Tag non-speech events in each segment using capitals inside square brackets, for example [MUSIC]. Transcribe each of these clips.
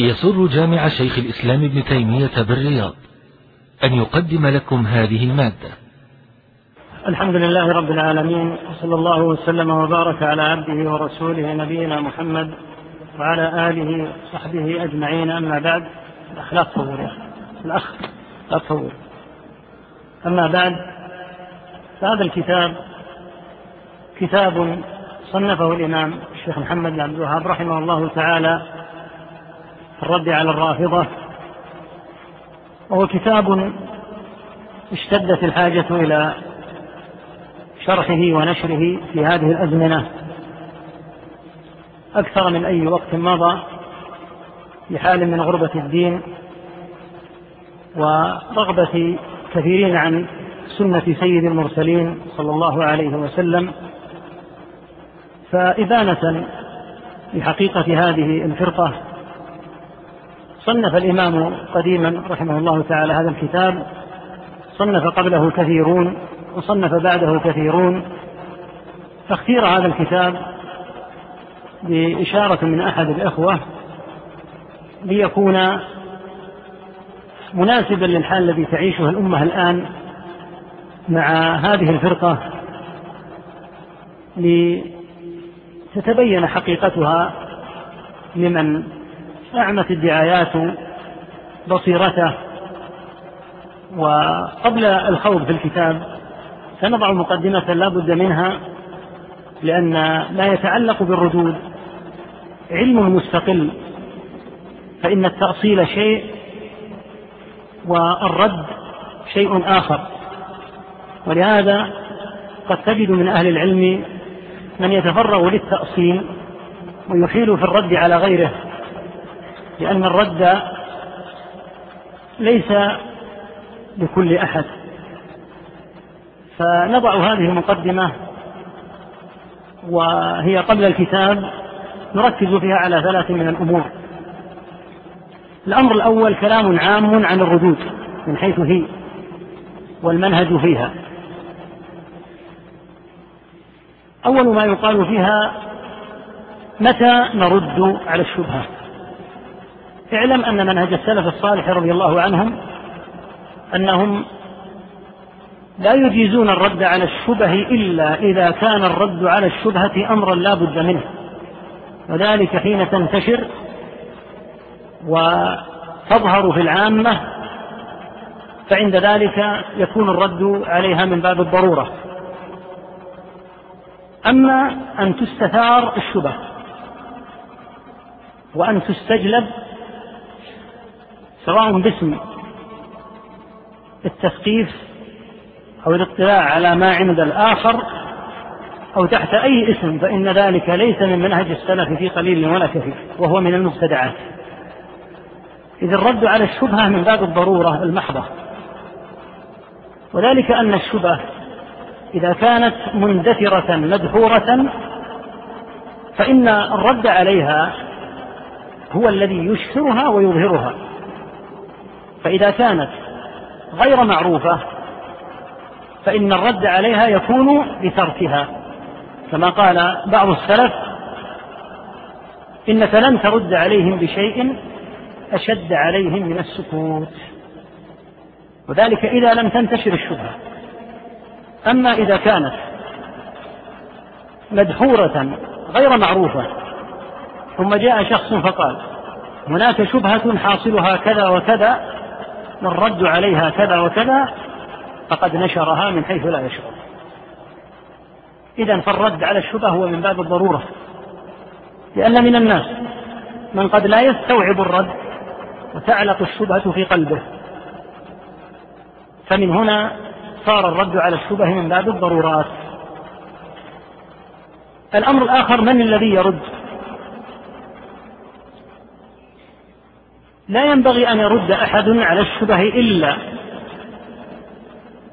يسر جامع شيخ الإسلام ابن تيمية بالرياض أن يقدم لكم هذه المادة. الحمد لله رب العالمين وصلى الله وسلم وبارك على عبده ورسوله نبينا محمد وعلى آله وصحبه أجمعين. أما بعد الأخلاق تطور يا الأخ لا تطور أما بعد فهذا الكتاب كتاب صنفه الإمام الشيخ محمد بن عبد الوهاب رحمه الله تعالى الرد على الرافضة وهو كتاب اشتدت الحاجة إلى شرحه ونشره في هذه الأزمنة أكثر من أي وقت مضى بحال من غربة الدين ورغبة كثيرين عن سنة سيد المرسلين صلى الله عليه وسلم. فإبانة لحقيقة هذه الفرقة صنف الإمام قديما رحمه الله تعالى هذا الكتاب صنف قبله كثيرون وصنف بعده كثيرون فاختير هذا الكتاب بإشارة من أحد الإخوة ليكون مناسبا للحال الذي تعيشه الأمة الآن مع هذه الفرقة لتتبين حقيقتها لمن أعمت الدعايات بصيرته. وقبل الخوض في الكتاب سنضع مقدمة لا بد منها لأن ما يتعلق بالردود علم مستقل فإن التأصيل شيء والرد شيء آخر. ولهذا قد تجد من أهل العلم من يتفرغ للتأصيل ويحيل في الرد على غيره. لأن الرد ليس لكل أحد. فنضع هذه المقدمة وهي قبل الكتاب نركز فيها على ثلاث من الأمور. الأمر الأول كلام عام عن الردود من حيث هي والمنهج فيها. أول ما يقال فيها متى نرد على الشبهة؟ اعلم أن منهج السلف الصالح رضي الله عنهم أنهم لا يجيزون الرد على الشبه إلا إذا كان الرد على الشبهة أمرا لا بد منه. وذلك حين تنتشر وتظهر في العامة فعند ذلك يكون الرد عليها من باب الضرورة. أما أن تستثار الشبه وأن تستجلب سواء باسم التثقيف أو الاطلاع على ما عند الآخر أو تحت أي اسم فإن ذلك ليس من منهج السلف في قليل ولا كثير وهو من المبتدعات. إذ الرد على الشبهة من باب الضرورة المحضة. وذلك أن الشبهة إذا كانت مندثرة مدحورة فإن الرد عليها هو الذي يشهرها ويظهرها. فإذا كانت غير معروفة فإن الرد عليها يكون بتركها. كما قال بعض السلف إنك لن ترد عليهم بشيء أشد عليهم من السكوت. وذلك إذا لم تنتشر الشبهة. أما إذا كانت مدحورة غير معروفة ثم جاء شخص فقال هناك شبهة حاصلها كذا وكذا والرد عليها كذا وكذا فقد نشرها من حيث لا يشعر. إذا فالرد على الشبهة هو من باب الضرورة لأن من الناس من قد لا يستوعب الرد وتعلق الشبهة في قلبه فمن هنا صار الرد على الشبه من باب الضرورات. الأمر الآخر من الذي يرد؟ لا ينبغي أن يرد أحد على الشبه إلا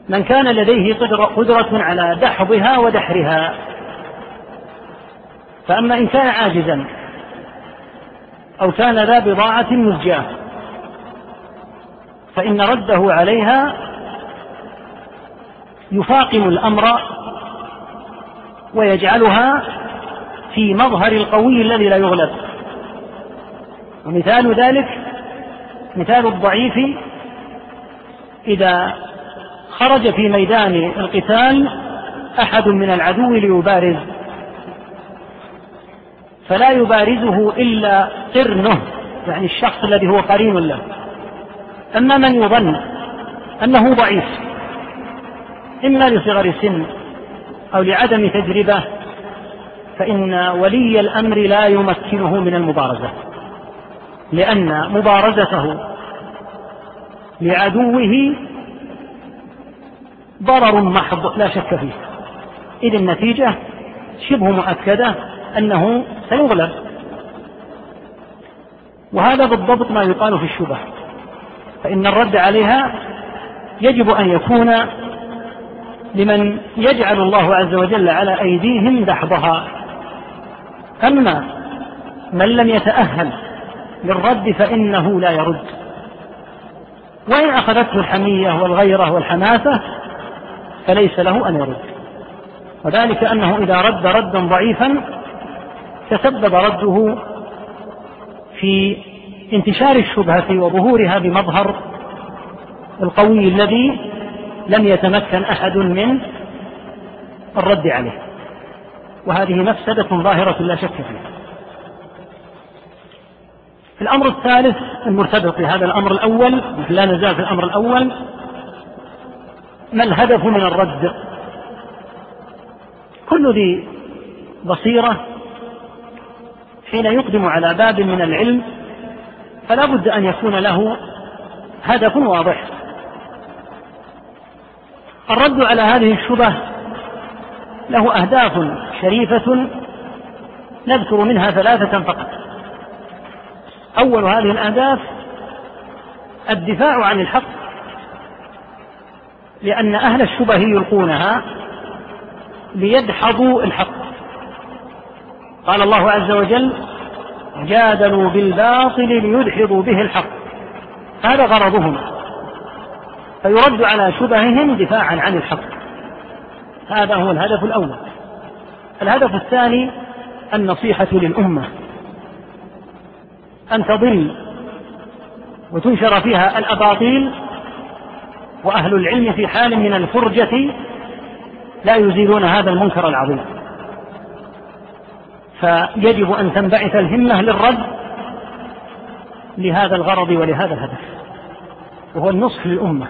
من كان لديه قدرة على دحضها ودحرها. فأما إن كان عاجزا أو كان ذا بضاعة مزجاة فإن رده عليها يفاقم الأمر ويجعلها في مظهر القوي الذي لا يغلب. ومثال ذلك مثال الضعيف إذا خرج في ميدان القتال أحد من العدو ليبارز. فلا يبارزه إلا قرنه يعني الشخص الذي هو قرين له. أما من يظن أنه ضعيف إما لصغر السن أو لعدم تجربة فإن ولي الأمر لا يمكنه من المبارزة. لأن مبارزته لعدوه ضرر محض لا شك فيه. إذ النتيجة شبه مؤكدة أنه سيغلب. وهذا بالضبط ما يقال في الشبه. فإن الرد عليها يجب أن يكون لمن يجعل الله عز وجل على أيديهم دحضها. أما من لم يتأهل للرد فإنه لا يرد. وإن أخذته الحمية والغيرة والحماسة فليس له أن يرد. وذلك أنه إذا رد ردا ضعيفا تسبب رده في انتشار الشبهة وظهورها بمظهر القوي الذي لم يتمكن أحد من الرد عليه. وهذه مفسدة ظاهرة لا شك فيها. الأمر الثالث المرتبط بهذا الأمر الأول لا نزال في الأمر الأول ما الهدف من الرد؟ كل ذي بصيرة حين يقدم على باب من العلم فلا بد أن يكون له هدف واضح. الرد على هذه الشبه له أهداف شريفة نذكر منها ثلاثة فقط. أول هذه الأهداف الدفاع عن الحق لأن أهل الشبه يلقونها ليدحضوا الحق. قال الله عز وجل جادلوا بالباطل ليدحضوا به الحق. هذا غرضهم فيرد على شبههم دفاعا عن الحق. هذا هو الهدف الأول. الهدف الثاني النصيحة للأمة. أن تضل وتنشر فيها الأباطيل وأهل العلم في حال من الفرجة لا يزيلون هذا المنكر العظيم. فيجب أن تنبعث الهمة للرد لهذا الغرض ولهذا الهدف وهو النصح للأمة.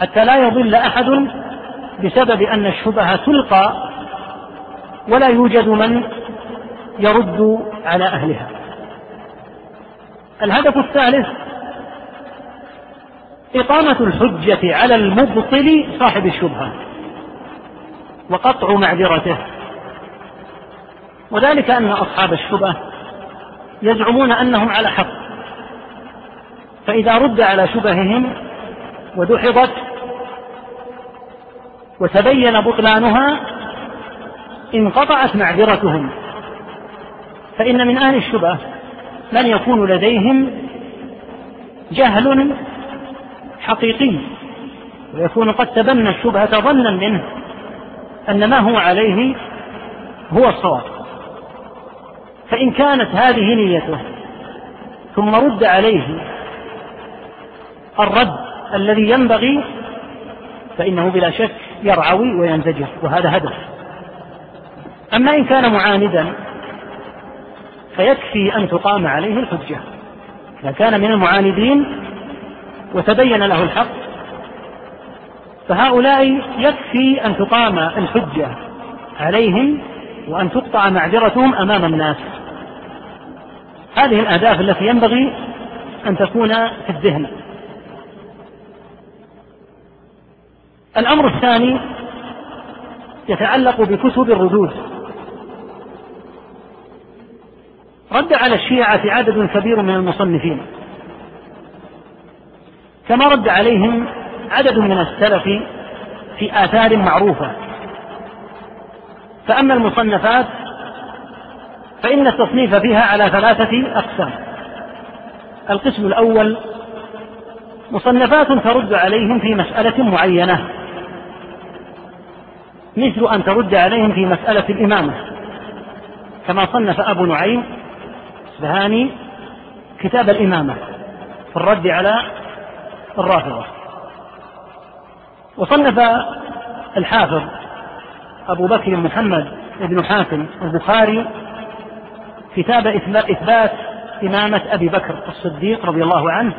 حتى لا يضل أحد بسبب أن الشبهة تلقى ولا يوجد من يرد على أهلها. الهدف الثالث إقامة الحجة على المبطل صاحب الشبهة وقطع معذرته. وذلك أن أصحاب الشبهة يزعمون أنهم على حق. فإذا رد على شبههم ودحضت وتبين بطلانها انقطعت معذرتهم. فإن من أهل الشبهة من يكون لديهم جهل حقيقي ويكون قد تبنى الشبهة ظنا منه أن ما هو عليه هو الصواب. فإن كانت هذه نيته ثم رد عليه الرد الذي ينبغي فإنه بلا شك يرعوي وينزجر وهذا هدف. أما إن كان معاندا فيكفي أن تقام عليه الحجة. إذا كان من المعاندين وتبين له الحق فهؤلاء يكفي أن تقام الحجة عليهم وأن تقطع معذرتهم أمام الناس. هذه الأهداف التي ينبغي أن تكون في الذهن. الأمر الثاني يتعلق بكتب الردود. رد على الشيعة عدد كبير من المصنفين. كما رد عليهم عدد من السلف في آثار معروفة. فأما المصنفات فإن التصنيف فيها على ثلاثة أقسام. القسم الأول مصنفات ترد عليهم في مسألة معينة. مثل أن ترد عليهم في مسألة الإمامة. كما صنف أبو نعيم الأصبهاني كتاب الإمامة في الرد على الرافضة. وصنف الحافظ أبو بكر محمد بن حاتم البخاري كتاب إثبات إمامة أبي بكر الصديق رضي الله عنه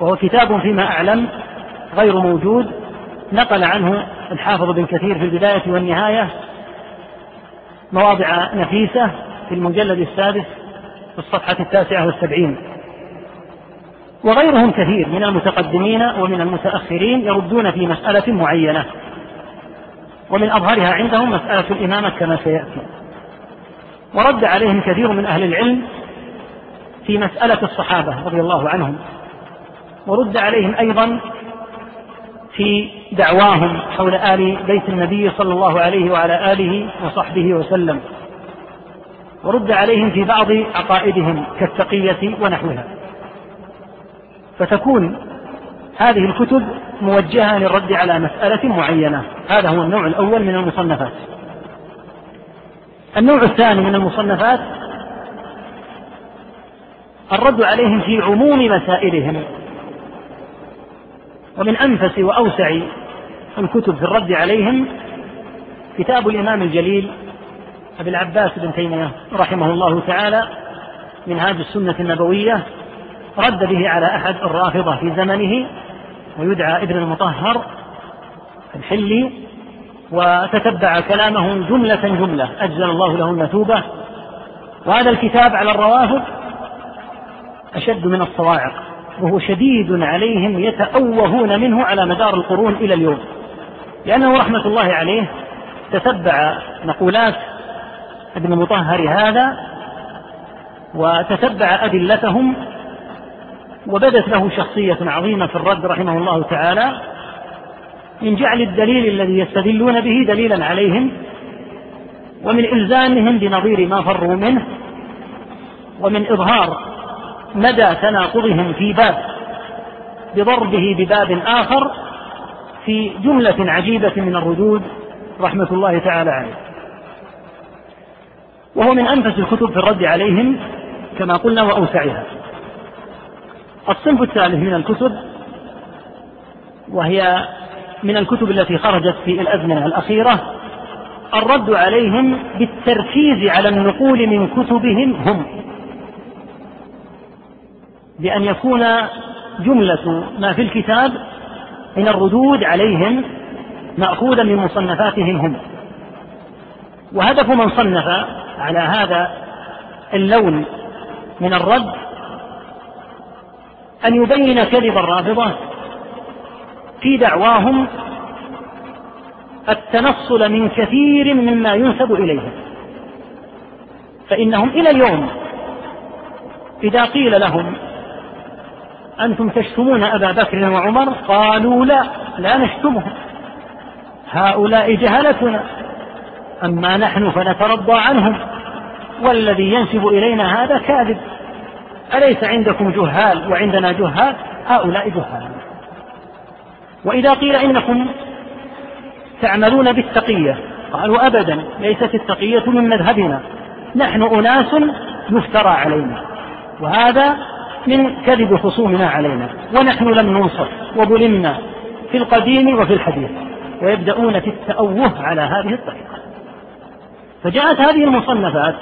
وهو كتاب فيما أعلم غير موجود. نقل عنه الحافظ بن كثير في البداية والنهاية مواضع نفيسة في المجلد السادس في الصفحة التاسعة والسبعين. وغيرهم كثير من المتقدمين ومن المتأخرين يردون في مسألة معينة ومن أظهرها عندهم مسألة الإمامة كما سيأتي. ورد عليهم كثير من أهل العلم في مسألة الصحابة رضي الله عنهم ورد عليهم أيضا في دعواهم حول آل بيت النبي صلى الله عليه وعلى آله وصحبه وسلم. ورد عليهم في بعض عقائدهم كالتقية ونحوها. فتكون هذه الكتب موجهة للرد على مسألة معينة. هذا هو النوع الأول من المصنفات. النوع الثاني من المصنفات الرد عليهم في عموم مسائلهم. ومن أنفس وأوسع الكتب في الرد عليهم كتاب الإمام الجليل أبي العباس بن تيمية رحمه الله تعالى منهاج السنة النبوية رد به على أحد الرافضة في زمنه ويدعى ابن المطهر الحلي وتتبع كلامه جملة جملة. أجزل الله له المثوبة وهذا الكتاب على الروافض أشد من الصواعق وهو شديد عليهم يتأوهون منه على مدار القرون إلى اليوم. لأنه رحمة الله عليه تتبع مقولات ابن مطهر هذا وتتبع أدلتهم وبدت له شخصية عظيمة في الرد رحمه الله تعالى من جعل الدليل الذي يستدلون به دليلا عليهم ومن إلزامهم بنظير ما فروا منه ومن إظهار مدى تناقضهم في باب بضربه بباب آخر في جملة عجيبة من الردود رحمة الله تعالى عليه. وهو من أنفس الكتب في الرد عليهم كما قلنا وأوسعها. الصنف الثالث من الكتب وهي من الكتب التي خرجت في الأزمنة الأخيرة الرد عليهم بالتركيز على النقول من كتبهم هم. بأن يكون جملة ما في الكتاب من الردود عليهم مأخوذا من مصنفاتهم هم. وهدف من صنف على هذا اللون من الرد أن يبين كذب الرافضة في دعواهم التنصل من كثير مما ينسب إليهم فإنهم إلى اليوم إذا قيل لهم أنتم تشتمون أبا بكر وعمر قالوا لا لا نشتمهم هؤلاء جهلتنا. أما نحن فنترضى عنهم والذي ينسب إلينا هذا كاذب. أليس عندكم جهال وعندنا جهال؟ هؤلاء جهال. وإذا قيل إنكم تعملون بالتقية قالوا أبدا ليست التقية من مذهبنا. نحن أناس يفترى علينا وهذا من كذب خصومنا علينا. ونحن لم ننصر وظلمنا في القديم وفي الحديث ويبدأون في التأوه على هذه الطريقة. فجاءت هذه المصنفات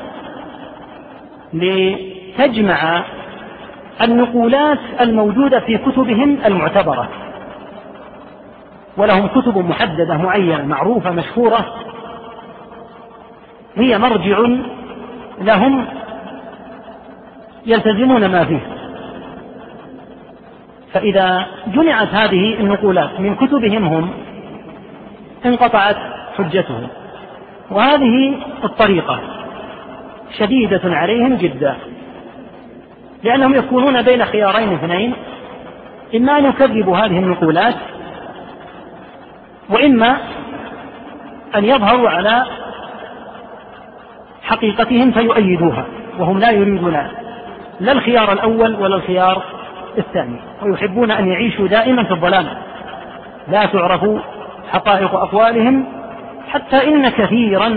لتجمع النقولات الموجودة في كتبهم المعتبرة. ولهم كتب محددة معينة معروفة مشهورة. هي مرجع لهم يلتزمون ما فيه. فإذا جمعت هذه النقولات من كتبهم هم انقطعت حجتهم. وهذه الطريقة شديدة عليهم جدا لأنهم يكونون بين خيارين اثنين إما أن يكذبوا هذه النقولات وإما أن يظهروا على حقيقتهم فيؤيدوها وهم لا يريدون لا الخيار الأول ولا الخيار الثاني ويحبون أن يعيشوا دائما في الظلام. لا تعرف حقائق أقوالهم حتى إن كثيرا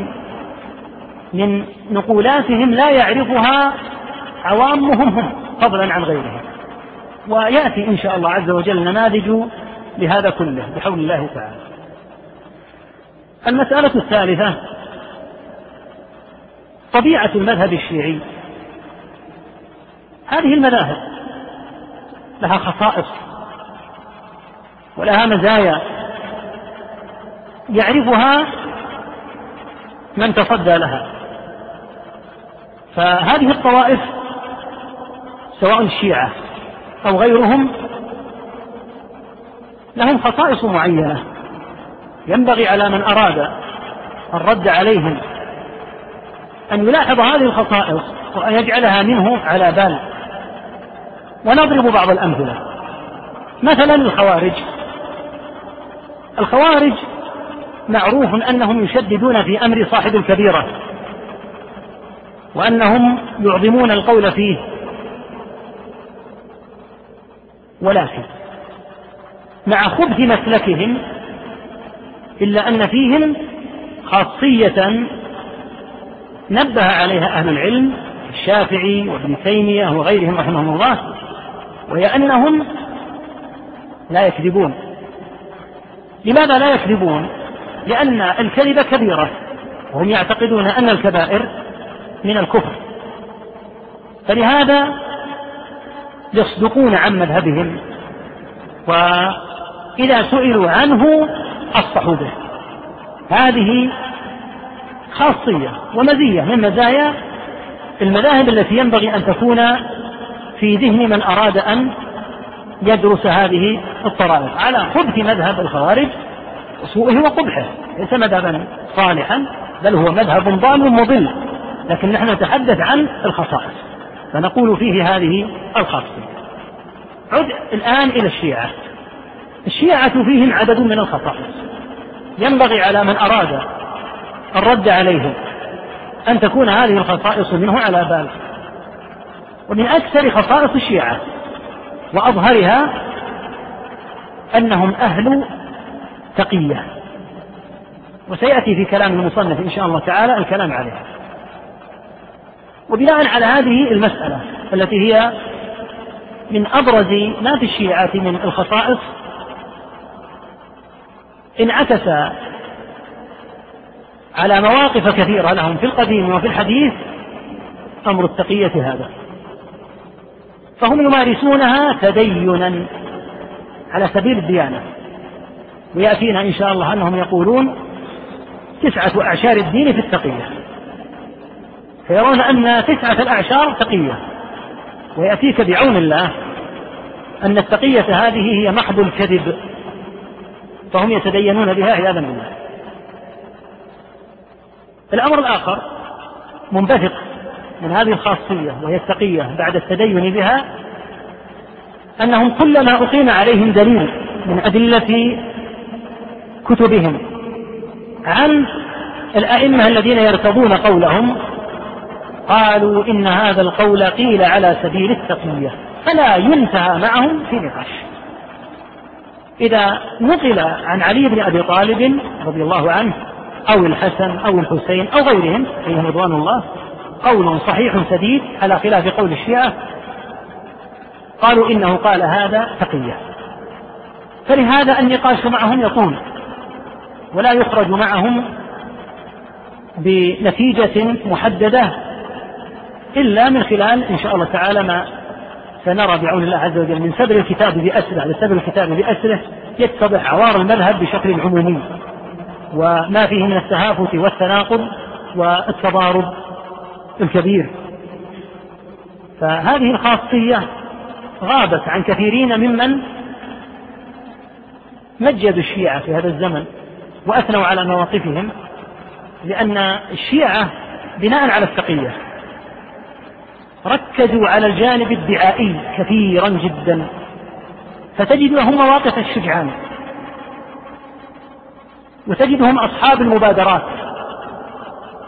من نقولاتهم لا يعرفها عوامهم هم فضلا عن غيرهم. ويأتي إن شاء الله عز وجل نماذج لهذا كله بحول الله تعالى. المسألة الثالثة طبيعة المذهب الشيعي. هذه المذاهب لها خصائص ولها مزايا. يعرفها من تصدى لها. فهذه الطوائف سواء الشيعة أو غيرهم لهم خصائص معينة ينبغي على من أراد الرد عليهم أن يلاحظ هذه الخصائص وأن يجعلها منه على بال. ونضرب بعض الأمثلة. مثلا الخوارج. الخوارج معروف أنهم يشددون في أمر صاحب الكبيرة وأنهم يعظمون القول فيه. ولكن مع خبث مسلكهم إلا أن فيهم خاصية نبه عليها أهل العلم الشافعي وابن تيمية وغيرهم رحمهم الله وهي أنهم لا يكذبون. لماذا لا يكذبون؟ لأن الكذب كبيرة. وهم يعتقدون أن الكبائر من الكفر. فلهذا يصدقون عن مذهبهم وإذا سئلوا عنه أصحوا به. هذه خاصية ومزية من مزايا المذاهب التي ينبغي أن تكون في ذهن من أراد أن يدرس هذه الطرائق على خبث مذهب الخوارج وسوءه وقبحه. ليس مذهبا صالحا بل هو مذهب ضال مضل. لكن نحن نتحدث عن الخصائص فنقول فيه هذه الخاصية عد الآن إلى الشيعة. الشيعة فيهم عدد من الخصائص. ينبغي على من أراد الرد عليهم أن تكون هذه الخصائص منه على بال. ومن أكثر خصائص الشيعة وأظهرها أنهم أهل تقية. وسيأتي في كلام المصنف إن شاء الله تعالى الكلام عليها وبناء على هذه المسألة التي هي من أبرز ما في الشيعة من الخصائص انعكس على مواقف كثيرة لهم في القديم وفي الحديث أمر التقية هذا. فهم يمارسونها تدينا على سبيل الديانة. ويأتينا إن شاء الله أنهم يقولون تسعة أعشار الدين في التقية. فيرون أن تسعة الأعشار تقية. ويأتيك بعون الله أن التقية هذه هي محض الكذب. فهم يتدينون بها عياذا بالله الأمر الآخر منبثق من هذه الخاصية وهي التقية بعد التدين بها أنهم كلما أقيم عليهم دليل من أدلة كتبهم عن الأئمة الذين يرتضون قولهم. قالوا إن هذا القول قيل على سبيل التقية فلا ينتهى معهم في نقاش. إذا نقل عن علي بن أبي طالب رضي الله عنه أو الحسن أو الحسين أو غيرهم عليهم رضوان الله قول صحيح سديد على خلاف قول الشيعة. قالوا إنه قال هذا تقية. فلهذا النقاش معهم يطول. ولا يخرج معهم بنتيجة محددة إلا من خلال إن شاء الله تعالى ما سنرى بعون الله عز وجل من سبر الكتاب بأسره على سبر الكتاب بأسره يتضح عوار المذهب بشكل عمومي. وما فيه من التهافت والتناقض والتضارب الكبير. فهذه الخاصية غابت عن كثيرين ممن مجدوا الشيعة في هذا الزمن. وأثنوا على مواقفهم لأن الشيعة بناء على التقية ركزوا على الجانب الدعائي كثيرا جدا. فتجد لهم مواقف الشجعان. وتجدهم أصحاب المبادرات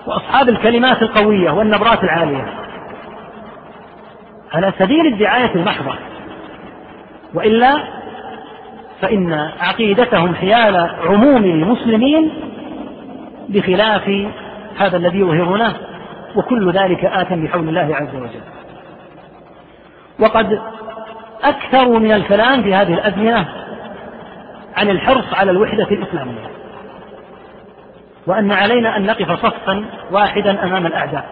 وأصحاب الكلمات القوية والنبرات العالية. على سبيل الدعاية المحضة وإلا فإن عقيدتهم حيال عموم المسلمين بخلاف هذا الذي يظهرونه وكل ذلك آت بحول الله عز وجل. وقد أكثروا من الكلام في هذه الأزمنة عن الحرص على الوحدة الإسلامية وأن علينا أن نقف صفا واحدا أمام الأعداء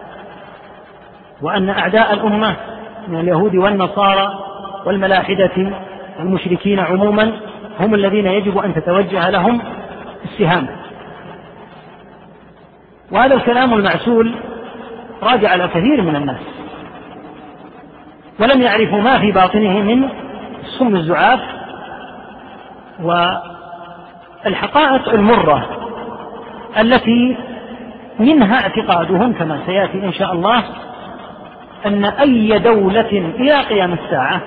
وأن أعداء الأمة من اليهود والنصارى والملاحدة والمشركين عموما هم الذين يجب أن تتوجه لهم السهام. وهذا الكلام المعسول راجع على كثير من الناس ولم يعرفوا ما في باطنه من سم الزعاف والحقائق المرة التي منها اعتقادهم كما سيأتي إن شاء الله أن أي دولة إلى قيام الساعة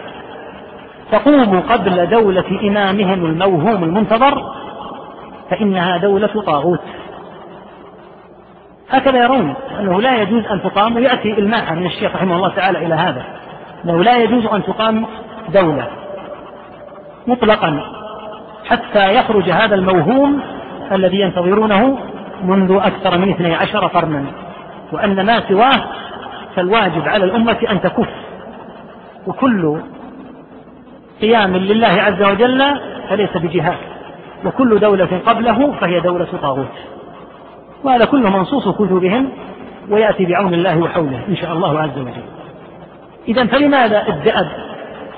تقوم قبل دولة إمامهم الموهوم المنتظر فإنها دولة طاغوت. هكذا يرون أنه لا يجوز أن تقام ويأتي إلماحا من الشيخ رحمه الله تعالى إلى هذا أنه لا يجوز أن تقام دولة مطلقا حتى يخرج هذا الموهوم الذي ينتظرونه منذ أكثر من اثني عشر قرنا. وأن ما سواه فالواجب على الأمة أن تكف. وكل قيام لله عز وجل فليس بجهاد. وكل دولة قبله فهي دولة طاغوت. وهذا كله منصوص كتبهم ويأتي بعون الله وحوله إن شاء الله عز وجل. إذا فلماذا الدأب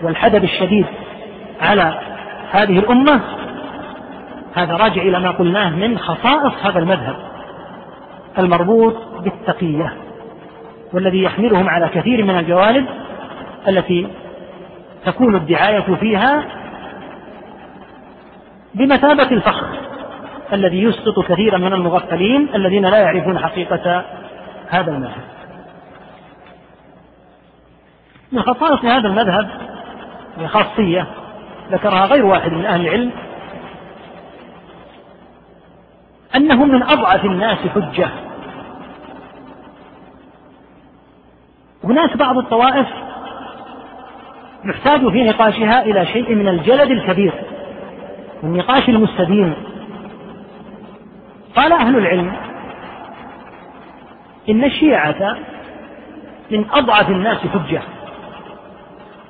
والحدب الشديد على هذه الأمة؟ هذا راجع إلى ما قلناه من خصائص هذا المذهب المربوط بالتقية والذي يحملهم على كثير من الجوانب التي تكون الدعاية فيها بمثابة الفخر الذي يسقط كثيرا من المغفلين الذين لا يعرفون حقيقة هذا المذهب. من خصائص هذا المذهب خاصية ذكرها غير واحد من أهل العلم أنه من أضعف الناس حجة. هناك بعض الطوائف يحتاج في نقاشها إلى شيء من الجلد الكبير والنقاش المستديم قال أهل العلم إن الشيعة من أضعف الناس حجة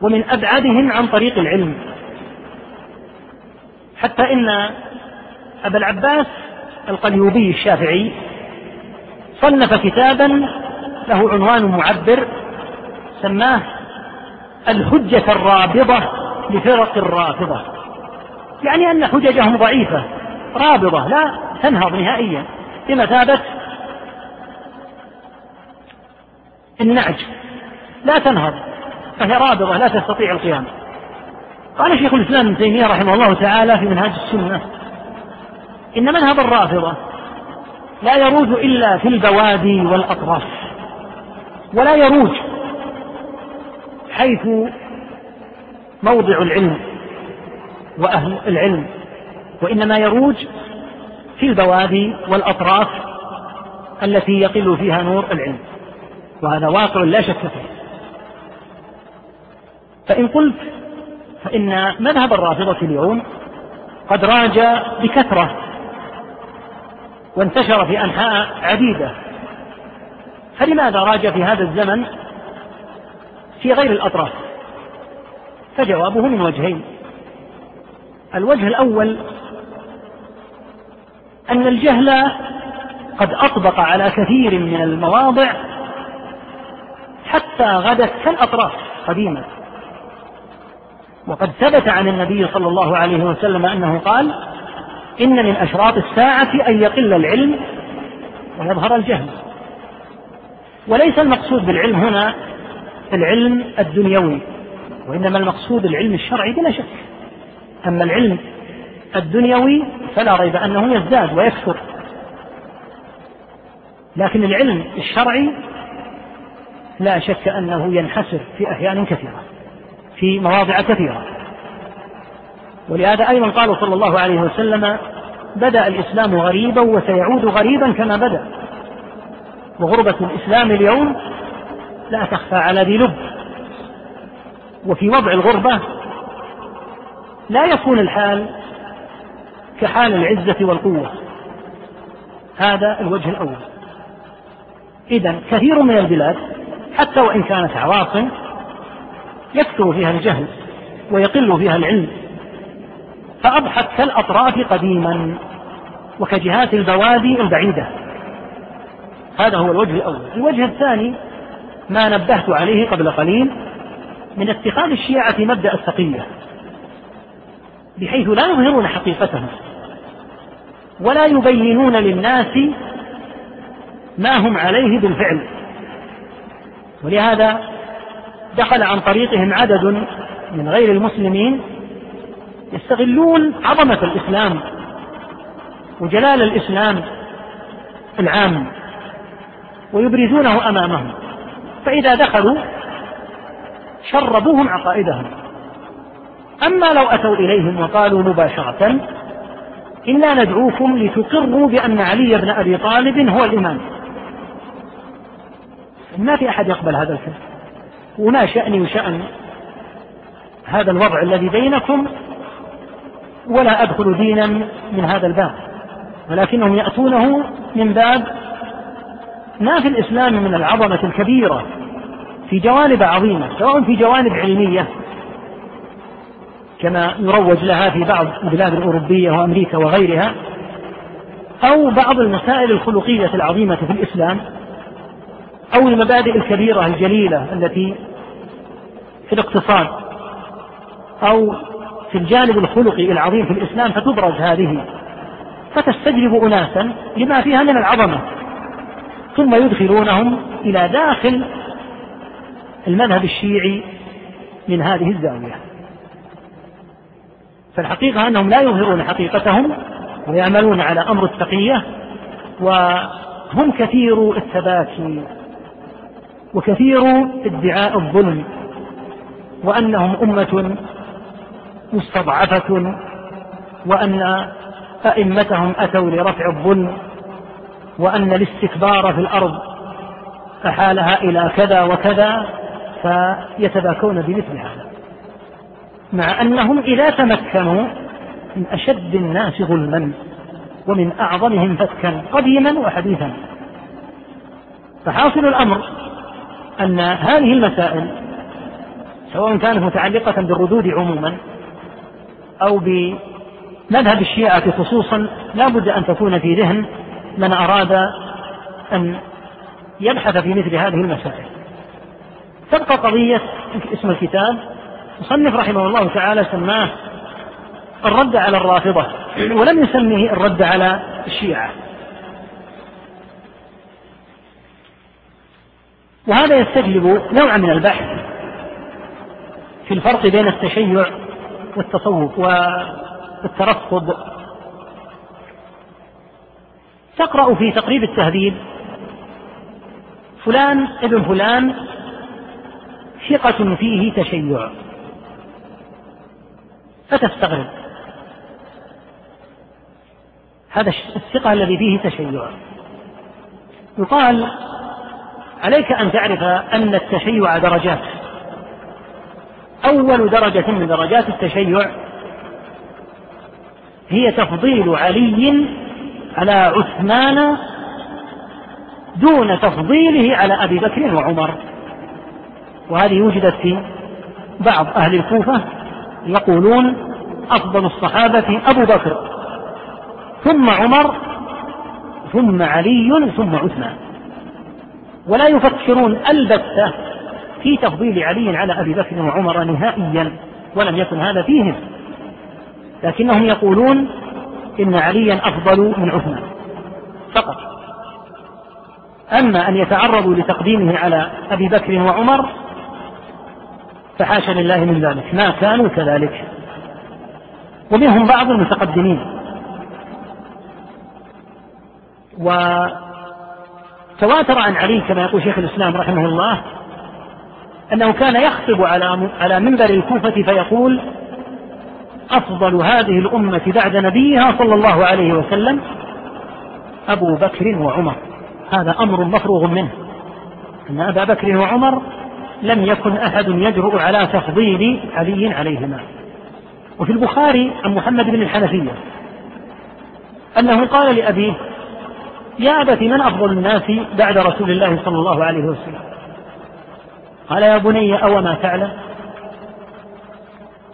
ومن أبعدهم عن طريق العلم. حتى إن أبا العباس القليوبي الشافعي صنف كتابا له عنوان معبر سماه الحجة الرابضة لفرق الرافضة. يعني أن حججهم ضعيفة رابضة لا تنهض نهائيا. بمثابة النعج لا تنهض فهي رابضة لا تستطيع القيام. قال شيخ الإسلام ابن تيمية رحمه الله تعالى في منهاج السنة إن مذهب الرافضة لا يروج إلا في البوادي والأطراف ولا يروج حيث موضع العلم وأهل العلم وإنما يروج في البوادي والأطراف التي يقل فيها نور العلم وهذا واقع لا شك فيه. فإن قلت فإن مذهب الرافضة اليوم قد راج بكثرة وانتشر في أنحاء عديدة. فلماذا راج في هذا الزمن في غير الأطراف. فجوابه من وجهين. الوجه الأول أن الجهل قد أطبق على كثير من المواضع حتى غدت كالأطراف قديما. وقد ثبت عن النبي صلى الله عليه وسلم أنه قال إن من أشراط الساعة أن يقل العلم ويظهر الجهل. وليس المقصود بالعلم هنا العلم الدنيوي وإنما المقصود العلم الشرعي بلا شك. أما العلم الدنيوي فلا ريب أنه يزداد ويكثر. لكن العلم الشرعي لا شك أنه ينحسر في أحيان كثيرة في مواضع كثيرة. ولهذا أيضا قال صلى الله عليه وسلم بدأ الإسلام غريبا وسيعود غريبا كما بدأ. وغربة الإسلام اليوم لا تخفى على ذي لب. وفي وضع الغربة لا يكون الحال كحال العزة والقوة. هذا الوجه الأول. إذا كثير من البلاد حتى وإن كانت عواصم يكثر فيها الجهل ويقل فيها العلم. فأضحت كالأطراف قديما وكجهات البوادي البعيدة. هذا هو الوجه الأول. الوجه الثاني ما نبهت عليه قبل قليل من اتخاذ الشيعة مبدأ التقية بحيث لا يظهرون حقيقتهم ولا يبينون للناس ما هم عليه بالفعل. ولهذا دخل عن طريقهم عدد من غير المسلمين يستغلون عظمة الإسلام وجلال الإسلام العام ويبرزونه أمامهم. فإذا دخلوا شربوهم عقائدهم. أما لو أتوا إليهم وقالوا مباشرة إنا ندعوكم لتقروا بأن علي بن أبي طالب هو الإمام. ما في أحد يقبل هذا الكلام وما شأني وشأن هذا الوضع الذي بينكم ولا أدخل دينا من هذا الباب ولكنهم يأتونه من باب ما في الإسلام من العظمة الكبيرة في جوانب عظيمة سواء في جوانب علمية كما يروج لها في بعض البلاد الأوروبية وأمريكا وغيرها أو بعض المسائل الخلقية العظيمة في الإسلام أو المبادئ الكبيرة الجليلة التي في الاقتصاد أو في الجانب الخلقي العظيم في الإسلام فتبرز هذه فتستجلب أناسا لما فيها من العظمة. ثم يدخلونهم إلى داخل المذهب الشيعي من هذه الزاوية. فالحقيقة أنهم لا يظهرون حقيقتهم ويعملون على أمر التقية وهم كثير التباكي وكثير ادعاء الظلم وأنهم أمة مستضعفة وأن أئمتهم أتوا لرفع الظلم وأن الاستكبار في الأرض أحالها إلى كذا وكذا فيتباكون بمثل هذا. مع أنهم إذا تمكنوا من أشد الناس ظلما ومن أعظمهم فتكا قديما وحديثا. فحاصل الأمر أن هذه المسائل سواء كانت متعلقة بالردود عموما أو بمذهب الشيعة خصوصا لا بد أن تكون في ذهن من أراد أن يبحث في مثل هذه المسائل. تبقى قضية اسم الكتاب. مصنف رحمه الله تعالى سماه الرد على الرافضة ولم يسميه الرد على الشيعة. وهذا يستجلب نوعا من البحث في الفرق بين التشيع والتصوف والترفض تقرأ في تقريب التهذيب. فلان ابن فلان ثقة فيه تشيع. فتستغرب. هذا الثقة الذي فيه تشيع. يقال عليك أن تعرف أن التشيع درجات. أول درجة من درجات التشيع هي تفضيل علي على عثمان دون تفضيله على أبي بكر وعمر؟ وهذه وجدت في بعض أهل الكوفة يقولون أفضل الصحابة أبو بكر ثم عمر ثم علي ثم عثمان. ولا يفكرون البتة في تفضيل علي على أبي بكر وعمر نهائيا ولم يكن هذا فيهم. لكنهم يقولون إن عليا أفضل من عثمان. فقط. أما أن يتعرضوا لتقديمه على أبي بكر وعمر فحاشا لله من ذلك. ما كانوا كذلك. ومنهم بعض المتقدمين. وتواتر عن علي كما يقول شيخ الإسلام رحمه الله أنه كان يخطب على على منبر الكوفة فيقول أفضل هذه الأمة بعد نبيها صلى الله عليه وسلم أبو بكر وعمر. هذا أمر مفروغ منه. أن أبا بكر وعمر لم يكن أحد يجرؤ على تفضيل علي عليهما. وفي البخاري عن محمد بن الحنفية أنه قال لأبيه يا أبت من أفضل الناس بعد رسول الله صلى الله عليه وسلم؟ قال يا بني أو ما تعلم؟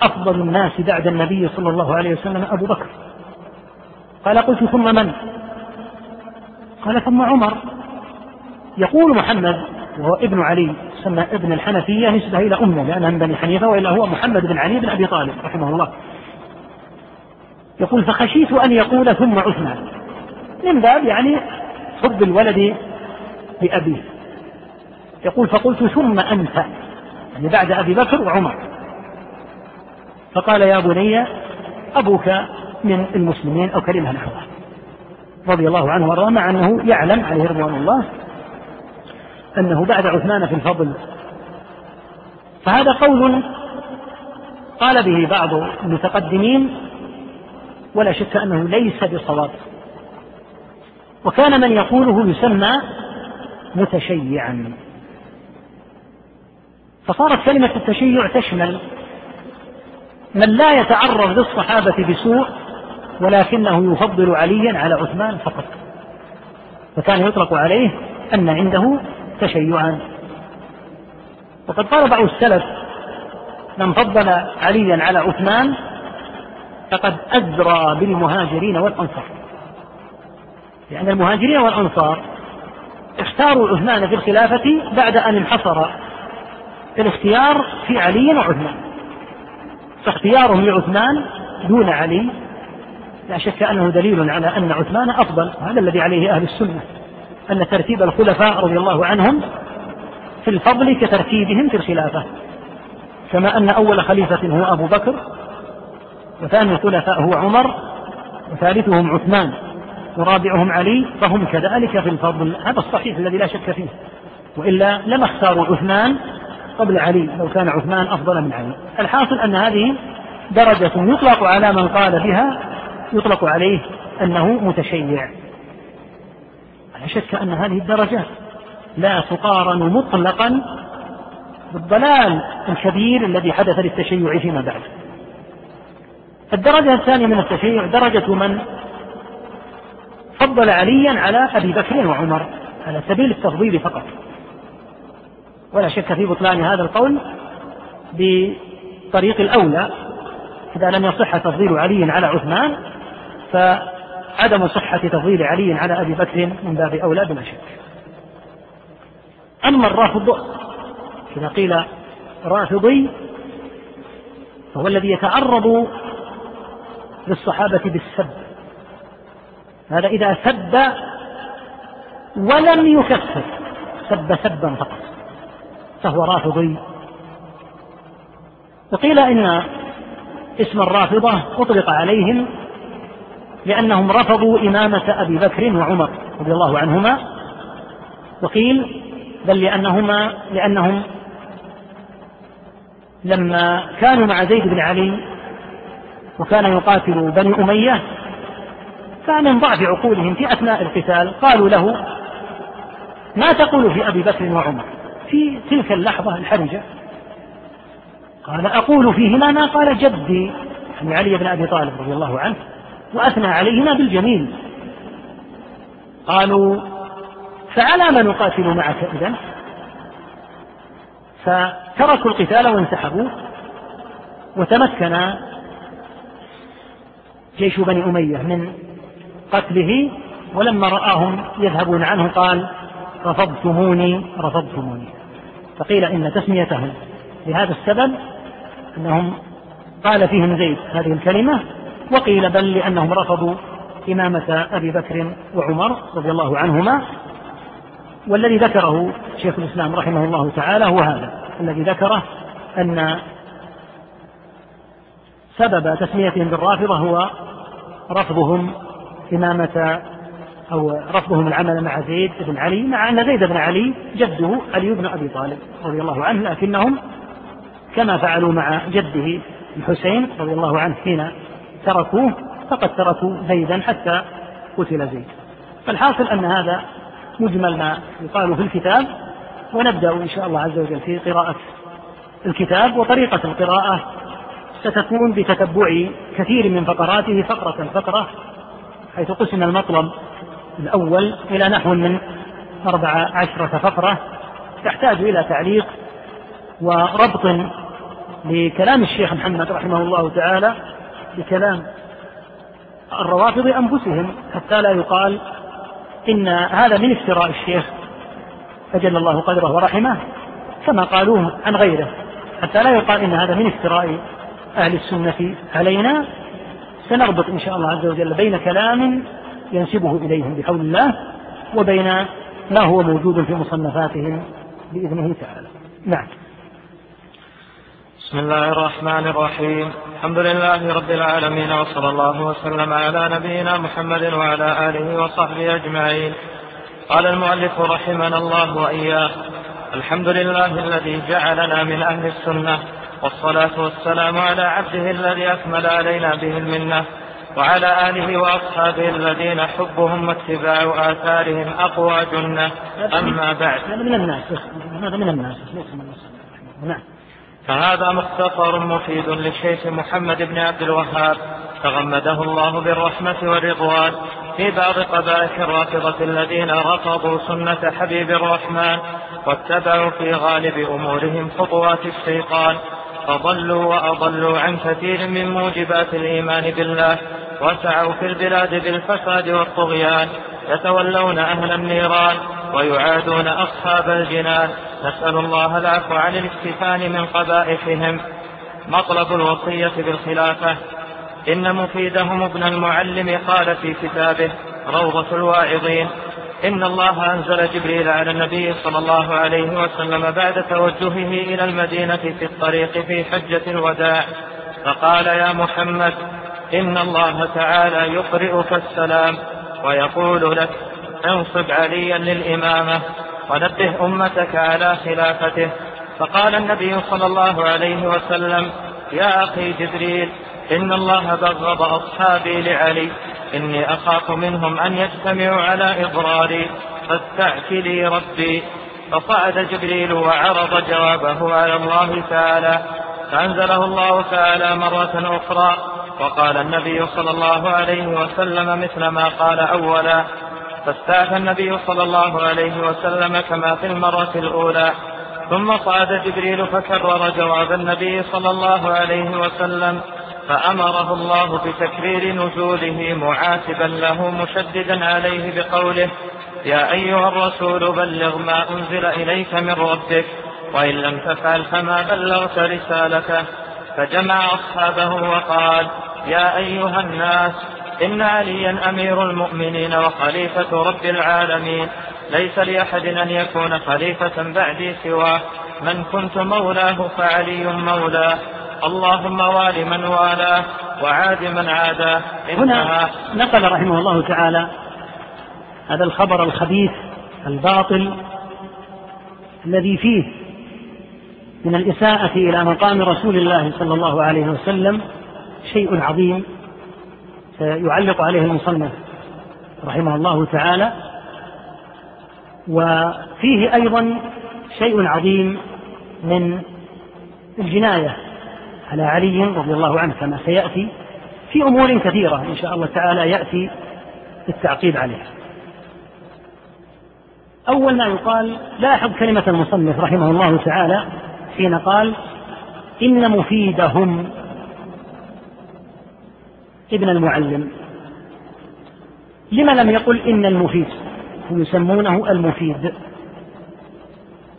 أفضل الناس بعد النبي صلى الله عليه وسلم أبو بكر. قال قلت ثم من؟ قال ثم عمر. يقول محمد وهو ابن علي سمى ابن الحنفية نسبة إلى أمه لأنها من بني حنيفة وإلا هو محمد بن علي بن أبي طالب رحمه الله. يقول فخشيت أن يقول ثم عثمان. من باب يعني حب الولد لأبيه. يقول فقلت ثم أنت يعني بعد أبي بكر وعمر. فقال يا بني أبوك من المسلمين أو كلمة نحوها. رضي الله عنه وأرضاه مع أنه يعلم عليه رضوان الله أنه بعد عثمان في الفضل. فهذا قول قال به بعض المتقدمين ولا شك أنه ليس بصواب. وكان من يقوله يسمى متشيعا. فصارت كلمة التشيع تشمل من لا يتعرض للصحابة بسوء ولكنه يفضل عليا على عثمان فقط. فكان يطلق عليه أن عنده تشيعا وقد قال بعض السلف من فضل عليا على عثمان فقد أزرى بالمهاجرين والأنصار. لأن المهاجرين والأنصار اختاروا عثمان في الخلافة بعد أن انحصر الاختيار في علي وعثمان. فاختيارهم لعثمان دون علي لا شك أنه دليل على أن عثمان أفضل هذا الذي عليه أهل السنة أن ترتيب الخلفاء رضي الله عنهم في الفضل كترتيبهم في الخلافة. كما أن أول خليفة هو أبو بكر وثاني الخلفاء هو عمر وثالثهم عثمان ورابعهم علي فهم كذلك في الفضل. هذا الصحيح الذي لا شك فيه. وإلا لما اختاروا عثمان قبل علي لو كان عثمان أفضل من علي. الحاصل أن هذه درجة يطلق على من قال بها يطلق عليه أنه متشيع. لا شك أن هذه الدرجة لا تقارن مطلقا بالضلال الكبير الذي حدث للتشيع فيما بعد. الدرجة الثانية من التشيع درجة من فضل عليا على أبي بكر وعمر على سبيل التفضيل فقط. ولا شك في بطلان هذا القول بطريق الأولى إذا لم يصح تفضيل علي على عثمان فعدم صحة تفضيل علي على أبي بكر من باب أولى بلا شك. أما الرافض إذا قيل رافضي فهو الذي يتعرض للصحابة بالسب. هذا إذا سب ولم يكفر سب سبا فقط. فهو رافضي. وقيل إن اسم الرافضة أطلق عليهم لأنهم رفضوا إمامة أبي بكر وعمر رضي الله عنهما. وقيل بل لأنهما لأنهم لما كانوا مع زيد بن علي وكان يقاتل بني أمية فمن ضعف عقولهم في أثناء القتال. قالوا له ما تقول في أبي بكر وعمر؟ في تلك اللحظة الحرجة. قال أقول فيهما ما قال جدي يعني علي بن أبي طالب رضي الله عنه وأثنى عليهما بالجميل. قالوا فعلى ما نقاتل معك إذا؟ فتركوا القتال وانسحبوا وتمكن جيش بني أمية من قتله ولما رآهم يذهبون عنه قال رفضتموني رفضتموني. فقيل إن تسميتهم لهذا السبب أنهم قال فيهم زيد هذه الكلمة وقيل بل لأنهم رفضوا إمامة أبي بكر وعمر رضي الله عنهما والذي ذكره شيخ الإسلام رحمه الله تعالى هو هذا الذي ذكره أن سبب تسميتهم بالرافضة هو رفضهم إمامة أو رفضهم العمل مع زيد بن علي مع أن زيد بن علي جده علي بن أبي طالب رضي الله عنه لكنهم كما فعلوا مع جده الحسين رضي الله عنه حين تركوه فقد تركوا زيدا حتى قتل زيد. فالحاصل أن هذا مجمل ما يقال في الكتاب ونبدأ إن شاء الله عز وجل في قراءة الكتاب. وطريقة القراءة ستكون بتتبع كثير من فقراته فقرة فقرة حيث قسم المطلب الأول إلى نحو من أربع عشرة فقرة تحتاج إلى تعليق وربط لكلام الشيخ محمد رحمه الله تعالى بكلام الروافض أنفسهم حتى لا يقال إن هذا من افتراء الشيخ أجل الله قدره ورحمه كما قالوه عن غيره. حتى لا يقال إن هذا من افتراء أهل السنة علينا. سنربط إن شاء الله عز وجل بين كلام ينسبه إليهم بحول الله وبين ما هو موجود في مصنفاتهم بإذنه تعالى. نعم. بسم الله الرحمن الرحيم. الحمد لله رب العالمين وصلى الله وسلم على نبينا محمد وعلى آله وصحبه أجمعين. قال المؤلف رحمنا الله وإياه الحمد لله الذي جعلنا من أهل السنة والصلاة والسلام على عبده الذي أكمل علينا به المنة. وعلى آله وأصحابه الذين حبهم واتباع آثارهم أقوى جنة. أما بعد. هذا من الناس هذا من الناس. ليس من الناس. نعم. فهذا مختصر مفيد للشيخ محمد بن عبد الوهاب. تغمده الله بالرحمة والرضوان في بعض قبائح الرافضة الذين رفضوا سنة حبيب الرحمن واتبعوا في غالب أمورهم خطوات الشيطان. فضلوا وأضلوا عن كثير من موجبات الإيمان بالله وسعوا في البلاد بالفساد والطغيان يتولون أهل النيران ويعادون أصحاب الجنان. نسأل الله العفو عن الاكتفان من قبائحهم. مطلب الوصية بالخلافة. إن مفيدهم ابن المعلم قال في كتابه روضة الواعظين. إن الله أنزل جبريل على النبي صلى الله عليه وسلم بعد توجهه إلى المدينة في الطريق في حجة الوداع فقال يا محمد إن الله تعالى يقرئك السلام ويقول لك انصب عليا للإمامة ونبه أمتك على خلافته. فقال النبي صلى الله عليه وسلم يا أخي جبريل إن الله بغض أصحابي لعلي. إني أخاف منهم أن يجتمعوا على إضراري. فاستعكلي ربي. فصعد جبريل وعرض جوابه على الله تعالى. فأنزله الله تعالى مرة أخرى. وقال النبي صلى الله عليه وسلم مثل ما قال أولا. فاستعفى النبي صلى الله عليه وسلم كما في المرة الأولى. ثم صعد جبريل فكرر جواب النبي صلى الله عليه وسلم. فأمره الله بتكرير نزوله معاتبا له مشددا عليه بقوله يا أيها الرسول بلغ ما أنزل إليك من ربك وإن لم تفعل فما بلغت رسالته. فجمع أصحابه وقال يا أيها الناس إن عليا أمير المؤمنين وخليفة رب العالمين ليس لأحد أن يكون خليفة بعدي سواه من كنت مولاه فعلي مولاه. اللهم وال من والاه وعاد من عاداه هنا نقل رحمه الله تعالى هذا الخبر الخبيث الباطل الذي فيه من الإساءة إلى مقام رسول الله صلى الله عليه وسلم شيء عظيم يعلق عليه المصنف رحمه الله تعالى. وفيه أيضا شيء عظيم من الجناية على علي رضي الله عنه كما سيأتي في أمور كثيرة إن شاء الله تعالى يأتي التعقيب عليها. أول ما يقال لاحظ كلمة المصنف رحمه الله تعالى حين قال إن مفيدهم ابن المعلم. لما لم يقل إن المفيد؟ يسمونه المفيد.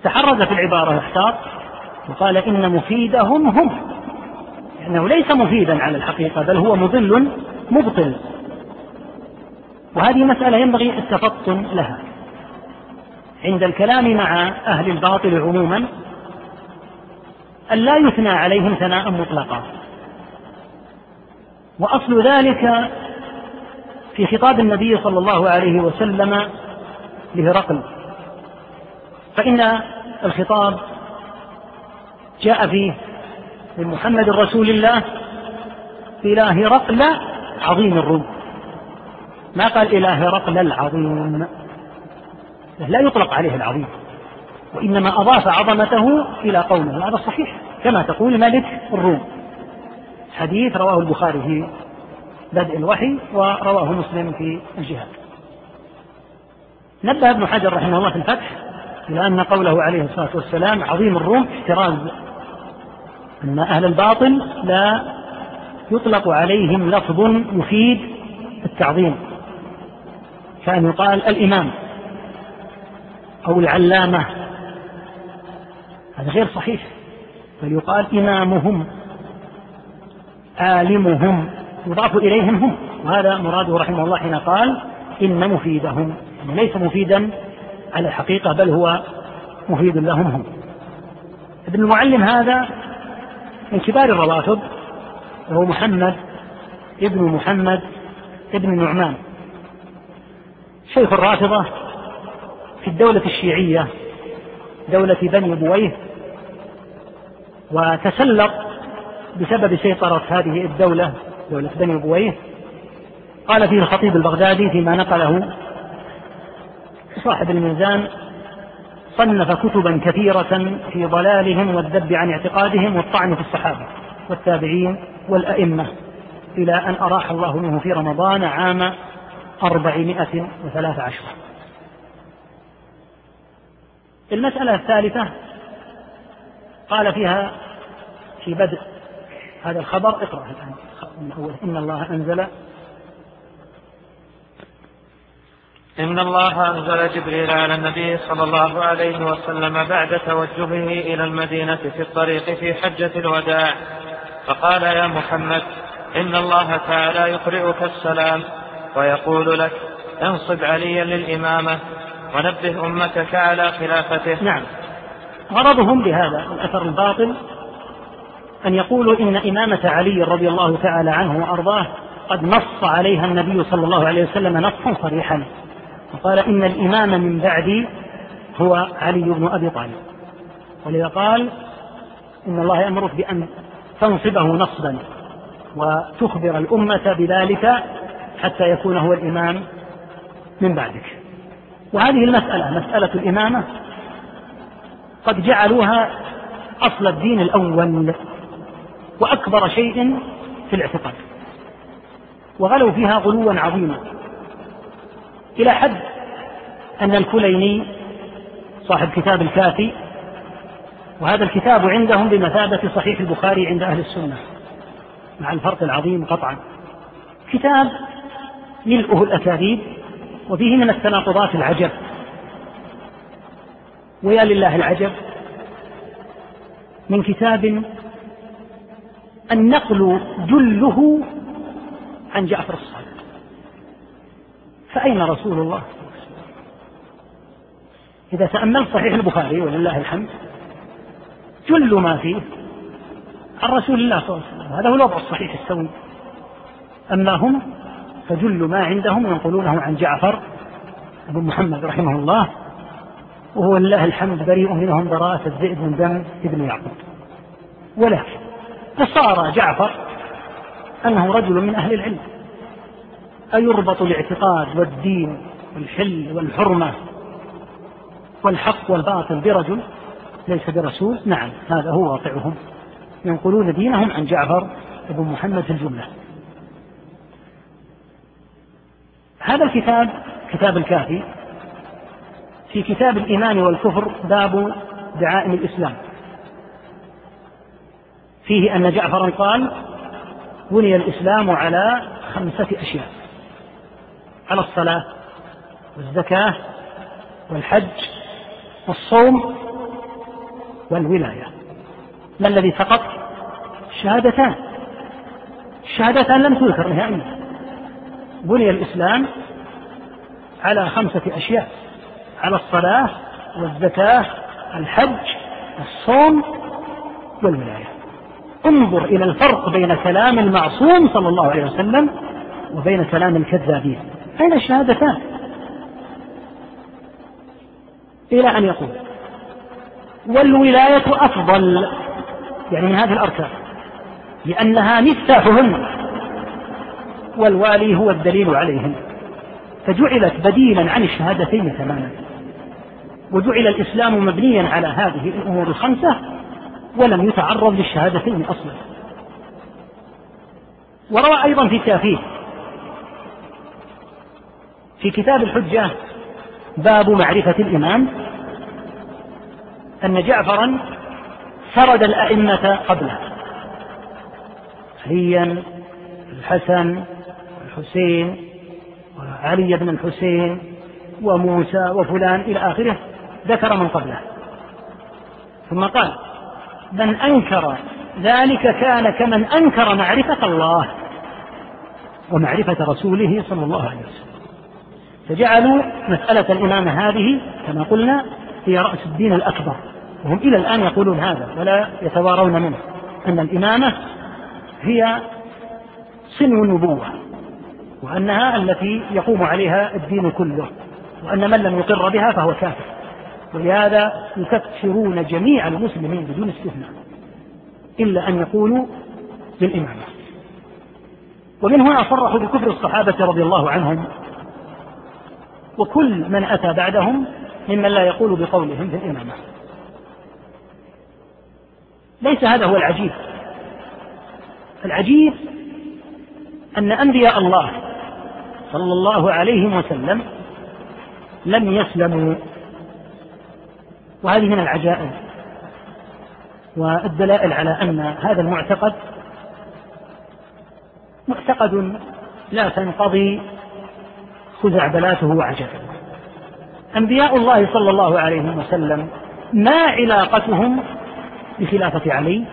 تحرز في العبارة احتاط وقال إن مفيدهم هم. لأنه ليس مفيدا على الحقيقة بل هو مضل مبطل. وهذه مسألة ينبغي التفطن لها. عند الكلام مع أهل الباطل عموما أن لا يثنى عليهم ثناء مطلقا. وأصل ذلك في خطاب النبي صلى الله عليه وسلم لهرقل. فإن الخطاب جاء فيه من محمد رسول الله إلى هرقل عظيم الروم. ما قال إلى هرقل العظيم؟ لا يطلق عليه العظيم وإنما أضاف عظمته إلى قومه. هذا صحيح كما تقول ملك الروم. حديث رواه البخاري في بدء الوحي ورواه مسلم في الجهاد. نبه ابن حجر رحمه الله في الفتح إلى أن قوله عليه الصلاة والسلام عظيم الروم احتراز أن أهل الباطل لا يطلق عليهم لفظ يفيد التعظيم. كأن يقال الإمام أو العلامة. هذا غير صحيح. بل يقال إمامهم عالمهم يضاف إليهم هم. وهذا مراده رحمه الله حين قال إن مفيدهم. يعني ليس مفيدا على الحقيقة بل هو مفيد لهم هم. ابن المعلم هذا من كبار الرواتب وهو محمد ابن محمد ابن نعمان. شيخ الرافضة في الدولة الشيعية دولة بني بويه وتسلط بسبب سيطرة هذه الدولة دولة بني بويه قال فيه الخطيب البغدادي فيما نقله صاحب الميزان صنف كتبا كثيرة في ضلالهم والذب عن اعتقادهم والطعن في الصحابة والتابعين والأئمة إلى أن أراح الله منه في رمضان عام أربعمائة وثلاث عشر. المسألة الثالثة قال فيها في بدء هذا الخبر اقرأ الآن. إن الله أنزل إن الله أنزل جبريل على النبي صلى الله عليه وسلم بعد توجهه إلى المدينة في الطريق في حجة الوداع. فقال يا محمد إن الله تعالى يقرئك السلام ويقول لك انصب عليا للإمامة ونبه أمتك على خلافته. نعم. غرضهم بهذا الأثر الباطل أن يقولوا إن إمامة علي رضي الله تعالى عنه وأرضاه قد نص عليها النبي صلى الله عليه وسلم نصا صريحا. وقال إن الإمام من بعدي هو علي بن أبي طالب. ولذا قال إن الله يأمرك بأن تنصبه نصبا وتخبر الأمة بذلك حتى يكون هو الإمام من بعدك. وهذه المسألة مسألة الإمامة قد جعلوها أصل الدين الأول وأكبر شيء في الاعتقاد وغلوا فيها غلوا عظيما. إلى حد أن الكليني صاحب كتاب الكافي وهذا الكتاب عندهم بمثابة صحيح البخاري عند أهل السنة مع الفرق العظيم قطعا. كتاب ملؤه الأكاذيب وفيه من التناقضات العجب. ويا لله العجب من كتاب النقل جله عن جعفر الصادق. فأين رسول الله؟ إذا تأملت صحيح البخاري ولله الحمد جل ما فيه عن رسول الله صلى الله عليه وسلم. هذا هو الوضع الصحيح السوي. أما هم فجل ما عندهم ينقلونه عن جعفر أبو محمد رحمه الله وهو لله الحمد بريء منهم براءة الذئب من دم ابن يعقوب. ولكن فصار جعفر أنه رجل من أهل العلم. أيربط الاعتقاد والدين والحل والحرمة والحق والباطل برجل ليس برسول؟ نعم هذا هو واقعهم. ينقلون دينهم عن جعفر بن محمد في الجملة. هذا الكتاب كتاب الكافي في كتاب الإيمان والكفر باب دعائم الإسلام. فيه أن جعفرا قال بني الإسلام على خمسة أشياء. على الصلاة والزكاة والحج والصوم والولاية. ما الذي سقط؟ الشهادتان. الشهادتان لم تذكر نهائيا. بني الإسلام على خمسة أشياء على الصلاة والزكاة الحج الصوم والولاية. انظر إلى الفرق بين كلام المعصوم صلى الله عليه وسلم وبين كلام الكذابين. أين الشهادتان؟ إلى أن يقول والولاية أفضل يعني من هذه الأركان لأنها مفتاحهن والوالي هو الدليل عليهن. فجعلت بديلا عن الشهادتين تماما. وجعل الإسلام مبنيا على هذه الأمور الخمسة ولم يتعرض للشهادتين أصلا. وروى أيضا في التافيه في كتاب الحجة باب معرفة الإمام أن جعفرا سرد الأئمة قبله. عليا الحسن الحسين وعلي بن الحسين وموسى وفلان إلى آخره ذكر من قبله. ثم قال من أنكر ذلك كان كمن أنكر معرفة الله ومعرفة رسوله صلى الله عليه وسلم. فجعلوا مسألة الإمامة هذه كما قلنا هي رأس الدين الأكبر. وهم إلى الآن يقولون هذا ولا يتوارون منه أن الإمامة هي سن النبوة وأنها التي يقوم عليها الدين كله وأن من لم يقر بها فهو كافر. ولهذا يكفرون جميع المسلمين بدون استثناء إلا أن يقولوا بالإمامة ومن هنا صرحوا بكفر الصحابة رضي الله عنهم وكل من أتى بعدهم ممن لا يقول بقولهم في الإمامة. ليس هذا هو العجيب. العجيب أن أنبياء الله صلى الله عليه وسلم لم يسلموا. وهذه من العجائب والدلائل على أن هذا المعتقد معتقد لا تنقضي خزعبلاته وعجائبه أنبياء الله صلى الله عليه وسلم ما علاقتهم بخلافة علي؟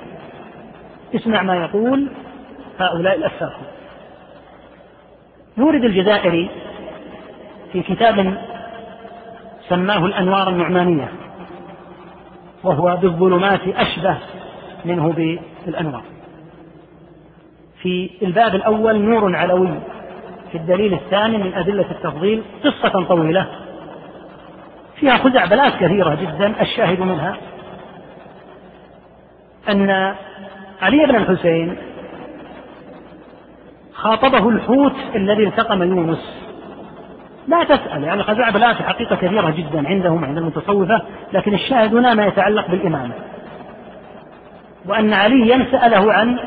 اسمع ما يقول هؤلاء الأفاق يورد الجزائري في كتاب سماه الأنوار النعمانية وهو بالظلمات أشبه منه بالأنوار. في الباب الأول نور علوي في الدليل الثاني من أدلة التفضيل قصة طويلة فيها خزعبلات كثيرة جدا الشاهد منها أن علي بن الحسين خاطبه الحوت الذي التقم يونس. لا تسأل يعني خزعبلات حقيقة كثيرة جدا عندهم عند المتصوفة لكن الشاهد هنا ما يتعلق بالإمامة. وأن عليا سأله عن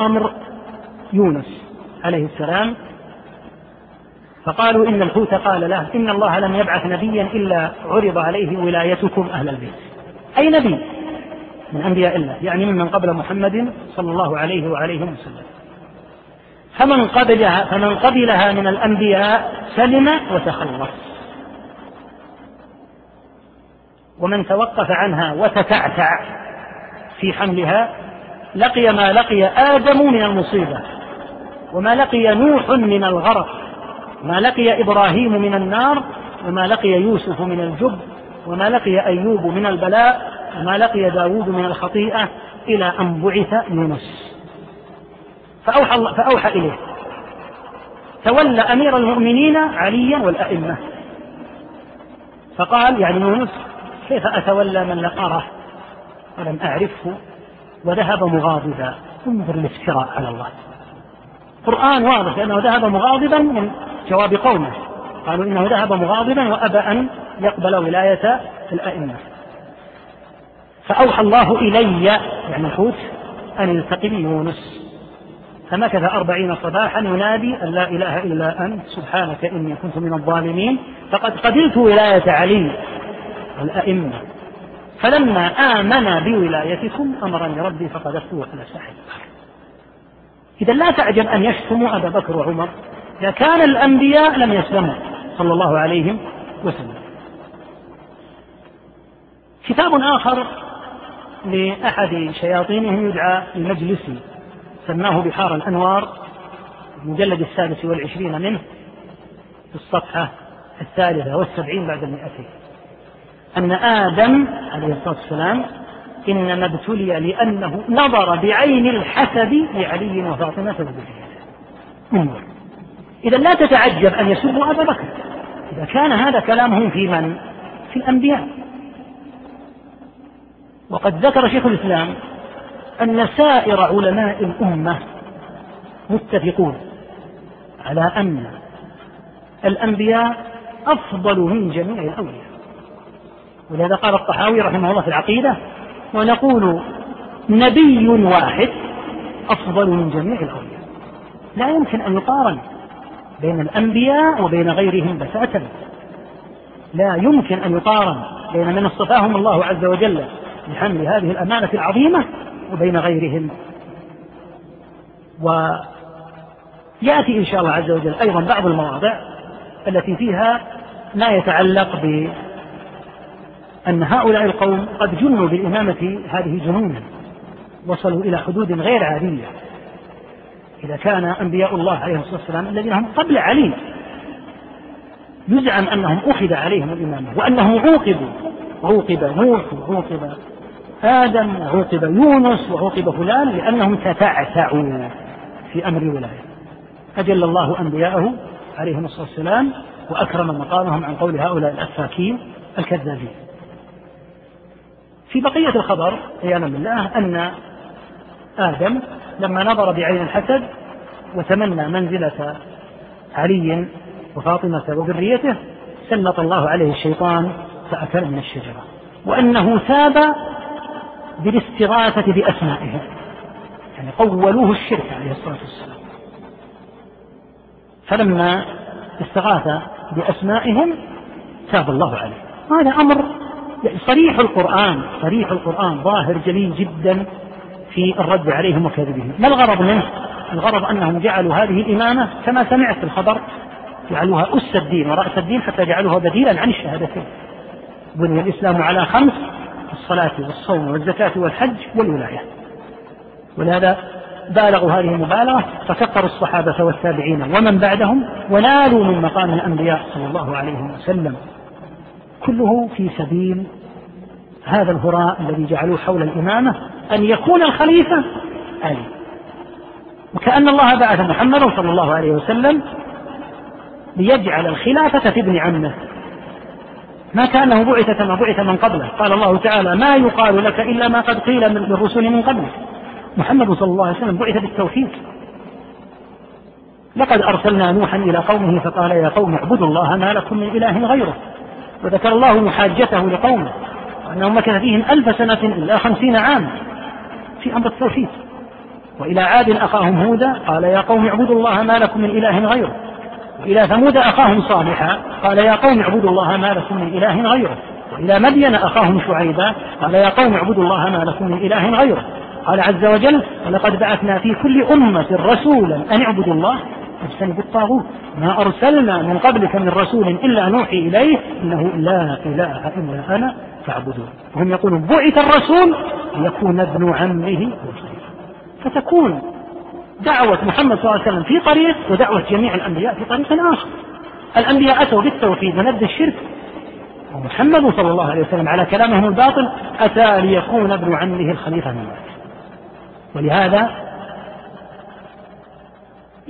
أمر يونس عليه السلام فقالوا إن الحوت قال له إن الله لم يبعث نبيا إلا عرض عليه ولايتكم أهل البيت. أي نبي من أنبياء الله يعني ممن قبل محمد صلى الله عليه وعليه وسلم. فمن قبلها فمن قبلها من الأنبياء سلم وتخلص. ومن توقف عنها وتتعتع في حملها لقي ما لقي آدم من المصيبة وما لقي نوح من الغرق. ما لقي إبراهيم من النار وما لقي يوسف من الجب وما لقي أيوب من البلاء وما لقي داود من الخطيئة إلى أن بعث يونس فأوحى, فأوحى إليه. تولى أمير المؤمنين عليا والأئمة. فقال يعني يونس كيف أتولى من لم أره ولم أعرفه؟ وذهب مغاضبا. انظر الافتراء على الله. القرآن واضح لأنه ذهب مغاضبا من جواب قومه. قالوا إنه ذهب مغاضبا وأبى أن يقبل ولاية الأئمة. فأوحى الله إلي يعني الحوت أن التقم يونس. فمكث أربعين صباحا ينادي أن لا إله إلا أنت سبحانك إني كنت من الظالمين. فقد قبلت ولاية علي والأئمة فلما آمن بولايتكم أمرني ربي فقذفته على ساحل إذا لا تعجب أن يشتموا أبا بكر وعمر إذا كان الأنبياء لم يسلموا صلى الله عليه وسلم. كتاب آخر لأحد شياطينهم يدعى المجلسي سماه بحار الأنوار المجلد السادس والعشرين منه في الصفحة الثالثة والسبعين بعد المئتين. أن آدم عليه الصلاة والسلام إنما ابتلي لأنه نظر بعين الحسد لعلي وفاطمة انظر. إذا لا تتعجب أن يسبوا أبا بكر. إذا كان هذا كلامهم في من؟ في الأنبياء. وقد ذكر شيخ الإسلام أن سائر علماء الأمة متفقون على أن الأنبياء أفضل من جميع الأولياء. ولهذا قال الطحاوي رحمه الله في العقيدة ونقول نبي واحد أفضل من جميع الأولياء. لا يمكن أن يقارن بين الأنبياء وبين غيرهم بتاتا لا يمكن أن يقارن بين من اصطفاهم الله عز وجل لحمل هذه الأمانة العظيمة وبين غيرهم. ويأتي إن شاء الله عز وجل أيضا بعض المواضع التي فيها ما يتعلق ب أن هؤلاء القوم قد جنوا بالإمامة هذه جنونا وصلوا إلى حدود غير عادية. إذا كان أنبياء الله عليهم الصلاة والسلام الذين هم قبل علي يزعم أنهم أخذ عليهم الإمامة وأنهم عوقبوا عوقب نوح وعوقب آدم وعوقب يونس وعوقب فلان لأنهم تتعتعوا في أمر الولاية أجل الله أنبياءه عليهم الصلاة والسلام وأكرم مقامهم عن قول هؤلاء الأفاكين الكذابين. في بقية الخبر عياذا بالله أن آدم لما نظر بعين الحسد وتمنى منزلة علي وفاطمة وذريته سلط الله عليه الشيطان فأكل من الشجرة. وأنه تاب بالاستغاثة بأسمائهم يعني قولوه الشرك عليه الصلاة والسلام. فلما استغاث بأسمائهم تاب الله عليه. هذا أمر يعني صريح القرآن صريح القرآن ظاهر جليل جدا في الرد عليهم وكذبهم. ما الغرض منه؟ الغرض أنهم جعلوا هذه الإمامة كما سمعت الخبر جعلوها أس الدين ورأس الدين حتى جعلوها بديلا عن الشهادتين. بني الإسلام على خمس الصلاة والصوم والزكاة والحج والولاية. ولهذا بالغوا هذه المبالغة فكفروا الصحابة والتابعين ومن بعدهم ونالوا من مقام الأنبياء صلى الله عليه وسلم. كله في سبيل هذا الهراء الذي جعلوه حول الإمامة أن يكون الخليفة علي وكأن الله بعث محمدا صلى الله عليه وسلم ليجعل الخلافة في ابن عمه. ما كأنه بعث كما بعث من قبله. قال الله تعالى ما يقال لك إلا ما قد قيل من الرسل من قبلك. محمد صلى الله عليه وسلم بعث بالتوحيد لقد أرسلنا نوحا إلى قومه فقال يا قوم اعبدوا الله ما لكم من إله غيره. وذكر الله محاجته لقومه وأنه مكث فيهم ألف سنة إلا خمسين عاما في أمر التوحيد. وإلى عاد أخاهم هودا قال يا قوم اعبدوا الله ما لكم من إله غيره. وإلى ثمود أخاهم صالحا قال يا قوم اعبدوا الله ما لكم من إله غيره. وإلى مدين أخاهم شعيبا قال يا قوم اعبدوا الله ما لكم من إله غيره. قال عز وجل ولقد بعثنا في كل أمة رسولا أن اعبدوا الله واجتنبوا الطاغوت ما أرسلنا من قبلك من رسول إلا نوحي إليه إنه لا إله إلا أنا فاعبدون. وهم يقولون بعث الرسول ليكون ابن عمه فتكون دعوة محمد صلى الله عليه وسلم في طريق ودعوة جميع الأنبياء في طريق آخر. الأنبياء أتوا بالتوحيد ونبذ الشرك. ومحمد صلى الله عليه وسلم على كلامهم الباطل أتى ليكون ابن عمه الخليفة من بعد ولهذا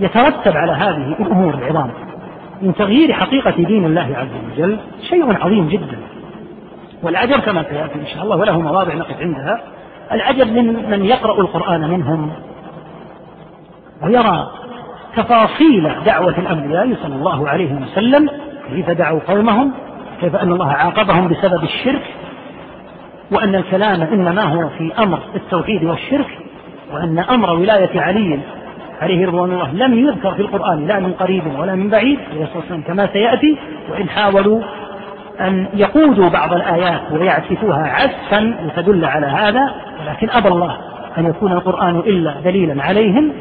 يترتب على هذه الأمور العظام من تغيير حقيقة دين الله عز وجل شيء عظيم جدا. والعجب كما سيأتي إن شاء الله وله مواضع نقف عندها. العجب من من يقرأ القرآن منهم ويرى تفاصيل دعوة الأنبياء صلى الله عليه وسلم كيف دعوا قومهم كيف أن الله عاقبهم بسبب الشرك وأن الكلام إنما هو في أمر التوحيد والشرك وأن أمر ولاية علي عليه رضوان الله لم يذكر في القرآن لا من قريب ولا من بعيد عليه الصلاة والسلام كما سيأتي وإن حاولوا أن يقودوا بعض الآيات ويعكسوها عكسا لتدل على هذا ولكن أبى الله أن يكون القرآن إلا دليلا عليهم.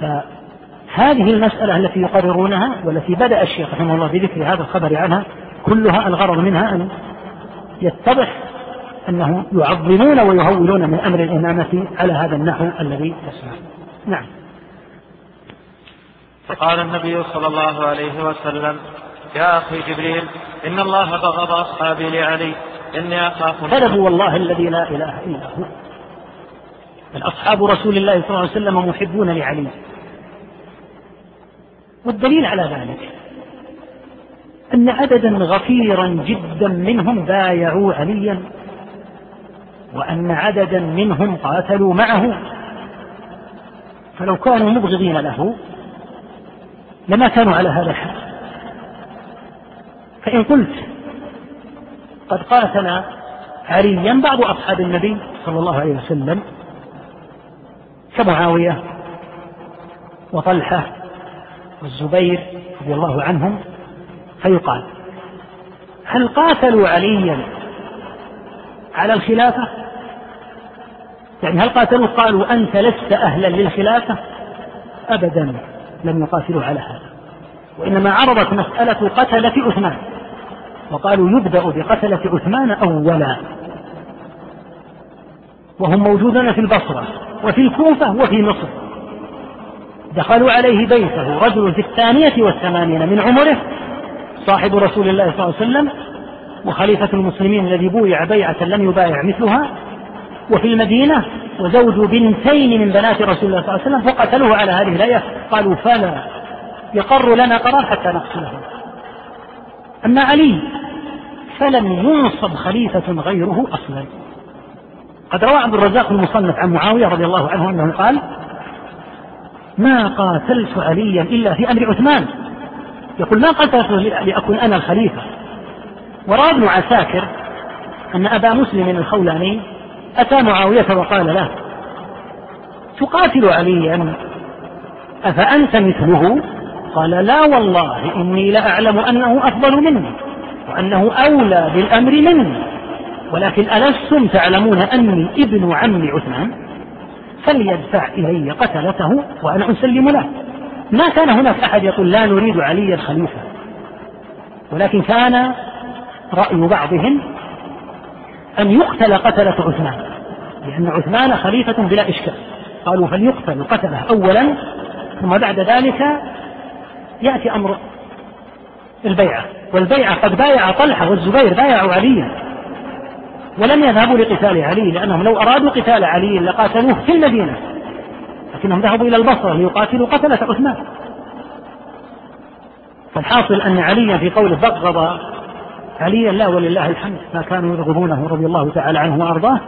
فهذه المسألة التي يقررونها والتي بدأ الشيخ رحمه الله بذكر هذا الخبر عنها كلها الغرض منها أن يتضح أنه يعظمون ويهولون من أمر الإمامة على هذا النحو الذي يسمع نعم. فقال النبي صلى الله عليه وسلم يا أخي جبريل إن الله بغض أصحابي لعلي إني أخاف كذبوا والله الذي لا إله إلا هو. بل أصحاب رسول الله صلى الله عليه وسلم محبون لعلي. والدليل على ذلك أن عددا غفيرا جدا منهم بايعوا عليا وأن عددا منهم قاتلوا معه. فلو كانوا مبغضين له لما كانوا على هذا الحال. فإن قلت قد قاتل عليا بعض أصحاب النبي صلى الله عليه وسلم كمعاوية وطلحة والزبير رضي الله عنهم فيقال هل قاتلوا عليا على الخلافة؟ يعني هل قاتلوه قالوا أنت لست أهلا للخلافة؟ أبدا. لم يقاتلوا على هذا. وإنما عرضت مسألة قتلة عثمان. وقالوا يبدأ بقتلة عثمان أولا. وهم موجودون في البصرة وفي الكوفة وفي مصر. دخلوا عليه بيته رجل في الثانية والثمانين من عمره صاحب رسول الله صلى الله عليه وسلم وخليفة المسلمين الذي بويع بيعة لم يبايع مثلها. وفي المدينة وزوج بنتين من بنات رسول الله صلى الله عليه وسلم فقتلوه على هذه الآية قالوا فلا يقر لنا قرار حتى نقتله. أما علي فلم ينصب خليفة غيره أصلا. قد روى عبد الرزاق المصنف عن معاوية رضي الله عنه أنه قال ما قاتلت عليا إلا في أمر عثمان. يقول ما قاتلت لأكون أنا الخليفة. وروى ابن عساكر أن أبا مسلم الخولاني أتى معاوية وقال له تقاتل عليا؟ أفأنت مثله؟ قال لا والله إني لأعلم أنه أفضل مني وأنه أولى بالأمر مني ولكن ألستم تعلمون أني ابن عم عثمان؟ فليدفع إلي قتلته وأنا أسلم له. ما كان هناك أحد يقول لا نريد علي الخليفة. ولكن كان رأي بعضهم أن يقتل قتلة عثمان. لأن عثمان خليفة بلا إشكال. قالوا فليقتل قتله أولا ثم بعد ذلك يأتي أمر البيعة. والبيعة قد بايع طلحة والزبير بايعوا عليا ولم يذهبوا لقتال علي لأنهم لو أرادوا قتال علي لقاتلوه في المدينة. لكنهم ذهبوا إلى البصرة ليقاتلوا قتلة عثمان. فالحاصل أن عليا في قوله بغض عليا لا ولله الحمد ما كانوا يرغبونه رضي الله تعالى عنه وأرضاه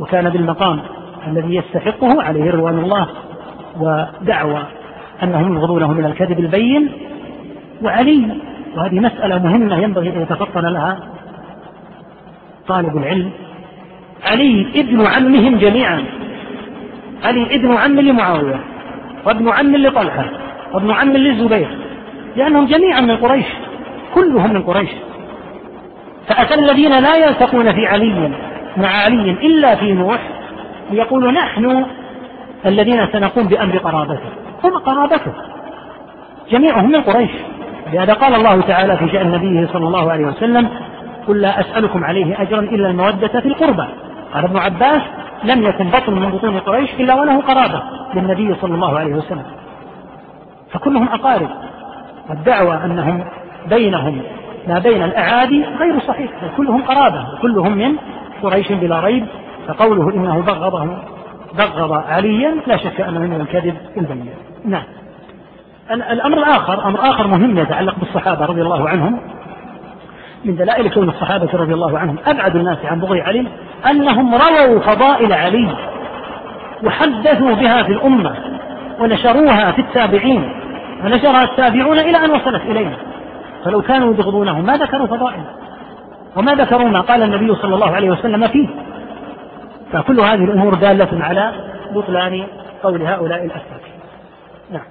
وكان بالمقام الذي يستحقه عليه رضوان الله ودعوى أنهم يبغضونه من الكذب البين وعلي. وهذه مسألة مهمة ينبغي أن يتفطن لها طالب العلم. علي ابن عمهم جميعا. علي ابن عم لمعاوية وابن عم لطلحة وابن عم للزبير لأنهم جميعا من قريش كلهم من قريش. فأتى الذين لا يلتقون في علي مع علي إلا في نوح ليقولوا نحن الذين سنقوم بأمر قرابته. هم قرابته. جميعهم من قريش. لهذا قال الله تعالى في شأن نبيه صلى الله عليه وسلم قل لا أسألكم عليه أجرا إلا المودة في القربى. قال ابن عباس لم يكن بطن من بطون قريش إلا وله قرابة للنبي صلى الله عليه وسلم. فكلهم أقارب. والدعوة أنهم بينهم ما بين الأعادي غير صحيح كلهم قرابة وكلهم من قريش بلا ريب. فقوله إنه بغضه بغض عليا لا شك أنه من الكذب البين نعم. الأمر الآخر أمر آخر مهم يتعلق بالصحابة رضي الله عنهم. من دلائل كون الصحابة رضي الله عنهم أبعد الناس عن بغي علي أنهم رووا فضائل علي وحدثوا بها في الأمة ونشروها في التابعين ونشرها التابعون إلى أن وصلت إلينا. فلو كانوا يبغضونه ما ذكروا فضائل. وما ذكروا ما قال النبي صلى الله عليه وسلم فيه. فكل هذه الأمور دالة على بطلان قول هؤلاء الأسفل نعم.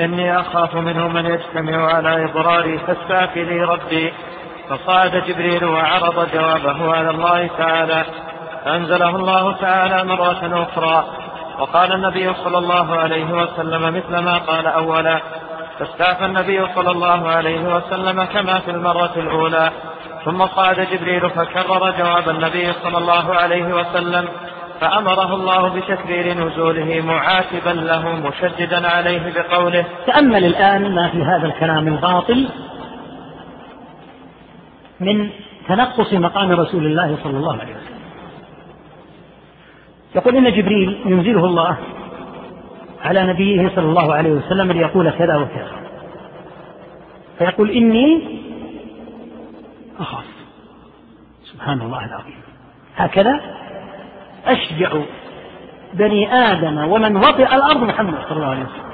إني أخاف منه من يجتمع على إضراري فاستعفي لي ربي. فصعد جبريل وعرض جوابه على الله تعالى. فأنزله الله تعالى مرة أخرى. وقال النبي صلى الله عليه وسلم مثل ما قال أولا فاستعفى النبي صلى الله عليه وسلم كما في المرة الأولى. ثم صعد جبريل فكرر جواب النبي صلى الله عليه وسلم فأمره الله بتكرير نزوله معاتبا له مشددا عليه بقوله تأمل الآن ما في هذا الكلام الباطل من تنقص مقام رسول الله صلى الله عليه وسلم. يقول إن جبريل ينزله الله على نبيه صلى الله عليه وسلم ليقول كذا وكذا. فيقول إني أخاف. سبحان الله العظيم. هكذا أشجع بني آدم ومن وطئ الأرض محمد صلى الله عليه وسلم.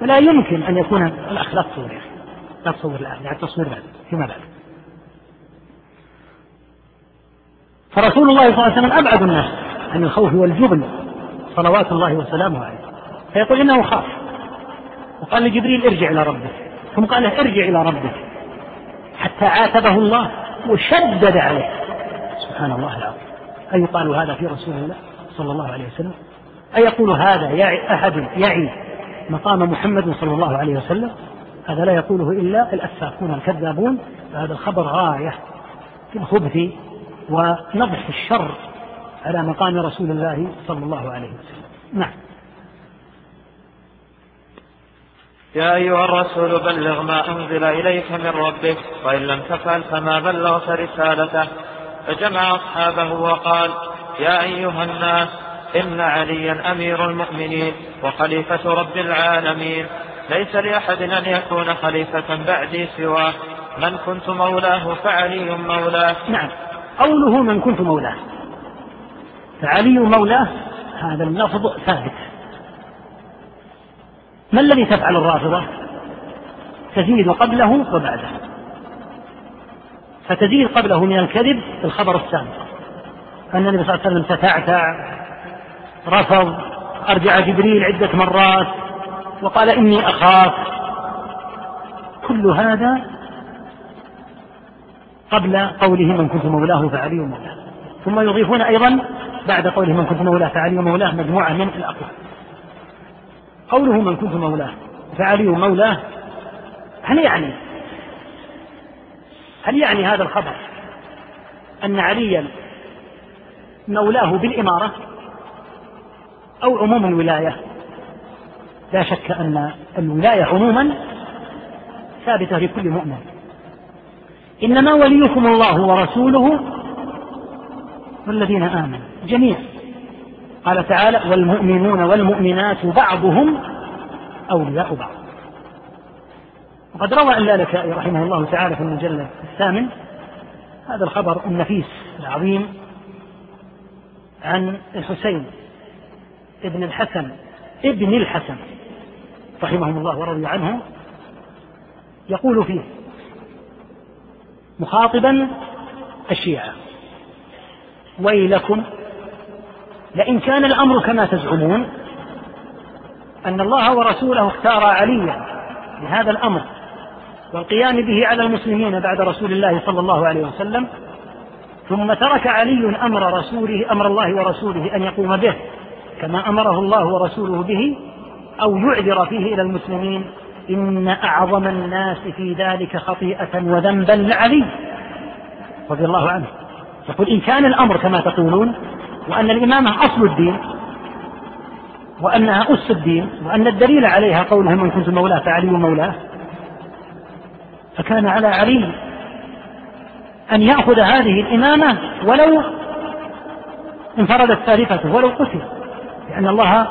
فلا يمكن أن يكون الأخ لا تصور لا تصور الآن. يعني تصوير بعد. فيما بعد. فرسول الله صلى الله عليه وسلم أبعد الناس عن الخوف والجبن. صلوات الله وسلامه عليه. فيقول إنه خاف. وقال لجبريل ارجع إلى ربك. ثم قال له ارجع إلى ربك. حتى عاتبه الله وشدد عليه. سبحان الله العظيم. أيقال هذا في رسول الله صلى الله عليه وسلم؟ أيقول هذا يعي أحد يعي مقام محمد صلى الله عليه وسلم؟ هذا لا يقوله إلا الأفاكون الكذابون. فهذا الخبر غاية في الخبث ونضح الشر على مقام رسول الله صلى الله عليه وسلم. نعم. يا أيها الرسول بلغ ما أنزل إليك من ربك وإن لم تفعل فما بلغت رسالته. فجمع أصحابه وقال يا أيها الناس إن عليا أمير المؤمنين وخليفة رب العالمين. ليس لأحد أن يكون خليفة بعدي سواه. من كنت مولاه فعلي مولاه. نعم. قوله من كنت مولاه. فعلي مولاه هذا اللفظ ثابت. ما الذي تفعل الرافضة؟ تزيد قبله وبعده. فتزيد قبله من الكذب الخبر السابق. أن النبي صلى الله عليه وسلم تتعتع رفض أرجع جبريل عدة مرات وقال إني أخاف. كل هذا قبل قوله من كنت مولاه فعلي مولاه ثم يضيفون أيضا بعد قوله من كنت مولاه فعلي مولاه مجموعة من الأقوال. قوله من كنت مولاه فعلي مولاه هل يعني؟ هل يعني هذا الخبر أن عليا مولاه بالإمارة أو عموم الولاية؟ لا شك أن الولاية عموما ثابتة لكل مؤمن. إنما وليكم الله ورسوله والذين آمنوا جميعا. قال تعالى والمؤمنون والمؤمنات بعضهم أولياء بعض. وقد روى اللالكائي رحمه الله تعالى في المجلد الثامن هذا الخبر النفيس العظيم عن الحسين ابن الحسن ابن الحسن رحمهم الله ورضي عنه يقول فيه مخاطبا الشيعة ويلكم لئن كان الأمر كما تزعمون أن الله ورسوله اختار عليا لهذا الأمر والقيام به على المسلمين بعد رسول الله صلى الله عليه وسلم ثم ترك علي أمر رسوله أمر الله ورسوله أن يقوم به كما أمره الله ورسوله به أو يعذر فيه إلى المسلمين. إن أعظم الناس في ذلك خطيئة وذنبا لعلي رضي الله عنه. يقول إن كان الأمر كما تقولون وأن الإمامة أصل الدين وأنها أس الدين وأن الدليل عليها قوله من كنت مولاه فعلي مولاه. فكان على علي أن يأخذ هذه الإمامة ولو انفردت ثالثته ولو قتل لأن الله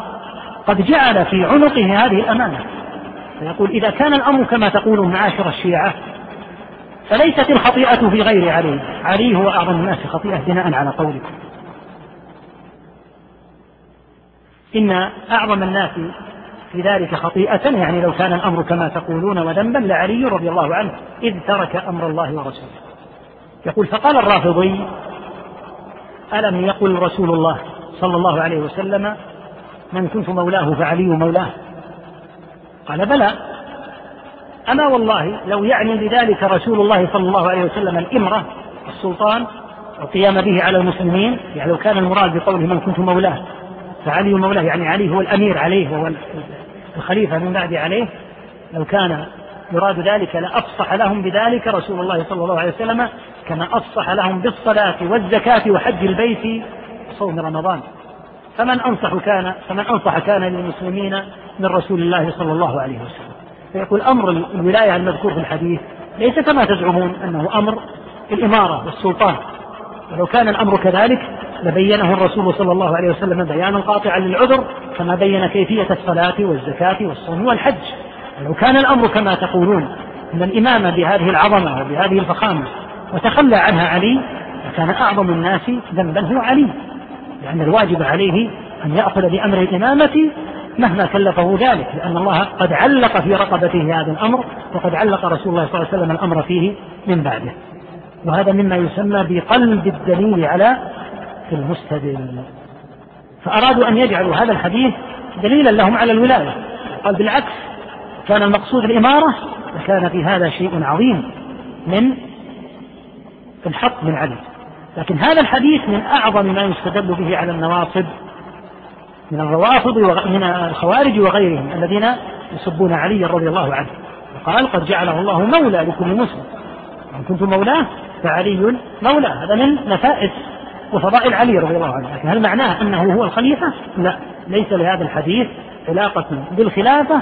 قد جعل في عنقه هذه الأمانة. فيقول إذا كان الأمر كما تقولون معاشر الشيعة فليست الخطيئة في غير علي. علي هو أعظم الناس خطيئة بناء على قولكم. إن أعظم الناس في ذلك خطيئة يعني لو كان الأمر كما تقولون وذنبا لعلي رضي الله عنه إذ ترك أمر الله ورسوله. يقول فقال الرافضي ألم يقل رسول الله صلى الله عليه وسلم من كنت مولاه فعلي مولاه قال بلى. أما والله لو يعني بذلك رسول الله صلى الله عليه وسلم الإمرة السلطان والقيام به على المسلمين يعني لو كان المراد بقوله من كنت مولاه فعلي مولاه يعني علي هو الأمير عليه وهو الخليفة من بعد عليه. لو كان يراد ذلك لأفصح لهم بذلك رسول الله صلى الله عليه وسلم كما أفصح لهم بالصلاة والزكاة وحج البيت وصوم رمضان. فمن أنصح كان فمن أنصح كان للمسلمين من رسول الله صلى الله عليه وسلم. فيقول أمر الولاية المذكور في الحديث ليس كما تزعمون أنه أمر الإمارة والسلطان. ولو كان الأمر كذلك لبينه الرسول صلى الله عليه وسلم بيانا قاطعا للعذر كما بين كيفية الصلاة والزكاة والصوم والحج. ولو كان الأمر كما تقولون أن الإمامة بهذه العظمة وبهذه الفخامة وتخلى عنها علي لكان أعظم الناس ذنبا هو علي. لأن الواجب عليه أن يأخذ بأمر الإمامة مهما كلفه ذلك لأن الله قد علق في رقبته هذا الأمر وقد علق رسول الله صلى الله عليه وسلم الأمر فيه من بعده. وهذا مما يسمى بقلب الدليل على المستدل. فأرادوا أن يجعلوا هذا الحديث دليلا لهم على الولاية. قال بالعكس كان المقصود الإمارة وكان في هذا شيء عظيم من الحق من علي لكن هذا الحديث من أعظم ما يستدل به على النواصب من الروافض من الخوارج وغيرهم الذين يسبون علي رضي الله عنه. وقال قد جعله الله مولى لكل مسلم. إن كنت مولاه فعلي مولاه هذا من نفائس وفضائل علي رضي الله عنه. لكن هل معناه أنه هو الخليفة؟ لا. ليس لهذا الحديث علاقة بالخلافة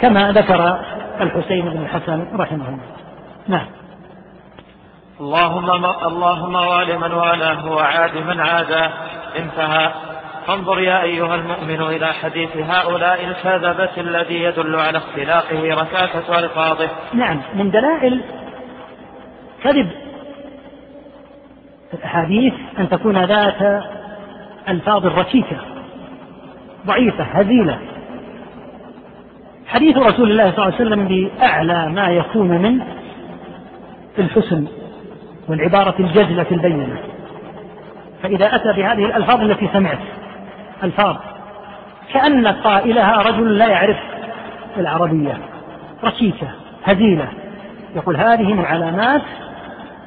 كما ذكر الحسين بن الحسن رحمه الله. نعم. اللهم اللهم وال من والاه وعاد من عاداه انتهى. فانظر يا أيها المؤمن إلى حديث هؤلاء الكذبة الذي يدل على اختلاقه ركاكة ألفاظه. نعم. من دلائل كذب الأحاديث أن تكون ذات ألفاظ ركيكة ضعيفة هزيلة. حديث رسول الله صلى الله عليه وسلم بأعلى ما يكون من الحسن والعبارة الجزلة البينة. فإذا أتى بهذه الألفاظ التي سمعت ألفاظ كأن قائلها رجل لا يعرف العربية رشيكة هزيلة. يقول هذه من علامات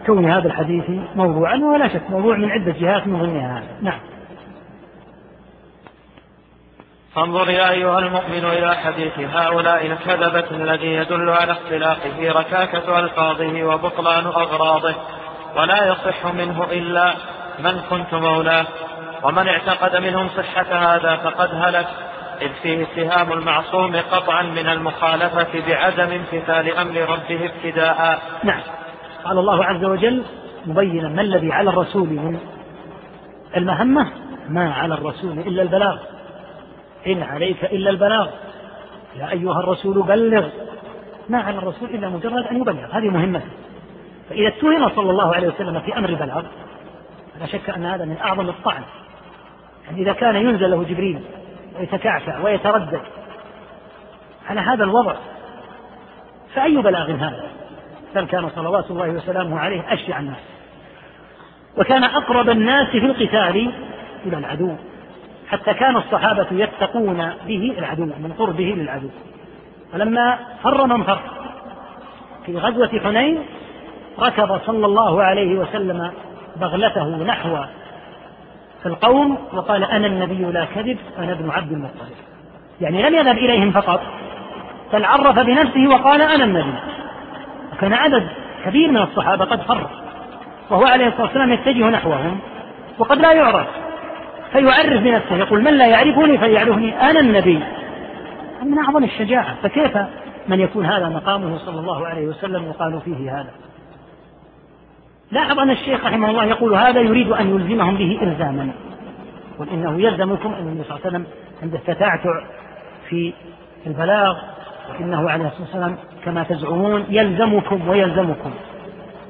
كون هذا الحديث موضوعا ولا شك موضوع من عدة جهات من ضمنها. هذا نعم. فانظر يا أيها المؤمن إلى حديث هؤلاء الكذبة الذي يدل على اختلافه ركاكة ألفاظه وبطلان أغراضه ولا يصح منه إلا من كنت مولاه ومن اعتقد منهم صحة هذا فقد هلك إذ فيه اتهام المعصوم قطعا من المخالفة بعدم امتثال أمر ربه ابتداء. نعم. قال الله عز وجل مبينا ما الذي على الرسول من المهمة؟ ما على الرسول إلا البلاغ. إن عليك إلا البلاغ. يا أيها الرسول بلغ. ما على الرسول إلا مجرد أن يبلغ. هذه مهمته فإذا اتهم صلى الله عليه وسلم في أمر البلاغ لا شك أن هذا من أعظم الطعن. يعني إذا كان ينزل له جبريل ويتكعكع ويتردد على هذا الوضع فأي بلاغ هذا؟ بل كان صلوات الله وسلامه عليه أشجع الناس. وكان أقرب الناس في القتال إلى العدو. حتى كان الصحابة يتقون به العدو من قربه للعدو. ولما فر من فر في غزوة حنين ركض صلى الله عليه وسلم بغلته نحو القوم وقال أنا النبي لا كذب أنا ابن عبد المطلب. يعني لم يذهب إليهم فقط بل عرف بنفسه وقال أنا النبي. وكان عدد كبير من الصحابة قد فر. وهو عليه الصلاة والسلام يتجه نحوهم وقد لا يعرف فيعرف بنفسه يقول من لا يعرفني فليعرفني أنا النبي. من أعظم الشجاعة فكيف من يكون هذا مقامه صلى الله عليه وسلم يقال فيه هذا؟ لاحظ أن الشيخ رحمه الله يقول هذا يريد أن يلزمهم به إلزاما. يقول إنه يلزمكم أن النبي صلى الله عليه وسلم عند التتعتع في البلاغ وإنه عليه الصلاة والسلام كما تزعمون يلزمكم ويلزمكم.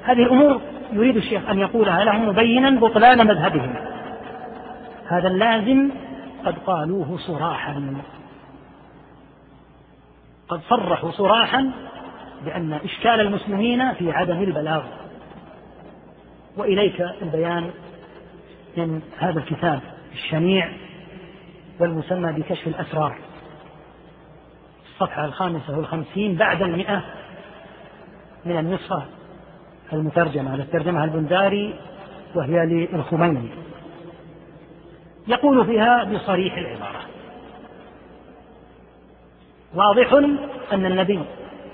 هذه الأمور يريد الشيخ أن يقولها لهم مبينا بطلان مذهبهم. هذا اللازم قد قالوه صراحا. قد صرحوا صراحا بأن إشكال المسلمين في عدم البلاغ. وإليك البيان من هذا الكتاب الشنيع والمسمى بكشف الأسرار. الصفحة الخامسة والخمسين بعد المئة من النسخة المترجمة. الترجمة البنداري وهي للخميني. يقول فيها بصريح العبارة. واضح أن النبي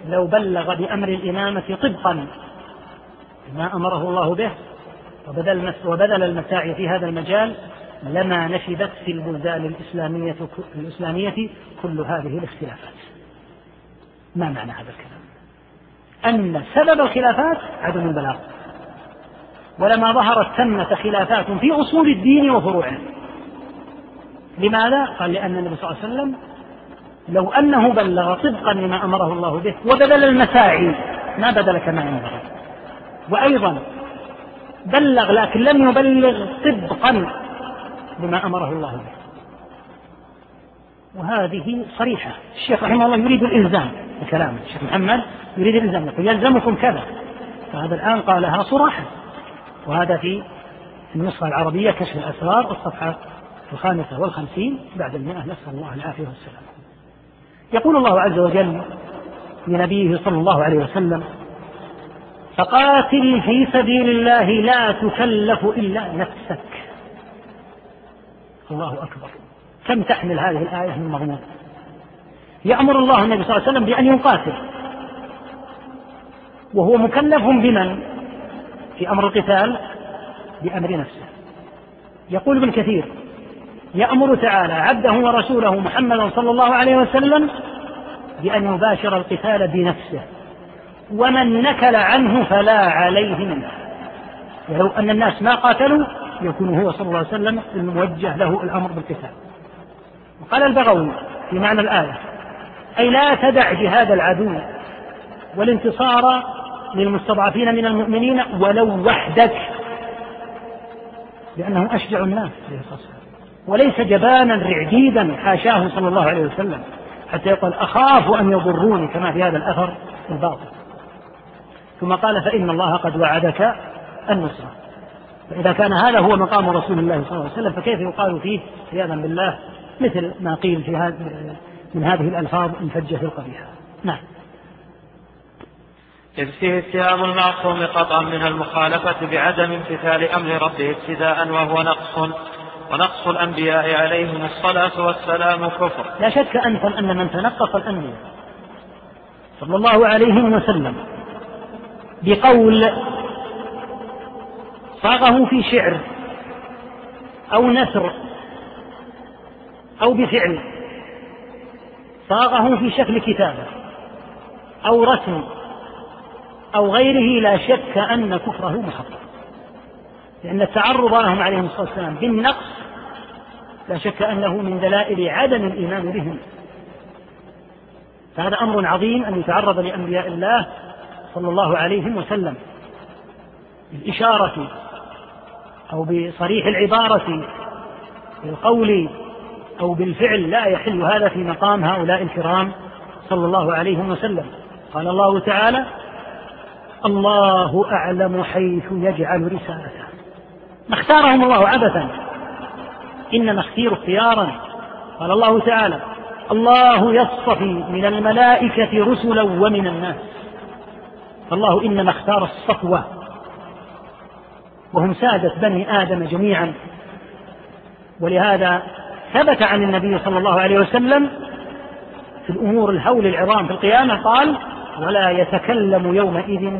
لو بلغ بأمر الإمامة طبقا ما أمره الله به وبذل, وبذل المساعي في هذا المجال لما نشبت في البلدان الإسلامية الإسلامية كل هذه الاختلافات. ما معنى هذا الكلام؟ أن سبب الخلافات عدم البلاغ. ولما ظهرت ثمة خلافات في أصول الدين وفروعه. لماذا؟ قال لأن النبي صلى الله عليه وسلم لو أنه بلغ طبقا لما أمره الله به وبذل المساعي ما بذل كما ينبغي. وأيضا بلغ لكن لم يبلغ طبقا بما أمره الله به وهذه صريحة. الشيخ رحمه الله يريد الإلزام بكلامه الشيخ محمد يريد الإلزام. يقول يلزمكم كذا. فهذا الآن قالها صراحة. وهذا في النسخة العربية كشف الأسرار الصفحة الخامسة والخمسين بعد المئة. نسأل الله العافية والسلام. يقول الله عز وجل لنبيه صلى الله عليه وسلم فقاتل في سبيل الله لا تكلف إلا نفسك. الله أكبر. كم تحمل هذه الآية من مضمون يأمر الله النبي صلى الله عليه وسلم بأن يقاتل وهو مكلف بمن؟ في أمر القتال بأمر نفسه. يقول ابن كثير يأمر تعالى عبده ورسوله محمدا صلى الله عليه وسلم بأن يباشر القتال بنفسه. ومن نكل عنه فلا عليه منه. ولو أن الناس ما قاتلوا يكون هو صلى الله عليه وسلم الموجه له الأمر بالقتال. وقال البغوي في معنى الآية أي لا تدع جهاد العدو والانتصار للمستضعفين من المؤمنين ولو وحدك لأنه أشجع الناس عليه الصلاة والسلام. وليس جبانا رعديدا حاشاه صلى الله عليه وسلم حتى يقول أخاف أن يضروني كما في هذا الأثر الباطل. ثم قال فإن الله قد وعدك النصرة فإذا كان هذا هو مقام رسول الله صلى الله عليه وسلم فكيف يقال فيه عياذا بالله مثل ما قيل في هذا من هذه الألفاظ الفجة القبيحة نعم. إذ فيه اتهام المعصوم قطعا من المخالفة بعدم امتثال أمر ربه ابتداء وهو نقص. ونقص الأنبياء عليهم الصلاة والسلام كفر. لا شك أنتم أن من تنقص الأنبياء صلى الله عليه وسلم بقول صاغه في شعر أو نثر أو بفعل صاغه في شكل كتابة أو رسم أو غيره لا شك أن كفره محقق. لأن التعرض لهم عليهم الصلاة والسلام بالنقص لا شك أنه من دلائل عدم الإيمان بهم. فهذا أمر عظيم أن يتعرض لأنبياء الله صلى الله عليه وسلم بالإشارة أو بصريح العبارة بالقول أو بالفعل لا يحل هذا في مقام هؤلاء الكرام صلى الله عليه وسلم. قال الله تعالى الله أعلم حيث يجعل رسالته. ما اختارهم الله عبثا. إنما اختيروا اختيارا. قال الله تعالى الله يصطفي من الملائكة رسلا ومن الناس. فالله إنما اختار الصفوة. وهم سادة بني آدم جميعا. ولهذا ثبت عن النبي صلى الله عليه وسلم في الأمور الهول العظام في القيامة قال ولا يتكلم يومئذ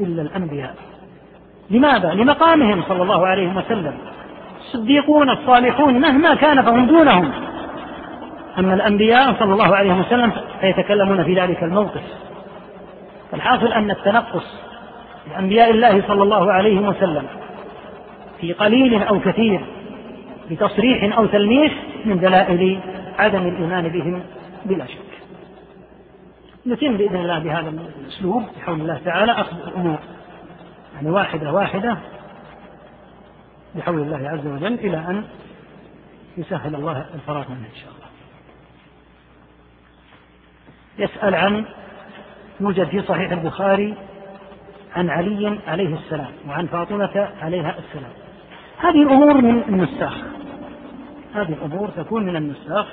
إلا الأنبياء. لماذا؟ لمقامهم صلى الله عليه وسلم. الصديقون الصالحون مهما كان فهم دونهم. أما الأنبياء صلى الله عليه وسلم فيتكلمون في ذلك الموقف. الحاصل أن التنقص لأنبياء الله صلى الله عليه وسلم في قليل أو كثير بتصريح أو تلميح من دلائل عدم الإيمان بهم بلا شك. نتم بإذن الله بهذا الأسلوب بحول الله تعالى. أخذ الأمور يعني واحدة واحدة بحول الله عز وجل إلى أن يسهل الله الفراغ منه إن شاء الله. يسأل عن يوجد في صحيح البخاري عن علي عليه السلام وعن فاطمة عليها السلام. هذه الأمور من النساخ. هذه الأمور تكون من النساخ.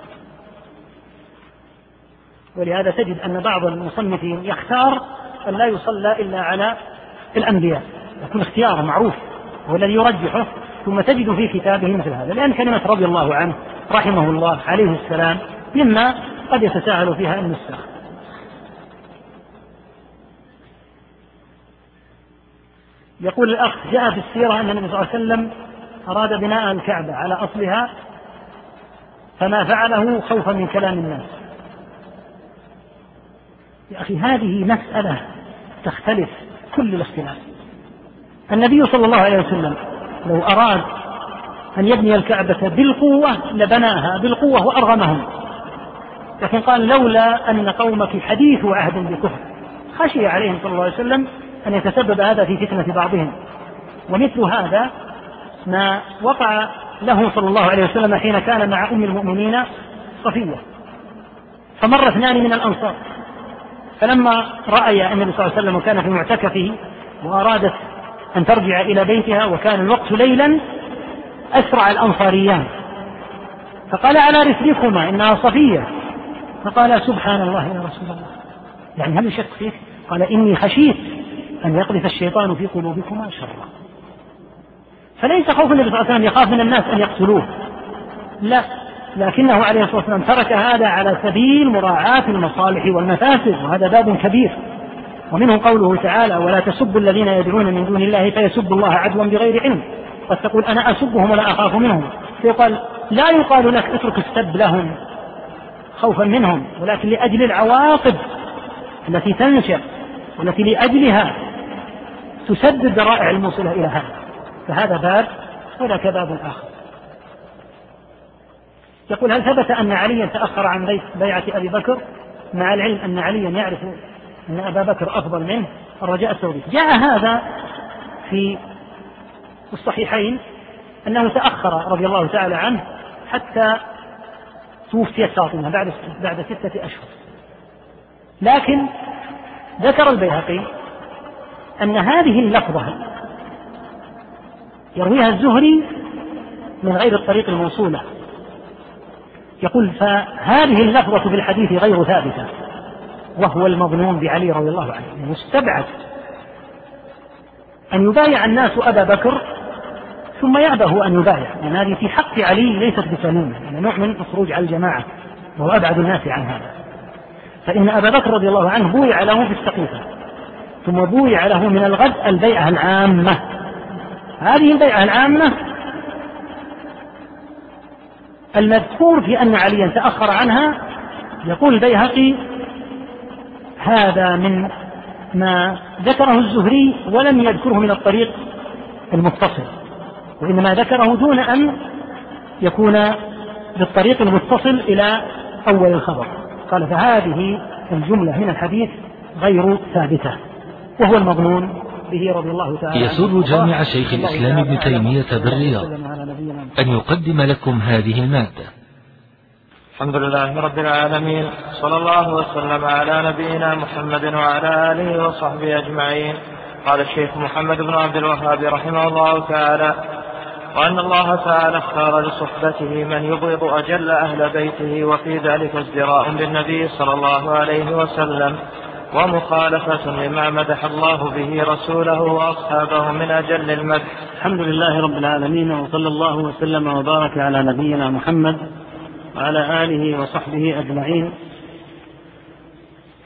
ولهذا تجد أن بعض المصنفين يختار أن لا يصلى إلا على الأنبياء. يكون اختياره معروف هو الذي يرجحه ثم تجد في كتابه مثل هذا. لأن كلمة رضي الله عنه رحمه الله عليه السلام مما قد يتساهل فيها النساخ. يقول الأخ جاء في السيرة أن النبي صلى الله عليه وسلم أراد بناء الكعبة على أصلها فما فعله خوفا من كلام الناس. يا أخي هذه مسألة تختلف كل الاختلاف. النبي صلى الله عليه وسلم لو أراد أن يبني الكعبة بالقوة لبناها بالقوة وأرغمهم. لكن قال لولا أن قومك حديث عهد بكفر. خشي عليهم صلى الله عليه وسلم أن يتسبب هذا في فتنة بعضهم. ومثل هذا ما وقع له صلى الله عليه وسلم حين كان مع أم المؤمنين صفية. فمر اثنان من الأنصار. فلما رأي النبي صلى الله عليه وسلم وكان في معتكفه وأرادت أن ترجع إلى بيتها وكان الوقت ليلا أسرع الأنصاريان. فقال على رسلكما إنها صفية. فقال سبحان الله يا رسول الله. يعني هل يشك فيك؟ قال إني خشيت أن يقذف الشيطان في قلوبكما شرا. فليس خوف النبي صلى الله عليه وسلم يخاف من الناس أن يقتلوه. لا لكنه عليه الصلاة والسلام ترك هذا على سبيل مراعاة المصالح والمفاسد وهذا باب كبير. ومنه قوله تعالى ولا تسبوا الذين يدعون من دون الله فيسبوا الله عدوا بغير علم قد تقول أنا أسبهم ولا أخاف منهم فيقال لا يقال لك اترك السب لهم خوفا منهم ولكن لأجل العواقب التي تنشأ والتي لأجلها تسد الذرائع الموصلة إلى هذا فهذا باب وذاك باب آخر. يقول هل ثبت أن عليا تأخر عن بيعة أبي بكر؟ مع العلم أن عليا يعرف أن أبا بكر أفضل منه الرجاء السعودي جاء هذا في الصحيحين أنه تأخر رضي الله تعالى عنه حتى توفيت فاطمة بعد بعد ستة أشهر. لكن ذكر البيهقي أن هذه اللفظة يرويها الزهري من غير الطريق الموصولة. يقول فهذه اللفظة في الحديث غير ثابتة وهو المظنون بعلي رضي الله عنه مستبعد. أن يبايع الناس أبا بكر ثم يأبه أن يبايع. لأن هذه في حق علي ليست بسليمة يعني نوع من الخروج على الجماعة وهو أبعد الناس عن هذا. فإن أبا بكر رضي الله عنه بويع له في السقيفة ثم بويع له من الغد البيعة العامة. هذه البيعة العامة المذكور في أن عليا تأخر عنها يقول البيهقي هذا من ما ذكره الزهري ولم يذكره من الطريق المتصل وإنما ذكره دون أن يكون بالطريق المتصل إلى أول الخبر. قال فهذه الجملة من الحديث غير ثابتة وهو المظنون به رضي الله تعالى يسر جامع شيخ الإسلام ابن تيمية بالرياض أن يقدم لكم هذه المادة. الحمد لله رب العالمين صلى الله وسلم على نبينا محمد وعلى آله وصحبه أجمعين. قال الشيخ محمد بن عبد الوهاب رحمه الله تعالى وأن الله تعالى اختار لصحبته من يبغض أجل أهل بيته وفي ذلك ازدراء بالنبي صلى الله عليه وسلم. ومخالفة لما مدح الله به رسوله وأصحابه من أجل المدح. الحمد لله رب العالمين وصلى الله وسلم وبارك على نبينا محمد وعلى آله وصحبه أجمعين.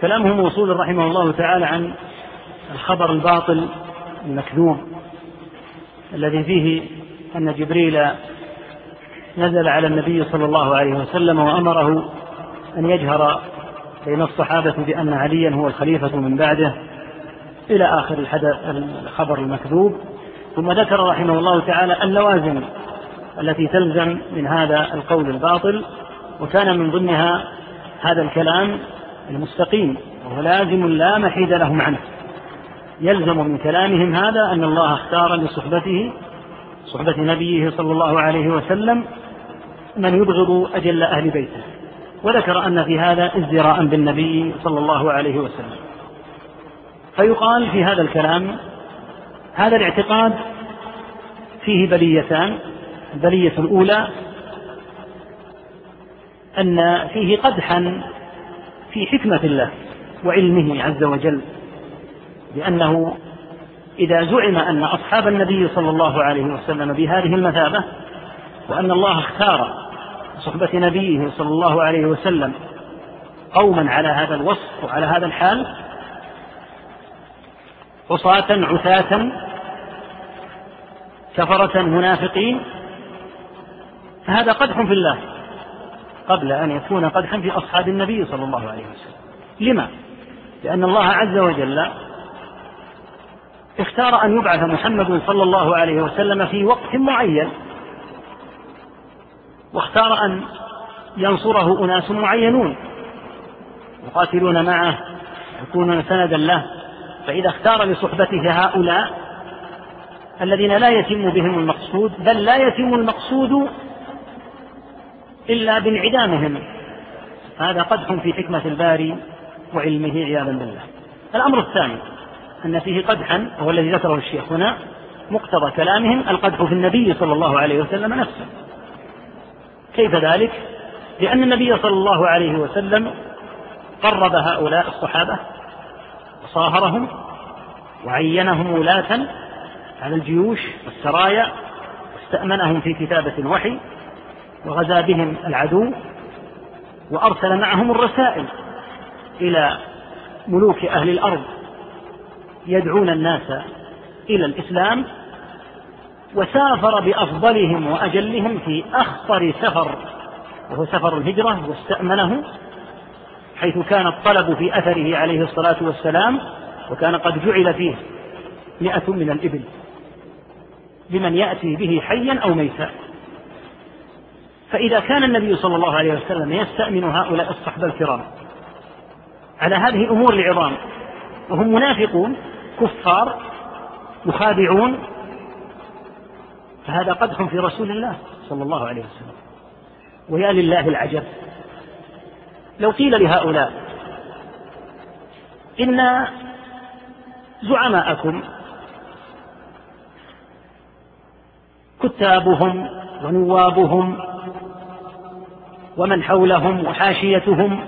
كلامه موصول رحمه الله تعالى عن الخبر الباطل المكذوب الذي فيه أن جبريل نزل على النبي صلى الله عليه وسلم وأمره أن يجهر بين الصحابة بأن عليا هو الخليفة من بعده إلى آخر الخبر المكذوب. ثم ذكر رحمه الله تعالى اللوازم التي تلزم من هذا القول الباطل وكان من ضمنها هذا الكلام المستقيم وهو لازم لا محيد لهم عنه. يلزم من كلامهم هذا أن الله اختار لصحبته صحبة نبيه صلى الله عليه وسلم من يبغض أجل أهل بيته. وذكر أن في هذا ازدراء بالنبي صلى الله عليه وسلم. فيقال في هذا الكلام هذا الاعتقاد فيه بليتان. البلية الأولى أن فيه قدحا في حكمة الله وعلمه عز وجل لأنه إذا زعم أن أصحاب النبي صلى الله عليه وسلم بهذه المثابة وأن الله اختار صحبة نبيه صلى الله عليه وسلم قوما على هذا الوصف وعلى هذا الحال عصاة عثاة كفرة منافقين فهذا قدح في الله قبل أن يكون قدحا في أصحاب النبي صلى الله عليه وسلم لما؟ لأن الله عز وجل اختار أن يبعث محمد صلى الله عليه وسلم في وقت معين واختار أن ينصره أناس معينون يقاتلون معه يكونون سندا له. فإذا اختار لصحبته هؤلاء الذين لا يتم بهم المقصود بل لا يتم المقصود إلا بانعدامهم. هذا قدح في حكمة الباري وعلمه عياذا بالله. الأمر الثاني أن فيه قدحا وهو الذي ذكره الشيخ هنا مقتضى كلامهم القدح في النبي صلى الله عليه وسلم نفسه. كيف ذلك؟ لأن النبي صلى الله عليه وسلم قرب هؤلاء الصحابة وصاهرهم وعينهم ولاة على الجيوش والسرايا واستأمنهم في كتابة الوحي وغزا بهم العدو وأرسل معهم الرسائل إلى ملوك أهل الأرض يدعون الناس إلى الإسلام وسافر بأفضلهم وأجلهم في أخطر سفر وهو سفر الهجرة واستأمنه حيث كان الطلب في أثره عليه الصلاة والسلام وكان قد جعل فيه مئة من الإبل لمن يأتي به حيا أو ميتا. فإذا كان النبي صلى الله عليه وسلم يستأمن هؤلاء الصحبة الكرام على هذه الأمور العظام وهم منافقون كفار مخادعون فهذا قدح في رسول الله صلى الله عليه وسلم. ويا لله العجب. لو قيل لهؤلاء إن زعماءكم كتابهم ونوابهم ومن حولهم وحاشيتهم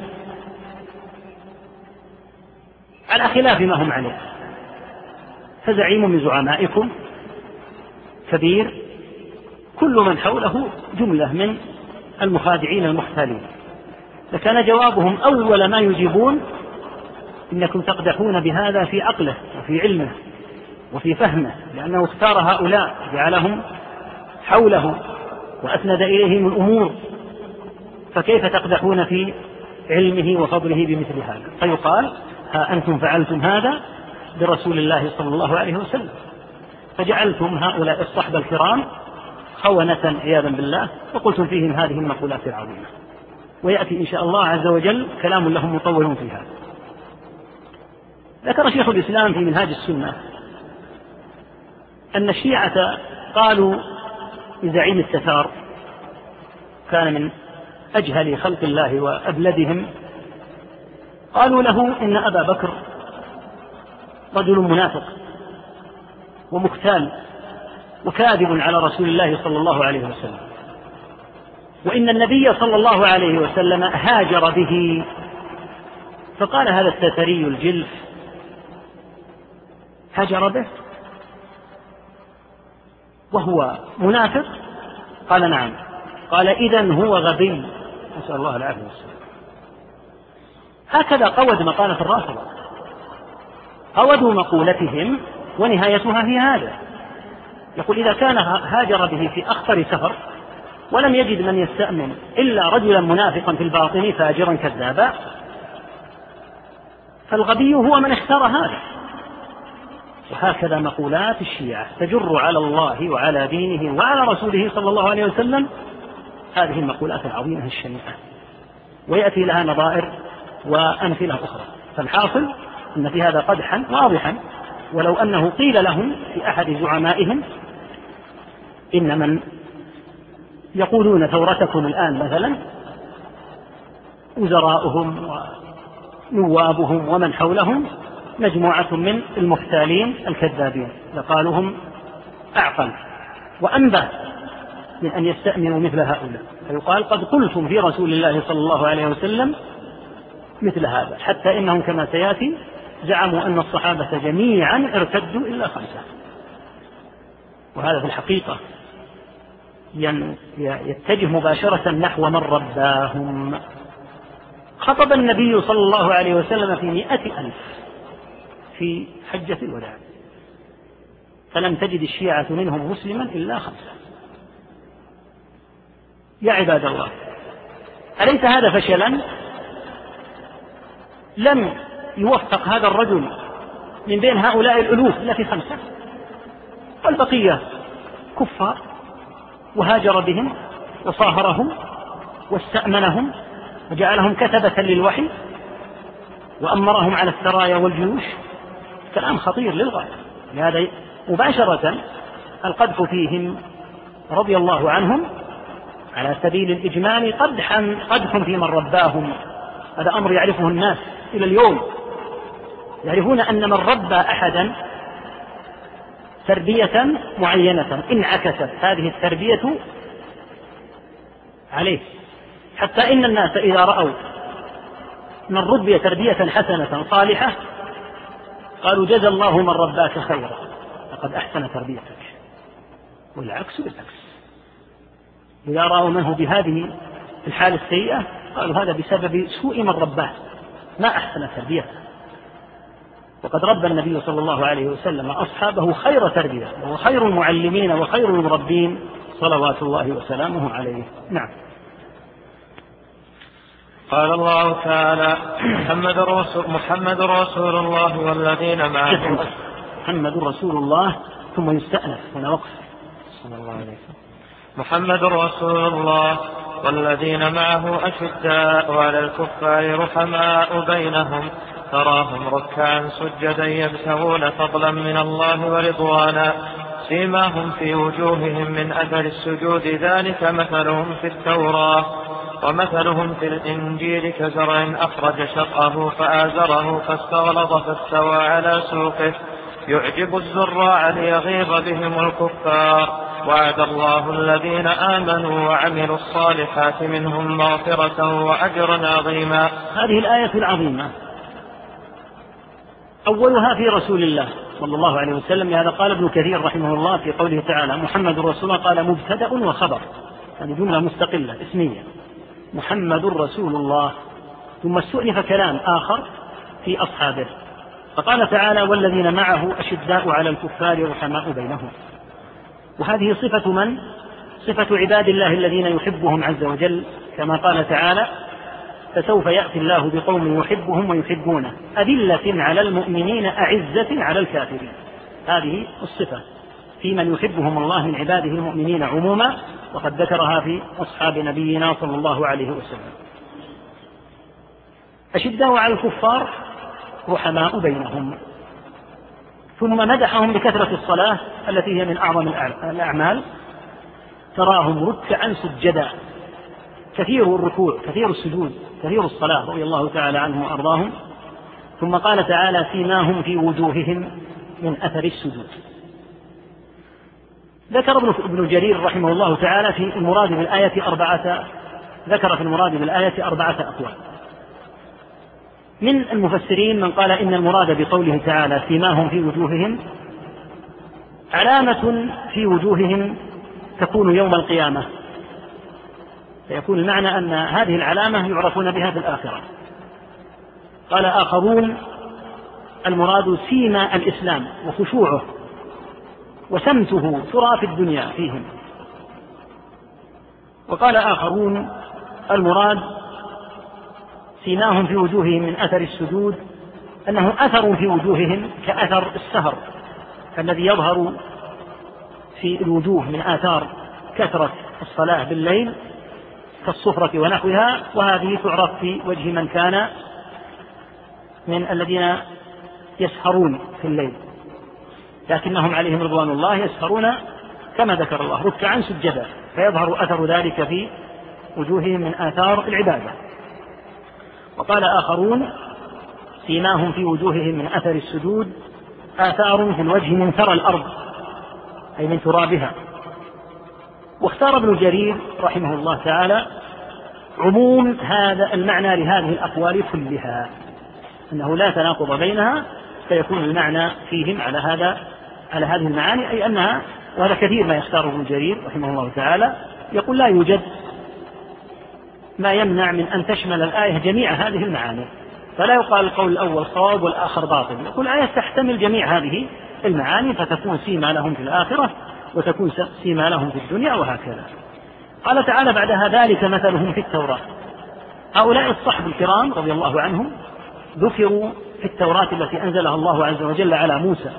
على خلاف ما هم عليه فزعيم من زعمائكم كبير كل من حوله جملة من المخادعين المحتالين. لكان جوابهم أول ما يجيبون إنكم تقدحون بهذا في عقله وفي علمه وفي فهمه لأنه اختار هؤلاء جعلهم حوله وأسند إليهم الأمور. فكيف تقدحون في علمه وفضله بمثل هذا؟ فيقال ها أنتم فعلتم هذا برسول الله صلى الله عليه وسلم. فجعلتم هؤلاء الصحبة الكرام خونة عياذا بالله وقلتم فيهم هذه المقولات العظيمة. ويأتي إن شاء الله عز وجل كلام لهم مطول في هذا. ذكر شيخ الإسلام في منهاج السنة أن الشيعة قالوا لزعيم التتار كان من أجهل خلق الله وأبلدهم قالوا له إن أبا بكر رجل منافق ومختال. وكاذب على رسول الله صلى الله عليه وسلم. وإن النبي صلى الله عليه وسلم هاجر به. فقال هذا التتري الجلف هاجر به؟ وهو منافق؟ قال نعم. قال إذا هو غبي. نسأل الله العافية والسلام. هكذا قود مقالة الرافضة. قودوا مقولتهم ونهايتها هي هذا يقول إذا كان هاجر به في أخطر سفر ولم يجد من يستأمن إلا رجلا منافقا في الباطن فاجرا كذابا فالغبي هو من اختار هذا. وهكذا مقولات الشيعة تجر على الله وعلى دينه وعلى رسوله صلى الله عليه وسلم. هذه المقولات العظيمة الشنيعة. ويأتي لها نظائر وأمثلة أخرى. فالحاصل أن في هذا قدحا واضحا ولو أنه قيل لهم في أحد زعمائهم إن من يقولون ثورتكم الآن مثلا وزراؤهم ونوابهم ومن حولهم مجموعة من المختالين الكذابين. لقالوا هم أعقل وأنبى من أن يستأمنوا مثل هؤلاء. فيقال قد قلتم في رسول الله صلى الله عليه وسلم مثل هذا حتى إنهم كما سيأتي زعموا أن الصحابة جميعا ارتدوا إلا خمسة. وهذا في الحقيقة يتجه مباشرة نحو من رباهم. خطب النبي صلى الله عليه وسلم في مئة ألف في حجة الوداع. فلم تجد الشيعة منهم مسلما إلا خمسة. يا عباد الله أليس هذا فشلا؟ لم يوفق هذا الرجل من بين هؤلاء الألوف إلا في خمسة. والبقية كفار وهاجر بهم وصاهرهم واستأمنهم وجعلهم كتبة للوحي وأمرهم على السرايا والجيوش. كلام خطير للغاية. لهذا مباشرة القذف فيهم رضي الله عنهم على سبيل الإجمال قدحا قدح في من رباهم. هذا أمر يعرفه الناس إلى اليوم. يعرفون أن من ربى أحدا تربية معينة انعكست هذه التربية عليه. حتى إن الناس إذا رأوا من ربي تربية حسنة صالحة قالوا جزى الله من رباك خيرا. لقد أحسن تربيتك. والعكس بالعكس. إذا رأوا منه بهذه الحالة السيئة قالوا هذا بسبب سوء من رباه. ما أحسن تربيته. وقد ربى النبي صلى الله عليه وسلم أصحابه خير تربية وهو خير المعلمين وخير المربين صلوات الله وسلامه عليه. نعم. قال الله تعالى محمد رسول محمد رسول الله والذين معه. محمد رسول الله ثم يستأنف هنا وقف. صلى الله عليه وسلم. محمد رسول الله والذين معه أشداء على الكفار رحماء بينهم. تراهم ركعا سجدا يبتغون فضلا من الله ورضوانا سيماهم في وجوههم من أثر السجود. ذلك مثلهم في التوراة ومثلهم في الإنجيل كزرع أخرج شطأه فآزره فاستغلظ فاستوى على سوقه. يعجب الزراع ليغيظ بهم الكفار. وعد الله الذين آمنوا وعملوا الصالحات منهم مغفرة وأجرا عظيما. هذه الآية العظيمة. أولها في رسول الله صلى الله عليه وسلم لهذا قال ابن كثير رحمه الله في قوله تعالى محمد رسول الله قال مبتدأ وخبر. هذه جملة مستقلة اسمية. محمد رسول الله ثم استؤنف كلام آخر في أصحابه. فقال تعالى والذين معه أشداء على الكفار رحماء بينهم وهذه صفة من؟ صفة عباد الله الذين يحبهم عز وجل كما قال تعالى فسوف يأتي الله بقوم يحبهم ويحبونه. أذلة على المؤمنين أعزة على الكافرين. هذه الصفة في من يحبهم الله من عباده المؤمنين عموما وقد ذكرها في أصحاب نبينا صلى الله عليه وسلم. أشداء على الكفار رحماء بينهم. ثم مدحهم بكثرة الصلاة التي هي من أعظم الأعمال. تراهم ركعا سجدا. كثير الركوع كثير السجود كثير الصلاة رضي الله تعالى عنهم وأرضاهم. ثم قال تعالى سيماهم في وجوههم من أثر السجود. ذكر ابن جرير رحمه الله تعالى في المراد بالآية أربعة ذكر في المراد بالآية أربعة أقوال. من المفسرين من قال إن المراد بقوله تعالى سيماهم في وجوههم علامة في وجوههم تكون يوم القيامة. فيكون المعنى أن هذه العلامة يعرفون بها في الآخرة. قال آخرون المراد سيما الإسلام وخشوعه وسمته ترى في الدنيا فيهم. وقال آخرون المراد سيماهم في وجوههم من أثر السجود أنه أثر في وجوههم كأثر السهر الذي يظهر في الوجوه من آثار كثرة الصلاة بالليل كالصفرة ونحوها وهذه تعرف في وجه من كان من الذين يسهرون في الليل. لكنهم عليهم رضوان الله يسهرون كما ذكر الله ركعا سجدا فيظهر أثر ذلك في وجوههم من آثار العبادة. وقال آخرون سيماهم في وجوههم من أثر السجود آثار في الوجه من ثرى الأرض أي من ترابها. واختار ابن جرير رحمه الله تعالى عموم هذا المعنى لهذه الأقوال كلها أنه لا تناقض بينها فيكون المعنى فيهم على هذا على هذه المعاني أي أنها وهذا كثير ما يختاره ابن جرير رحمه الله تعالى يقول لا يوجد ما يمنع من أن تشمل الآية جميع هذه المعاني فلا يقال القول الأول صواب والآخر باطل يقول الآية تحتمل جميع هذه المعاني فتكون سيما لهم في الآخرة وتكون سيما لهم في الدنيا وهكذا. قال تعالى بعدها ذلك مثلهم في التوراة. هؤلاء الصحب الكرام رضي الله عنهم ذكروا في التوراة التي أنزلها الله عز وجل على موسى.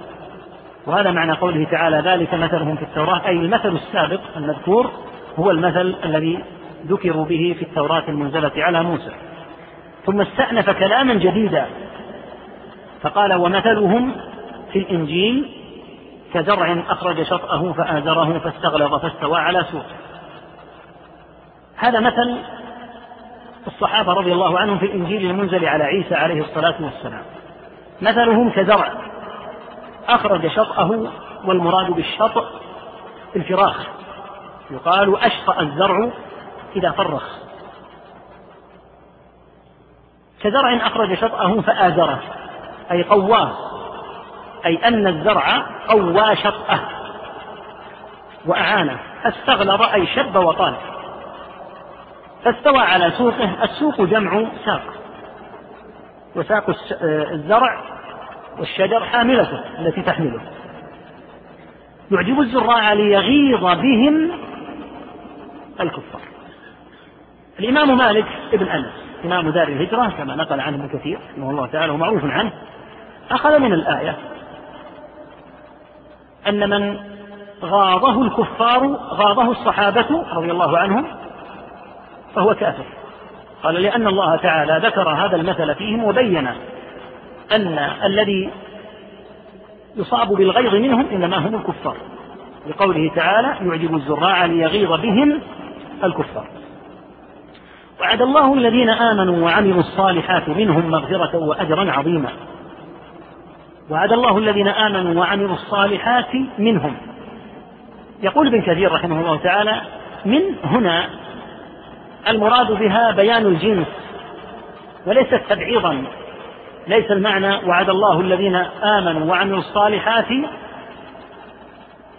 وهذا معنى قوله تعالى ذلك مثلهم في التوراة أي المثل السابق المذكور هو المثل الذي ذكروا به في التوراة المنزلة على موسى. ثم استأنف كلاما جديدا فقال ومثلهم في الإنجيل كزرع أخرج شطأه فآزره فاستغلظ فاستوى على سوقه هذا مثل الصحابة رضي الله عنهم في الإنجيل المنزل على عيسى عليه الصلاة والسلام. مثلهم كزرع أخرج شطأه والمراد بالشطأ الفراخ. يقال أشطأ الزرع إذا فرخ. كزرع أخرج شطأه فآزره أي قواه. أي أن الزرع قوى شطأه وأعانه. استغلظ أي شب وطال. فاستوى على سوقه السوق جمع ساق. وساق الزرع والشجر حاملته التي تحمله. يعجب الزراع ليغيظ بهم الكفار. الإمام مالك ابن أنس إمام دار الهجرة كما نقل عنه ابن كثير رحمه الله تعالى ومعروف عنه أخذ من الآية أن من غاضه الكفار غاضه الصحابة رضي الله عنهم فهو كافر. قال لأن الله تعالى ذكر هذا المثل فيهم وبين أن الذي يصاب بالغيظ منهم إنما هم الكفار. لقوله تعالى يعجب الزراع ليغيظ بهم الكفار. وعد الله الذين آمنوا وعملوا الصالحات منهم مغفرة وأجرا عظيما. وعد الله الذين آمنوا وعملوا الصالحات منهم. يقول ابن كثير رحمه الله تعالى من هنا المراد بها بيان الجنس وليست تبعيضا. ليس المعنى وعد الله الذين آمنوا وعملوا الصالحات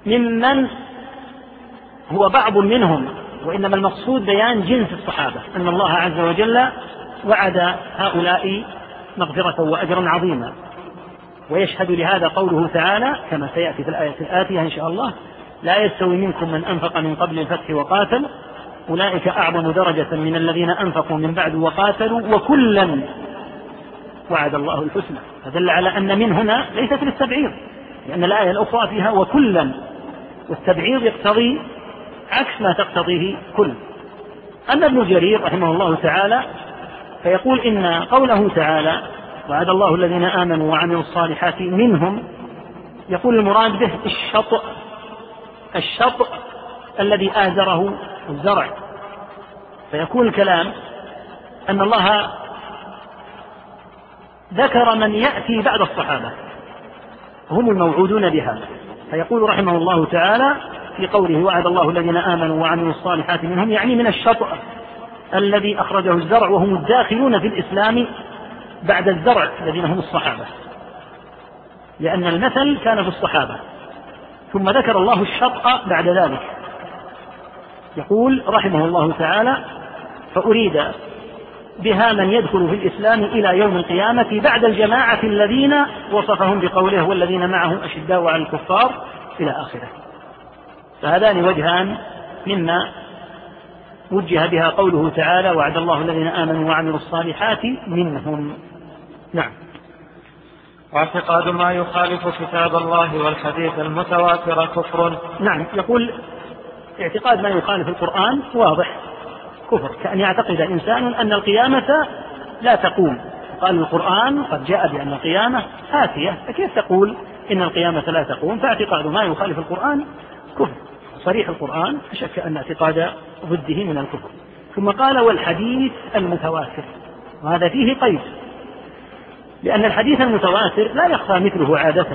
ممن هو بعض منهم وإنما المقصود بيان جنس الصحابة أن الله عز وجل وعد هؤلاء مغفرة وأجرا عظيما. ويشهد لهذا قوله تعالى كما سيأتي في الآية الآتية إن شاء الله لا يستوي منكم من أنفق من قبل الفتح وقاتل أولئك أعظم درجة من الذين أنفقوا من بعد وقاتلوا وكلا وعد الله الحسنى. فدل على أن من هنا ليست للتبعيض لأن الآية الأخرى فيها وكلا والتبعيض يقتضي عكس ما تقتضيه كل. أما ابن جرير رحمه الله تعالى فيقول إن قوله تعالى وعد الله الذين آمنوا وعملوا الصالحات منهم. يقول المراد به الشطء الشطء الذي آزره الزرع. فيكون الكلام أن الله ذكر من يأتي بعد الصحابة. هم الموعودون بهذا فيقول رحمه الله تعالى في قوله وعد الله الذين آمنوا وعملوا الصالحات منهم. يعني من الشطأ الذي أخرجه الزرع وهم الداخلون في الإسلام بعد الزرع الذين هم الصحابة. لأن المثل كان في الصحابة. ثم ذكر الله الشطأ بعد ذلك. يقول رحمه الله تعالى فأريد بها من يدخل في الإسلام إلى يوم القيامة بعد الجماعة الذين وصفهم بقوله والذين معه أشداء على الكفار إلى آخره. فهذان وجهان مما وجه بها قوله تعالى وعد الله الذين آمنوا وعملوا الصالحات منهم. نعم. واعتقاد ما يخالف كتاب الله والحديث المتواتر كفر. نعم. يقول اعتقاد ما يخالف القرآن واضح. كفر. كأن يعتقد إنسان أن القيامة لا تقوم. قال القرآن قد جاء بأن القيامة آتية. فكيف تقول إن القيامة لا تقوم؟ فاعتقاد ما يخالف القرآن كفر. صريح القرآن لا شك أن اعتقاد ضده من الكفر. ثم قال والحديث المتواتر. وهذا فيه قيد. لأن الحديث المتواتر لا يخفى مثله عادة.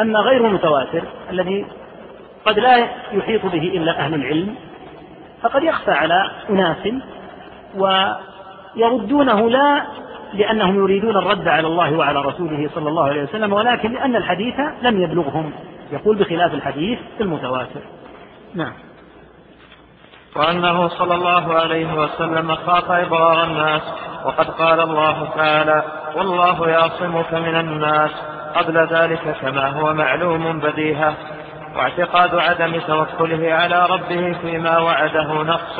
أما غير المتواتر الذي قد لا يحيط به إلا أهل العلم فقد يخفى على أناس ويردونه لا لأنهم يريدون الرد على الله وعلى رسوله صلى الله عليه وسلم ولكن لأن الحديث لم يبلغهم. يقول بخلاف الحديث المتواتر. نعم. وأنه صلى الله عليه وسلم خاف إضرار الناس وقد قال الله تعالى والله يعصمك من الناس قبل ذلك كما هو معلوم بديهة. واعتقاد عدم توكله على ربه فيما وعده نقص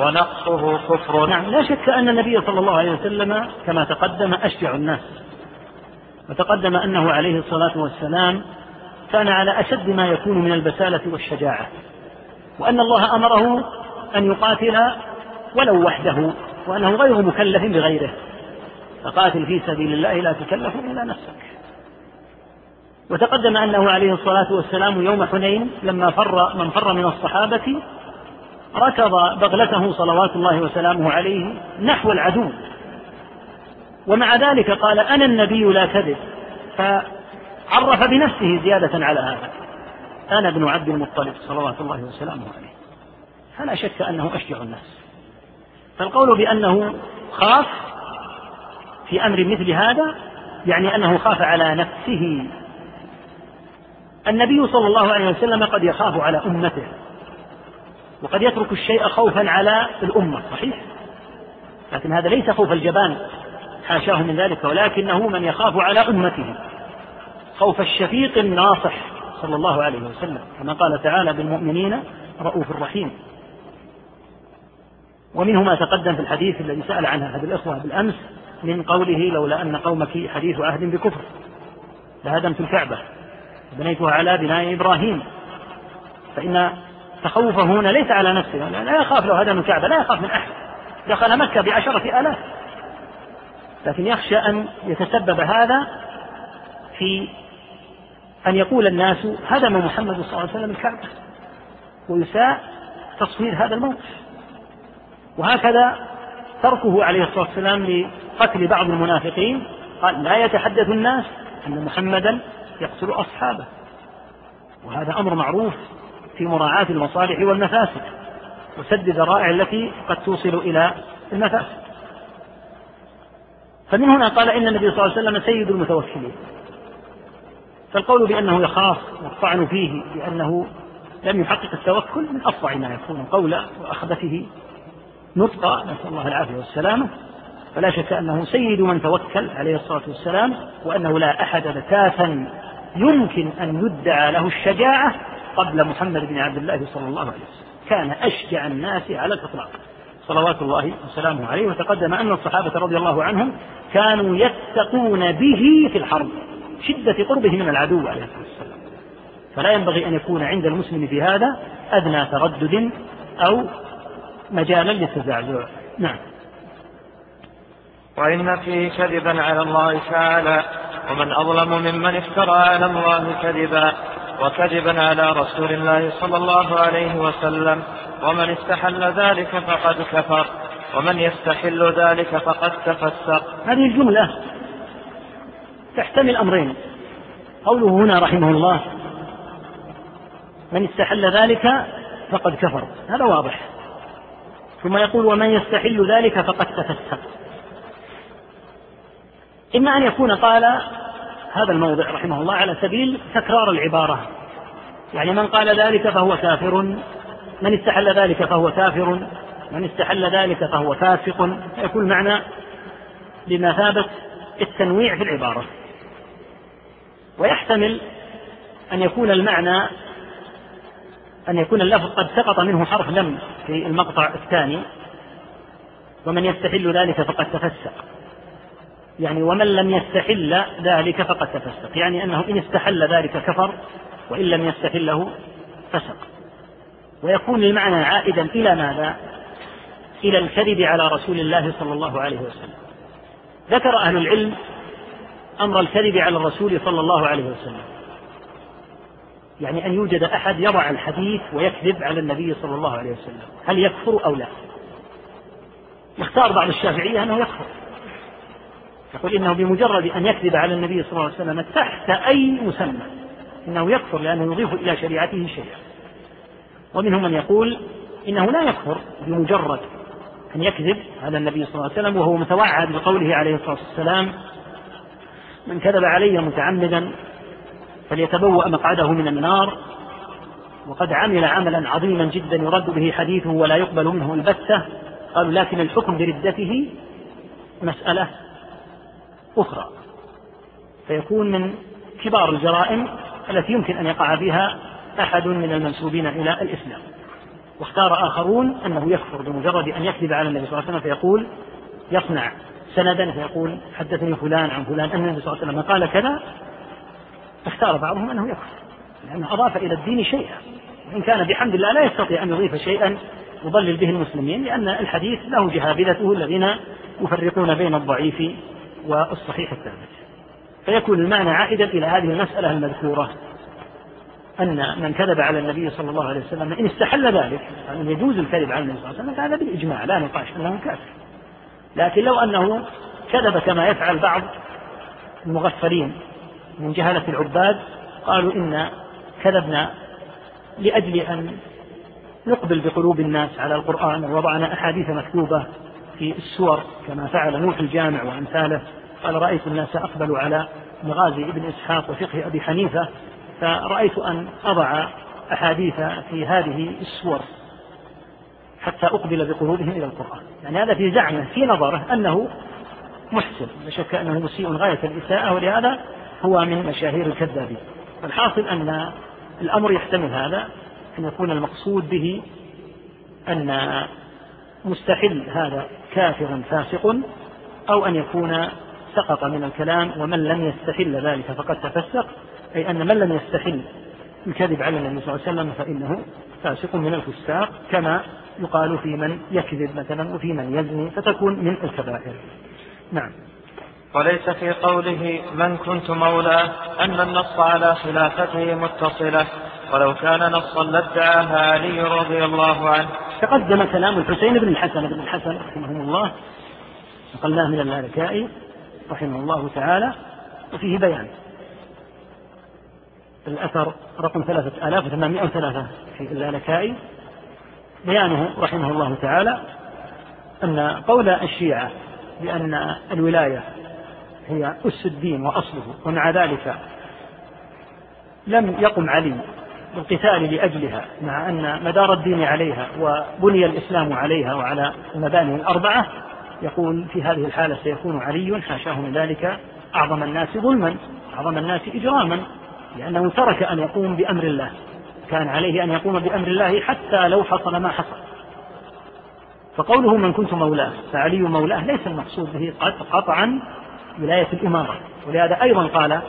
ونقصه كفر. نعم لا شك أن النبي صلى الله عليه وسلم كما تقدم أشجع الناس وتقدم أنه عليه الصلاة والسلام كان على أشد ما يكون من البسالة والشجاعة وأن الله أمره أن يقاتل ولو وحده وأنه غير مكلف بغيره. فقاتل في سبيل الله لا تكلف إلا نفسك. وتقدم أنه عليه الصلاة والسلام يوم حنين لما فر من فر من الصحابة ركض بغلته صلوات الله وسلامه عليه نحو العدو. ومع ذلك قال أنا النبي لا كذب. فعرف بنفسه زيادة على هذا. أنا ابن عبد المطلب صلوات الله وسلامه عليه. فلا شك أنه أشجع الناس. فالقول بأنه خاف في أمر مثل هذا يعني أنه خاف على نفسه. النبي صلى الله عليه وسلم قد يخاف على أمته وقد يترك الشيء خوفا على الأمة صحيح؟ لكن هذا ليس خوف الجبان حاشاه من ذلك ولكنه من يخاف على أمته. خوف الشفيق الناصح صلى الله عليه وسلم كما قال تعالى بالمؤمنين رؤوف رحيم. ومنه ما تقدم في الحديث الذي سأل عنه أحد الإخوة بالأمس من قوله لولا أن قومك حديث عهد بكفر. لهدمت الكعبة بنيتها على بناء إبراهيم. فإن تخوفه هنا ليس على نفسه لا يخاف لو هدم الكعبة لا يخاف من أحد. دخل مكة بعشرة آلاف. لكن يخشى أن يتسبب هذا في أن يقول الناس هدم محمد صلى الله عليه وسلم الكعبة. ويساء تصوير هذا الموقف. وهكذا تركه عليه الصلاة والسلام لقتل بعض المنافقين. قال لا يتحدث الناس أن محمدا يقتل أصحابه. وهذا أمر معروف في مراعاة المصالح والمفاسد وسد الذرائع التي قد توصل إلى المفاسد. فمن هنا قال إن النبي صلى الله عليه وسلم سيد المتوكلين. فالقول بأنه يخاف والطعن فيه بأنه لم يحقق التوكل من أفظع ما يكون قولا وأخبثه نطقا نسأل الله العافية والسلامة. فلا شك أنه سيد من توكل عليه الصلاة والسلام وأنه لا أحد بتاتا يمكن أن يدعى له الشجاعة قبل محمد بن عبد الله صلى الله عليه وسلم. كان أشجع الناس على الإطلاق. صلوات الله وسلامه عليه. وتقدم أن الصحابة رضي الله عنهم كانوا يتقون به في الحرب شدة قربه من العدو عليه الصلاة والسلام. فلا ينبغي أن يكون عند المسلم في هذا أدنى تردد أو مجالا للتزعزع نعم. وإن فيه كذبا على الله تعالى ومن أظلم ممن افترى على الله كذبا وكذبا على رسول الله صلى الله عليه وسلم ومن استحل ذلك فقد كفر ومن يستحل ذلك فقد تفسق. هذه الجملة تحتمل أمرين. قوله هنا رحمه الله من استحل ذلك فقد كفر. هذا واضح. ثم يقول ومن يستحل ذلك فقد تفسق. إما أن يكون قال هذا الموضع رحمه الله على سبيل تكرار العبارة. يعني من قال ذلك فهو كافر من استحل ذلك فهو كافر من استحل ذلك فهو فاسق. يكون معنى بمثابة التنويع في العبارة. ويحتمل أن يكون المعنى أن يكون اللفظ قد سقط منه حرف لم في المقطع الثاني ومن يستحل ذلك فقد تفسق. يعني ومن لم يستحل ذلك فقد تفسق. يعني أنه إن استحل ذلك كفر وإن لم يستحله فسق. ويكون المعنى عائدا إلى ماذا؟ إلى الكذب على رسول الله صلى الله عليه وسلم. ذكر أهل العلم أمر الكذب على الرسول صلى الله عليه وسلم. يعني أن يوجد أحد يضع الحديث ويكذب على النبي صلى الله عليه وسلم. هل يكفر أو لا؟ يختار بعض الشافعية أنه يكفر. يقول إنه بمجرد أن يكذب على النبي صلى الله عليه وسلم تحت أي مسمى إنه يكفر لأنه يضيف إلى شريعته شيئا. ومنهم من يقول إنه لا يكفر بمجرد أن يكذب على النبي صلى الله عليه وسلم وهو متوعد بقوله عليه الصلاة والسلام من كذب علي متعمدا فليتبوأ مقعده من النار. وقد عمل عملا عظيما جدا يرد به حديثه ولا يقبل منه البتة. قالوا لكن الحكم بردته مسألة أخرى. فيكون من كبار الجرائم التي يمكن أن يقع فيها أحد من المنسوبين إلى الإسلام. واختار آخرون أنه يكفر بمجرد أن يكذب على النبي صلى الله عليه وسلم فيقول يصنع سندا فيقول حدثني فلان عن فلان أن النبي صلى الله عليه وسلم قال كذا. اختار بعضهم أنه يكفر لأنه أضاف إلى الدين شيئا وإن كان بحمد الله لا يستطيع أن يضيف شيئا يضلل به المسلمين لأن الحديث له جهابذته الذين يفرقون بين الضعيف والصحيح الثابت. فيكون المعنى عائدا إلى هذه المسألة المذكورة أن من كذب على النبي صلى الله عليه وسلم إن استحل ذلك أن يجوز الكذب على النبي صلى الله عليه وسلم فهذا بالإجماع لا نقاش أنه كافر. لكن لو أنه كذب كما يفعل بعض المغفلين من جهلة العباد قالوا إن كذبنا لأجل أن نقبل بقلوب الناس على القرآن ووضعنا أحاديث مكتوبة في السور كما فعل نوح الجامع وأمثاله. قال رأيت الناس أقبلوا على مغازي ابن إسحاق وفقه أبي حنيفة فرأيت أن أضع أحاديث في هذه السور حتى أقبل بقلوبهم إلى القرآن. يعني هذا في زعمه في نظره أنه محسن. لا شك أنه مسيء غاية الإساءة ولهذا هو من مشاهير الكذابين. الحاصل أن الأمر يحتمل هذا أن يكون المقصود به أن مستحل هذا كافر فاسق أو أن يكون سقط من الكلام ومن لم يستحل ذلك فقد تفسق. أي أن من لم يستحل الكذب على النبي صلى الله عليه وسلم فإنه فاسق من الفساق كما يقال في من يكذب مثلا وفي من يزني فتكون من الكبائر. نعم. وليس في قوله من كنت مولاه أن النص على خلافته متصلة. ولو كان نصا لادعاها علي رضي الله عنه. تقدم كلام الحسين بن الحسن بن الحسن رحمه الله نقلناه من اللالكائي رحمه الله تعالى وفيه بيان. الأثر رقم ثلاثة آلاف وثمانمائة وثلاثة في اللالكائي بيانه رحمه الله تعالى أن قول الشيعة بأن الولاية هي أس الدين وأصله ومع ذلك لم يقم علي بالقتال لأجلها مع أن مدار الدين عليها وبني الإسلام عليها وعلى المباني الأربعة يقول في هذه الحالة سيكون علي حاشاه من ذلك أعظم الناس ظلما أعظم الناس إجراما لأنه ترك أن يقوم بأمر الله كان عليه أن يقوم بأمر الله حتى لو حصل ما حصل. فقوله من كنت مولاه فعلي مولاه ليس المقصود به قطعا ولاية الإمارة. ولهذا أيضا قال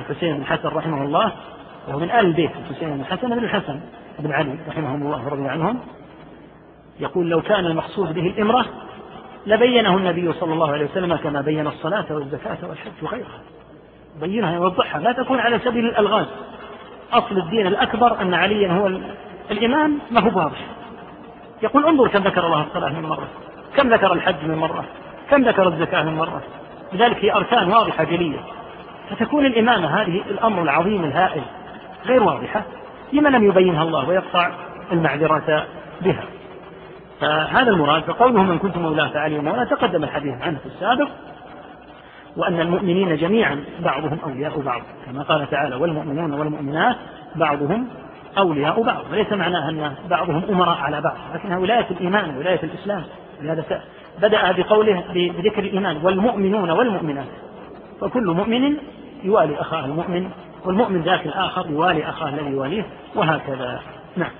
الحسين بن حسن رحمه الله وهو من آل البيت الحسين بن حسن بن الحسن بن علي رحمهم الله ورضي عنهم يقول لو كان المقصود به الإمرة لبينه النبي صلى الله عليه وسلم كما بين الصلاة والزكاة والحج وغيرها. بينها يوضحها لا تكون على سبيل الألغاز. أصل الدين الأكبر أن عليا هو الإمام ما هو واضح. يقول انظر كم ذكر الله الصلاة من مرة كم ذكر الحج من مرة كم ذكر الزكاة من مرة. لذلك هي أركان واضحة جلية. فتكون الإمامة هذه الأمر العظيم الهائل غير واضحة لما لم يبينها الله ويقطع المعذرة بها. فهذا المراد فقوله من كنت مولاة فعلي مولاه تقدم الحديث عنه في السابق وأن المؤمنين جميعا بعضهم أولياء بعض كما قال تعالى والمؤمنون والمؤمنات بعضهم أولياء بعض وليس معناها أن بعضهم أمراء على بعض لكنها ولاية الإيمان ولاية الإسلام لهذا بدأ بقوله بذكر الإيمان والمؤمنون والمؤمنات. فكل مؤمن يوالي أخاه المؤمن والمؤمن ذاك الآخر يوالي أخاه الذي يواليه وهكذا. نعم.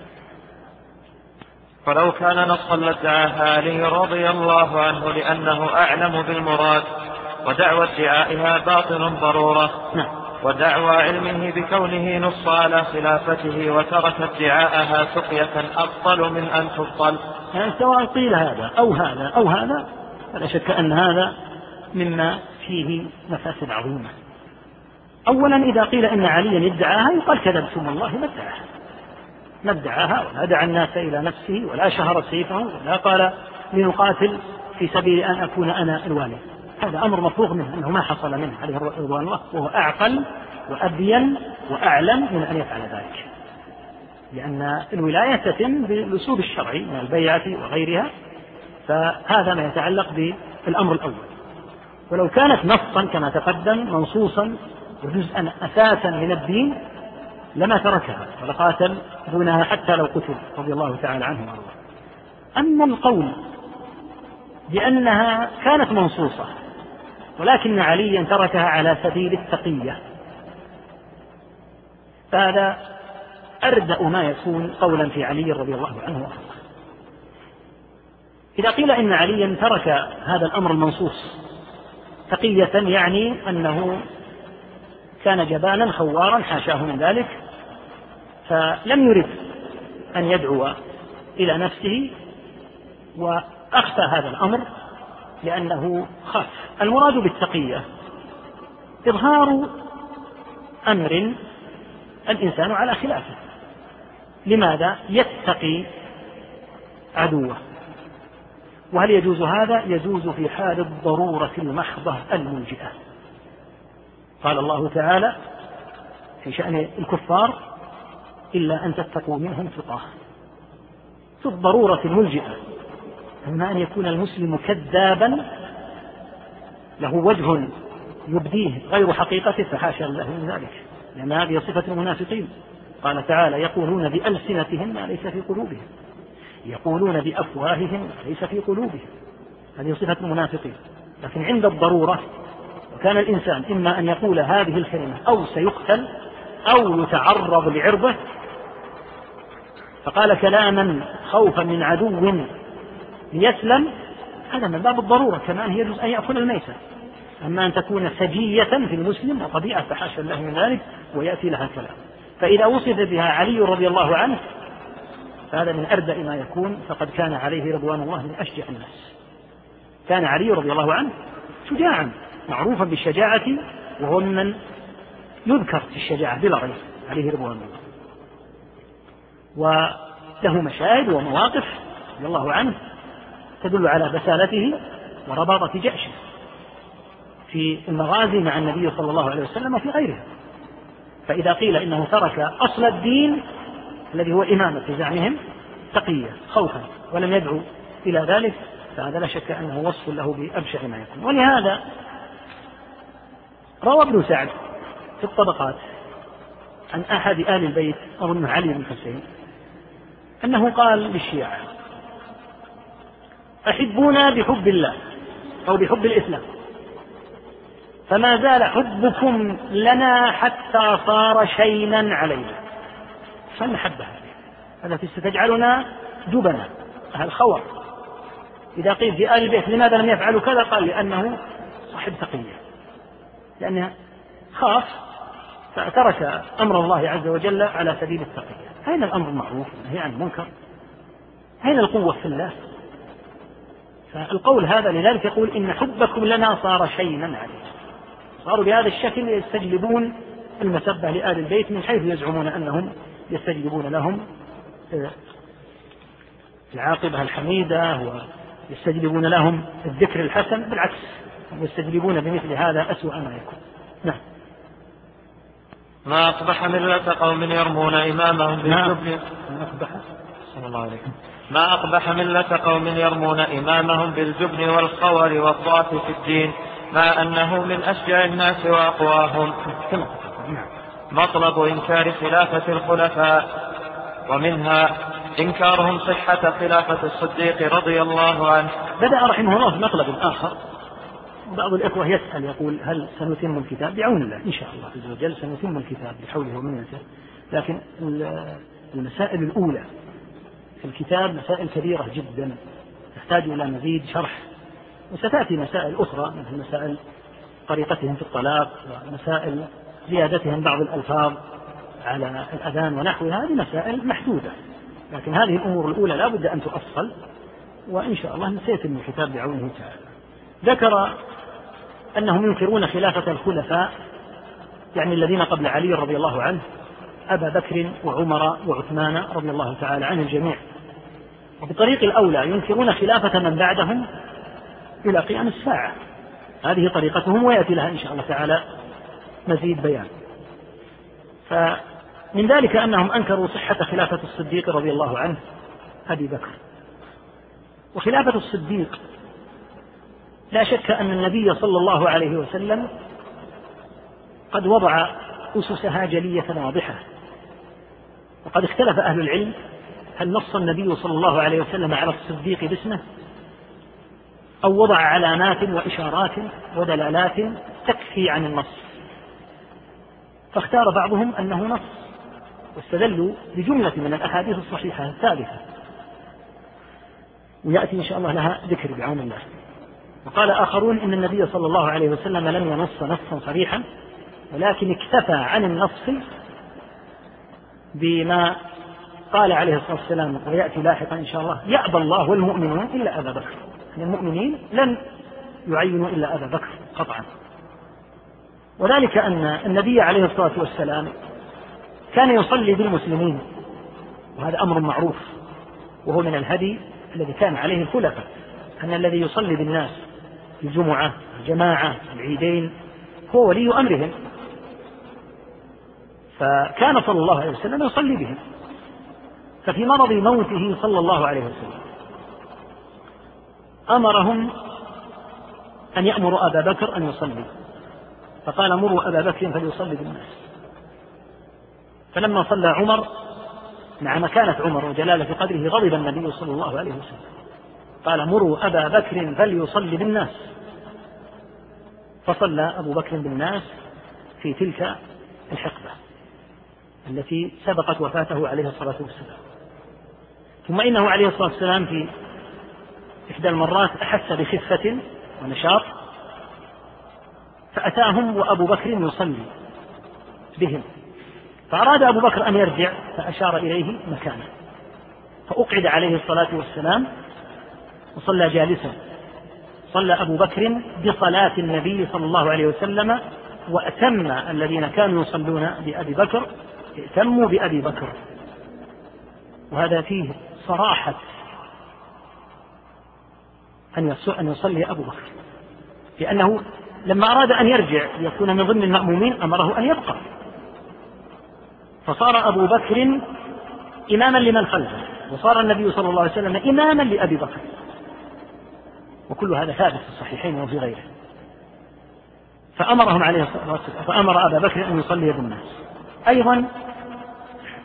ولو كان نصا لادعاها علي رضي الله عنه لأنه أعلم بالمراد ودعوى ادعائها باطل ضرورة. نعم. ودعوى علمه بكونه نص على خلافته وترك ادعاءها سقية أبطل من أن تبطل. سواء قيل هذا أو هذا أو هذا فلا شك أن هذا مما فيه مفاسد عظيمة. أولا إذا قيل إن عليا ادعاها يقال كذبتم الله ما ادعاها. ما ادعاها ولا دعا الناس إلى نفسه ولا شهر سيفه ولا قال لنقاتل في سبيل أن أكون أنا الوالي هذا أمر مفروغ منه أنه ما حصل منه عليه رضوان الله وهو أعقل وأبين وأعلم من أن يفعل ذلك. لأن الولاية تتم بالأسلوب الشرعي من البيعة وغيرها فهذا ما يتعلق بالأمر الأول. ولو كانت نصا كما تقدم منصوصا وجزءا أساسا من الدين لما تركها ولقاتل دونها حتى لو قتل رضي الله تعالى عنه وأرضاه. أما القول بأنها كانت منصوصة ولكن عليا تركها على سبيل التقية. فهذا أردأ ما يكون قولا في علي رضي الله عنه وأرضاه. إذا قيل إن عليا ترك هذا الأمر المنصوص تقية يعني أنه كان جبانا خوارا حاشاه من ذلك فلم يرد أن يدعو إلى نفسه وأخفى هذا الأمر لأنه خاف. المراد بالتقية إظهار أمر الإنسان على خلافه. لماذا؟ يتقي عدوه. وهل يجوز هذا؟ يجوز في حال الضرورة المحضة الملجئة قال الله تعالى في شأن الكفار إلا أن تتقوا منهم تقاه في الضرورة الملجئة أما أن يكون المسلم كذابا له وجه يبديه غير حقيقته فحاشا له من ذلك لأن هذه صفة المنافقين. قال تعالى يقولون بألسنتهم ما ليس في قلوبهم. يقولون بأفواههم ليس في قلوبهم. هذه صفة المنافقين. لكن عند الضرورة وكان الإنسان إما أن يقول هذه الكلمة أو سيقتل أو يتعرض لعرضه فقال كلاما خوفا من عدو ليسلم هذا من باب الضرورة كمان يجوز أن يأكل الميتة. أما أن تكون سجية في المسلم وطبيعة فحاشا الله من ذلك ويأتي لها كلام. فإذا وصف بها علي رضي الله عنه فهذا من أردأ ما يكون فقد كان عليه رضوان الله من أشجع الناس. كان علي رضي الله عنه شجاعا معروفا بالشجاعة وهو ممن يذكر في الشجاعة بلا ريب عليه رضوان الله. وله مشاهد ومواقف رضي الله عنه تدل على بسالته ورباطة جأشه في المغازي مع النبي صلى الله عليه وسلم وفي غيرها فإذا قيل إنه ترك أصل الدين الذي هو الإمامة في زعمهم تقية خوفا ولم يدعو إلى ذلك فهذا لا شك أنه وصف له بأبشع ما يكون. ولهذا روى ابن سعد في الطبقات عن أحد آل البيت أظن علي بن الحسين أنه قال للشيعة أحبونا بحب الله أو بحب الإسلام. فما زال حبكم لنا حتى صار شينا علينا. فالمحبة هذا ستجعلنا جبنا أهل خور إذا قيل في آل البيت لماذا لم يفعلوا كذا؟ قال لأنه صاحب تقية. لأنه خاف فترك أمر الله عز وجل على سبيل التقية. أين الأمر المعروف؟ والنهي عن المنكر. أين القوة في الله؟ فالقول هذا لذلك يقول إن حبكم لنا صار شينا علينا. صاروا بهذا الشكل يستجلبون المسبة لآل البيت من حيث يزعمون أنهم يستجلبون لهم آه، العاقبة الحميدة ويستجلبون لهم الذكر الحسن بالعكس يستجلبون بمثل هذا أسوأ ما يكون. نعم. ما أقبح ملة قوم يرمون إمامهم بالجبن. ما أقبح صلى الله عليه ما أقبح ملة قوم يرمون إمامهم بالجبن والخور والضعف في الدين مع أنه من أشجع الناس وأقواهم. مطلب إنكار خلافة الخلفاء ومنها إنكارهم صحة خلافة الصديق رضي الله عنه. بدأ رحمه الله مطلب آخر بعض الإخوة يسأل يقول هل سنتم الكتاب؟ بعون الله إن شاء الله عز وجل سنتم الكتاب بحوله ومنته لكن المسائل الأولى في الكتاب مسائل كبيرة جدا تحتاج إلى مزيد شرح. وستأتي مسائل أخرى مثل مسائل طريقتهم في الطلاق ومسائل زيادتهم بعض الألفاظ على الأذان ونحوها هذه مسائل محدودة. لكن هذه الأمور الأولى لا بد أن تؤصل وإن شاء الله سيتم الكتاب بعونه تعالى. ذكر أنهم ينكرون خلافة الخلفاء يعني الذين قبل علي رضي الله عنه أبا بكر وعمر وعثمان رضي الله تعالى عن الجميع. وبطريق الأولى ينكرون خلافة من بعدهم إلى قيام الساعة. هذه طريقتهم ويأتي لها إن شاء الله تعالى مزيد بيان. فمن ذلك أنهم أنكروا صحة خلافة الصديق رضي الله عنه أبي بكر. وخلافة الصديق لا شك أن النبي صلى الله عليه وسلم قد وضع أسسها جلية واضحة. وقد اختلف أهل العلم هل نص النبي صلى الله عليه وسلم على الصديق باسمه أو وضع علامات وإشارات ودلالات تكفي عن النص. فاختار بعضهم أنه نص واستدلوا بجملة من الأحاديث الصحيحة الثابتة. ويأتي إن شاء الله لها ذكر بعون الله. وقال آخرون إن النبي صلى الله عليه وسلم لم ينص نصا صريحا ولكن اكتفى عن النص بما قال عليه الصلاة والسلام ويأتي لاحقا إن شاء الله يأبى الله والمؤمنون إلا أبا بكر. المؤمنين لن يعينوا إلا أبا بكر قطعا. وذلك أن النبي عليه الصلاة والسلام كان يصلي بالمسلمين وهذا أمر معروف وهو من الهدي الذي كان عليه الخلفاء أن الذي يصلي بالناس في الجمعة الجماعة العيدين هو ولي أمرهم. فكان صلى الله عليه وسلم يصلي بهم. ففي مرض موته صلى الله عليه وسلم. أمرهم أن يأمروا أبا بكر أن يصلي. فقال مروا أبا بكر فليصلي بالناس. فلما صلى عمر مع مكانة عمر وجلالة قدره غضب النبي صلى الله عليه وسلم. قال مروا أبا بكر فليصلي بالناس. فصلى أبو بكر بالناس في تلك الحقبة التي سبقت وفاته عليه الصلاة والسلام. ثم إنه عليه الصلاة والسلام في إحدى المرات أحس بخفة ونشاط فأتاهم وأبو بكر يصلي بهم. فأراد أبو بكر أن يرجع فأشار إليه مكانه. فأقعد عليه الصلاة والسلام وصلى جالسا. صلى أبو بكر بصلاة النبي صلى الله عليه وسلم وأتم الذين كانوا يصلون بأبي بكر ائتموا بأبي بكر. وهذا فيه صراحة أن أن يصلي أبو بكر. لأنه لما أراد أن يرجع ليكون من ضمن المأمومين أمره أن يبقى. فصار أبو بكر إماما لمن خلفه وصار النبي صلى الله عليه وسلم إماما لأبي بكر. وكل هذا ثابت في الصحيحين وفي غيره. فأمرهم عليه الصلاة والسلام فأمر أبا بكر أن يصلي بالناس. أيضا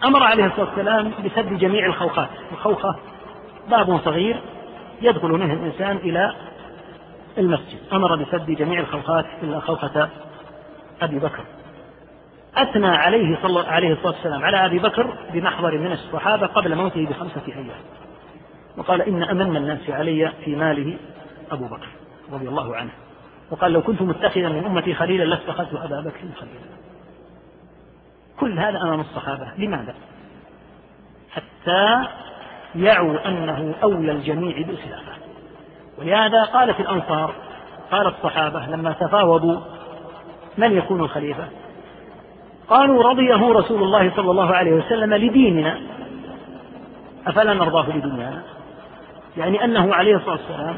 أمر عليه الصلاة والسلام بسد جميع الخوخات الخوخة باب صغير يدخل منه الإنسان إلى المسجد. أمر بسد جميع الخوخات إلا خوخة أبي بكر. أثنى عليه صلى عليه الصلاة والسلام على أبي بكر بمحضر من الصحابة قبل موته بخمسة أيام. وقال إن أمن الناس علي في ماله أبو بكر رضي الله عنه. وقال لو كنت متخذا من أمتي خليلا لاتخذت أبا بكر خليلا. كل هذا أمام الصحابة. لماذا؟ حتى يعوا أنه أولى الجميع بالخلافة. ولهذا قالت الأنصار قال الصحابة لما تفاوضوا من يكون الخليفة؟ قالوا رضيه رسول الله صلى الله عليه وسلم لديننا. أفلا نرضاه لدنيانا يعني أنه عليه الصلاة والسلام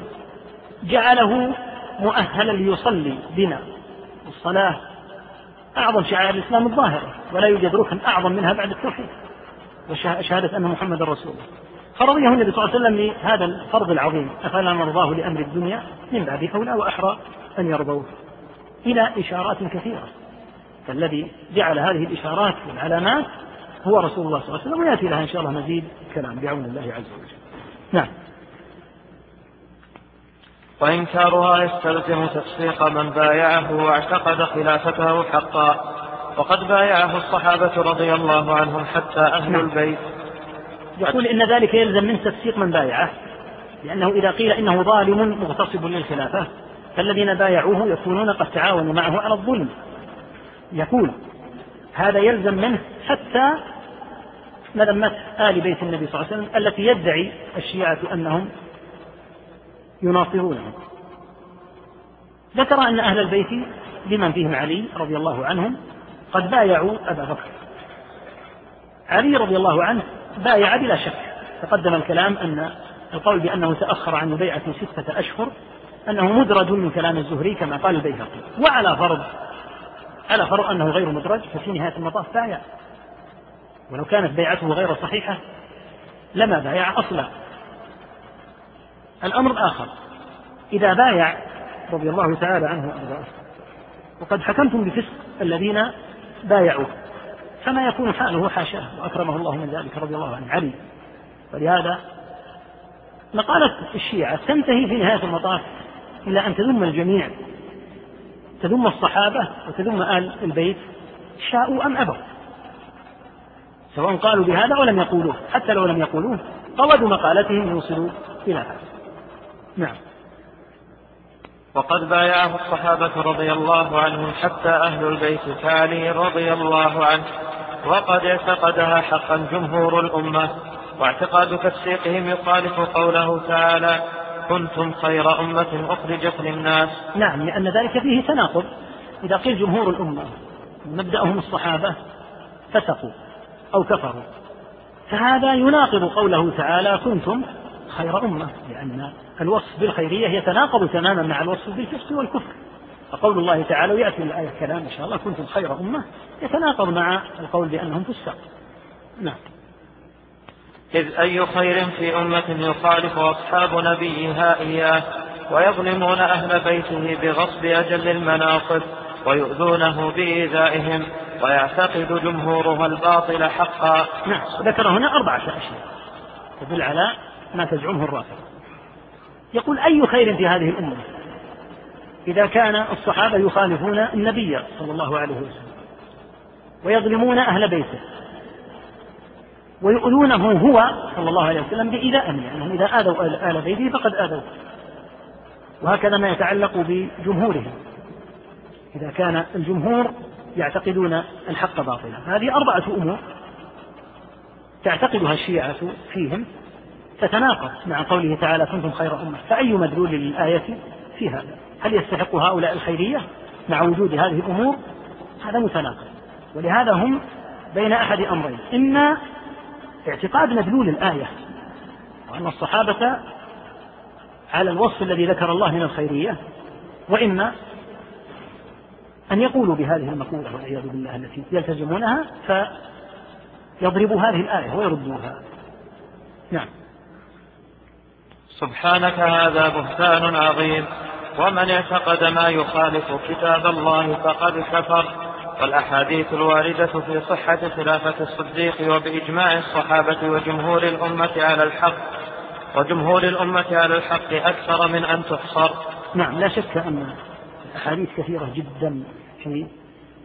جعله مؤهلا ليصلي بنا. الصلاة أعظم شعائر الإسلام الظاهرة ولا يوجد ركن أعظم منها بعد التوحيد وشهادة أن محمدا رسول الله. فرضيه النبي صلى الله عليه وسلم لهذا الفرض العظيم أفلا نرضاه لأمر الدنيا من بعد أولى وأحرى أن يرضوه؟ إلى إشارات كثيرة. فالذي جعل هذه الإشارات والعلامات هو رسول الله صلى الله عليه وسلم ويأتي لها إن شاء الله مزيد كلام بعون الله عز وجل. نعم. وإنكارها يستلزم تصديق من بايعه واعتقد خلافته حقا. وقد بايعه الصحابة رضي الله عنهم حتى أهل نعم. البيت. يقول إن ذلك يلزم من تصديق من بايعه لأنه إذا قيل إنه ظالم مغتصب للخلافة فالذين بايعوه يكونون قد تعاونوا معه على الظلم. يقول هذا يلزم منه حتى مذمة آل بيت النبي صلى الله عليه وسلم التي يدعي الشيعة أنهم يناصرونه ذكر أن أهل البيت بمن فيهم علي رضي الله عنهم قد بايعوا أبا بكر. علي رضي الله عنه بايع بلا شك. تقدم الكلام أن القول بأنه تأخر عن بيعة ستة أشهر أنه مدرج من كلام الزهري كما قال البيهقي. وعلى فرض على فرض أنه غير مدرج ففي نهاية المطاف بايع. ولو كانت بيعته غير صحيحة لما بايع أصلا. الأمر الآخر إذا بايع رضي الله تعالى عنه وأرضاه وقد حكمتم بفسق الذين بايعوه فما يكون حاله حاشاه وأكرمه الله من ذلك رضي الله عنه. علي ولهذا مقالة الشيعة تنتهي في نهاية المطاف إلى أن تذم الجميع تذم الصحابة وتذم آل البيت شاءوا أم أبوا. سواء قالوا بهذا ولم يقولوه حتى لو لم يقولوه قود مقالتهم يوصلوا إلى هذا. نعم. وقد بايعه الصحابة رضي الله عنهم حتى أهل البيت كعلي رضي الله عنه وقد اعتقدها حقا جمهور الأمة واعتقاد تفسيقهم يخالف قوله تعالى كنتم خير أمة أخرجت للناس. نعم لأن ذلك فيه تناقض. إذا قيل جمهور الأمة مبدأهم الصحابة فسقوا أو كفروا فهذا يناقض قوله تعالى كنتم خير أمة لأن الوصف بالخيرية يتناقض تماما مع الوصف بالفسق والكفر. فقول الله تعالى ويأتي الآية كلام إن شاء الله كنتم خير أمة. يتناقض مع القول بأنهم فسق نعم. إذ أي خير في أمة يخالف أصحاب نبيها إياه ويظلمون أهل بيته بغصب أجل المناصب ويؤذونه بإيذائهم ويعتقد جمهورها الباطل حقا. نعم. ذكر هنا أربعة أشياء تدل على ما تزعمه الرافضة يقول أي خير في هذه الأمة؟ إذا كان الصحابة يخالفون النبي صلى الله عليه وسلم ويظلمون أهل بيته ويؤذونه هو صلى الله عليه وسلم بإيذائهم يعني أنهم إذا آذوا آل بيته فقد آذوه وهكذا ما يتعلق بجمهورهم. إذا كان الجمهور يعتقدون الحق باطلا. هذه أربعة أمور تعتقدها الشيعة فيهم. تتناقض مع قوله تعالى كنتم خير أمة. فأي مدلول للآية في هذا؟ هل يستحق هؤلاء الخيرية مع وجود هذه الأمور؟ هذا متناقض. ولهذا هم بين أحد أمرين. إما اعتقاد مدلول الآية وأن الصحابة على الوصف الذي ذكر الله من الخيرية وإما أن يقولوا بهذه المقولة والعياذ بالله التي يلتزمونها فيضربوا هذه الآية ويردوها. نعم. سبحانك هذا بهتان عظيم. ومن اعتقد ما يخالف كتاب الله فقد كفر. والأحاديث الواردة في صحة خلافة الصديق وبإجماع الصحابة وجمهور الأمة على الحق. وجمهور الأمة على الحق أكثر من أن تحصر. نعم لا شك أن الأحاديث كثيرة جدا في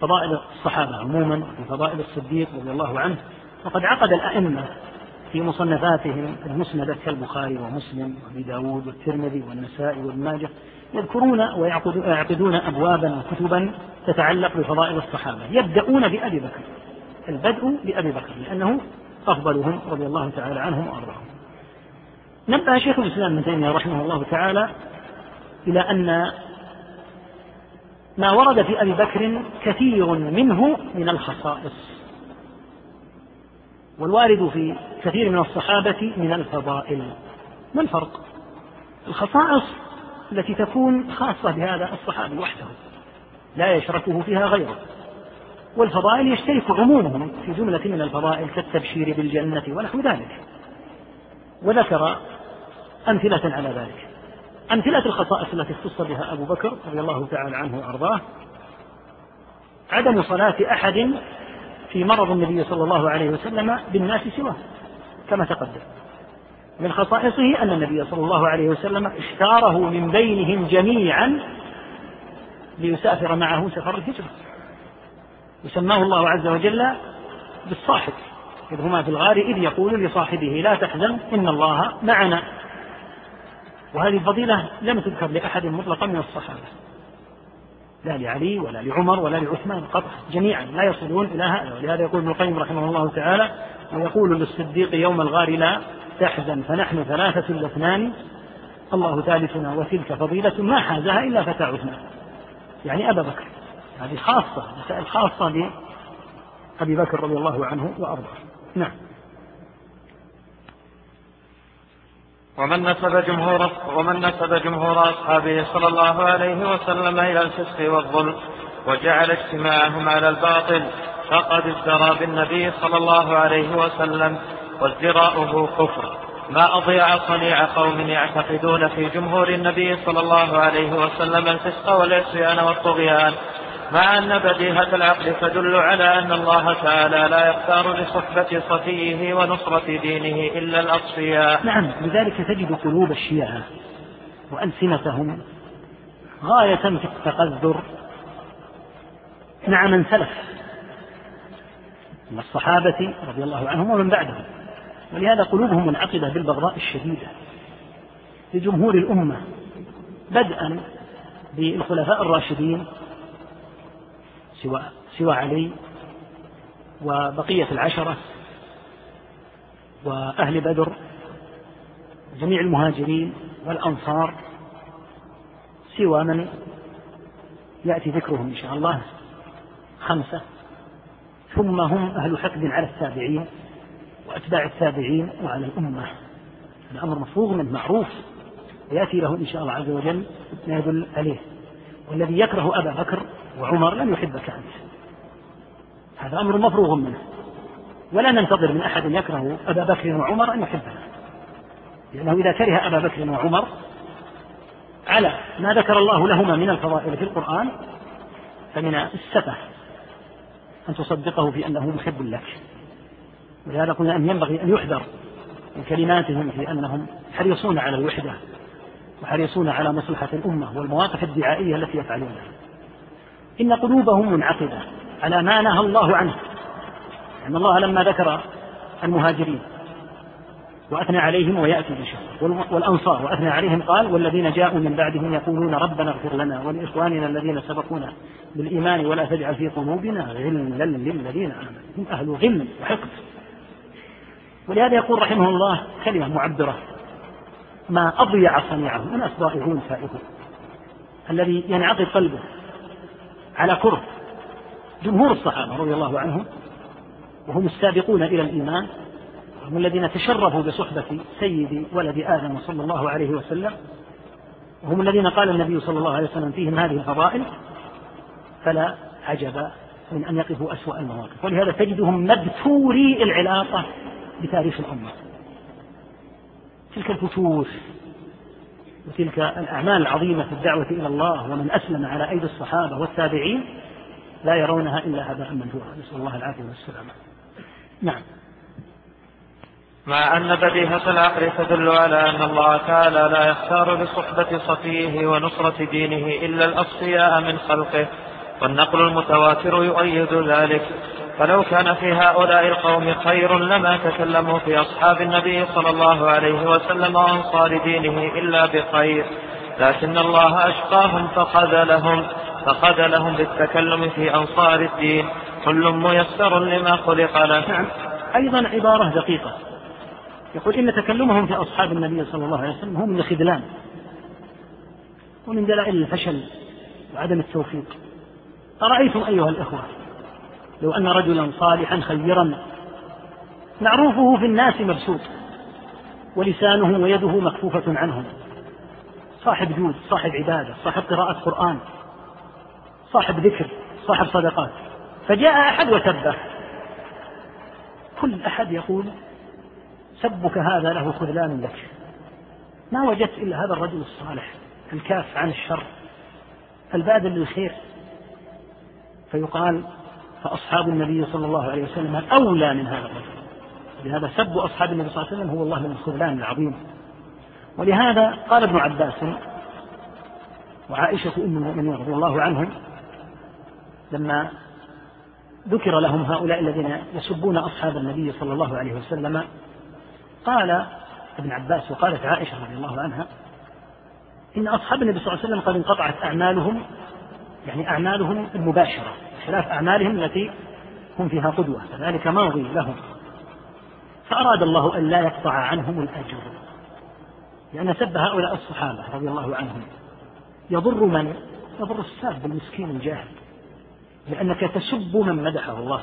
فضائل الصحابة عموما في فضائل الصديق رضي الله عنه. وقد عقد الأئمة في مصنفاتهم المسندة كالبخاري ومسلم وأبي داود والترمذي والنسائي وابن ماجه يذكرون ويعقدون أبوابا وكتبا تتعلق بفضائل الصحابة. يبدأون بأبي بكر. البدء بأبي بكر لأنه أفضلهم رضي الله تعالى عنهم وأرضاهم. نبه شيخ الإسلام ابن تيمية رحمه الله تعالى إلى أن ما ورد في أبي بكر كثير منه من الخصائص. والوارد في كثير من الصحابة من الفضائل. ما الفرق؟ الخصائص التي تكون خاصة بهذا الصحابي وحده لا يشركه فيها غيره. والفضائل يشترك عمومهم في جملة من الفضائل كالتبشير بالجنة ونحو ذلك. وذكر أمثلة على ذلك. أمثلة الخصائص التي اختص بها أبو بكر رضي الله تعالى عنه وأرضاه. عدم صلاة أحد في مرض النبي صلى الله عليه وسلم بالناس سواه كما تقدم. من خصائصه أن النبي صلى الله عليه وسلم اختاره من بينهم جميعا ليسافر معه سفر الهجرة. وسماه الله عز وجل بالصاحب إذ هما في الغار إذ يقول لصاحبه لا تحزن إن الله معنا. وهذه الفضيلة لم تذكر لأحد مطلقا من الصحابة. لا لعلي ولا لعمر ولا لعثمان قطع جميعا لا يصلون إلى هذا. ولهذا يقول ابن القيم رحمه الله تعالى ويقول للصديق يوم الغار لا تحزن فنحن ثلاثة لاثنان الله ثالثنا وتلك فضيلة ما حازها إلا فتى عثمان. يعني أبا بكر. هذه خاصة مسائل خاصة لأبي بكر رضي الله عنه وأرضاه. نعم. ومن نسب جمهور ومن نسب جمهور أصحابه صلى الله عليه وسلم إلى الفسق والظلم وجعل اجتماعهم على الباطل فقد ازدرى بالنبي صلى الله عليه وسلم وازدراؤه كفر. ما أضيع صنيع قوم يعتقدون في جمهور النبي صلى الله عليه وسلم الفسق والعصيان والطغيان مع أن بديهة العقل تدل على أن الله تعالى لا يختار لصحبة صفيه ونصرة دينه إلا الأصفياء. نعم لذلك تجد قلوب الشيعة وألسنتهم غاية في التقذر مع من سلف من الصحابة رضي الله عنهم ومن بعدهم. ولهذا قلوبهم منعقدة بالبغضاء الشديدة لجمهور الأمة بدءا بالخلفاء الراشدين سوى سوى علي وبقية العشرة وأهل بدر جميع المهاجرين والأنصار سوى من يأتي ذكرهم إن شاء الله خمسة. ثم هم أهل حقد على التابعين وأتباع التابعين وعلى الأمة. هذا أمر مفروغ منه معروف ويأتي له إن شاء الله عز وجل ما يدل عليه. والذي يكره أبا بكر وعمر لن يحبك أنت. هذا أمر مفروغ منه. ولا ننتظر من أحد يكره أبا بكر وعمر أن يحبنا. لأنه إذا كره أبا بكر وعمر على ما ذكر الله لهما من الفضائل في القرآن فمن السفه أن تصدقه في أنه محب لك. ولهذا قلنا أن ينبغي أن يحذر من كلماتهم في أنهم حريصون على الوحدة وحريصون على مصلحة الأمة والمواقف الدعائية التي يفعلونها. إن قلوبهم منعقدة. على ما نهى الله عنه؟ أن الله لما ذكر المهاجرين وأثنى عليهم ويأتي بشر والأنصار وأثنى عليهم قال والذين جاءوا من بعدهم يقولون ربنا اغفر لنا ولإخواننا الذين سبقونا بالإيمان ولا تجعل في قلوبنا غلا للذين آمنوا. هم أهل غل وحقد. ولهذا يقول رحمه الله كلمة معبرة ما أضيع صنيعه من ضائعون سائقون الذي ينعقد قلبه على كره جمهور الصحابة رضي الله عنهم وهم السابقون إلى الإيمان هم الذين تشرفوا بصحبة سيد ولد آدم صلى الله عليه وسلم وهم الذين قال النبي صلى الله عليه وسلم فيهم هذه الفضائل فلا عجب من أن يقفوا أسوأ المواقف. ولهذا تجدهم مبتوري العلاقة بتاريخ الأمة. تلك الفتوش وتلك الأعمال العظيمة في الدعوة إلى الله ومن أسلم على أيدي الصحابة والتابعين لا يرونها إلا هباء منثورا. نسأل الله العافية والسلامة نعم. مع أن بديهة العقل تدل على أن الله تعالى لا يختار لصحبة صفيه ونصرة دينه إلا الأصفياء من خلقه والنقل المتواتر يؤيد ذلك. فلو كان في هؤلاء القوم خير لما تكلموا في أصحاب النبي صلى الله عليه وسلم وأنصار دينه إلا بخير. لكن الله أشقاهم فخذلهم فخذلهم بالتكلم في أنصار الدين. كل ميسر لما خلق له. نعم. أيضا عبارة دقيقة. يقول إن تكلمهم في أصحاب النبي صلى الله عليه وسلم هم من الخذلان ومن دلائل الفشل وعدم التوفيق. أرأيتم أيها الإخوة؟ لو أن رجلا صالحا خيرا. معروفه في الناس مبسوط ولسانه ويده مكفوفة عنهم. صاحب جود صاحب عبادة صاحب قراءة قرآن صاحب ذكر صاحب صدقات. فجاء أحد وسبه. كل أحد يقول سبك هذا له خذلان لك. ما وجدت إلا هذا الرجل الصالح الكاف عن الشر الباذل للخير. فيقال فأصحاب النبي صلى الله عليه وسلم أولى من هذا الرجل. لهذا سب أصحاب النبي صلى الله عليه وسلم هو والله من الخذلان العظيم. ولهذا قال ابن عباس وعائشة أم المؤمنين رضي الله عنهم لما ذكر لهم هؤلاء الذين يسبون أصحاب النبي صلى الله عليه وسلم قال ابن عباس وقالت عائشة رضي الله عنها إن أصحاب النبي صلى الله عليه وسلم قد انقطعت أعمالهم يعني أعمالهم المباشرة. خلاف أعمالهم التي هم فيها قدوة فذلك ماضي لهم. فأراد الله أن لا يقطع عنهم الأجر. لأن سب هؤلاء الصحابة رضي الله عنهم. يضر من؟ يضر الساب المسكين الجاهل. لأنك تسب من مدحه الله.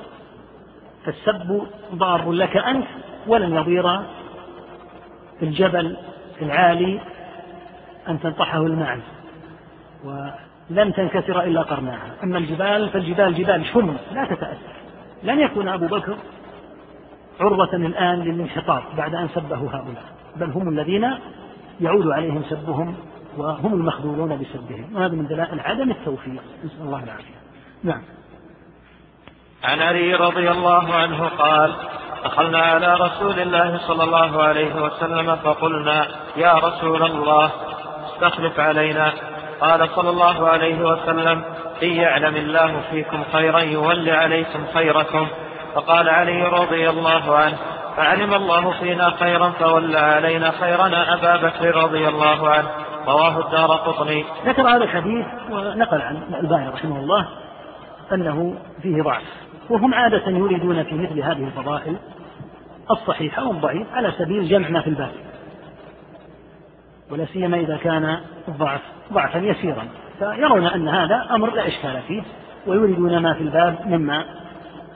فالسب ضار لك أنت ولن يضير الجبل العالي أن تنطحه المعز ولن تنكسر إلا قرناها. أما الجبال فالجبال جبال شم لا تتأثر. لن يكون أبو بكر عرضة الآن للانحطاط بعد أن سبه هؤلاء. بل هم الذين يعود عليهم سبهم وهم المخذولون بسبهم. وهذا من دلائل عدم التوفيق. نسأل الله العافية. نعم. عن علي رضي الله عنه قال دخلنا على رسول الله صلى الله عليه وسلم فقلنا يا رسول الله استخلف علينا. قال صلى الله عليه وسلم إن يعلم الله فيكم خيرا يول عليكم خيركم. فقال علي رضي الله عنه فعلم الله فينا خيرا فولى علينا خيرنا أبا بكر رضي الله عنه. رواه الدار قطني. ذكر هذا الحديث ونقل عن الألباني رحمه الله أنه فيه ضعف وهم عادة يريدون في مثل هذه الفضائل الصحيحة والضعيف على سبيل جمع ما في الباب ولا سيما إذا كان الضعف ضعفا يسيرا. فيرون أن هذا أمر لا إشكال فيه ويريدون ما في الباب مما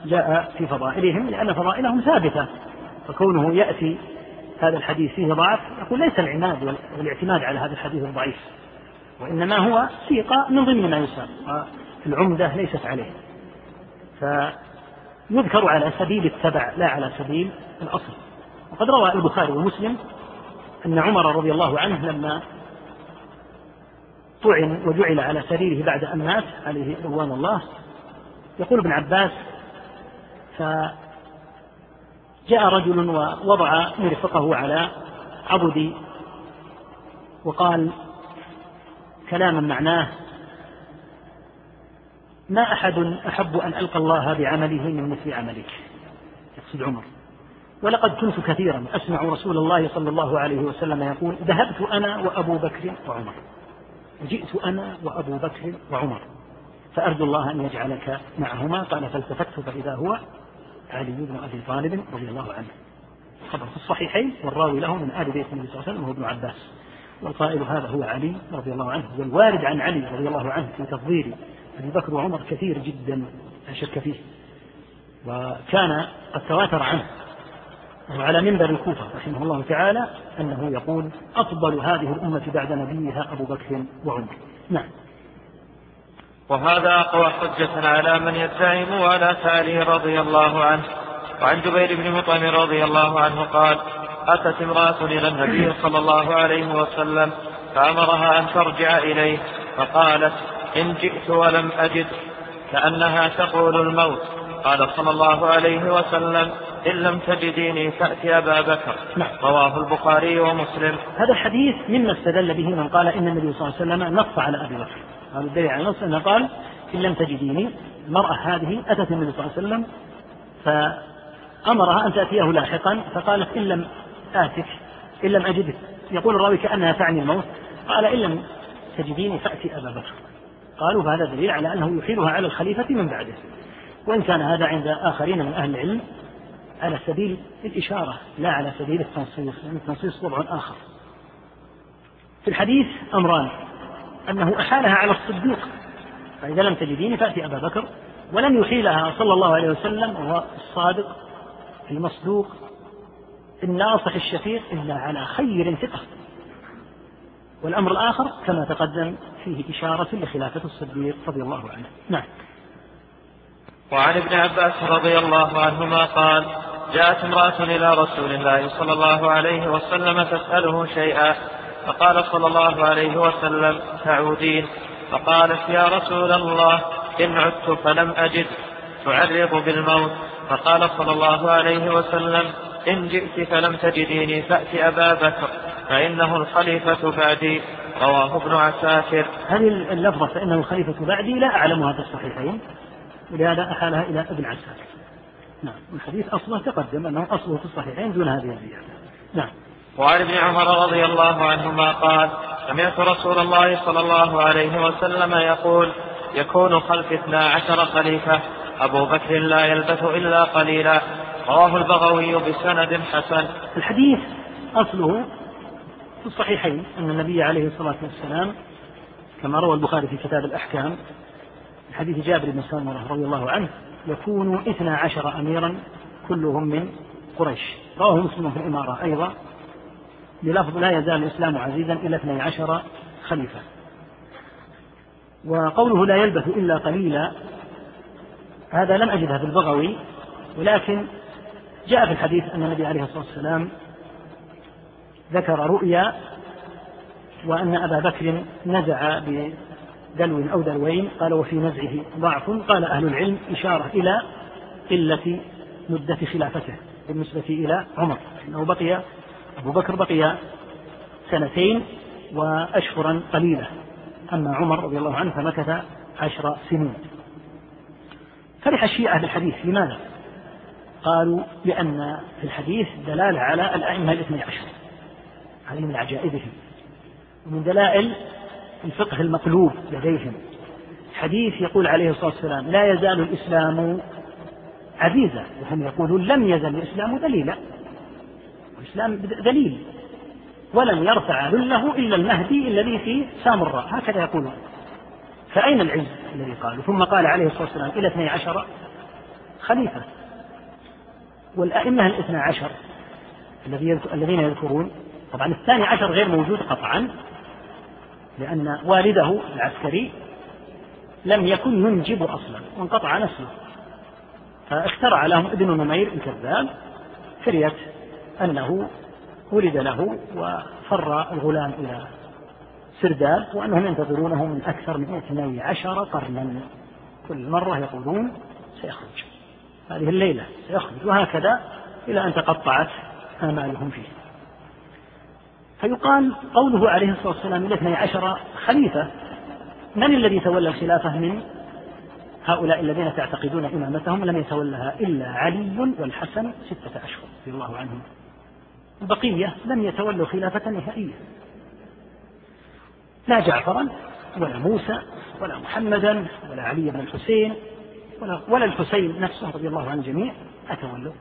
جاء في فضائلهم لأن فضائلهم ثابتة. فكونه يأتي هذا الحديث فيه ضعف يقول ليس العناد والاعتماد على هذا الحديث الضعيف وإنما هو سيقة من ضمن ما يسار العمدة ليست عليه. فيذكر على سبيل التبع لا على سبيل الأصل. وقد روى البخاري ومسلم أن عمر رضي الله عنه لما طعن وجعل على سريره بعد أن مات عليه رضوان الله يقول ابن عباس فجاء رجل ووضع مرفقه على عضدي وقال كلاما معناه ما أحد أحب أن ألقى الله بعمله من مثل عملك؟ يقصد عمر. ولقد كنت كثيرا أسمع رسول الله صلى الله عليه وسلم يقول ذهبت أنا وأبو بكر وعمر. جئت أنا وأبو بكر وعمر. فأرجو الله أن يجعلك معهما. قال فالتفت فإذا هو علي بن أبي طالب رضي الله عنه. خبر في الصحيحين والراوي له من آل بيت النبي صلى الله عليه وسلم وهو ابن عباس. والقائل هذا هو علي رضي الله عنه والوارد عن علي رضي الله عنه في تفضيل أبي بكر وعمر كثير جدا لا شك فيه. وكان قد تواتر عنه وعلى منبر الكوفة رحمه الله تعالى أنه يقول أفضل هذه الأمة بعد نبيها أبو بكر وعمر. نعم. وهذا أقوى حجة على من يدعي موالاة علي رضي الله عنه. وعن جبير بن مطعم رضي الله عنه قال أتت امرأة إلى النبي صلى الله عليه وسلم فأمرها أن ترجع إليه فقالت إن جئت ولم أجد كأنها تقول الموت. قال صلى الله عليه وسلم إن لم تجديني فأتي أبا بكر. نعم. رواه البخاري ومسلم. هذا الحديث مما استدل به من قال إن النبي صلى الله عليه وسلم نص على أبي بكر. هذا الدليل على النص أنه قال إن لم تجديني المرأة هذه أتت النبي صلى الله عليه وسلم فأمرها أن تأتيه لاحقا فقالت إن لم آتك إن لم أجدك. يقول الراوي كأنها تعني الموت. قال إن لم تجديني فأتي أبا بكر. قالوا فهذا دليل على أنه يحيلها على الخليفة من بعده. وإن كان هذا عند آخرين من أهل العلم على سبيل الإشارة لا على سبيل التنصيص لأن التنصيص وضع آخر. في الحديث أمران أنه أحالها على الصديق فإذا لم تجديني فأتي أبا بكر ولم يحيلها صلى الله عليه وسلم وهو الصادق المصدوق الناصح الشفيق إلا على خير ثقة. والأمر الآخر كما تقدم فيه إشارة لخلافة الصديق رضي الله عنه. نعم. وعن ابن عباس رضي الله عنهما قال جاءت امرأة إلى رسول الله صلى الله عليه وسلم تسأله شيئا فقال صلى الله عليه وسلم تعودين فقالت يا رسول الله إن عدت فلم أجد تعرض بالموت. فقال صلى الله عليه وسلم إن جئت فلم تجديني فأت أبا بكر فإنه الخليفة بعدي. رواه ابن عساكر. هذه اللفظة فإنه الخليفة بعدي لا أعلمها في الصحيحين؟ ولهذا أحالها إلى ابن عساكر. نعم الحديث أصله تقدم أنه أصله في الصحيحين دون هذه الزيادة. نعم. وعن ابن عمر رضي الله عنهما قال سمعت رسول الله صلى الله عليه وسلم يقول يكون خلف اثنا عشر خليفة أبو بكر لا يلبث إلا قليلا. رواه البغوي بسند حسن. الحديث أصله في الصحيحين أن النبي عليه الصلاة والسلام كما روى البخاري في كتاب الأحكام حديث جابر بن سمرة رضي الله عنه يكون اثنا عشر أميرا كلهم من قريش. رواه مسلم في الإمارة أيضا. بلفظ لا يزال الإسلام عزيزا إلى اثني عشر خليفة. وقوله لا يلبث إلا قليلا هذا لم أجدها في البغوي ولكن جاء في الحديث أن النبي عليه الصلاة والسلام ذكر رؤيا وأن أبا بكر نزع بدلو أو دلوين قال وفي نزعه ضعف قال أهل العلم إشارة إلى قلة مدة خلافته بالنسبة إلى عمر أنه بقي أبو بكر بقي سنتين وأشهرا قليلة أما عمر رضي الله عنه فمكث عشر سنين فرح الشيعة بالحديث لماذا؟ قالوا لأن في الحديث دلالة على الأئمة الاثني عشر هذه من عجائبهم ومن دلائل الفقه المقلوب لديهم. حديث يقول عليه الصلاة والسلام لا يزال الإسلام عزيزا. وهم يقولون لم يزل الإسلام ذليلا. الإسلام ذليل. ولن يرفع ذله إلا المهدي الذي في سامراء. هكذا يقولون. فأين العز؟ الذي قالوا. ثم قال عليه الصلاة والسلام إلى اثني عشر خليفة. والأئمة الاثنى عشر الذين يذكرون طبعا الثاني عشر غير موجود قطعا. لأن والده العسكري لم يكن ينجب أصلا وانقطع نسله فاخترع لهم ابن نمير الكذاب فرية أنه ولد له وفر الغلام إلى سرداب وأنهم ينتظرونه من أكثر من اثني عشر قرنا. كل مرة يقولون سيخرج. هذه الليلة سيخرج وهكذا إلى أن تقطعت آمالهم فيه. فيقال قوله عليه الصلاة والسلام الاثني عشر خليفة من الذي تولى الخلافة من هؤلاء الذين تعتقدون إمامتهم؟ لم يتولها إلا علي والحسن ستة أشهر رضي الله عنهم. البقية لم يتولوا خلافة نهائية. لا جعفرا ولا موسى ولا محمدا ولا علي بن الحسين ولا, ولا الحسين نفسه رضي الله عن الجميع أتولوا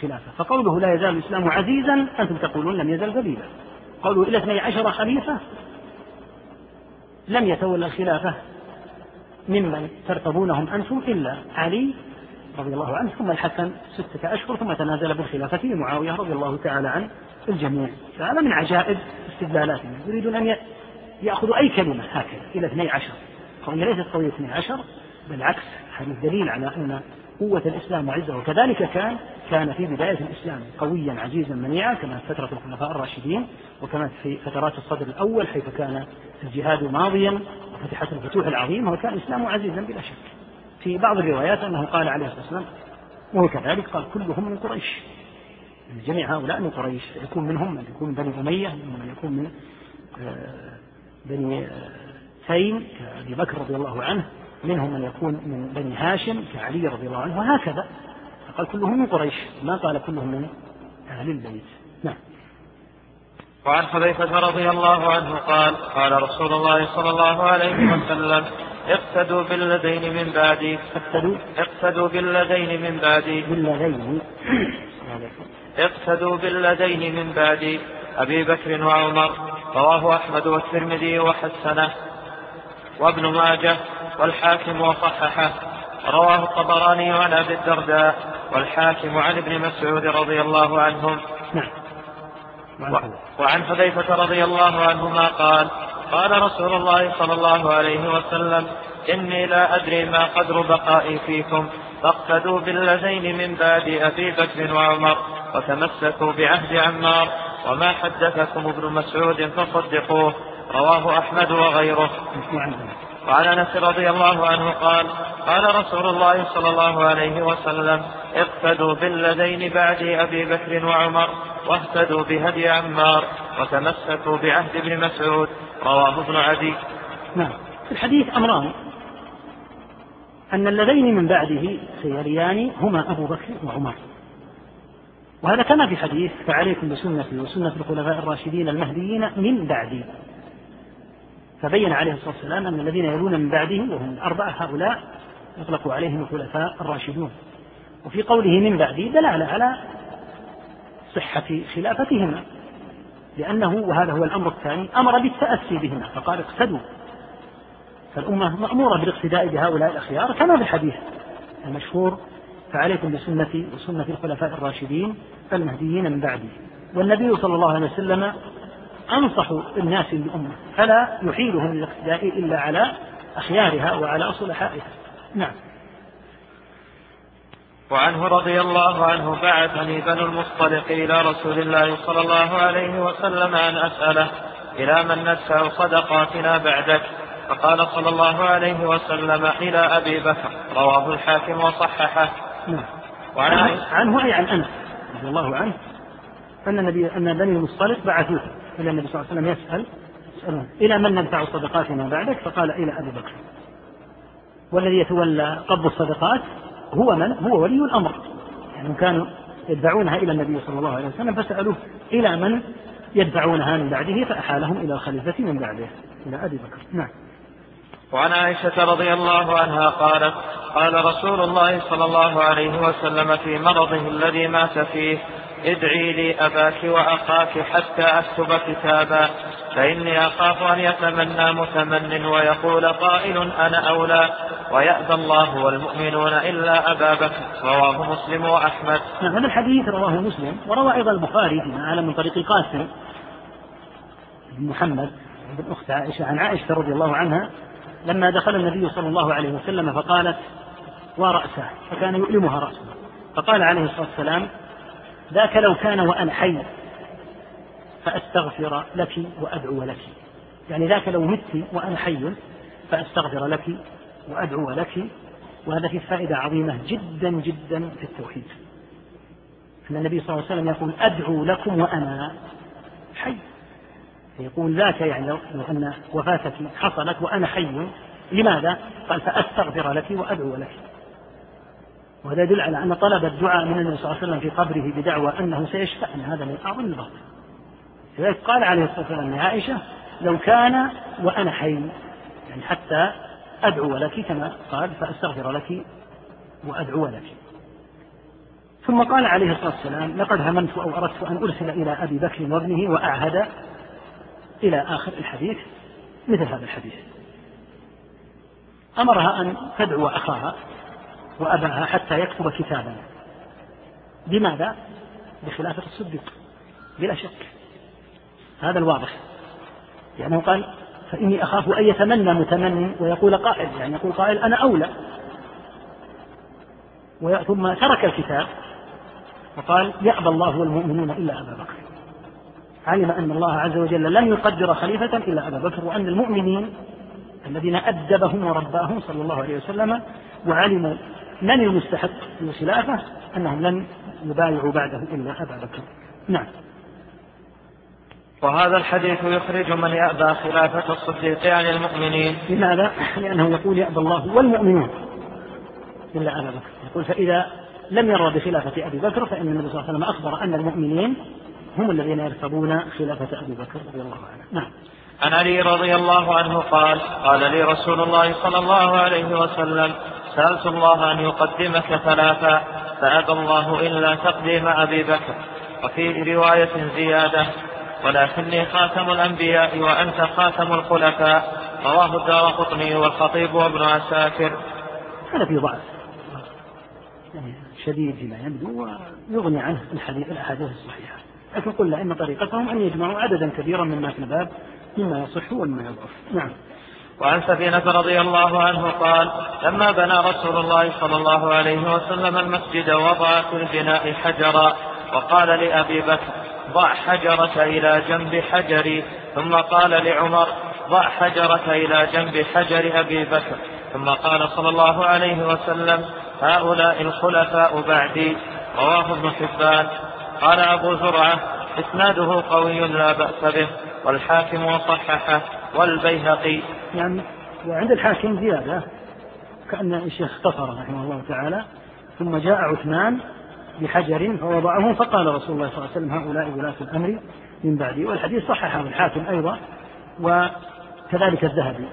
خلافة. فقوله لا يزال الإسلام عزيزا أنتم تقولون لم يزل ذليلا. قوله إلى اثني عشر خليفة. لم يتولى الخلافة ممن ترتضونهم أنتم إلا علي رضي الله عنه ثم الحسن ستة أشهر ثم تنازل بالخلافة لمعاوية رضي الله تعالى عن الجميع. فهذا من عجائب استدلالاتهم. يريدون أن يأخذوا أي كلمة هكذا إلى اثني عشر. قضية ليست قضية اثني عشر بالعكس هذا الدليل على أن قوة الإسلام وعزه. وكذلك كان كان في بداية الإسلام قويا عزيزا منيعا كما في فترة الخلفاء الراشدين وكما في فترات الصدر الأول حيث كان الجهاد ماضيا وفتحت الفتوح العظيمة وكان الإسلام عزيزا بلا شك. في بعض الروايات أنه قال عليه الصلاة والسلام وهو كذلك قال كلهم من قريش. يعني جميع هؤلاء من قريش. يكون منهم من يكون من بني أمية من يكون من آه، بني آه، كأبي بكر رضي الله عنه. منهم من يكون من بني هاشم كعلي رضي الله عنه وهكذا. فقال كلهم من قريش. ما قال كلهم من أهل البيت. نعم. وعن حذيفة رضي الله عنه قال قال رسول الله صلى الله عليه وسلم اقتدوا بالذين من بعدي. اقتدوا؟ اقتدوا بالذين من بعدي. بالذين اقتدوا بالذين من بعدي. أبي بكر وعمر رواه أحمد والترمذي وحسنه. وابن ماجه والحاكم وصححه. رواه الطبراني عن أبي الدرداء والحاكم عن ابن مسعود رضي الله عنهم. نعم. وعن حذيفة. رضي الله عنهما قال قال رسول الله صلى الله عليه وسلم إني لا أدري ما قدر بقائي فيكم. فاقتدوا بالذين من بعد أبي بكر وعمر وتمسكوا بعهد عمار وما حدثكم ابن مسعود فصدقوه. رواه أحمد وغيره. وعن انس رضي الله عنه قال قال رسول الله صلى الله عليه وسلم اقتدوا بالذين بعد أبي بكر وعمر واهتدوا بهدي عمار وتمسكوا بعهد ابن مسعود. رواه ابن عدي. نعم. في الحديث أمران. أن اللذين من بعده سيريان هما أبو بكر وعمر. وهذا كما في حديث فعليكم بسنتي وسنة الخلفاء الراشدين المهديين من بعدي. فبين عليه الصلاة والسلام أن الذين يلون من بعده وهم الأربعة هؤلاء يطلق عليهم الخلفاء الراشدون. وفي قوله من بعده دلالة على صحة خلافتهما لأنه وهذا هو الأمر الثاني أمر بالتأسي بهما فقال اقتدوا. فالأمة مأمورة بالاقتداء بهؤلاء الأخيار كما في الحديث المشهور فعليكم بسنتي وسنة الخلفاء الراشدين المهديين من بعدي. والنبي صلى الله عليه وسلم أنصح الناس للأمة فلا يحيلهم للاقتداء إلا على أخيارها وعلى صلحائها نعم. وعنه رضي الله عنه بعثني بنو المصطلق إلى رسول الله صلى الله عليه وسلم أن أسأله إلى من ندفع صدقاتنا بعدك؟ فقال صلى الله عليه وسلم إلى أبي بكر رواه الحاكم وصححه. نعم. عنه أي عن أنس رضي الله عنه أن النبي أن بني المصطلق بعثوه. إلى النبي صلى الله عليه وسلم يسأل يسألون إلى من ندفع صدقاتنا بعدك؟ فقال إلى أبي بكر. والذي يتولى قبض الصدقات هو من؟ هو ولي الأمر. يعني كانوا يدفعونها إلى النبي صلى الله عليه وسلم فسألوه إلى من يدفعونها من بعده فأحالهم إلى الخليفة من بعده إلى أبي بكر. نعم. وعن عائشة رضي الله عنها قالت قال رسول الله صلى الله عليه وسلم في مرضه الذي مات فيه ادعي لي أباك وأخاك حتى أكتب كتابا فإني أخاف أن يتمنى متمن ويقول قائل أنا أولى ويأبى الله والمؤمنون إلا أبا بكر رواه مسلم وأحمد. نعم هذا الحديث رواه مسلم وروى أيضا البخاري فيما من طريق القاسم بن محمد بن أخت عائشة عن عائشة رضي الله عنها لما دخل النبي صلى الله عليه وسلم فقالت ورأسه؟ فكان يؤلمها رأسه. فقال عليه الصلاة والسلام ذاك لو كان وأنا حي فأستغفر لك وأدعو لك. يعني ذاك لو مت وأنا حي فأستغفر لك وأدعو لك. وهذا فيه فائدة عظيمة جدا جدا في التوحيد. أن النبي صلى الله عليه وسلم يقول أدعو لكم وأنا حي. يقول ذاك يعني لو أن وفاتك حصلت وأنا حي لماذا؟ قال فأستغفر لك وأدعو لك. وهذا يدل على أن طلب الدعاء من النبي صلى الله عليه وسلم في قبره بدعوى أنه سيشفع هذا من أعظم الباطل لذلك قال عليه الصلاة والسلام لعائشة لو كان وأنا حي يعني حتى أدعو لك كما قال فأستغفر لك وأدعو لك. ثم قال عليه الصلاة والسلام لقد هممت أو أردت أن أرسل إلى أبي بكر وابنه وأعهد إلى آخر الحديث مثل هذا الحديث. أمرها أن تدعو أخاها. وأباها حتى يكتب كتابا. لماذا؟ بخلافة الصديق بلا شك. هذا الواضح. يعني قال فإني أخاف أن يتمنى متمن ويقول قائل يعني يقول قائل أنا أولى. ثم ترك الكتاب وقال يأبى الله والمؤمنون إلا أبا بكر. علم أن الله عز وجل لن يقدر خليفة إلا أبا بكر وأن المؤمنين الذين أدبهم ورباهم صلى الله عليه وسلم وعلموا من المستحق للخلافة؟ أنهم لن يبايعوا بعده إلا أبا بكر. نعم. وهذا الحديث يخرج من يأبى خلافة الصديق عن المؤمنين. لماذا؟ لأنه يقول يأبى الله والمؤمنون إلا أبا بكر. يقول فإذا لم يرى بخلافة أبي بكر فإن النبي صلى الله عليه وسلم أخبر أن المؤمنين هم الذين يرتضون خلافة أبي بكر رضي الله عنه. نعم. عن علي رضي الله عنه قال قال لي رسول الله صلى الله عليه وسلم سألت الله أن يقدمك ثلاثا فأبى الله إلا تقديم أبي بكر وفي رواية زيادة ولكني خاتم الأنبياء وأنت خاتم الخلفاء رواه الدار قطني والخطيب وابن عساكر. هذا في ضعف يعني شديد فيما يبدو ويغني عنه الحديث الأحاديث الصحيحة. لكن قلنا إن طريقتهم أن يجمعوا عددا كبيرا مما في الباب مما يصح ومما يضعف. نعم. وعن سفينة رضي الله عنه قال لما بنى رسول الله صلى الله عليه وسلم المسجد وضع في البناء حجرا وقال لأبي بكر ضع حجرك إلى جنب حجري. ثم قال لعمر ضع حجرك إلى جنب حجر أبي بكر. ثم قال صلى الله عليه وسلم هؤلاء الخلفاء بعدي. رواه ابن حبان. قال أبو زرعة إسناده قوي لا بأس به والحاكم وصححه والبيهقي. يعني وعند الحاكم زيادة كأن الشيخ اختصر رحمه الله تعالى ثم جاء عثمان بحجر فوضعه فقال رسول الله صلى الله عليه وسلم هؤلاء ولاة الأمر من بعدي. والحديث صححه الحاكم أيضا وكذلك الذهبي.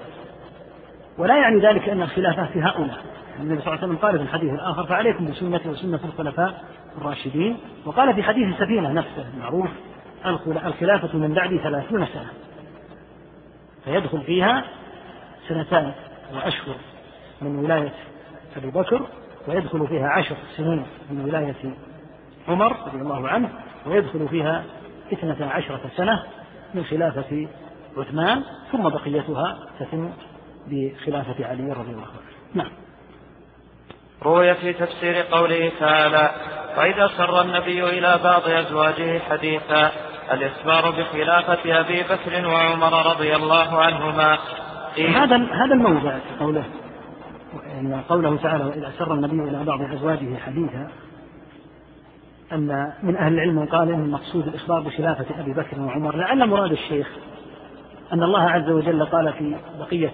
ولا يعني ذلك أن الخلافة في هؤلاء. النبي صلى الله عليه وسلم قال في الحديث الآخر فعليكم بسنتي وسنة الخلفاء الراشدين. وقال في حديث سفينة نفسه المعروف الخلافة من بعد ثلاثون سنة. فيدخل فيها سنتان وأشهر من ولاية أبي بكر ويدخل فيها عشر سنين من ولاية عمر رضي الله عنه ويدخل فيها اثنتا عشرة سنة من خلافة عثمان ثم بقيتها تتم بخلافة علي رضي الله عنه. نعم. روي في تفسير قوله تعالى وإذا سر النبي إلى بعض أزواجه حديثا الإخبار بخلافة أبي بكر وعمر رضي الله عنهما. هذا هذا الموضع قوله يعني قوله تعالى وإذا سر النبي إلى بعض أزواجه حديثا. أن من أهل العلم قال إن المقصود الإخبار بخلافة أبي بكر وعمر لعل مراد الشيخ أن الله عز وجل قال في بقية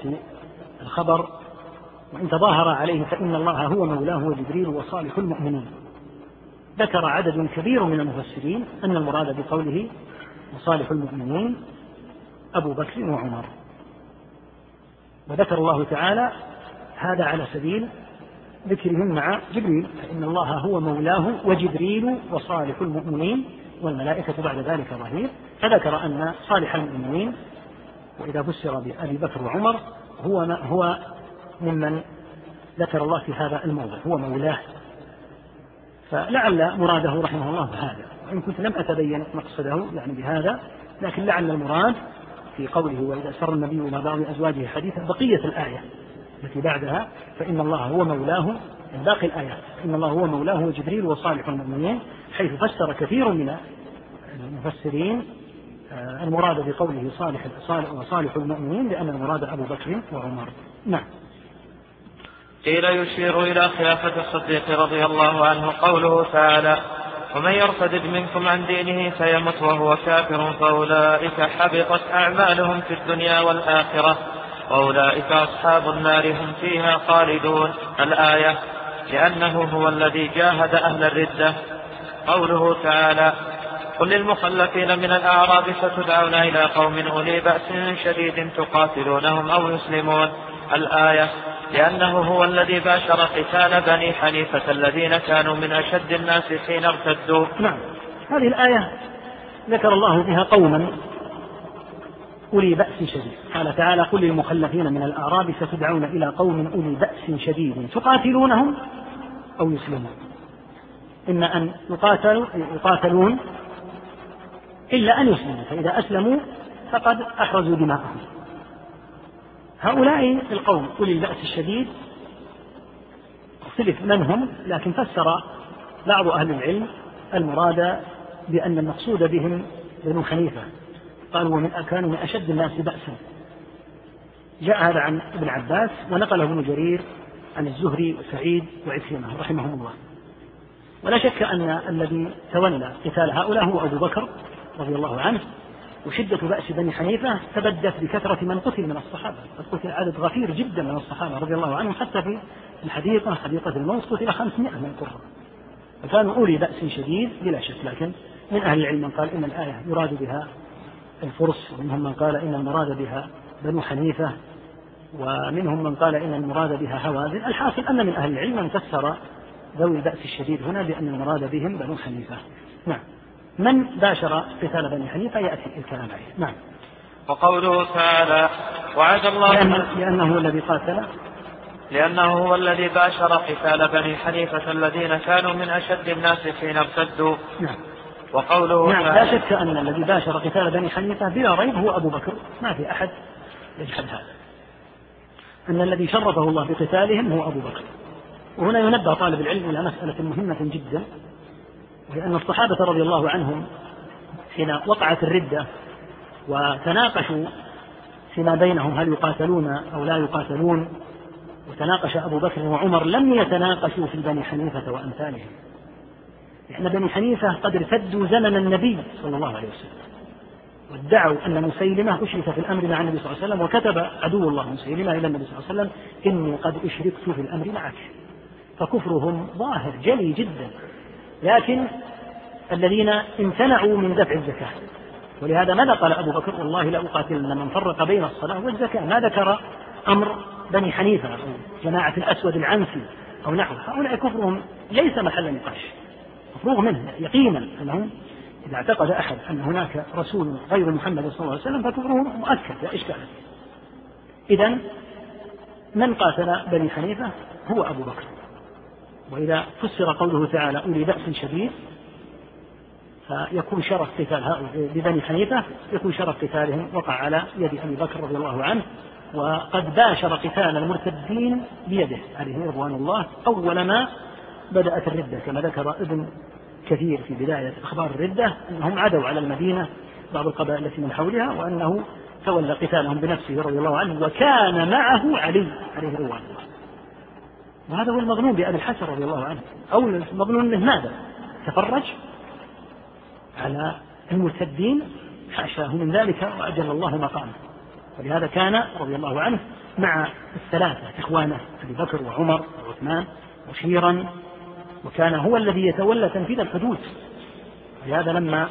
الخبر وإن تظاهر عليه فإن الله هو مولاه وجبريل وصالح المؤمنين. ذكر عدد كبير من المفسرين أن المراد بقوله وصالح المؤمنين أبو بكر وعمر. وذكر الله تعالى هذا على سبيل ذكرهم مع جبريل فإن الله هو مولاه وجبريل وصالح المؤمنين والملائكة بعد ذلك ظهير. فذكر أن صالح المؤمنين وإذا فسر بأبي بكر وعمر هو هو ممن ذكر الله في هذا الموضع هو مولاه فلعل مراده رحمه الله بهذا. وإن كنت لم أتبين مقصده يعني بهذا لكن لعل المراد في قوله وإذا سر النبي إلى بعض أزواجه حديثا بقية الآية التي بعدها فإن الله هو مولاه. من باقي الآيات إن الله هو مولاه وجبريل وصالح المؤمنين حيث فسر كثير من المفسرين آه، المراد بقوله صالح وصالح المؤمنين لأن المراد أبو بكر وعمر. نعم. قيل يشير إلى خلافة الصديق رضي الله عنه قوله تعالى ومن يرتد منكم عن دينه فيمت وهو كافر فأولئك حبطت أعمالهم في الدنيا والآخرة وأولئك أصحاب النار هم فيها خالدون. الآية لأنه هو الذي جاهد أهل الردة. قوله تعالى قل للمخلفين من الأعراب ستدعون إلى قوم أولي بأس شديد تقاتلونهم أو يسلمون. الآية لأنه هو الذي باشر قتال بني حنيفة الذين كانوا من أشد الناس حين ارتدوا. نعم. هذه الآية ذكر الله فيها قوما أولي بأس شديد. قال تعالى قل للمخلفين من الأعراب ستدعون إلى قوم أولي بأس شديد. تقاتلونهم أو يسلمون. إما أن يقاتلوا يقاتلون إلا أن يسلموا فإذا أسلموا فقد أحرزوا دماءهم. هؤلاء القوم أولي البأس الشديد اختلف من هم لكن فسر بعض أهل العلم المراد بأن المقصود بهم بنو حنيفة قالوا ومن كانوا من أشد الناس بأسا. جاء هذا عن ابن عباس ونقله ابن جرير عن الزهري وسعيد وعكرمة رحمهم الله. ولا شك أن الذي تولى قتال هؤلاء هو أبو بكر رضي الله عنه. وشدة بأس بني حنيفة تبدت بكثرة من قتل من الصحابة. قد قتل عدد غفير جدا من الصحابة رضي الله عنهم حتى في الحديقة حديقة الموت قتل 500 من القرى فكانوا أولي بأس شديد بلا شك لكن من أهل العلم من قال إن الآية يراد بها الفرس ومنهم من قال إن المراد بها بنو حنيفة ومنهم من قال إن المراد بها هوازن. الحاصل أن من أهل العلم من فسر ذوي البأس الشديد هنا بأن المراد بهم بنو حنيفة. نعم. من باشر قتال بني حنيفة يأتي الكلام عليه. نعم. وقوله تعالى وعد الله لأن لأنه هو الذي قاتل. لأنه هو الذي باشر قتال بني حنيفة الذين كانوا من أشد الناس حين ارتدوا. نعم. وقوله نعم لا شك أن الذي باشر قتال بني حنيفة بلا ريب هو أبو بكر. ما في أحد يجحد هذا. أن الذي شرفه الله بقتالهم هو أبو بكر. وهنا ينبه طالب العلم إلى مسألة مهمة جدا. لأن الصحابة رضي الله عنهم حين وقعت الردة وتناقشوا فيما بينهم هل يقاتلون أو لا يقاتلون وتناقش أبو بكر وعمر لم يتناقشوا في بني حنيفة وأمثالهم. لأن بني حنيفة قد ارتدوا زمن النبي صلى الله عليه وسلم وادعوا أن مسيلمة أشرك في الأمر مع النبي صلى الله عليه وسلم وكتب عدو الله مسيلمة إلى النبي صلى الله عليه وسلم إني قد أشركت في الأمر معك. فكفرهم ظاهر جلي جدا. لكن الذين امتنعوا من دفع الزكاة. ولهذا ماذا قال أبو بكر؟ والله لأقاتلن من فرق بين الصلاة والزكاة. ما ذكر أمر بني حنيفة أو جماعة الأسود العنسي أو نحو هؤلاء كفرهم ليس محل نقاش. مفروغ منه يقينا أنهم إذا اعتقد أحد أن هناك رسول غير محمد صلى الله عليه وسلم فكفره مؤكد لا إشكال إذا من قاتل بني حنيفة؟ هو أبو بكر. وإذا فسر قوله تعالى أولي بأس شديد فيكون شرف قتال هؤلاء ببني حنيفة يكون شرف قتالهم وقع على يد أبي بكر رضي الله عنه وقد باشر قتال المرتدين بيده عليه رضوان الله أول ما بدأت الردة كما ذكر ابن كثير في بداية أخبار الردة أنهم عدوا على المدينة بعض القبائل التي من حولها وأنه تولى قتالهم بنفسه رضي الله عنه وكان معه علي عليه رضوان الله. وهذا هو المظنون بأبي الحسن رضي الله عنه. أو المظنون منه ماذا؟ تفرج على المرتدين حاشاه من ذلك وأجل الله مقامه. ولهذا كان رضي الله عنه مع الثلاثة إخوانه أبي بكر وعمر وعثمان وشيرا وكان هو الذي يتولى تنفيذ الحدود ولهذا لما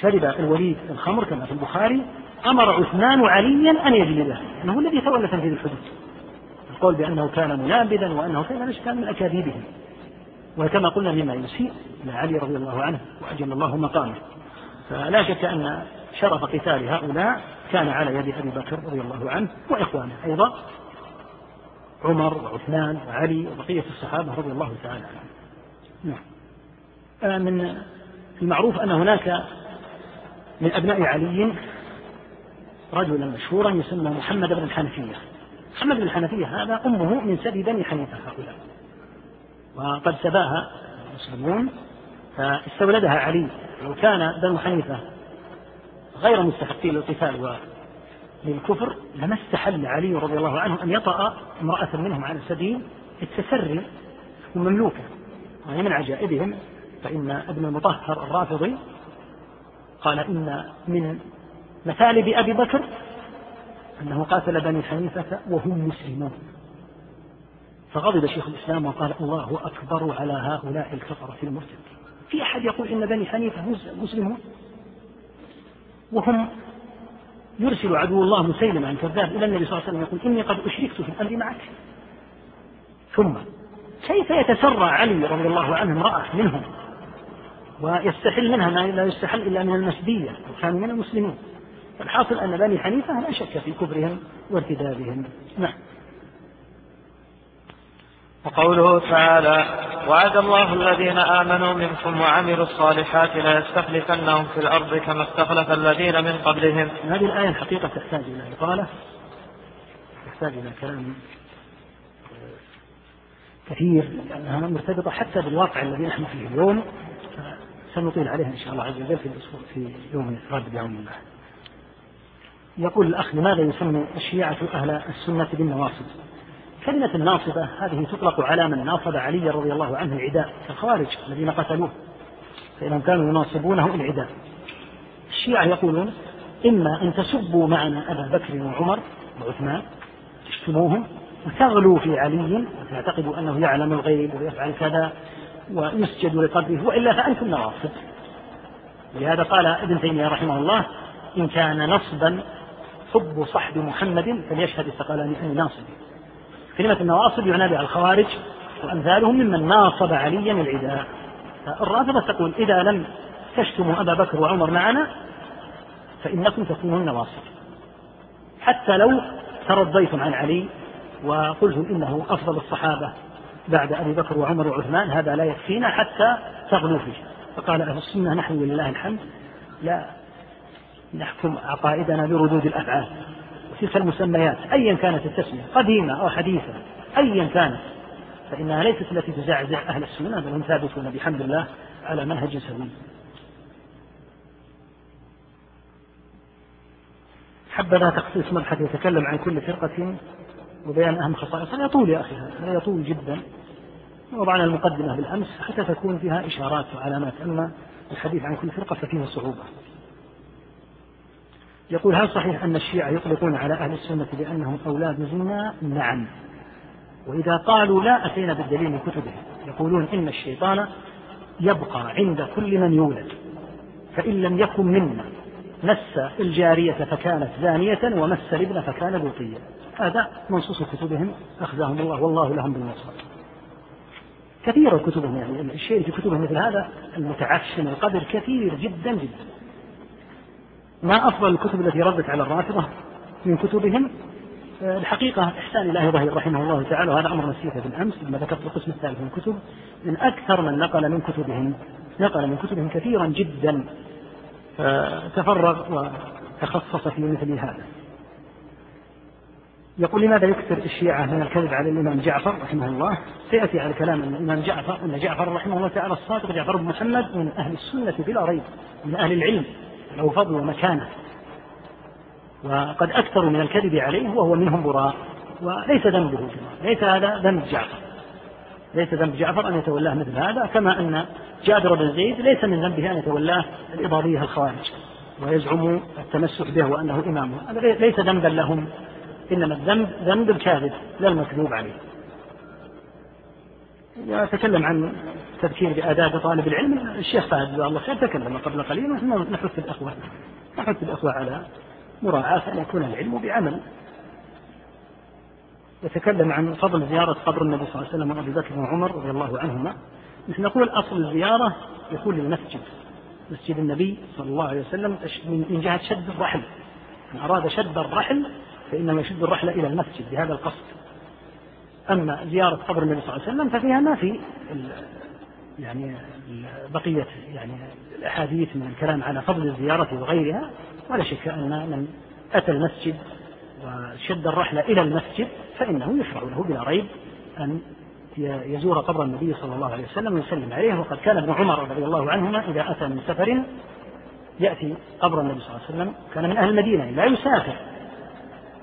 شرب الوليد الخمر كما في البخاري أمر عثمان عليا أن يجلده أنه هو الذي يتولى تنفيذ الحدود القول بأنه كان منابذا وأنه كان كان من أكاذيبهم. وكما قلنا مما يسيء إلى علي رضي الله عنه وأجل الله مقامه. فلا شك أن شرف قتال هؤلاء كان على يد أبي بكر رضي الله عنه وإخوانه أيضا. عمر وعثمان وعلي وبقية الصحابة رضي الله تعالى عنهم. نعم. آه، من المعروف أن هناك من أبناء علي رجلا مشهورا يسمى محمد بن الحنفية. محمد بن الحنفية هذا أمه من سبي بني حنيفة هؤلاء. وقد سباها المسلمون فاستولدها علي. لو كان بنو حنيفة غير مستحقين للقتال للكفر لما استحل علي رضي الله عنه أن يطأ امرأة منهم على سبيل التسري ومملوكة. وهي من عجائبهم فإن ابن المطهر الرافضي قال إن من مثالب أبي بكر أنه قاتل بني حنيفة وهم مسلمون. فغضب شيخ الإسلام وقال الله أكبر على هؤلاء الكفرة المرتدين في أحد يقول إن بني حنيفة مسلمون؟ وهم يرسل عدو الله مسيلمة الكذاب إلى النبي صلى الله عليه وسلم يقول إني قد أشركت في الأمر معك. ثم كيف يتسرى علي رضي الله عنه امرأة منهم ويستحل منها ما لا يستحل إلا من المسبية وكانوا من المسلمين الحاصل أن بني حنيفة لا شك في كفرهم وارتدادهم نعم. وقوله تعالى وعد الله الذين آمنوا منكم وعملوا الصالحات ليستخلفنهم في الأرض كما استخلف الذين من قبلهم. هذه الآية الحقيقة تحتاج إلى إطالة تحتاج إلى كلام كثير لأنها مرتبطة حتى بالواقع الذي نحن فيه اليوم سنطيل عليها إن شاء الله عز وجل في الأسبوع في يوم الغد بعون الله. يقول الأخ لماذا يسمي الشيعة أهل السنة بالنواصب؟ كلمة الناصبة هذه تطلق على من ناصب علي رضي الله عنه العداء كالخوارج الذين قتلوه فإنهم كانوا يناصبونه العداء. الشيعة يقولون إما أن تسبوا معنا أبا بكر وعمر وعثمان تشتموهم وتغلوا في علي وتعتقدوا أنه يعلم الغيب ويفعل كذا ويسجد لقبره وإلا فأنتم نواصب. ولهذا قال ابن تيمية رحمه الله إن كان نصبا حب صحب محمد فليشهد الثقلان أني ناصب كلمة النواصب يعنى بها الخوارج وأمثالهم ممن ناصب عليا العداء. الرافضة تقول إذا لم تشتموا أبا بكر وعمر معنا فإنكم تكونون نواصب حتى لو ترضيتم عن علي وقلتم إنه أفضل الصحابة بعد أبي بكر وعمر وعثمان هذا لا يكفينا حتى تغلوا فيه. فقال أهل السنة نحن ولله الحمد. لا نحكم عقائدنا بردود الأفعال. تلك المسميات أيا كانت التسمية قديمة أو حديثة أيا كانت. فإنها ليست التي تزعزع أهل السنة بل هم ثابتون بحمد الله على منهج سوي. حبذا تخصيص مبحث يتكلم عن كل فرقة وبيان أهم خصائصها يطول يا أخي هذا؟ يطول جدا؟ وضعنا المقدمة بالأمس حتى تكون فيها إشارات وعلامات. أما الحديث عن كل فرقة ففيه صعوبة. يقول هل صحيح أن الشيعة يطلقون على أهل السنة بأنهم أولاد زنا؟ نعم. وإذا قالوا لا أتينا بالدليل من كتبهم. يقولون إن الشيطان يبقى عند كل من يولد فإن لم يكن منا. مس الجارية فكانت زانية ومس الابن فكان لوطيا هذا منصوص كتبهم أخزاهم الله والله لهم بالنصر. كثير كتبهم يعني الشيء في كتبهم مثل هذا المتعفن القدر كثير جدا جدا. ما أفضل الكتب التي ردت على الرافضة من كتبهم؟ آه، الحقيقة إحسان الله ظهير رحمه الله تعالى وهذا أمر نسيته بالأمس لما ذكرت القسم الثالث من الكتب من أكثر من نقل من كتبهم نقل من كتبهم كثيرا جدا تفرغ وتخصص في مثل هذا. يقول لماذا يكثر الشيعة من الكذب على الإمام جعفر رحمه الله؟ سيأتي على كلام الإمام جعفر أن جعفر رحمه الله تعالى الصادق جعفر بن محمد من أهل السنة بلا ريب من أهل العلم. له فضل ومكانة. وقد أكثروا من الكذب عليه وهو منهم براء. وليس ذنبه ليس هذا ذنب جعفر. ليس ذنب جعفر أن يتولاه مثل هذا كما أن جابر بن زيد ليس من ذنبه أن يتولاه الإضافية الخوارج. ويزعم التمسك به وأنه إمامه ليس ذنبا لهم إنما الذنب ذنب الكاذب لا المكذوب عليه. يتكلم عن تذكير بآداب طالب العلم. الشيخ فهد جزاه الله خير تكلم قبل قليل نحث الأخوة نحث الأخوة على مراعاة أن يكون العلم بعمل. يتكلم عن فضل زيارة قبر النبي صلى الله عليه وسلم وأبي بكر وعمر رضي الله عنهما. نحن نقول أصل الزيارة يكون للمسجد مسجد النبي صلى الله عليه وسلم من جهة شد الرحل. من أراد شد الرحل فإنه يشد الرحل إلى المسجد بهذا القصد. أما زيارة قبر النبي صلى الله عليه وسلم ففيها ما في يعني بقية يعني الأحاديث من الكلام على فضل الزيارة وغيرها ولا شك أن من أتى المسجد وشد الرحلة إلى المسجد فإنه يشرع له بلا ريب أن يزور قبر النبي صلى الله عليه وسلم ويسلم عليه. وقد كان ابن عمر رضي الله عنهما إذا أتى من سفر يأتي قبر النبي صلى الله عليه وسلم كان من أهل المدينة لا يسافر.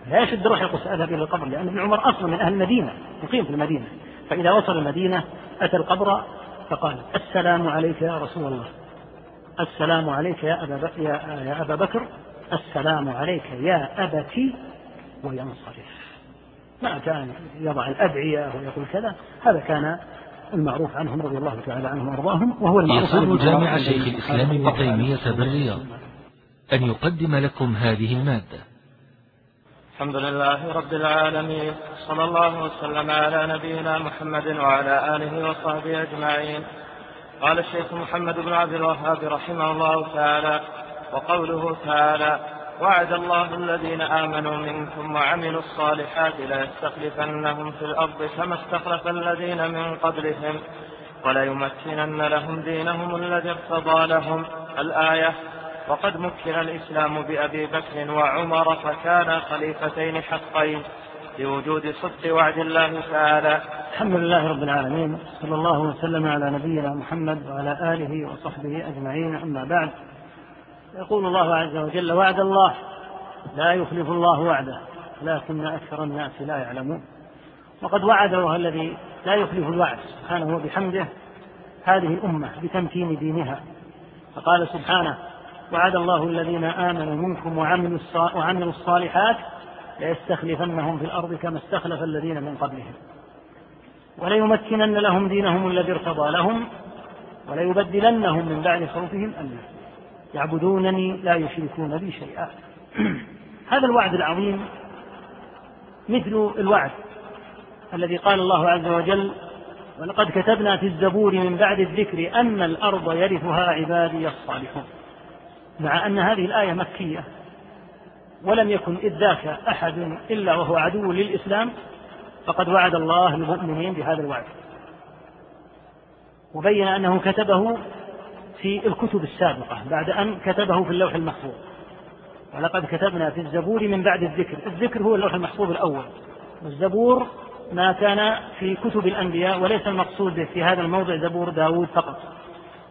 لا يشد روح يقص أذهب إلى القبر لأن ابن عمر أصلا من أهل المدينة يقيم في المدينة. فإذا وصل المدينة أتى القبر فقال السلام عليك يا رسول الله. السلام عليك يا أبا بكر يا, يا أبا بكر. السلام عليك يا أبتي وينصرف ما كان يضع الأدعية ويقول كذا هذا كان المعروف عنهم رضي الله تعالى عنهم وأرضاهم وهو المعروف يسر جامع شيخ الإسلام ابن تيمية بالرياض أن يقدم لكم هذه المادة. الحمد لله رب العالمين صلى الله وسلم على نبينا محمد وعلى آله وصحبه أجمعين. قال الشيخ محمد بن عبد الوهاب رحمه الله تعالى وقوله تعالى وعد الله الذين آمنوا منكم وعملوا الصالحات ليستخلفنهم في الأرض كما استخلف الذين من قبلهم وليمكنن لهم دينهم الذي ارتضى لهم. الآية وقد مكن الإسلام بأبي بكر وعمر فكانا خليفتين حقين لوجود صدق وعد الله تعالى. الحمد لله رب العالمين صلى الله وسلم على نبينا محمد وعلى آله وصحبه أجمعين أما بعد. يقول الله عز وجل وعد الله لا يخلف الله وعده لكن أكثر الناس لا يعلمون. وقد وعده الذي لا يخلف الوعد سبحانه وبحمده هذه الأمة بتمكين دينها. فقال سبحانه وعد الله الذين آمنوا منكم وعملوا وعملوا الصالحات ليستخلفنهم في الأرض كما استخلف الذين من قبلهم. وليمكنن لهم دينهم الذي ارتضى لهم وليبدلنهم من بعد خوفهم أمنا يعبدونني لا يشركون بي شيئا. [CLEARS THROAT] هذا الوعد العظيم مثل الوعد الذي قال الله عز وجل ولقد كتبنا في الزبور من بعد الذكر أن الأرض يرثها عبادي الصالحون. مع أن هذه الآية مكية. ولم يكن إذ ذاك أحد إلا وهو عدو للإسلام فقد وعد الله المؤمنين بهذا الوعد. وبين أنه كتبه في الكتب السابقة بعد أن كتبه في اللوح المحفوظ. ولقد كتبنا في الزبور من بعد الذكر. الذكر هو اللوح المحفوظ الأول. والزبور ما كان في كتب الأنبياء وليس المقصود في هذا الموضع زبور داود فقط.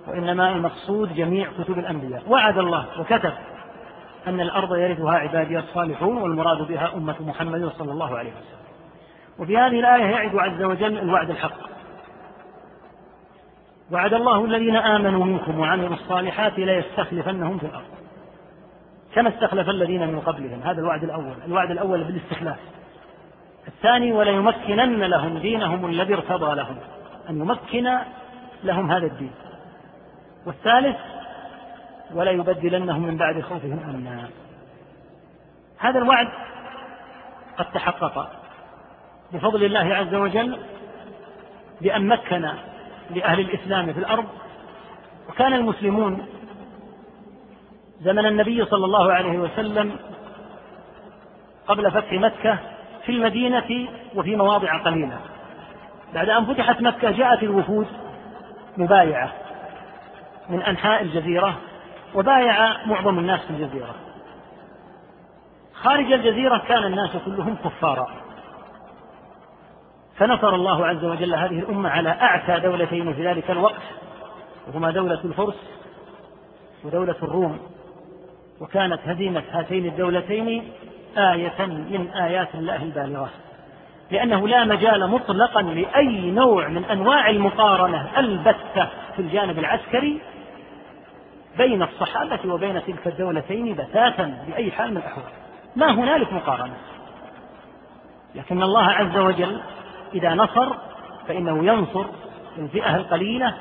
وإنما المقصود جميع كتب الأنبياء. وعد الله وكتب أن الأرض يرثها عبادي الصالحون والمراد بها أمة محمد صلى الله عليه وسلم. وفي هذه الآية يعد عز وجل الوعد الحق. وعد الله الذين آمنوا منكم وعملوا الصالحات ليستخلفنهم في الأرض. كما استخلف الذين من قبلهم. هذا الوعد الأول. الوعد الأول بالاستخلاف. الثاني وليمكنن لهم دينهم الذي ارتضى لهم. أن يمكن لهم هذا الدين. والثالث ولا يبدلنهم من بعد خوفهم أمنا. هذا الوعد قد تحقق بفضل الله عز وجل بأن مكن لأهل الإسلام في الأرض. وكان المسلمون زمن النبي صلى الله عليه وسلم قبل فتح مكة في المدينة وفي مواضع قليلة. بعد أن فتحت مكة جاءت الوفود مبايعة. من أنحاء الجزيرة وبايع معظم الناس في الجزيرة. خارج الجزيرة كان الناس كلهم كفارا. فنصر الله عز وجل هذه الأمة على أعتى دولتين في ذلك الوقت وهما دولة الفرس ودولة الروم. وكانت هزيمة هاتين الدولتين آية من آيات الله البالغة. لأنه لا مجال مطلقا لأي نوع من أنواع المقارنة البتة في الجانب العسكري بين الصحابة وبين تلك الدولتين بتاتا بأي حال من الأحوال. ما هنالك مقارنة. لكن الله عز وجل إذا نصر فإنه ينصر الفئة القليلة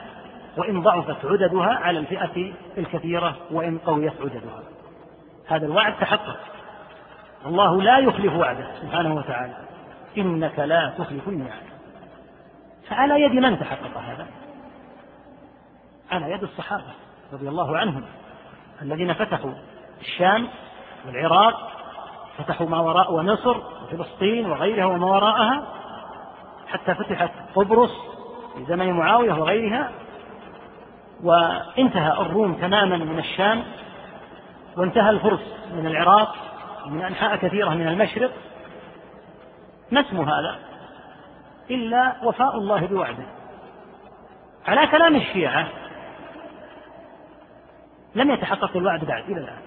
وإن ضعفت عددها على الفئة الكثيرة وإن قويت عددها. هذا الوعد تحقق. الله لا يخلف وعده سبحانه وتعالى. إنك لا تخلف الميعاد. فعلى يد من تحقق هذا؟ على يد الصحابة. رضي الله عنهم. الذين فتحوا الشام والعراق فتحوا ما وراء ومصر وفلسطين وغيرها وما وراءها حتى فتحت قبرص في زمن معاوية وغيرها وانتهى الروم تماما من الشام وانتهى الفرس من العراق ومن أنحاء كثيرة من المشرق. ما اسم هذا؟ إلا وفاء الله بوعده. على كلام الشيعة لم يتحقق الوعد بعد إلى الآن.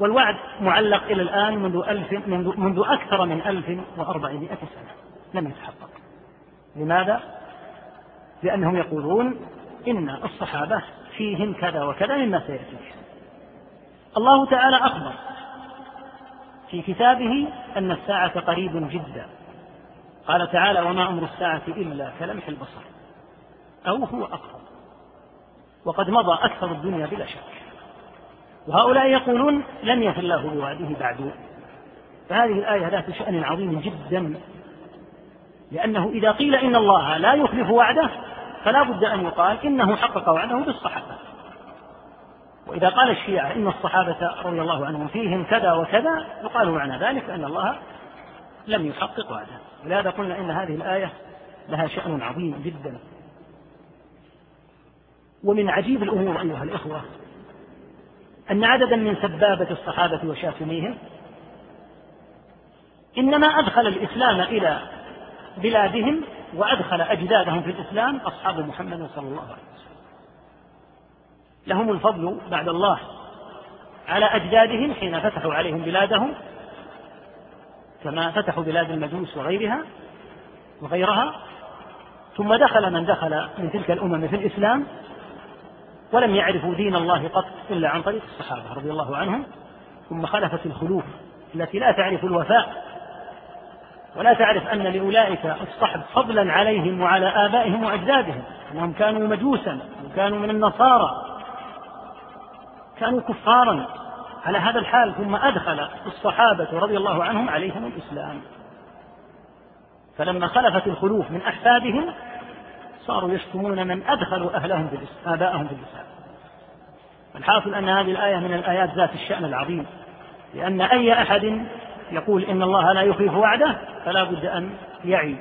والوعد معلق إلى الآن منذ, ألف منذ, منذ أكثر من ألف وأربعمائة سنة لم يتحقق. لماذا؟ لأنهم يقولون إن الصحابة فيهم كذا وكذا مما سيأتي الله تعالى أخبر في كتابه أن الساعة قريب جدا. قال تعالى وما أمر الساعة إلا كلمح البصر. أو هو أقرب. وقد مضى أكثر الدنيا بلا شك. وهؤلاء يقولون لم يفل الله بوعده بعد. فهذه الآية ذات شأن عظيم جدا. لأنه إذا قيل إن الله لا يخلف وعده فلا بد أن يقال إنه حقق وعده بالصحابة. وإذا قال الشيعة إن الصحابة رضي الله عنهم فيهم كذا وكذا يقال معنى ذلك أن الله لم يحقق وعده. ولهذا قلنا إن هذه الآية لها شأن عظيم جدا. ومن عجيب الأمور أيها الإخوة أن عددا من سبابة الصحابة وشاتميهم إنما أدخل الإسلام إلى بلادهم وأدخل أجدادهم في الإسلام أصحاب محمد صلى الله عليه وسلم. لهم الفضل بعد الله على أجدادهم حين فتحوا عليهم بلادهم كما فتحوا بلاد المجوس وغيرها وغيرها ثم دخل من دخل من تلك الأمم في الإسلام ولم يعرفوا دين الله قط إلا عن طريق الصحابة رضي الله عنهم. ثم خلفت الخلوف التي لا تعرف الوفاء. ولا تعرف أن لأولئك الصحب فضلا عليهم وعلى آبائهم وأجدادهم. أنهم كانوا مجوسا وكانوا من النصارى. كانوا كفارا على هذا الحال. ثم أدخل الصحابة رضي الله عنهم عليهم الإسلام. فلما خلفت الخلوف من أحفادهم صاروا يشتمون من أدخلوا أهلهم في الإسلام آباءهم في الإسلام الحاصل أن هذه الآية من الآيات ذات الشأن العظيم لأن أي أحد يقول إن الله لا يخلف وعده فلا بد أن يعي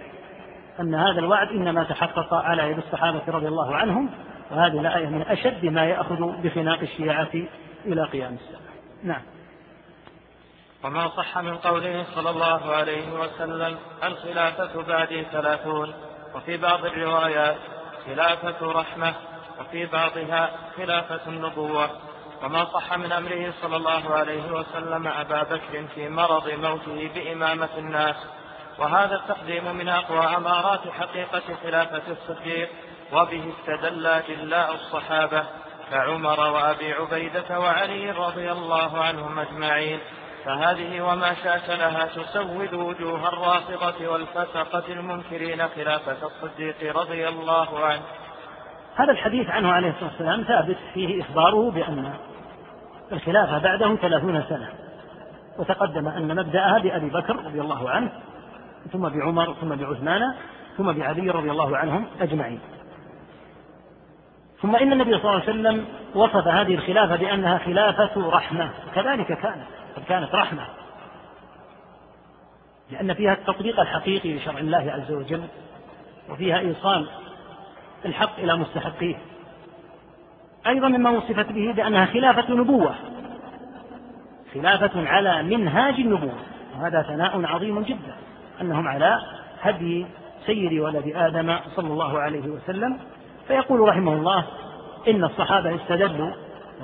أن هذا الوعد إنما تحقق على يد الصحابة رضي الله عنهم وهذه الآية من أشد ما يأخذ بخناق الشيعة إلى قيام الساعة. نعم. وما صح من قوله صلى الله عليه وسلم الخلافة بعدي ثلاثون. وفي بعض الروايات خلافة رحمة وفي بعضها خلافة النبوة. وما صح من أمره صلى الله عليه وسلم أبا بكر في مرض موته بإمامة الناس. وهذا التقديم من أقوى أمارات حقيقة خلافة الصديق وبه استدل جلاء الصحابة كعمر وأبي عبيدة وعلي رضي الله عنهم أجمعين. فهذه وما شاكلها تسود وجوه الرافضة والفسقة المنكرين خلافة الصديق رضي الله عنه. هذا الحديث عنه عليه الصلاة والسلام ثابت فيه إخباره بأن الخلافة بعده ثلاثون سنة. وتقدم أن مبدأها بأبي بكر رضي الله عنه ثم بعمر ثم بعثمان ثم بعلي رضي الله عنهم أجمعين. ثم إن النبي صلى الله عليه وسلم وصف هذه الخلافة بأنها خلافة رحمة. كذلك كانت قد كانت رحمة. لأن فيها التطبيق الحقيقي لشرع الله عز وجل وفيها إيصال الحق إلى مستحقيه. أيضا مما وصفت به بأنها خلافة نبوة. خلافة على منهاج النبوة. وهذا ثناء عظيم جدا. أنهم على هدي سيد ولد آدم صلى الله عليه وسلم. فيقول رحمه الله إن الصحابة استدلوا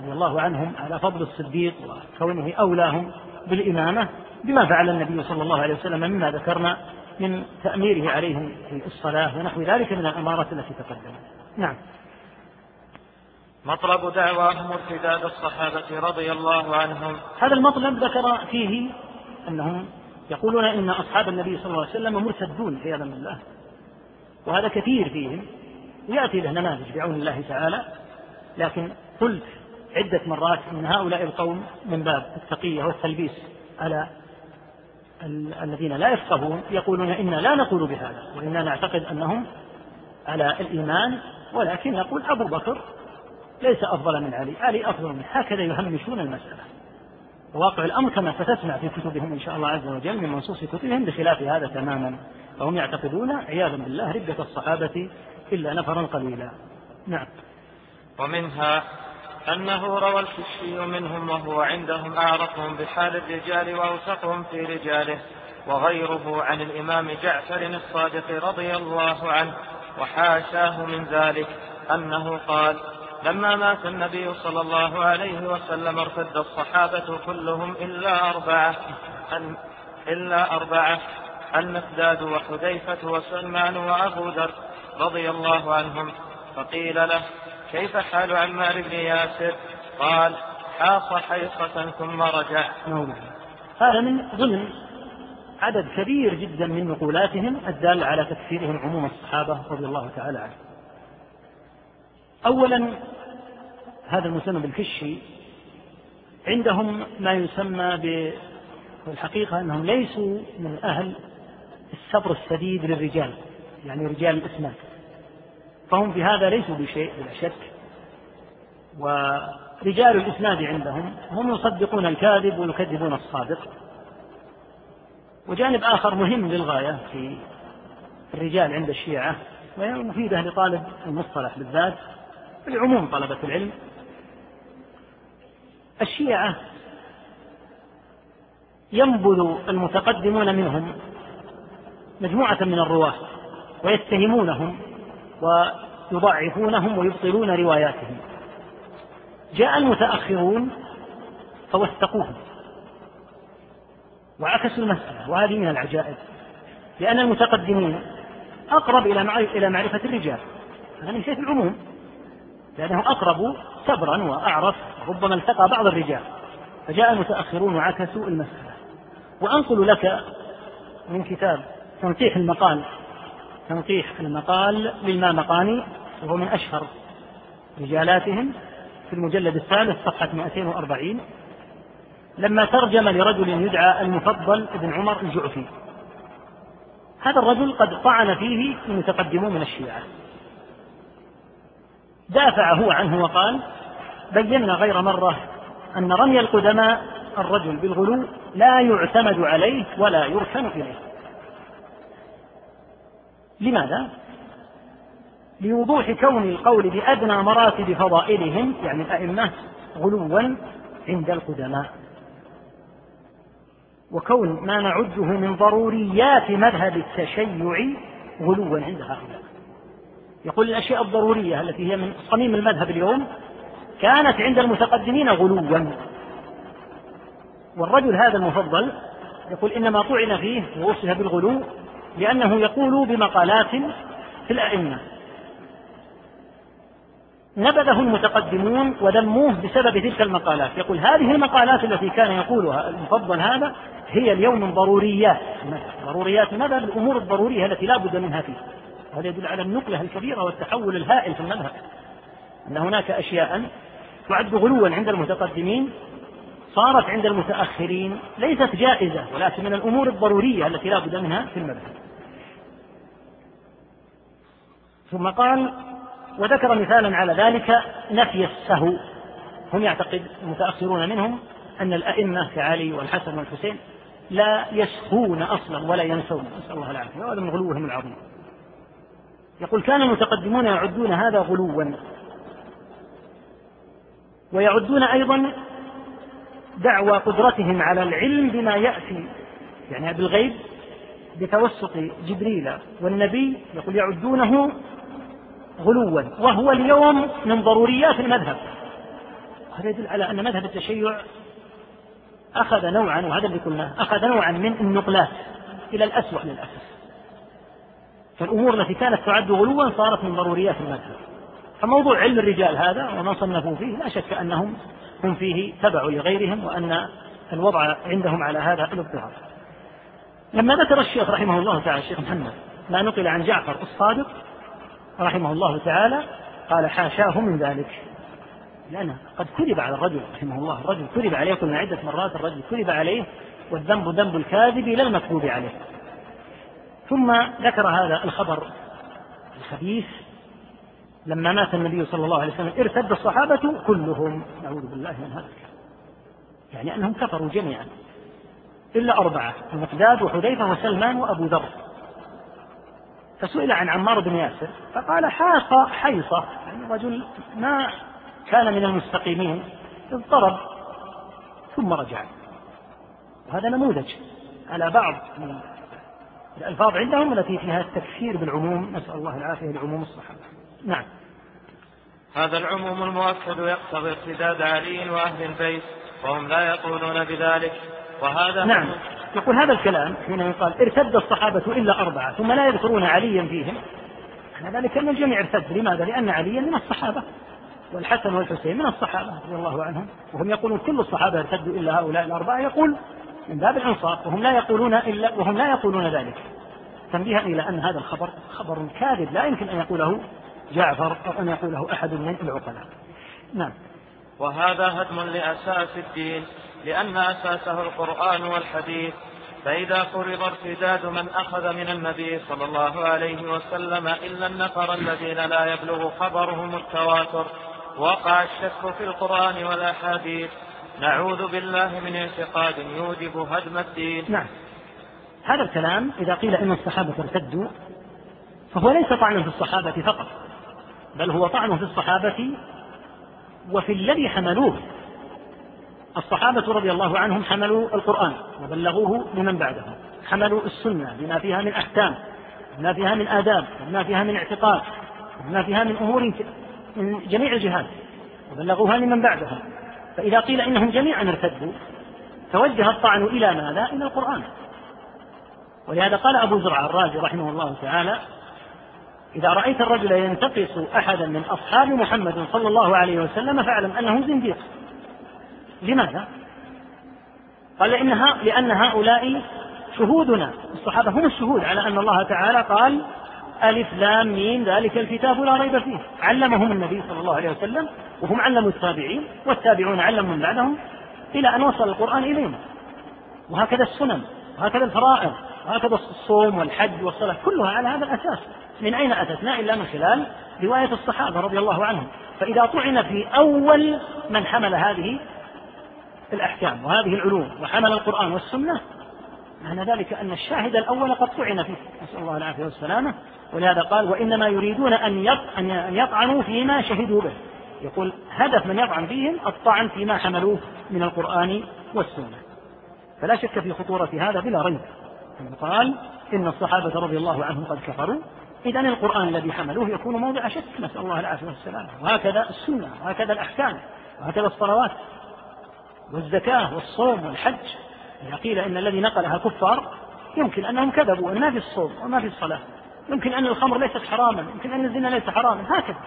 رضي الله عنهم على فضل الصديق وكونه أولاهم بالإمامة بما فعل النبي صلى الله عليه وسلم مما ذكرنا من تأميره عليهم في الصلاة ونحو ذلك من الأمارات التي تقدمت. نعم. مطلب دعواهم ارتداد الصحابة رضي الله عنهم. هذا المطلب ذكر فيه أنهم يقولون إن أصحاب النبي صلى الله عليه وسلم مرتدون عياذا بالله وهذا كثير فيهم. يأتي له نماذج بعون الله تعالى. لكن قلت عدة مرات من هؤلاء القوم من باب التقية والتلبيس على الذين لا يفقهون يقولون إنا لا نقول بهذا وإنا نعتقد أنهم على الإيمان ولكن نقول أبو بكر ليس أفضل من علي علي أفضل منه هكذا يهمشون المسألة. واقع الأمر كما ستسمع في كتبهم إن شاء الله عز وجل من منصوص كتبهم بخلاف هذا تماما. فهم يعتقدون عياذا بالله ردة الصحابة إلا نفرا قليلا. نعم. ومنها أنه روى الكشي منهم وهو عندهم أعرفهم بحال الرجال وأوثقهم في رجاله وغيره عن الإمام جعفر الصادق رضي الله عنه وحاشاه من ذلك أنه قال لما مات النبي صلى الله عليه وسلم ارتد الصحابة كلهم إلا أربعة أن إلا أربعة المقداد وحذيفة وسلمان وأبو ذر رضي الله عنهم فقيل له كيف حال عمار بن ياسر؟ قال حاص حيصة ثم رجع. نعم. هذا من ضمن عدد كبير جدا من نقولاتهم الدالة على تكفيرهم عموم الصحابة رضي الله تعالى عنهم. أولا هذا المسمى بالفشي عندهم ما يسمى بالحقيقة أنهم ليسوا من أهل الصبر السديد للرجال يعني رجال الإسناد فهم في هذا ليسوا بشيء بلا شك. ورجال الإسناد عندهم هم يصدقون الكاذب ويكذبون الصادق. وجانب آخر مهم للغاية في الرجال عند الشيعة ومفيدة لطالب المصطلح بالذات لعموم طلبة العلم. الشيعة ينبذ المتقدمون منهم مجموعة من الرواة ويتهمونهم ويضعفونهم ويبطلون رواياتهم. جاء المتأخرون فوثقوهم. وعكسوا المسألة وهذه من العجائب. لأن المتقدمين أقرب إلى معرفة الرجال. هذا من حيث العموم. لأنه أقرب صبرا وأعرف ربما التقى بعض الرجال. فجاء المتأخرون وعكسوا المسألة. وأنقل لك من كتاب تنقيح المقال تنقيح المقال للمامقاني وهو من أشهر رجالاتهم في المجلد الثالث صفحة 240 لما ترجم لرجل يدعى المفضل ابن عمر الجعفي. هذا الرجل قد طعن فيه المتقدمون من الشيعة. دافع هو عنه وقال بينا غير مرة أن رمي القدماء الرجل بالغلو لا يعتمد عليه ولا يركن إليه. لماذا؟ لوضوح كون القول بأدنى مراتب فضائلهم يعني الأئمة غلوا عند القدماء. وكون ما نعده من ضروريات مذهب التشيع غلوا عند هؤلاء. يقول الأشياء الضرورية التي هي من صميم المذهب اليوم كانت عند المتقدمين غلوا. والرجل هذا المفضل يقول إنما طعن فيه ووصف بالغلو لأنه يقول بمقالات في الأئمة. نبذه المتقدمون وذموه بسبب تلك المقالات. يقول هذه المقالات التي كان يقولها المفضل هذا هي اليوم ضروريات ضروريات ماذا؟ الأمور الضرورية التي لا بد منها فيه. وهذا يدل على النقلة الكبيرة والتحول الهائل في المذهب. أن هناك أشياء تعد غلوا عند المتقدمين صارت عند المتأخرين ليست جائزة ولكن من الأمور الضرورية التي لا بد منها في المذهب. ثم قال وذكر مثالا على ذلك نفي السهو. هم يعتقد المتأخرون منهم أن الأئمة كعلي والحسن والحسين لا يسهون أصلا ولا ينسون. نسأل الله العافية. وهذا من غلوهم العظيم. يقول كان المتقدمون يعدون هذا غلوا ويعدون أيضا دعوى قدرتهم على العلم بما يأتي. يعني بالغيب بتوسط جبريل والنبي يقول يعدونه غلوا وهو اليوم من ضروريات المذهب. هذا يدل على أن مذهب التشيع أخذ نوعا وهذا اللي قلناه أخذ نوعا من النقلات إلى الأسوأ للأسف. فالأمور التي كانت تعد غلوا صارت من ضروريات المذهب. فموضوع علم الرجال هذا وما صنفوا فيه لا شك أنهم هم فيه تبع لغيرهم وأن الوضع عندهم على هذا الاضطراب لما ذكر الشيخ رحمه الله تعالى الشيخ محمد ما نقل عن جعفر الصادق رحمه الله تعالى قال حاشاه من ذلك. لأن قد كذب على الرجل رحمه الله الرجل كذب عليه قلنا عدة مرات الرجل كذب عليه والذنب ذنب الكاذب لا المكذوب عليه. ثم ذكر هذا الخبر الخبيث لما مات النبي صلى الله عليه وسلم ارتد الصحابة كلهم. نعوذ بالله من هذا. يعني أنهم كفروا جميعا. إلا أربعة المقداد وحذيفة وسلمان وأبو ذر. فسئل عن عمار بن ياسر فقال حاق حيصة يعني رجل ما كان من المستقيمين اضطرب ثم رجع. وهذا نموذج على بعض من الألفاظ عندهم التي فيها التكفير بالعموم. نسأل الله العافية لعموم الصحابة. نعم. هذا العموم المؤكد يقتضي ارتداد علي وأهل البيت وهم لا يقولون بذلك وهذا نعم. يقول هذا الكلام حين يقال ارتد الصحابة إلا أربعة ثم لا يذكرون عليا فيهم. معنى ذلك أن الجميع ارتد. لماذا؟ لأن عليا من الصحابة والحسن والحسين من الصحابة رضي الله عنهم. وهم يقولون كل الصحابة ارتدوا إلا هؤلاء الأربعة يقول من باب الإنصاف وهم لا يقولون إلا وهم لا يقولون ذلك. تنبيها إلى أن هذا الخبر خبر كاذب لا يمكن أن يقوله جعفر أو أن يقوله أحد من العقلاء. نعم. وهذا هدم لأساس الدين لأن أساسه القرآن والحديث. فإذا فرض ارتداد من أخذ من النبي صلى الله عليه وسلم إلا النفر الذين لا يبلغ خبرهم التواتر وقع الشك في القرآن والأحاديث. نعوذ بالله من اعتقاد يوجب هدم الدين. نعم. هذا الكلام إذا قيل إن الصحابة ارتدوا فهو ليس طعنا في الصحابة فقط. بل هو طعن في الصحابة وفي الذي حملوه. الصحابة رضي الله عنهم حملوا القرآن وبلغوه لمن بعدهم حملوا السنة بما فيها من أحكام بما فيها من آداب بما فيها من اعتقاد بما فيها من أمور من جميع الجهات وبلغوها لمن بعدهم فإذا قيل إنهم جميعا ارتدوا توجه الطعن إلى ماذا؟ إلى القرآن. ولهذا قال أبو زرع الرازي رحمه الله تعالى إذا رأيت الرجل ينتقص أحدا من أصحاب محمد صلى الله عليه وسلم فاعلم أنه زنديق. لماذا؟ قال لأنها لأن هؤلاء شهودنا. الصحابة هم الشهود على أن الله تعالى قال ألف لام ميم ذلك الكتاب لا ريب فيه. علمهم النبي صلى الله عليه وسلم وهم علموا التابعين والتابعون علموا من بعدهم إلى أن وصل القرآن إلينا. وهكذا السنن وهكذا الفرائض وهكذا الصوم والحج والصلاة كلها على هذا الأساس. من أين أتتنا إلا من خلال رواية الصحابة رضي الله عنهم. فإذا طعن في أول من حمل هذه الأحكام وهذه العلوم وحمل القرآن والسنة معنى ذلك أن الشاهد الأول قد طعن فيه. نسأل الله العافية والسلامة. ولهذا قال وإنما يريدون أن يطعنوا فيما شهدوا به. يقول هدف من يطعن فيهم الطعن فيما حملوه من القرآن والسنة. فلا شك في خطورة هذا بلا ريب. قال إن الصحابة رضي الله عنهم قد كفروا إذا القرآن الذي حملوه يكون موضع شك. نسأل الله العافية والسلامة. وهكذا السنة وهكذا الأحكام وهكذا الصلوات والزكاة والصوم والحج. إذا قيل إن الذي نقلها كفار يمكن أنهم كذبوا أن ما في الصوم وما في الصلاة. يمكن أن الخمر ليست حراما يمكن أن الزنا ليس حراما. هكذا.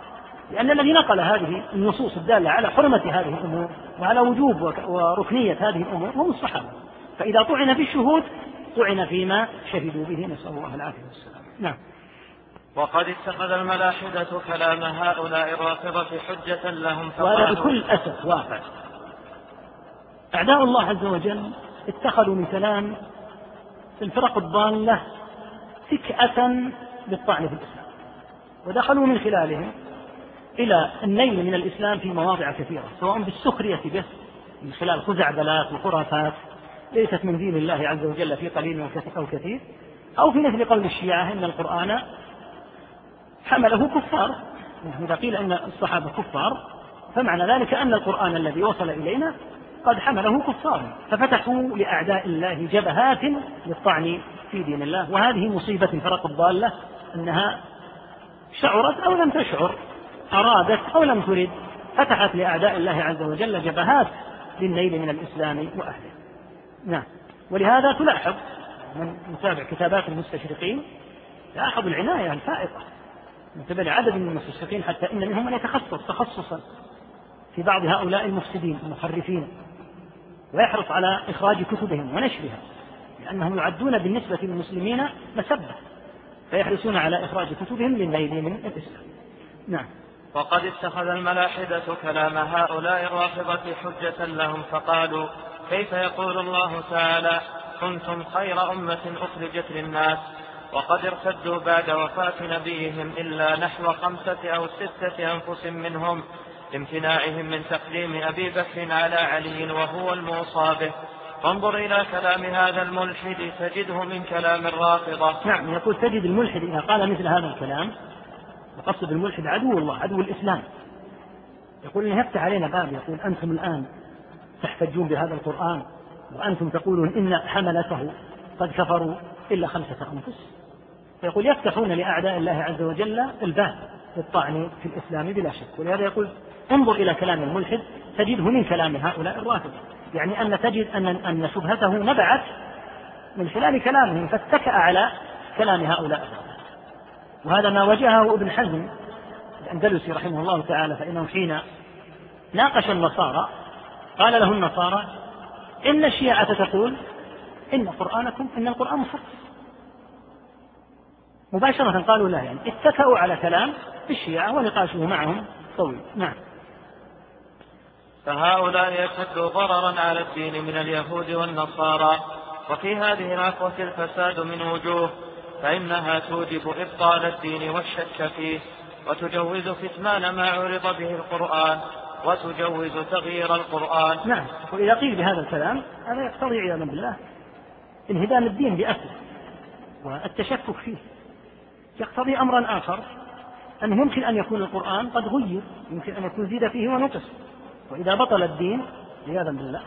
لأن الذي نقل هذه النصوص الدالة على حرمة هذه الأمور وعلى وجوب وركنية هذه الأمور هم الصحابة فإذا طعن في الشهود طعن فيما شهدوا به. نسأل الله العافية والسلام نعم. وقد اتخذ الملاحدة كلام هؤلاء الرافضة حجة لهم وهذا بكل أسف واقع أعداء الله عز وجل اتخذوا من كلام الفرق الضالة فكأة للطعن في الإسلام. ودخلوا من خلالهم إلى النيل من الإسلام في مواضع كثيرة سواء بالسخرية به من خلال خزعبلات وخرافات ليست من دين الله عز وجل في قليل أو كثير أو في مثل قول الشيعة إن القرآن حمله كفار. إذا قيل أن الصحابة كفار فمعنى ذلك أن القرآن الذي وصل إلينا قد حمله كفار. ففتحوا لأعداء الله جبهات للطعن في دين الله. وهذه مصيبة الفرق الضالة أنها شعرت أو لم تشعر أرادت أو لم ترد فتحت لأعداء الله عز وجل جبهات للنيل من الإسلام وأهله. نعم. ولهذا تلاحظ من متابع كتابات المستشرقين لاحظ العناية الفائقة. من قبل عدد من المستشرقين حتى إن منهم من يتخصص تخصصا في بعض هؤلاء المفسدين المخرفين ويحرص على إخراج كتبهم ونشرها لأنهم يعدون بالنسبة للمسلمين مسبة فيحرصون على إخراج كتبهم للنيل من الإسلام. نعم. وقد اتخذ الملاحدة كلام هؤلاء الرافضة حجة لهم فقالوا كيف يقول الله تعالى كنتم خير أمة أخرجت للناس وقد ارتدوا بعد وفاة نبيهم إلا نحو خمسة أو ستة أنفس منهم لامتناعهم من تقديم أبي بكر على علي وهو الموصى به. فانظر إلى كلام هذا الملحد تجده من كلام الرافضة. نعم يقول تجد الملحد إذا قال مثل هذا الكلام وقصد الملحد عدو الله عدو الإسلام. يقول إنه يفتح علينا باب يقول أنتم الآن تحتجون بهذا القرآن وأنتم تقولون إن حملته قد كفروا إلا خمسة أنفس. فيقول يفتحون لأعداء الله عز وجل الباب للطعن في الإسلام بلا شك. ولهذا يقول انظر إلى كلام الملحد تجده من كلام هؤلاء الرافضة. يعني أن تجد أن أن شبهته نبعت من خلال كلامهم فاتكأ على كلام هؤلاء الرافضة. وهذا ما واجهه ابن حزم الأندلسي رحمه الله تعالى فإنه حين ناقش النصارى قال له النصارى إن الشيعة تقول إن قرآنكم إن القرآن محرف مباشرة قالوا لا يعني اتكأوا على كلام الشيعة ونقاشه معهم. طويل. نعم. فهؤلاء أشد ضررا على الدين من اليهود والنصارى. وفي هذه العفوة الفساد من وجوه فإنها توجب إبطال الدين والشك فيه وتجوز كتمان ما عرض به القرآن وتجوز تغيير القرآن. نعم. وإذا قيل بهذا الكلام هذا يقتضي عياذا بالله انهدام الدين بأسره والتشكك فيه. يقتضي أمرا آخر أنه يمكن أن يكون القرآن قد غير يمكن أن يكون زيد فيه ونقص. وإذا بطل الدين عياذا بالله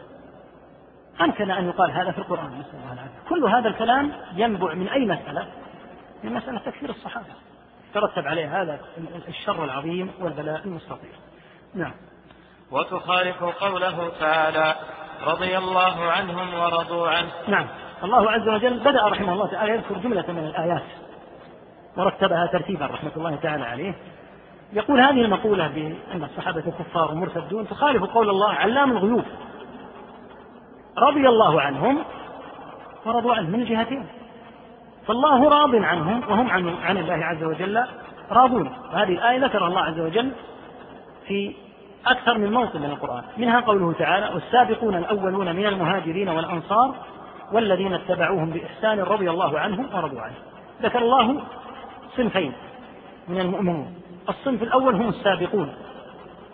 أمكن أن يقال هذا في القرآن نسأل الله العافية. كل هذا الكلام ينبع من أي مسألة؟ من مسألة تكفير الصحابة. ترتب عليه هذا الشر العظيم والبلاء المستطير نعم. وتخالف قوله تعالى رضي الله عنهم ورضوا عنه. نعم. الله عز وجل بدأ رحمه الله تعالى يذكر جملة من الآيات. ورتبها ترتيبا رحمة الله تعالى عليه. يقول هذه المقولة بأن الصحابة كفار مرتدون تخالف قول الله علام الغيوب. رضي الله عنهم ورضوا عنه من الجهتين فالله راض عنهم وهم عن عن الله عز وجل راضون. وهذه الآية ذكر الله عز وجل في أكثر من موطن من القرآن. منها قوله تعالى والسابقون الأولون من المهاجرين والأنصار والذين اتبعوهم بإحسان رضي الله عنهم ورضوا عنه. ذكر الله صنفين من المؤمنين الصنف الأول هم السابقون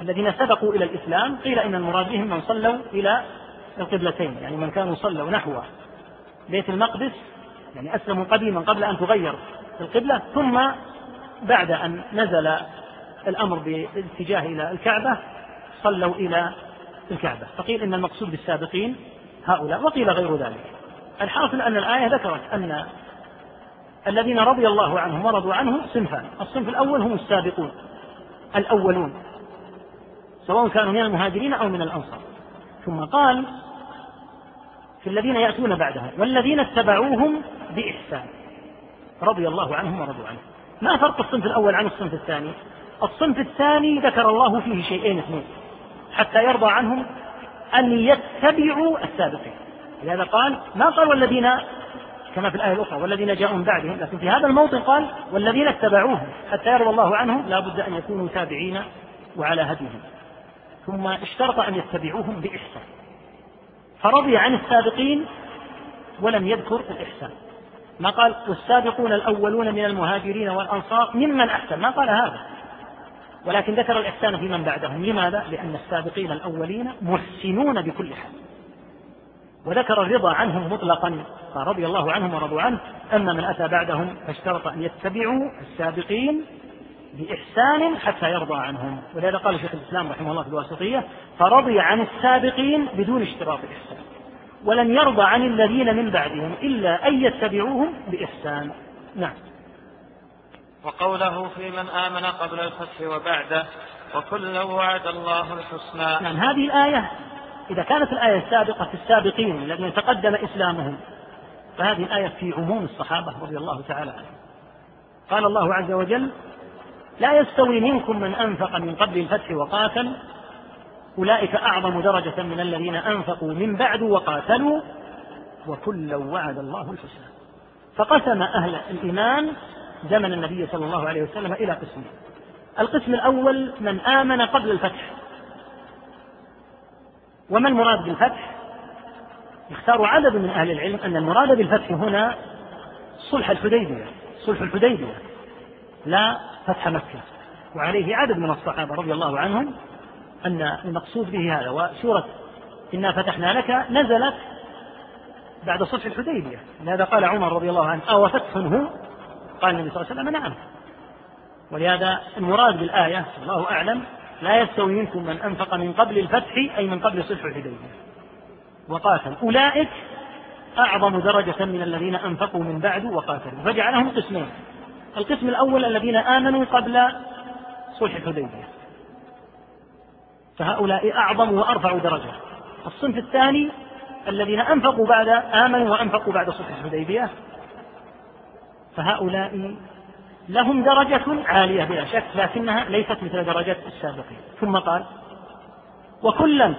الذين سبقوا إلى الإسلام قيل إن المراد بهم من صلوا إلى القبلتين يعني من كانوا صلوا نحو بيت المقدس يعني أسلموا قديما قبل أن تغير القبلة ثم بعد أن نزل الأمر بالاتجاه إلى الكعبة صلوا إلى الكعبة. فقيل إن المقصود بالسابقين هؤلاء وقيل غير ذلك. الحاصل أن الآية ذكرت أن الذين رضي الله عنهم ورضوا عنه صنفان. الصنف الأول هم السابقون الأولون سواء كانوا من المهاجرين أو من الأنصار. ثم قال في الذين يأتون بعدها والذين اتبعوهم بإحسان. رضي الله عنهم ورضوا عنه. ما فرق الصنف الأول عن الصنف الثاني؟ الصنف الثاني ذكر الله فيه شيئين اثنين حتى يرضى عنهم أن يتبعوا السابقين. لهذا قال ما قال والذين كما في الآية الأخرى والذين جاءوا من بعدهم. لكن في هذا الموطن قال والذين اتبعوهم حتى يرضى الله عنهم لا بد أن يكونوا تابعين وعلى هديهم. ثم اشترط أن يتبعوهم بإحسان. فرضي عن السابقين ولم يذكر الإحسان. ما قال والسابقون الأولون من المهاجرين والأنصار ممن أحسن؟ ما قال هذا. ولكن ذكر الإحسان في من بعدهم. لماذا؟ لأن السابقين الأولين محسنون بكل حال. وذكر الرضا عنهم مطلقا فرضي الله عنهم ورضوا عنه أما من أتى بعدهم فاشترط أن يتبعوا السابقين بإحسان حتى يرضى عنهم. ولهذا قال شيخ الإسلام رحمه الله في الواسطية فرضي عن السابقين بدون اشتراط الإحسان ولم يرضى عن الذين من بعدهم إلا أن يتبعوهم بإحسان. نعم. وقوله في من آمن قبل الفتح وبعده وكلا وعد الله الحسنى. نعم هذه الآية إذا كانت الآية السابقة في السابقين الذين تقدم إسلامهم فهذه الآية في عموم الصحابة رضي الله تعالى عنهم. قال الله عز وجل لا يستوي منكم من أنفق من قبل الفتح وقاتل أولئك أعظم درجة من الذين أنفقوا من بعد وقاتلوا وكلا وعد الله الحسنى. فقسم أهل الإيمان زمن النبي صلى الله عليه وسلم إلى قسمين. القسم الأول من آمن قبل الفتح. وما المراد بالفتح؟ يختار عدد من أهل العلم أن المراد بالفتح هنا صلح الحديبية صلح الحديبية لا فتح مكة. وعليه عدد من الصحابة رضي الله عنهم أن المقصود به هذا. وسورة إنا فتحنا لك نزلت بعد صلح الحديبية. لهذا قال عمر رضي الله عنه أو فتح هو؟ قال النبي صلى الله عليه وسلم نعم. ولهذا المراد بالآية الله أعلم لا يستوي منكم من أنفق من قبل الفتح أي من قبل صلح الحديبية. وقاتل. أولئك أعظم درجة من الذين أنفقوا من بعد وقاتلوا. فجعلهم قسمين. القسم الأول الذين آمنوا قبل صلح الحديبية. فهؤلاء أعظم وأرفع درجة. الصنف الثاني الذين أنفقوا بعد آمنوا وأنفقوا بعد صلح الحديبية. فهؤلاء لهم درجة عالية بلا شك لكنها ليست مثل درجة السابقين. ثم قال وكلا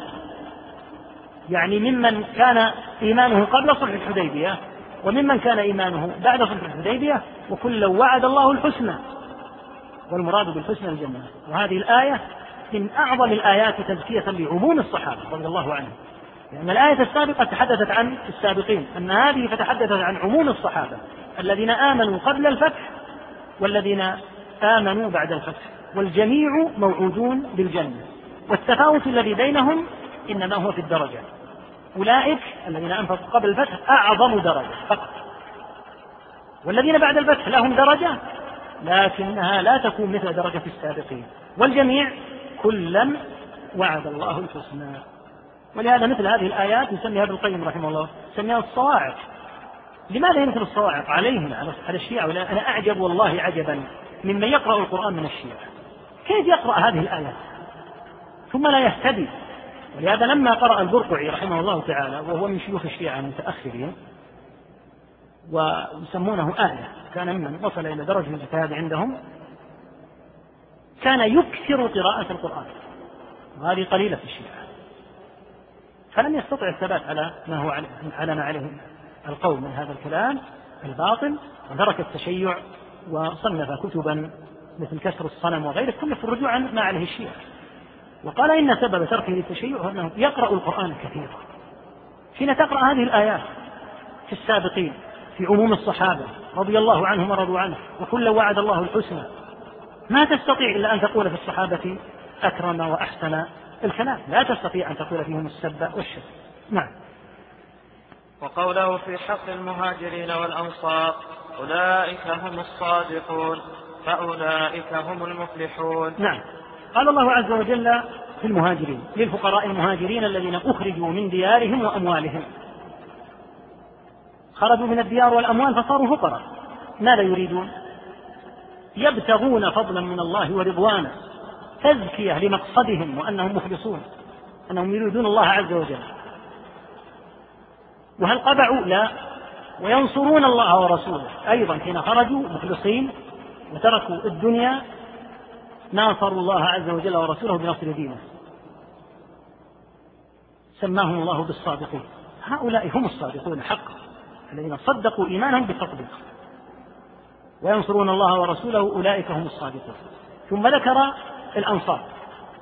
يعني ممن كان إيمانه قبل صلح الحديبية وممن كان إيمانه بعد صلح الحديبية وكلا وعد الله الحسنى. والمراد بالحسنى الجنة. وهذه الآية من أعظم الآيات تزكية لعموم الصحابة رضي الله عنهم. لأن الآية السابقة تحدثت عن السابقين أن هذه فتحدثت عن عموم الصحابة الذين آمنوا قبل الفتح والذين آمنوا بعد الفتح. والجميع موعودون بالجنة. والتفاوت الذي بينهم إنما هو في الدرجة. أولئك الذين أنفقوا قبل الفتح أعظم درجة فقط. والذين بعد الفتح لهم درجة لكنها لا تكون مثل درجة السابقين. والجميع كلا وعد الله الحسنى. ولهذا مثل هذه الآيات يسميها ابن القيم رحمه الله يسميها الصواعق لماذا يمثل الصواعق عليهم على الشيعة أنا أعجب والله عجبا ممن يقرأ القرآن من الشيعة. كيف يقرأ هذه الآيات ثم لا يهتدي. ولهذا لما قرأ البرقعي رحمه الله تعالى وهو من شيوخ الشيعة المتأخرين ويسمونه آية كان ممن وصل إلى درجة الاجتهاد عندهم كان يكثر قراءة القرآن. وهذه قليلة في الشيعة. فلم يستطع الثبات على ما هو على ما عليه القول من هذا الكلام الباطل وترك التشيع وصنف كتبا مثل كسر الصنم وغيره كله في الرجوع عن ما عليه الشيعة. وقال إن سبب تركه للتشيع هو أنه يقرأ القرآن كثيرا. حين تقرأ هذه الآيات في السابقين في عموم الصحابة رضي الله عنهم ورضوا عنه وكل وعد الله الحسنى ما تستطيع إلا أن تقول في الصحابة أكرم وأحسن الكلام. لا تستطيع أن تقول فيهم السب والشر نعم. وقوله في حق المهاجرين والأنصار أولئك هم الصادقون فأولئك هم المفلحون. نعم. قال الله عز وجل في المهاجرين للفقراء المهاجرين الذين أخرجوا من ديارهم وأموالهم. خرجوا من الديار والأموال فصاروا فقراء. ماذا يريدون؟ يبتغون فضلا من الله ورضوانا تزكية لمقصدهم وأنهم مخلصون أنهم يريدون الله عز وجل. وهل قبعوا؟ لا. وينصرون الله ورسوله. أيضا حين خرجوا مخلصين وتركوا الدنيا ناصروا الله عز وجل ورسوله بنصر دينه. سماهم الله بالصادقين. هؤلاء هم الصادقون حقا الذين صدقوا إيمانهم بالتطبيق وينصرون الله ورسوله أولئك هم الصادقون. ثم ذكر الأنصار.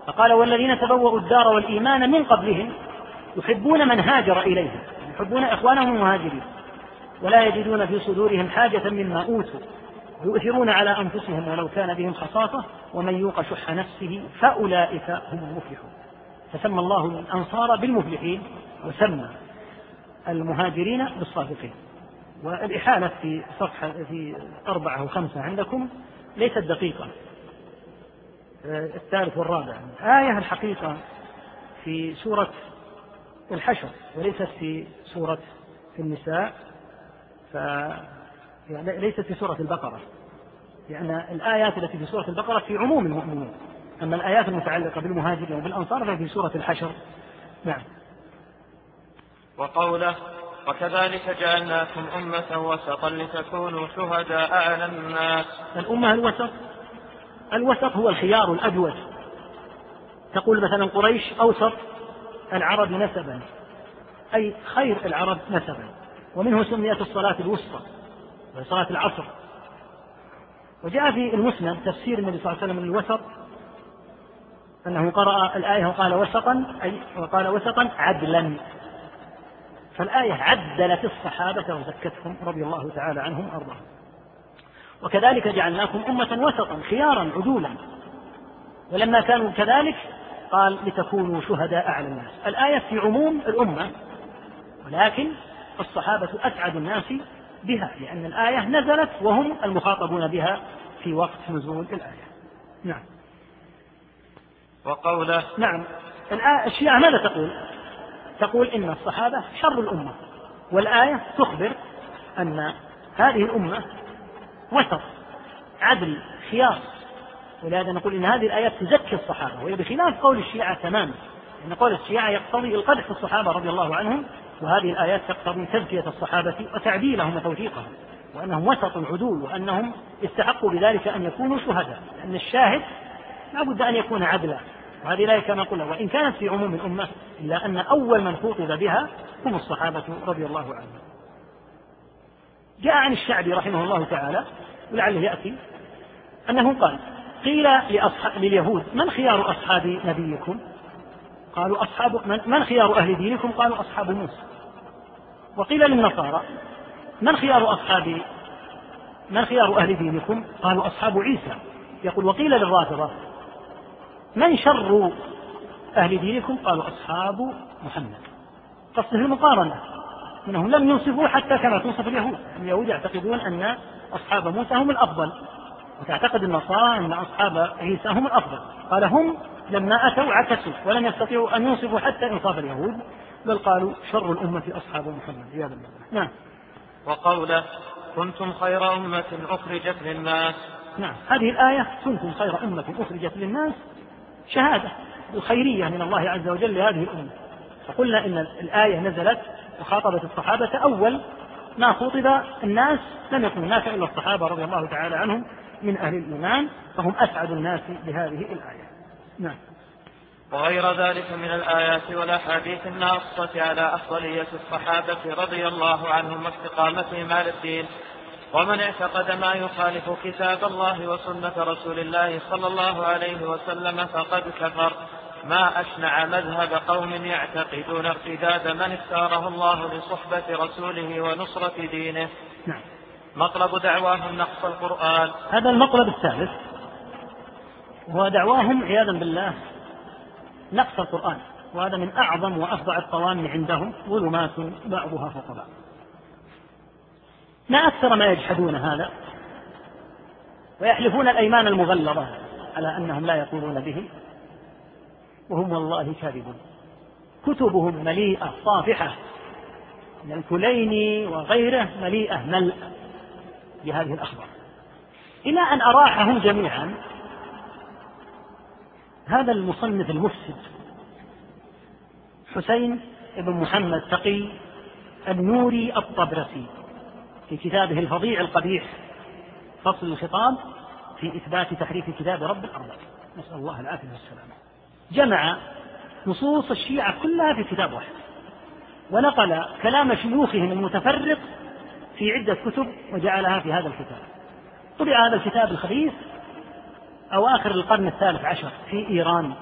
فقال والذين تبوأوا الدار والإيمان من قبلهم يحبون من هاجر إليهم. يحبون إخوانهم المهاجرين ولا يجدون في صدورهم حاجة مما أوتوا يؤثرون على أنفسهم ولو كان بهم خصاصة ومن يوق شح نفسه فأولئك هم المفلحون. فسمى الله الأنصار بالمفلحين وسمى المهاجرين بالصادقين. والإحالة في صفحة في أربعة أو خمسة عندكم ليست دقيقة. الثالث والرابع. آية الحقيقة في سورة الحشر وليست في سورة النساء ف يعني ليست في سورة البقرة. لأن الآيات التي في سورة البقرة في عموم المؤمنين. أما الآيات المتعلقة بالمهاجرين وبالأنصار ففي سورة الحشر. نعم. وقوله وكذلك جعلناكم أمة وسطا لتكونوا شهداء على الناس. الأمة الوسط؟ الوسط هو الخيار الأجود. تقول مثلا قريش أوسط العرب نسبا. أي خير العرب نسبا. ومنه سميت الصلاة الوسطى وهي صلاة العصر. وجاء في المسند تفسير النبي صلى الله عليه وسلم للوسط أنه قرأ الآية وقال وسطا أي وقال وسطا عدلا. فالآية عدلت الصحابة وزكتهم رضي الله تعالى عنهم وأرضاهم. وكذلك جعلناكم أمة وسطا خيارا عدولا. ولما كانوا كذلك قال لتكونوا شهداء على الناس. الآية في عموم الأمة ولكن الصحابة أسعد الناس بها لأن الآية نزلت وهم المخاطبون بها في وقت نزول الآية. نعم. وقوله نعم. الشيعة ماذا تقول؟ تقول إن الصحابة شر الأمة والآية تخبر أن هذه الأمة وسط عدل خيار ولهذا نقول إن هذه الآيات تزكي الصحابة وهي بخلاف قول الشيعة تماما لأن قول الشيعة يقتضي القدح في الصحابة رضي الله عنهم وهذه الآيات تقتضي تزكية الصحابة وتعديلهم وتوثيقهم وأنهم وسط عدول وأنهم يستحقوا بذلك أن يكونوا شهداء لأن الشاهد لا بد أن يكون عدلا وهذه الآية كما قلنا وإن كانت في عموم الأمة إلا أن أول من خوطب بها هم الصحابة رضي الله عنهم. جاء عن الشعبي رحمه الله تعالى ولعله يأتي أنه قال قيل لأصحاب لليهود من خيار أصحاب نبيكم؟ قالوا أصحاب من, من خيار أهل دينكم؟ قالوا أصحاب موسى. وقيل للنصارى من خيار أصحاب من خيار أهل دينكم؟ قالوا أصحاب عيسى. يقول وقيل للرافضة من شر أهل دينكم؟ قالوا أصحاب محمد. قصده المقارنة. أنهم لم ينصفوا حتى كما توصف اليهود. اليهود يعتقدون أن أصحاب موسى هم الأفضل. وتعتقد النصارى أن أصحاب عيسى هم الأفضل. قال هم لما أتوا عكسوا ولم يستطيعوا أن ينصفوا حتى إنصاف اليهود بل قالوا شر الأمة أصحاب محمد عياذا بالله. نعم. وقوله كنتم خير أمة أخرجت للناس. نعم. هذه الآية كنتم خير أمة أخرجت للناس شهادة الخيرية من الله عز وجل لهذه الأمة. فقلنا إن الآية نزلت وخاطبت الصحابة أول ما خطب الناس لم يكن هناك إلا الصحابة رضي الله تعالى عنهم من أهل الإيمان فهم أسعد الناس بهذه الآية. نعم. وغير ذلك من الآيات والأحاديث الناصة على أفضلية الصحابة رضي الله عنهم واستقامتهم على الدين. ومن اعتقد ما يخالف كتاب الله وسنة رسول الله صلى الله عليه وسلم فقد كفر. ما أشنع مذهب قوم يعتقدون ارتداد من اختاره الله لصحبة رسوله ونصرة دينه. نعم. مطلب دعواهم نقص القرآن. هذا المطلب الثالث. وهو دعواهم عياذا بالله نقص القرآن. وهذا من أعظم وأفظع الطوامع عندهم. ظلمات بعضها فوق بعض. ما أكثر ما يجحدون هذا؟ ويحلفون الأيمان المغلظة على أنهم لا يقولون به. وهم والله كاذبون. كتبهم مليئة صافحة. من الكليني وغيره مليئة ملء بهذه الأخبار. إلى أن أراحهم جميعا هذا المصنف المفسد حسين بن محمد تقي النوري الطبرسي في كتابه الفظيع القبيح فصل الخطاب في إثبات تحريف كتاب رب الأرباب نسأل الله العافية والسلامة. جمع نصوص الشيعة كلها في كتاب واحد ونقل كلام شيوخهم المتفرق في عدة كتب وجعلها في هذا الكتاب. طبع هذا الكتاب الخبيث أواخر القرن الثالث عشر في إيران.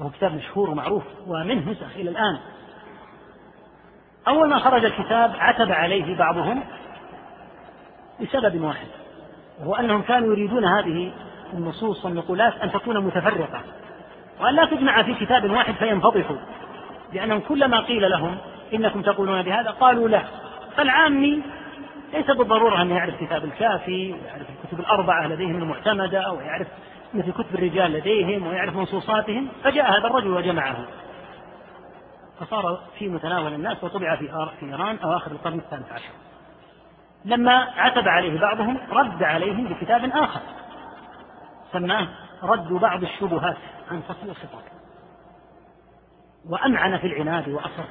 وهو كتاب مشهور ومعروف ومنه نسخ إلى الآن. أول ما خرج الكتاب عتب عليه بعضهم لسبب واحد وهو أنهم كانوا يريدون هذه النصوص والنقولات أن تكون متفرقة وأن لا تجمع في كتاب واحد فينفضحوا لأنهم كلما قيل لهم إنكم تقولون بهذا قالوا لا. فالعامي ليس بالضرورة أن يعرف كتاب الكافي ويعرف الكتب الأربعة لديهم المعتمدة أو يعرف مثل كتب الرجال لديهم ويعرف منصوصاتهم فجاء هذا الرجل وجمعه فصار في متناول الناس وطبع في إيران أواخر القرن الثالث عشر. لما عتب عليه بعضهم رد عليهم بكتاب آخر سماه رد بعض الشبهات عن فصل الخطاب. وأمعن في العناد وأصر.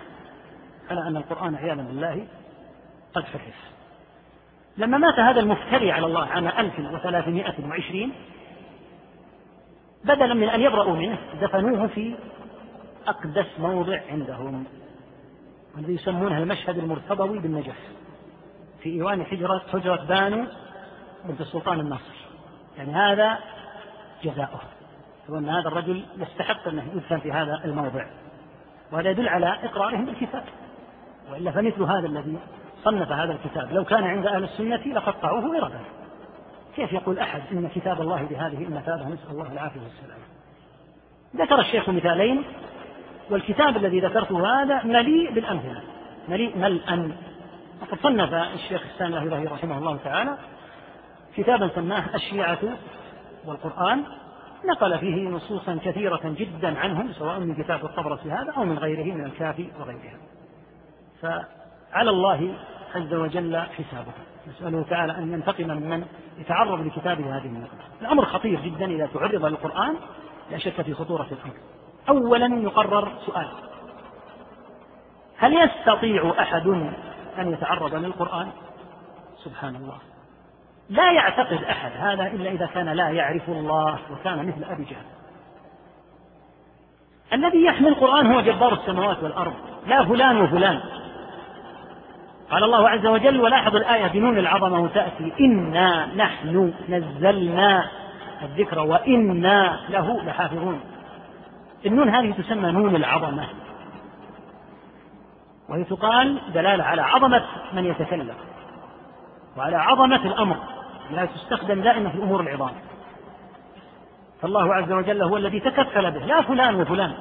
على أن القرآن عياذا بالله قد حرف. لما مات هذا المفتري على الله عام 1320 بدلا من أن يبرأوا منه دفنوه في أقدس موضع عندهم الذي يسمونه المشهد المرتضوي بالنجف في إيوان حجرة حجرة بانو بنت السلطان الناصر. يعني هذا جزاؤه. وأن هذا الرجل يستحق أنه يدفن في هذا الموضع. وهذا يدل على إقرارهم بالكتاب وإلا فمثل هذا الذي صنف هذا الكتاب. لو كان عند أهل السنة لقطعوه إربا كيف يقول أحد إن كتاب الله بهذه المثابة نسأل الله العافية والسلامة ذكر الشيخ مثالين والكتاب الذي ذكرته هذا مليء بالأمثلة. مليء ملءا وقد صنف الشيخ السامي الله رحمه الله تعالى كتابا سماه الشيعة والقرآن. نقل فيه نصوصا كثيرة جدا عنهم سواء من كتاب الطبرسي هذا أو من غيره من الكافي وغيرها. فعلى الله عز وجل حسابه نسأله تعالى أن ينتقم ممن يتعرض لكتابه هذه النقمة الأمر خطير جدا إذا تعرض للقرآن لا شك في خطورة الأمر. أولا يقرر سؤال. هل يستطيع أحد أن يتعرض للقرآن؟ سبحان الله. لا يعتقد أحد هذا إلا إذا كان لا يعرف الله وكان مثل أبي جهل. الذي يحمل القرآن هو جبار السماوات والأرض. لا فلان وفلان. قال الله عز وجل ولاحظ الآية بنون العظمة تأتي إنا نحن نزلنا الذكر وإنا له لحافظون. النون هذه تسمى نون العظمة. وهي تقال دلالة على عظمة من يتكلم وعلى عظمة الأمر لا تستخدم دائما في أمور العظام. فالله عز وجل هو الذي تكفل به لا فلان وفلان.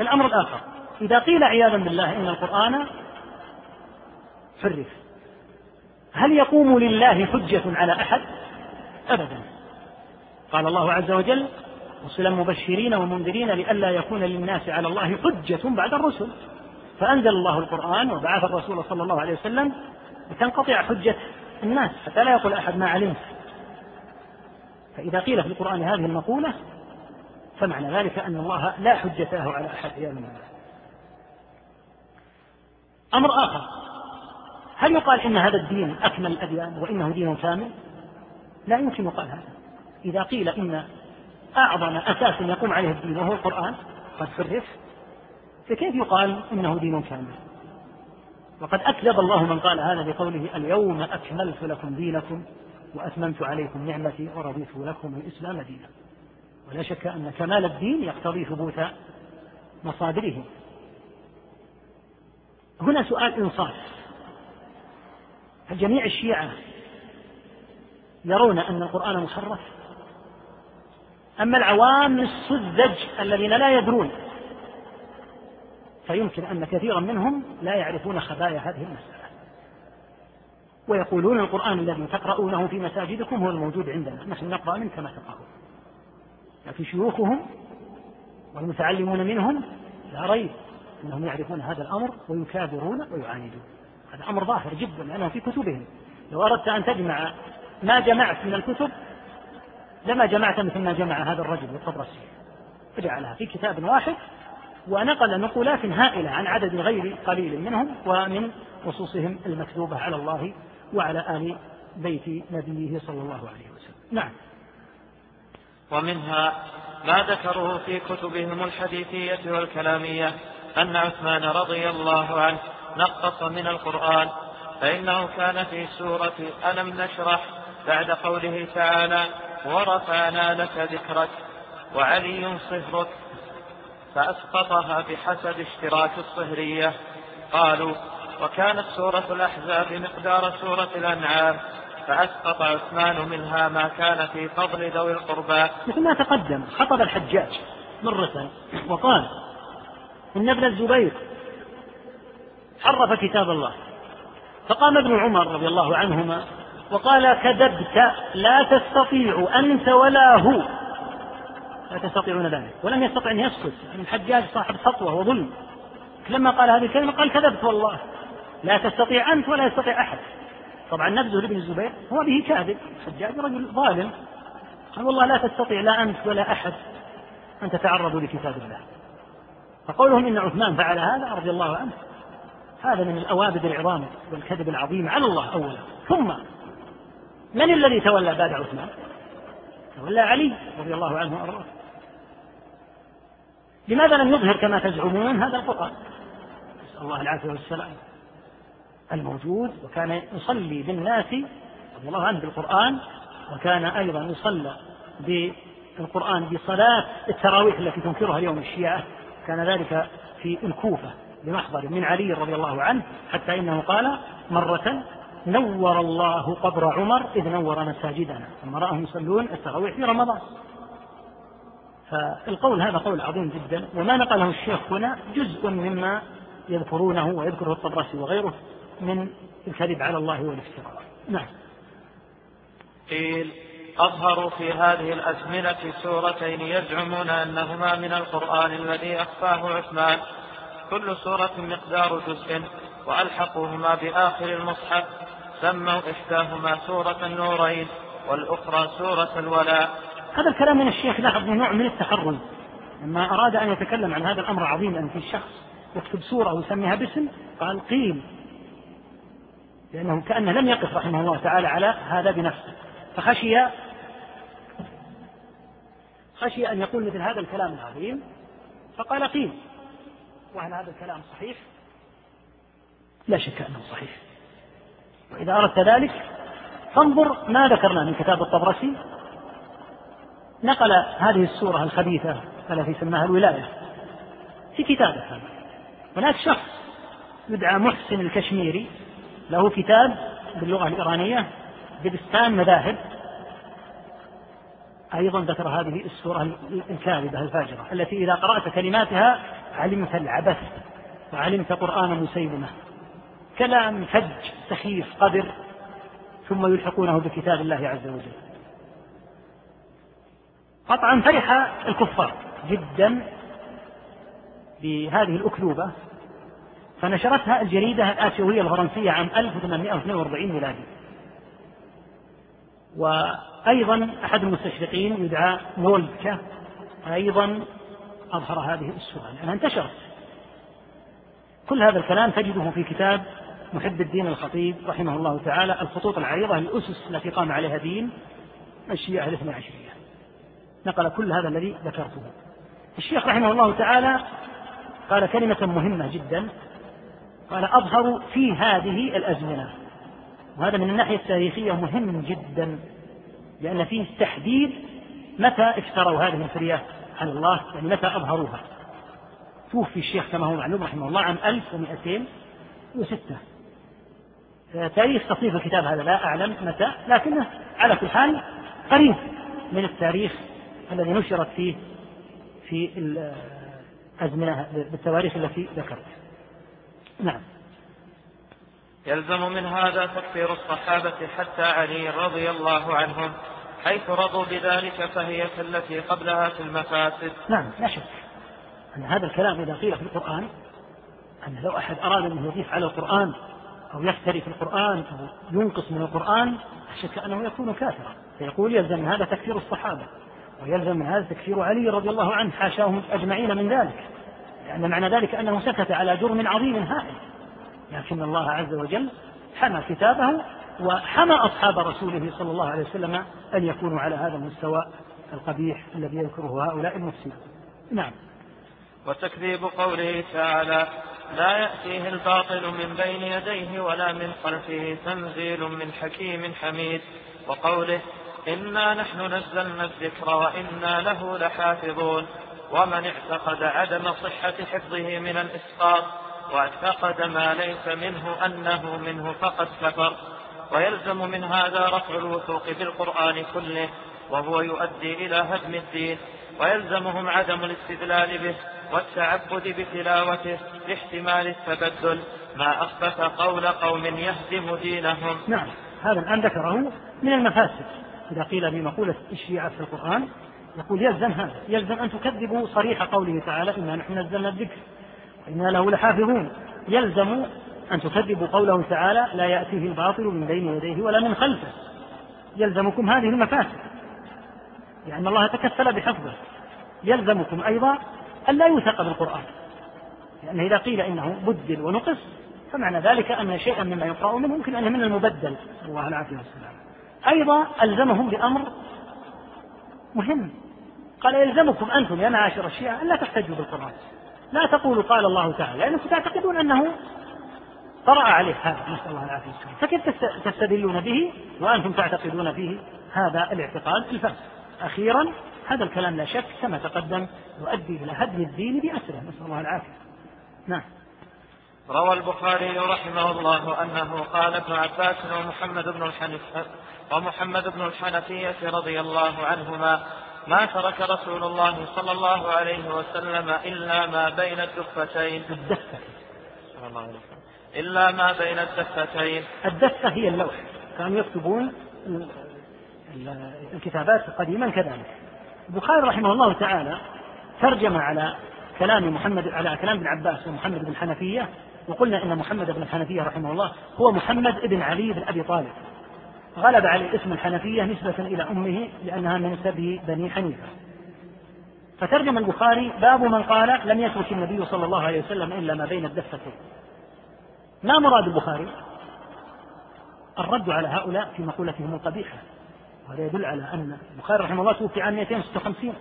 الأمر الآخر إذا قيل عياذا بالله إن القرآن حرف هل يقوم لله حجة على أحد؟ أبدا. قال الله عز وجل رسلا مبشرين ومنذرين لئلا يكون للناس على الله حجة بعد الرسل. فأنزل الله القرآن وبعث الرسول صلى الله عليه وسلم لتنقطع حجة الناس حتى لا يقول أحد ما علمت فإذا قيل في القرآن هذه المقولة فمعنى ذلك أن الله لا حجة له على أحد عياذا بالله. أمر آخر. هل يقال إن هذا الدين أكمل الأديان وإنه دين كامل؟ لا يمكن يقال هذا. إذا قيل إن أعظم أساس يقوم عليه الدين وهو القرآن قد فرف فكيف يقال إنه دين كامل؟ وقد أكذب الله من قال هذا بقوله اليوم أكملت لكم دينكم وأتممت عليكم نعمتي ورضيت لكم الإسلام دينا. ولا شك أن كمال الدين يقتضي ثبوت مصادره. هنا سؤال إنصاف. هل جميع الشيعة يرون أن القرآن محرف أما العوام السذج الذين لا يدرون؟ فيمكن أن كثيرا منهم لا يعرفون خبايا هذه المسألة. ويقولون القرآن الذي تقرؤونه في مساجدكم هو الموجود عندنا. نحن نقرأ منه كما تقرأون لكن شيوخهم والمتعلمون منهم لا ريب. أنهم يعرفون هذا الأمر ويكابرون ويعاندون. هذا أمر ظاهر جدا لأنه في كتبهم. لو أردت أن تجمع ما جمعت من الكتب لما جمعت مثل ما جمع هذا الرجل الطبرسي فجعلها في كتاب واحد ونقل نقولات هائلة عن عدد غير قليل منهم ومن نصوصهم المكتوبة على الله وعلى آل بيت نبيه صلى الله عليه وسلم. نعم. ومنها ما ذكروه في كتبهم الحديثية والكلامية. أن عثمان رضي الله عنه نقص من القرآن فإنه كان في سورة ألم نشرح بعد قوله تعالى ورفعنا لك ذكرك وعلي صهرك فأسقطها بحسب اشتراك الصهرية. قالوا وكانت سورة الأحزاب مقدار سورة الأنعام فأسقط عثمان منها ما كان في فضل ذوي القربى. مثل ما تقدم خطب الحجاج مرة وقال إن ابن الزبير حرف كتاب الله. فقام ابن عمر رضي الله عنهما وقال كذبت لا تستطيع أنت ولا هو. لا تستطيعون ذلك. ولم يستطع أن يسكت الحجاج صاحب سطوة وظلم. لما قال هذه الكلمة قال كذبت والله. لا تستطيع أنت ولا يستطيع أحد. طبعا نبذه لابن الزبير هو به كاذب الحجاج رجل ظالم. قال والله لا تستطيع لا أنت ولا أحد أن تتعرضوا لكتاب الله. فقولهم إن عثمان فعل هذا رضي الله عنه. هذا من الأوابد العظام والكذب العظيم على الله أولا. ثم من الذي تولى بعد عثمان؟ تولى علي رضي الله عنه وأرضاه. لماذا لم يظهر كما تزعمون هذا القرآن؟ نسأل الله العافية والسلام. الموجود وكان يصلي بالناس رضي الله عنه بالقرآن وكان أيضا يصلى بالقرآن بصلاة التراويح التي تنكرها اليوم الشيعة. كان ذلك في الكوفة بمحضر من علي رضي الله عنه حتى إنه قال مرة نور الله قبر عمر إذ نور مساجدنا ثم رأهم يصلون التراويح في رمضان. فالقول هذا قول عظيم جدا وما نقله الشيخ هنا جزء مما يذكرونه ويذكره الطبرسي وغيره من الكذب على الله والافتراء. نعم. قيل أظهروا في هذه الأزمنة سورتين يزعمون أنهما من القرآن الذي أخفاه عثمان. كل سورة مقدار جزء وألحقوهما بآخر المصحف. سموا إحداهما سورة النورين والأخرى سورة الولاء. هذا الكلام من الشيخ لاحظ نوع من التحرز. لما أراد أن يتكلم عن هذا الأمر العظيم أن في شخص يكتب سورة ويسميها باسم قال قيل لأنه كأنه لم يقف رحمه الله تعالى على هذا بنفسه. فخشي خشي أن يقول مثل هذا الكلام العظيم فقال قيل وهل هذا الكلام صحيح؟ لا شك أنه صحيح. وإذا أردت ذلك فانظر ما ذكرنا من كتاب الطبرسي. نقل هذه السورة الخبيثة التي سماها الولاية في كتابه هذا. هناك شخص يدعى محسن الكشميري له كتاب باللغة الإيرانية دبستان مذاهب. أيضا ذكر هذه السورة الكاذبة الفاجرة التي إذا قرأت كلماتها علمت العبث وعلمت قرآن مسيلمة كلام فج سخيف قدر ثم يلحقونه بكتاب الله عز وجل. قطعا فرح الكفار جدا بهذه الأكذوبة فنشرتها الجريدة الآسيوية الفرنسية عام 1842 ميلادي. وأيضا أحد المستشرقين يدعى مولكا أيضا أظهر هذه السورة لأنها انتشرت. كل هذا الكلام تجده في كتاب محب الدين الخطيب رحمه الله تعالى الخطوط العريضة الأسس التي قام عليها دين الشيعة الاثنى عشرية نقل كل هذا الذي ذكرته. الشيخ رحمه الله تعالى قال كلمة مهمة جدا. قال أظهر في هذه الأزمنة وهذا من الناحية التاريخية مهم جدا. لأن فيه تحديد متى افتروا هذه الفريات على الله يعني متى أظهروها. توفي الشيخ كما هو معلوم رحمه الله عام 1206 تاريخ تصنيف الكتاب هذا لا أعلم متى لكنه على كل حال قريب من التاريخ الذي نشرت فيه في الأزمنة بالتواريخ التي ذكرت. نعم. يلزم من هذا تكفير الصحابة حتى علي رضي الله عنهم حيث رضوا بذلك فهي كالتي قبلها في المفاسد. نعم لا شك. أن هذا الكلام إذا قيل في القرآن أن لو أحد أراد أن يضيف على القرآن أو يفتري في القرآن أو ينقص من القرآن لا شك أنه يكون كافرا. فيقول يلزم من هذا تكفير الصحابة ويلزم من هذا تكفير علي رضي الله عنه حاشاهم أجمعين من ذلك لأن معنى ذلك أنه سكت على جرم عظيم هائل. لكن الله عز وجل حمى كتابه وحمى أصحاب رسوله صلى الله عليه وسلم أن يكونوا على هذا المستوى القبيح الذي يذكره هؤلاء المفسدون. نعم. وتكذيب قوله تعالى لا يأتيه الباطل من بين يديه ولا من خلفه تنزيل من حكيم حميد. وقوله إنا نحن نزلنا الذكر وإنا له لحافظون. ومن اعتقد عدم صحة حفظه من الإسقاط واعتقد ما ليس منه أنه منه فقد كفر. ويلزم من هذا رفع الوثوق بالقرآن كله وهو يؤدي إلى هدم الدين. ويلزمهم عدم الاستدلال به والتعبد بتلاوته لاحتمال التبدل. ما أخبث قول قوم يهدم دينهم. نعم هذا الآن ذكره من المفاسد. إذا قيل بمقولة الشيعة في القرآن يقول يلزم هذا يلزم أن تكذبوا صريح قوله تعالى إنا نحن نزلنا الذكر. وإنا له لحافظون. يلزم أن تكذبوا قوله تعالى لا يأتيه الباطل من بين يديه ولا من خلفه. يلزمكم هذه المفاسد. لأن الله تكفل بحفظه. يلزمكم أيضا أن لا يوثق بالقرآن. لأنه إذا قيل إنه بدل ونقص فمعنى ذلك أن شيئا مما يقرأ منه يمكن أن من المبدل. الله العافية والسلام. أيضا ألزمهم بأمر مهم. قال يلزمكم أنتم يا معاشر الشيعة أن لا تحتجوا بالقرآن. لا تقولوا قال الله تعالى لأنكم تعتقدون أنه طرأ عليه هذا. نسأل الله العافية. فكيف تستدلون به؟ وأنتم تعتقدون فيه هذا الاعتقاد الفاسد أخيرا هذا الكلام لا شك كما تقدم يؤدي إلى هدم الدين بأسره. نسأل الله العافية. نعم. روى البخاري رحمه الله أنه قال ابن عباس ومحمد بن الحنفية ومحمد بن الحنفية رضي الله عنهما ما ترك رسول الله صلى الله عليه وسلم إلا ما بين الدفتين. الدفة. صلى الله عليه وسلم. إلا ما بين الدفتين. الدفة هي اللوح. كانوا يكتبون الكتابات قديما كذلك. البخاري رحمه الله تعالى ترجم على كلام محمد على كلام ابن عباس ومحمد بن الحنفية وقلنا إن محمد بن الحنفية رحمه الله هو محمد بن علي بن أبي طالب. غلب عليه اسم الحنفية نسبة إلى أمه لأنها من سبي بني حنيفة. فترجم البخاري باب من قال لم يترك النبي صلى الله عليه وسلم إلا ما بين الدفتين. ما مراد البخاري؟ الرد على هؤلاء في مقولتهم القبيحة. وهذا يدل على أن البخاري رحمه الله توفي عام 256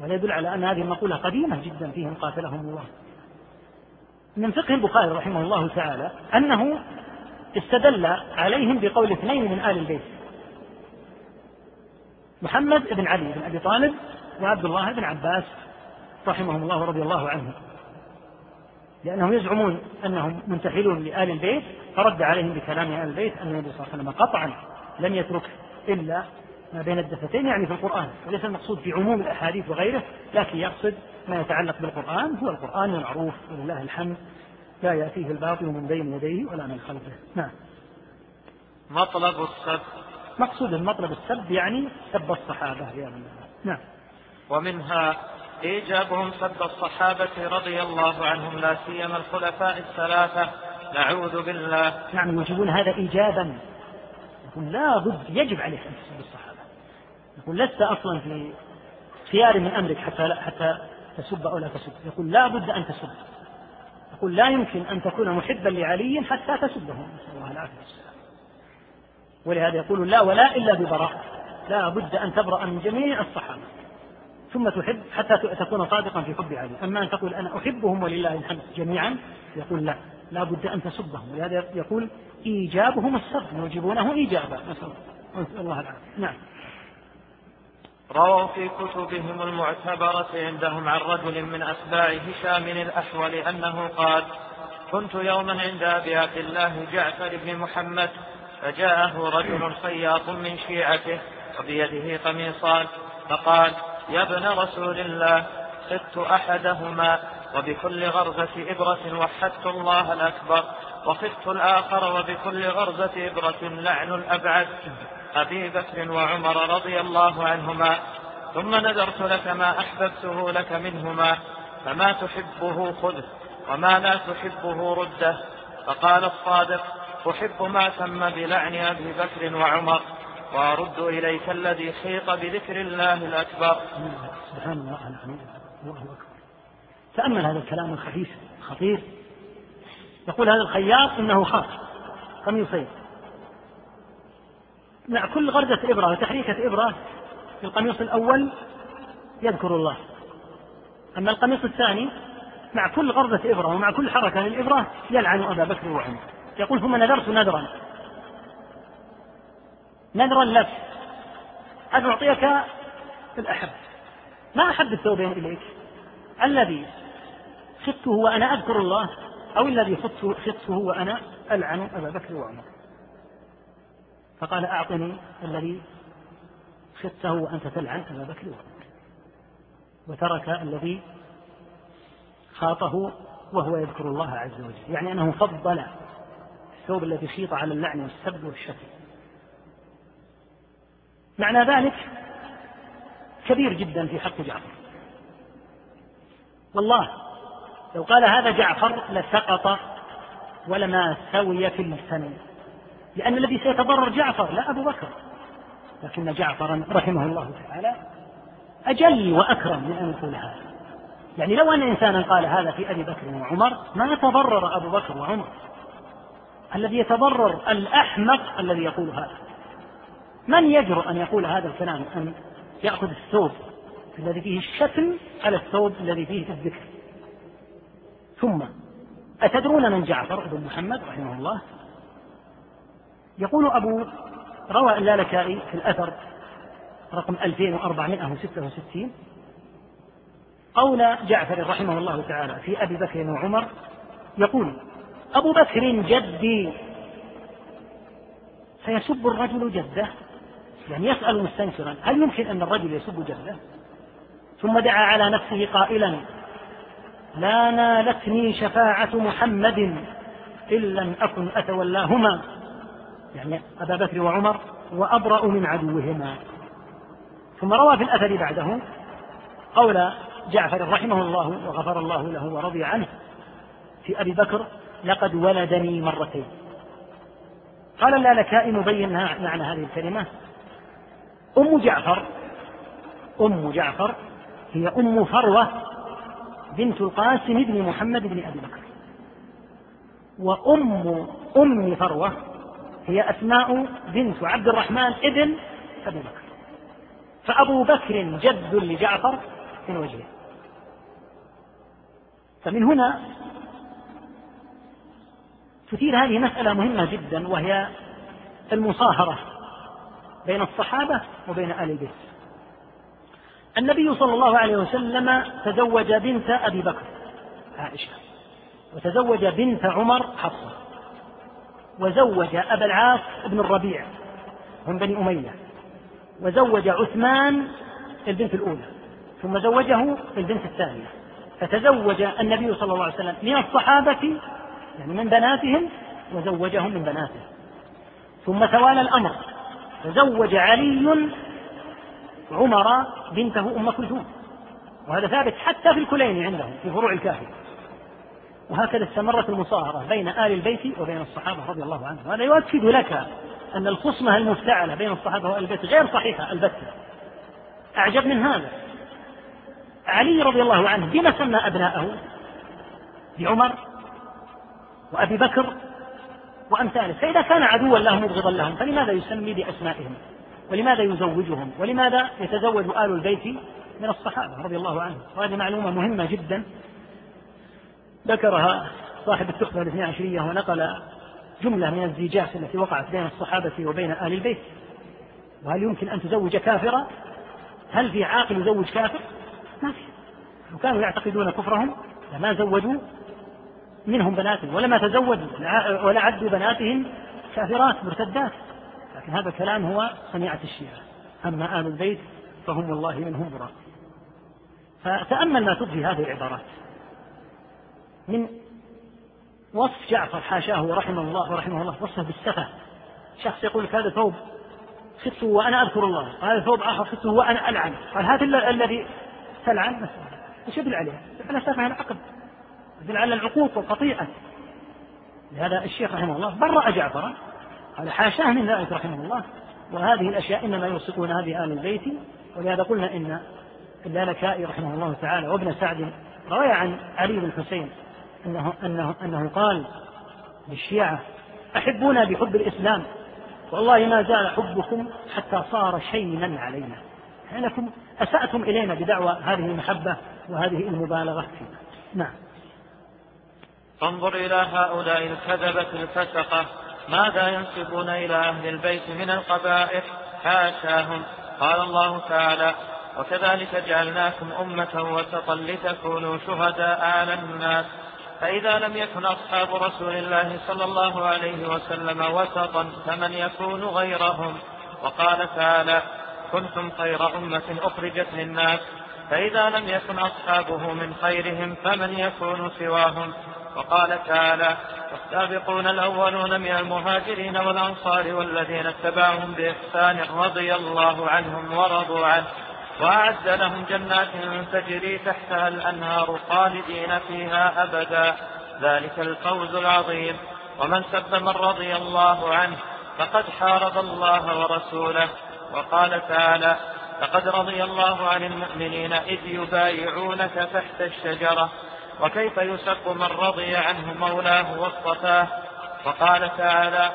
وهذا يدل على أن هذه المقولة قديمة جدا فيهم قاتلهم الله. من فقه البخاري رحمه الله تعالى أنه استدل عليهم بقول اثنين من آل البيت. محمد بن علي بن أبي طالب وعبد الله بن عباس رحمهم الله ورضي الله عنهم. لأنهم يزعمون أنهم منتحلون لآل البيت فرد عليهم بكلام آل البيت أن النبي صلى الله عليه وسلم قطعا لم يترك إلا ما بين الدفتين يعني في القرآن. وليس المقصود في عموم الأحاديث وغيره لكن يقصد ما يتعلق بالقرآن هو القرآن المعروف ولله الحمد. لا يأتيه الباطل من بين يديه ولا من خلفه. نعم. مطلب السب. مقصود المطلب السب يعني سب الصحابة يا من نعم. ومنها إيجابهم سب الصحابة رضي الله عنهم لا سيما الخلفاء الثلاثة. نعوذ بالله. نعم يوجبون هذا إيجابا. يقول لا بد يجب عليك أن تسب الصحابة. يقول لست أصلا في خيار من أمرك حتى لا حتى تسب أو لا تسب. يقول لا بد أن تسب. يقول لا يمكن أن تكون محبا لعلي حتى تسبه نسأل الله العافية ولهذا يقول لا ولا إلا ببراء لا بد أن تبرأ من جميع الصحابة. ثم تحب حتى تكون صادقا في حب علي. أما أن تقول أنا أحبهم ولله الحمد جميعا يقول لا. لا بد أن تسبهم. ولهذا يقول إيجابهم السب يوجبونه إيجابا. نسأل الله العافية. نعم. رووا في كتبهم المعتبرة عندهم عن رجل من أتباع هشام الأحول أنه قال كنت يوما عند أبي عبد الله جعفر بن محمد فجاءه رجل خياط من شيعته وبيده قميصان فقال يا ابن رسول الله خدت أحدهما وبكل غرزة إبرة وحدت الله الأكبر وخدت الآخر وبكل غرزة إبرة لعن الأبعد. أبي بكر وعمر رضي الله عنهما ثم نذرت لك ما أحببته لك منهما فما تحبه خذه وما لا تحبه رده. فقال الصادق أحب ما تم بلعن أبي بكر وعمر وأرد إليك الذي خيط بذكر الله الأكبر. سبحان الله الله أكبر. تأمل هذا الكلام الخبيث الخطير يقول هذا الخياط إنه خاص قميصين. مع كل غرزة إبرة وتحريكة إبرة في القميص الأول يذكر الله. أما القميص الثاني مع كل غرزة إبرة ومع كل حركة للإبرة يلعن أبا بكر وعمر. يقول ثم نذرت نذرا. نذرا لك. أن أعطيك الأحب. ما أحب الثوبين إليك. الذي خدته وأنا أذكر الله. أو الذي خدته وأنا ألعن أبا بكر وعمر. فقال أعطني الذي خدته وأنت تلعن أبا بكر وعمر. وترك الذي خاطه وهو يذكر الله عز وجل. يعني أنه فضل الثوب الذي خيط على اللعن والسب والشتم. معنى ذلك كبير جدا في حق جعفر. والله لو قال هذا جعفر لسقط ولما سوي في السنة لأن الذي سيتضرر جعفر لا أبو بكر. لكن جعفرا رحمه الله تعالى أجل وأكرم من أن يقول هذا. يعني لو أن إنسانا قال هذا في أبي بكر وعمر ما تضرر أبو بكر وعمر. الذي يتضرر الأحمق الذي يقول هذا. من يجرؤ أن يقول هذا الكلام؟ أن يأخذ الثوب الذي فيه الشتم على الثوب الذي فيه الذكر. ثم أتدرون من جعفر بن محمد رحمه الله؟ يقول أبو روى اللالكائي في الأثر رقم 2466 قول جعفر رحمه الله تعالى في أبي بكر وعمر يقول أبو بكر جدي فيسب الرجل جده يعني يسأل مستنكرا هل يمكن أن الرجل يسب جده؟ ثم دعا على نفسه قائلا لا نالتني شفاعة محمد إن لم أكن أتولاهما يعني أبا بكر وعمر وأبرأ من عدوهما. ثم روى في الأثر بعده قول جعفر رحمه الله وغفر الله له ورضي عنه في أبي بكر لقد ولدني مرتين. قال اللالكائي مبينا معنى هذه الكلمة. أم جعفر أم جعفر هي أم فروة بنت القاسم بن محمد بن أبي بكر. وأم أم فروة هي أسماء بنت عبد الرحمن ابن أبي بكر. فأبو بكر جد لجعفر من وجهه. فمن هنا تثير هذه مسألة مهمة جدا وهي المصاهرة بين الصحابة وبين آل البيت. النبي صلى الله عليه وسلم تزوج بنت أبي بكر عائشة وتزوج بنت عمر حفصة. وزوج أبا العاص بن الربيع من بني أمية. وزوج عثمان البنت الأولى ثم زوجه البنت الثانية. فتزوج النبي صلى الله عليه وسلم من الصحابة يعني من بناتهم وزوجهم من بناته. ثم توالى الأمر تزوج علي عمر بنته أم كلثوم. وهذا ثابت حتى في الكلين عندهم في فروع الكافي وهكذا استمرت المصاهرة بين آل البيت وبين الصحابة رضي الله عنهم. وهذا يؤكد لك أن الخصمة المفتعلة بين الصحابة وآل البيت غير صحيحة. البتة. أعجب من هذا. علي رضي الله عنه بما سمى أبناءه؟ بعمر وأبي بكر وأمثاله. فإذا كان عدوا لهم مبغضا لهم فلماذا يسمي بأسمائهم؟ ولماذا يزوجهم؟ ولماذا يتزوج آل البيت من الصحابة رضي الله عنهم؟ وهذه معلومة مهمة جدا. ذكرها صاحب التحفة الاثنى عشرية ونقل جملة من الزيجات التي وقعت بين الصحابة وبين آل البيت. وهل يمكن أن تزوج كافرا؟ هل في عاقل يزوج كافر؟ ما في. لو كانوا يعتقدون كفرهم لما زوجوا منهم بناتهم ولما تزوجوا ولا عدوا بناتهم كافرات مرتدات. لكن هذا الكلام هو صنيعة الشيعة. أما آل البيت فهم والله منهم براء. فتأمل ما تضفي هذه العبارات. من وصف جعفر حاشاه ورحمه الله ورحمه الله وصفه بالسفة. شخص يقول لك هذا ثوب خذته وأنا أذكر الله هذا ثوب آخر خذته وأنا ألعن. قال هذا الذي تلعن. إيش يدل عليه؟ على سفه العقد يدل على العقوق والقطيعة لهذا الشيخ رحمه الله برأ جعفر. قال حاشاه من ذلك رحمه الله. وهذه الأشياء إنما يلصقون هذه آل البيت. ولهذا قلنا إن اللالكائي رحمه الله تعالى وابن سعد روى عن علي بن الحسين أنه, أنه, أنه قال للشيعة أحبونا بحب الإسلام. والله ما زال حبكم حتى صار شينا علينا. أنكم أسأتم إلينا بدعوى هذه المحبة وهذه المبالغة. فينا نعم. فانظر إلى هؤلاء الكذبة الفسقة. ماذا ينسبون إلى أهل البيت من القبائح؟ حاشاهم قال الله تعالى وكذلك جعلناكم أمة وسطا لتكونوا شهداء على الناس. فإذا لم يكن أصحاب رسول الله صلى الله عليه وسلم وسطا فمن يكون غيرهم. وقال تعالى كنتم خير أمة أخرجت للناس فإذا لم يكن أصحابه من خيرهم فمن يكون سواهم. وقال تعالى والسابقون الأولون من المهاجرين والأنصار والذين اتبعهم بإحسان رضي الله عنهم ورضوا عنه. وأعد لهم جنات تجري تحتها الأنهار خالدين فيها أبدا. ذلك الفوز العظيم. ومن سب من رضي الله عنه فقد حارب الله ورسوله. وقال تعالى لقد رضي الله عن المؤمنين إذ يبايعونك تحت الشجرة. وكيف يسب من رضي عنه مولاه واصطفاه؟ وقال تعالى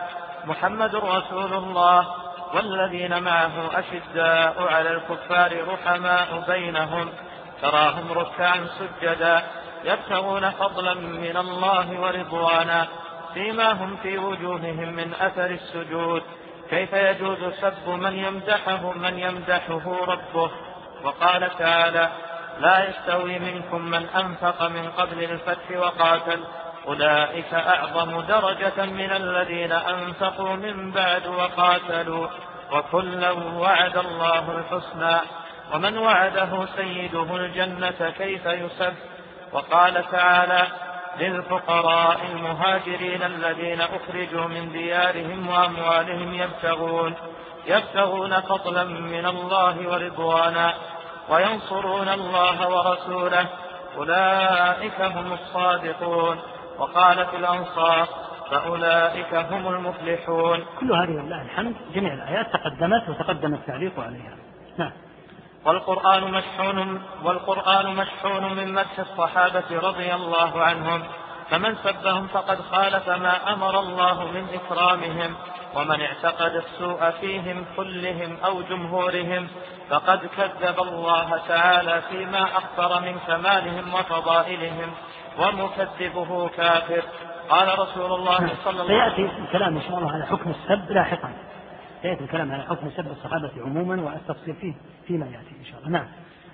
محمد رسول الله والذين معه أشداء على الكفار رحماء بينهم تراهم ركعا سجدا يبتغون فضلا من الله ورضوانا فيما هم في وجوههم من أثر السجود. كيف يجوز سب من يمدحه من يمدحه ربه؟ وقال تعالى لا يستوي منكم من أنفق من قبل الفتح وقاتل أولئك أعظم درجة من الذين أنفقوا من بعد وقاتلوا وكلا وعد الله الحسنى. ومن وعده سيده الجنة كيف يسب وقال تعالى للفقراء المهاجرين الذين أخرجوا من ديارهم وأموالهم يبتغون يبتغون فضلا من الله ورضوانا وينصرون الله ورسوله. أولئك هم الصادقون. وقالت الأنصار فأولئك هم المفلحون. كل هذه لله الحمد جميع الآيات تقدمت وتقدم التعليق عليها. نعم. والقرآن مشحون والقرآن مشحون من مدح الصحابة رضي الله عنهم. فمن سبهم فقد خالف ما أمر الله من إكرامهم ومن اعتقد السوء فيهم كلهم أو جمهورهم فقد كذب الله تعالى فيما أخبر من كمالهم وفضائلهم ومكذبه كافر. قال رسول الله صلى الله عليه وسلم سيأتي الكلام إن شاء الله على حكم السب لاحقا. سيأتي الكلام على حكم سب الصحابة عموما والتفصيل فيه فيما يأتي إن شاء الله. نعم.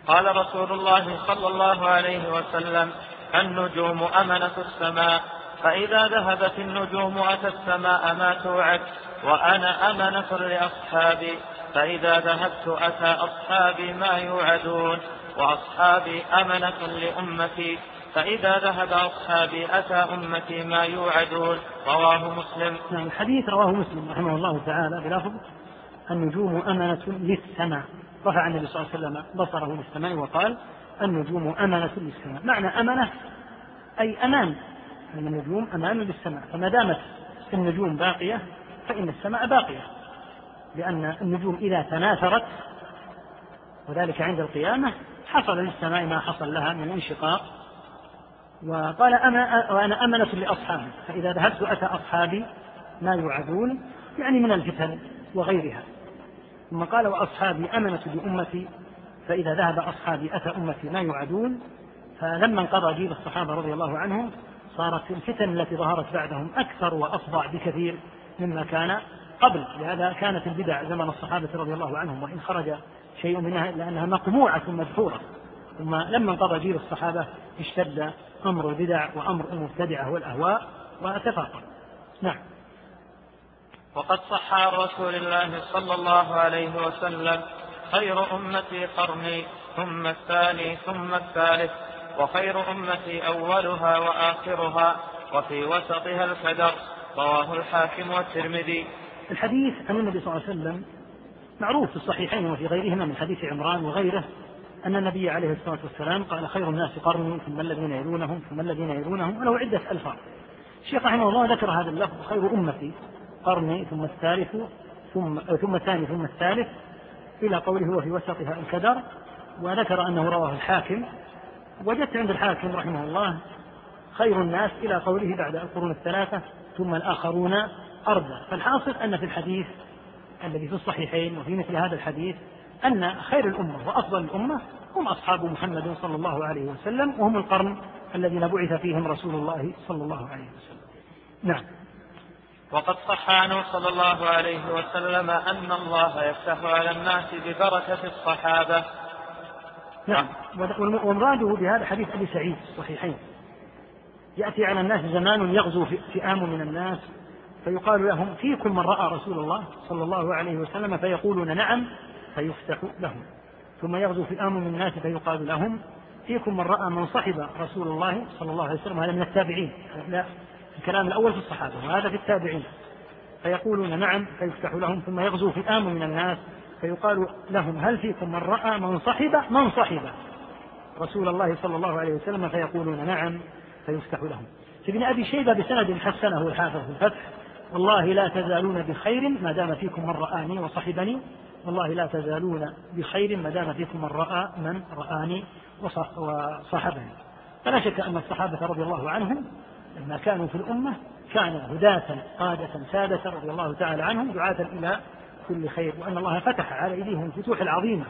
قال رسول الله صلى الله عليه وسلم النجوم أمنة السماء فإذا ذهبت النجوم أتى السماء ما توعد وأنا أمنة لأصحابي فإذا ذهبت أتى أصحابي ما يوعدون وأصحابي أمنة لأمتي فإذا ذهب أصحابي أتى أمتي ما يوعدون. رواه مسلم. نعم الحديث رواه مسلم رحمه الله تعالى بلفظ النجوم أمنة للسماء. رفع النبي صلى الله عليه وسلم بصره للسماء وقال النجوم أمنة للسماء. معنى أمنة أي أمان. أن النجوم أمان للسماء. فما دامت النجوم باقية فإن السماء باقية. لأن النجوم إذا تناثرت وذلك عند القيامة حصل للسماء ما حصل لها من انشقاق. وقال أنا وأنا أمنة لأصحابي. فإذا ذهبت أتى أصحابي ما يوعدون يعني من الفتن وغيرها. ثم قال وأصحابي أمنة لأمتي فإذا ذهب أصحابي أتى أمتي ما يوعدون فلما انقضى جيل الصحابة رضي الله عنهم صارت الفتن التي ظهرت بعدهم أكثر وأفظع بكثير مما كان قبل. لهذا كانت البدع زمن الصحابة رضي الله عنهم وإن خرج شيء منها إلا أنها مقموعة مدحورة. ثم لما انقضى جيل الصحابة اشتد أمر البدع وأمر المبتدعة والأهواء وتفاقم. نعم. وقد صح عن رسول الله صلى الله عليه وسلم خير أمتي قرني ثم الثاني ثم الثالث وخير أمتي أولها وآخرها وفي وسطها الكدر رواه الحاكم والترمذي. الحديث عن النبي صلى الله عليه وسلم معروف في الصحيحين وفي غيرهما من حديث عمران وغيره أن النبي عليه الصلاة والسلام قال خير الناس قرني ثم الذين يلونهم ثم الذين يلونهم وله عدة ألفاظ. الشيخ رحمه الله ذكر هذا اللفظ خير أمتي قرني ثم الثالث ثم ثم الثاني ثم الثالث إلى قوله هو في وسطها الكدر وذكر أنه رواه الحاكم. وجدت عند الحاكم رحمه الله خير الناس إلى قوله بعد القرون الثلاثة ثم الآخرون أرضا فالحاصل أن في الحديث الذي في الصحيحين وفي مثل هذا الحديث أن خير الأمة وأفضل الأمة هم أصحاب محمد صلى الله عليه وسلم وهم القرن الذين بعث فيهم رسول الله صلى الله عليه وسلم. نعم. وقد صح عنه صلى الله عليه وسلم أن الله يفتح على الناس ببركة الصحابة. نعم. ومراده بهذا حديث أبي سعيد صحيحين. يأتي على الناس زمان يغزو فئام من الناس فيقال لهم فيكم من رأى رسول الله صلى الله عليه وسلم فيقولون نعم فيفتح لهم. ثم يغزو فئام من الناس فيقال لهم فيكم من رأى من صحب رسول الله صلى الله عليه وسلم. هذا من التابعين. لا. الكلام الأول في الصحابة وهذا في التابعين. فيقولون نعم فيفتح لهم ثم يغزو فئام من الناس. فيقال لهم هل فيكم من رأى من صحب؟ من صحب. رسول الله صلى الله عليه وسلم فيقولون نعم فيفتح لهم. في ابن أبي شيبة بسند حسنه الحافظ في الفتح. والله لا تزالون بخير ما دام فيكم من رآني وصحبني. والله لا تزالون بخير ما دام فيكم من رأى من رآني وصحبني فلا شك أن الصحابة رضي الله عنهم لما كانوا في الأمة كانوا هداة قادة سادة رضي الله تعالى عنهم دعاة إلى كل خير وأن الله فتح على أيديهم الفتوح العظيمة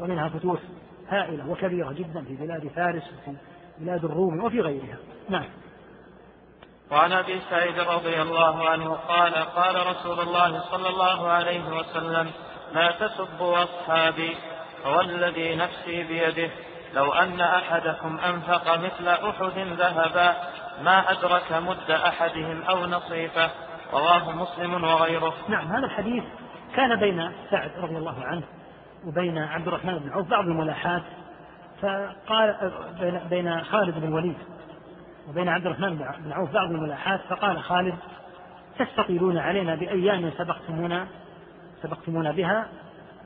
ومنها فتوح هائلة وكبيرة جدا في بلاد فارس وفي بلاد الروم وفي غيرها. نعم. وعن أبي سعيد رضي الله عنه قال قال رسول الله صلى الله عليه وسلم لا تسبوا أصحابي فوالذي نفسي بيده لو أن أحدكم أنفق مثل أحد ذهبا ما أدرك مد أحدهم أو نصيفه. رواه مسلم وغيره. نعم هذا الحديث كان بين سعد رضي الله عنه وبين عبد الرحمن بن عوف بعض الملاحات فقال بين خالد بن الوليد وبين عبد الرحمن بن عوف بعض الملاحات فقال خالد تستطيلون علينا بأيام سبقتمونا سبقتمونا بها؟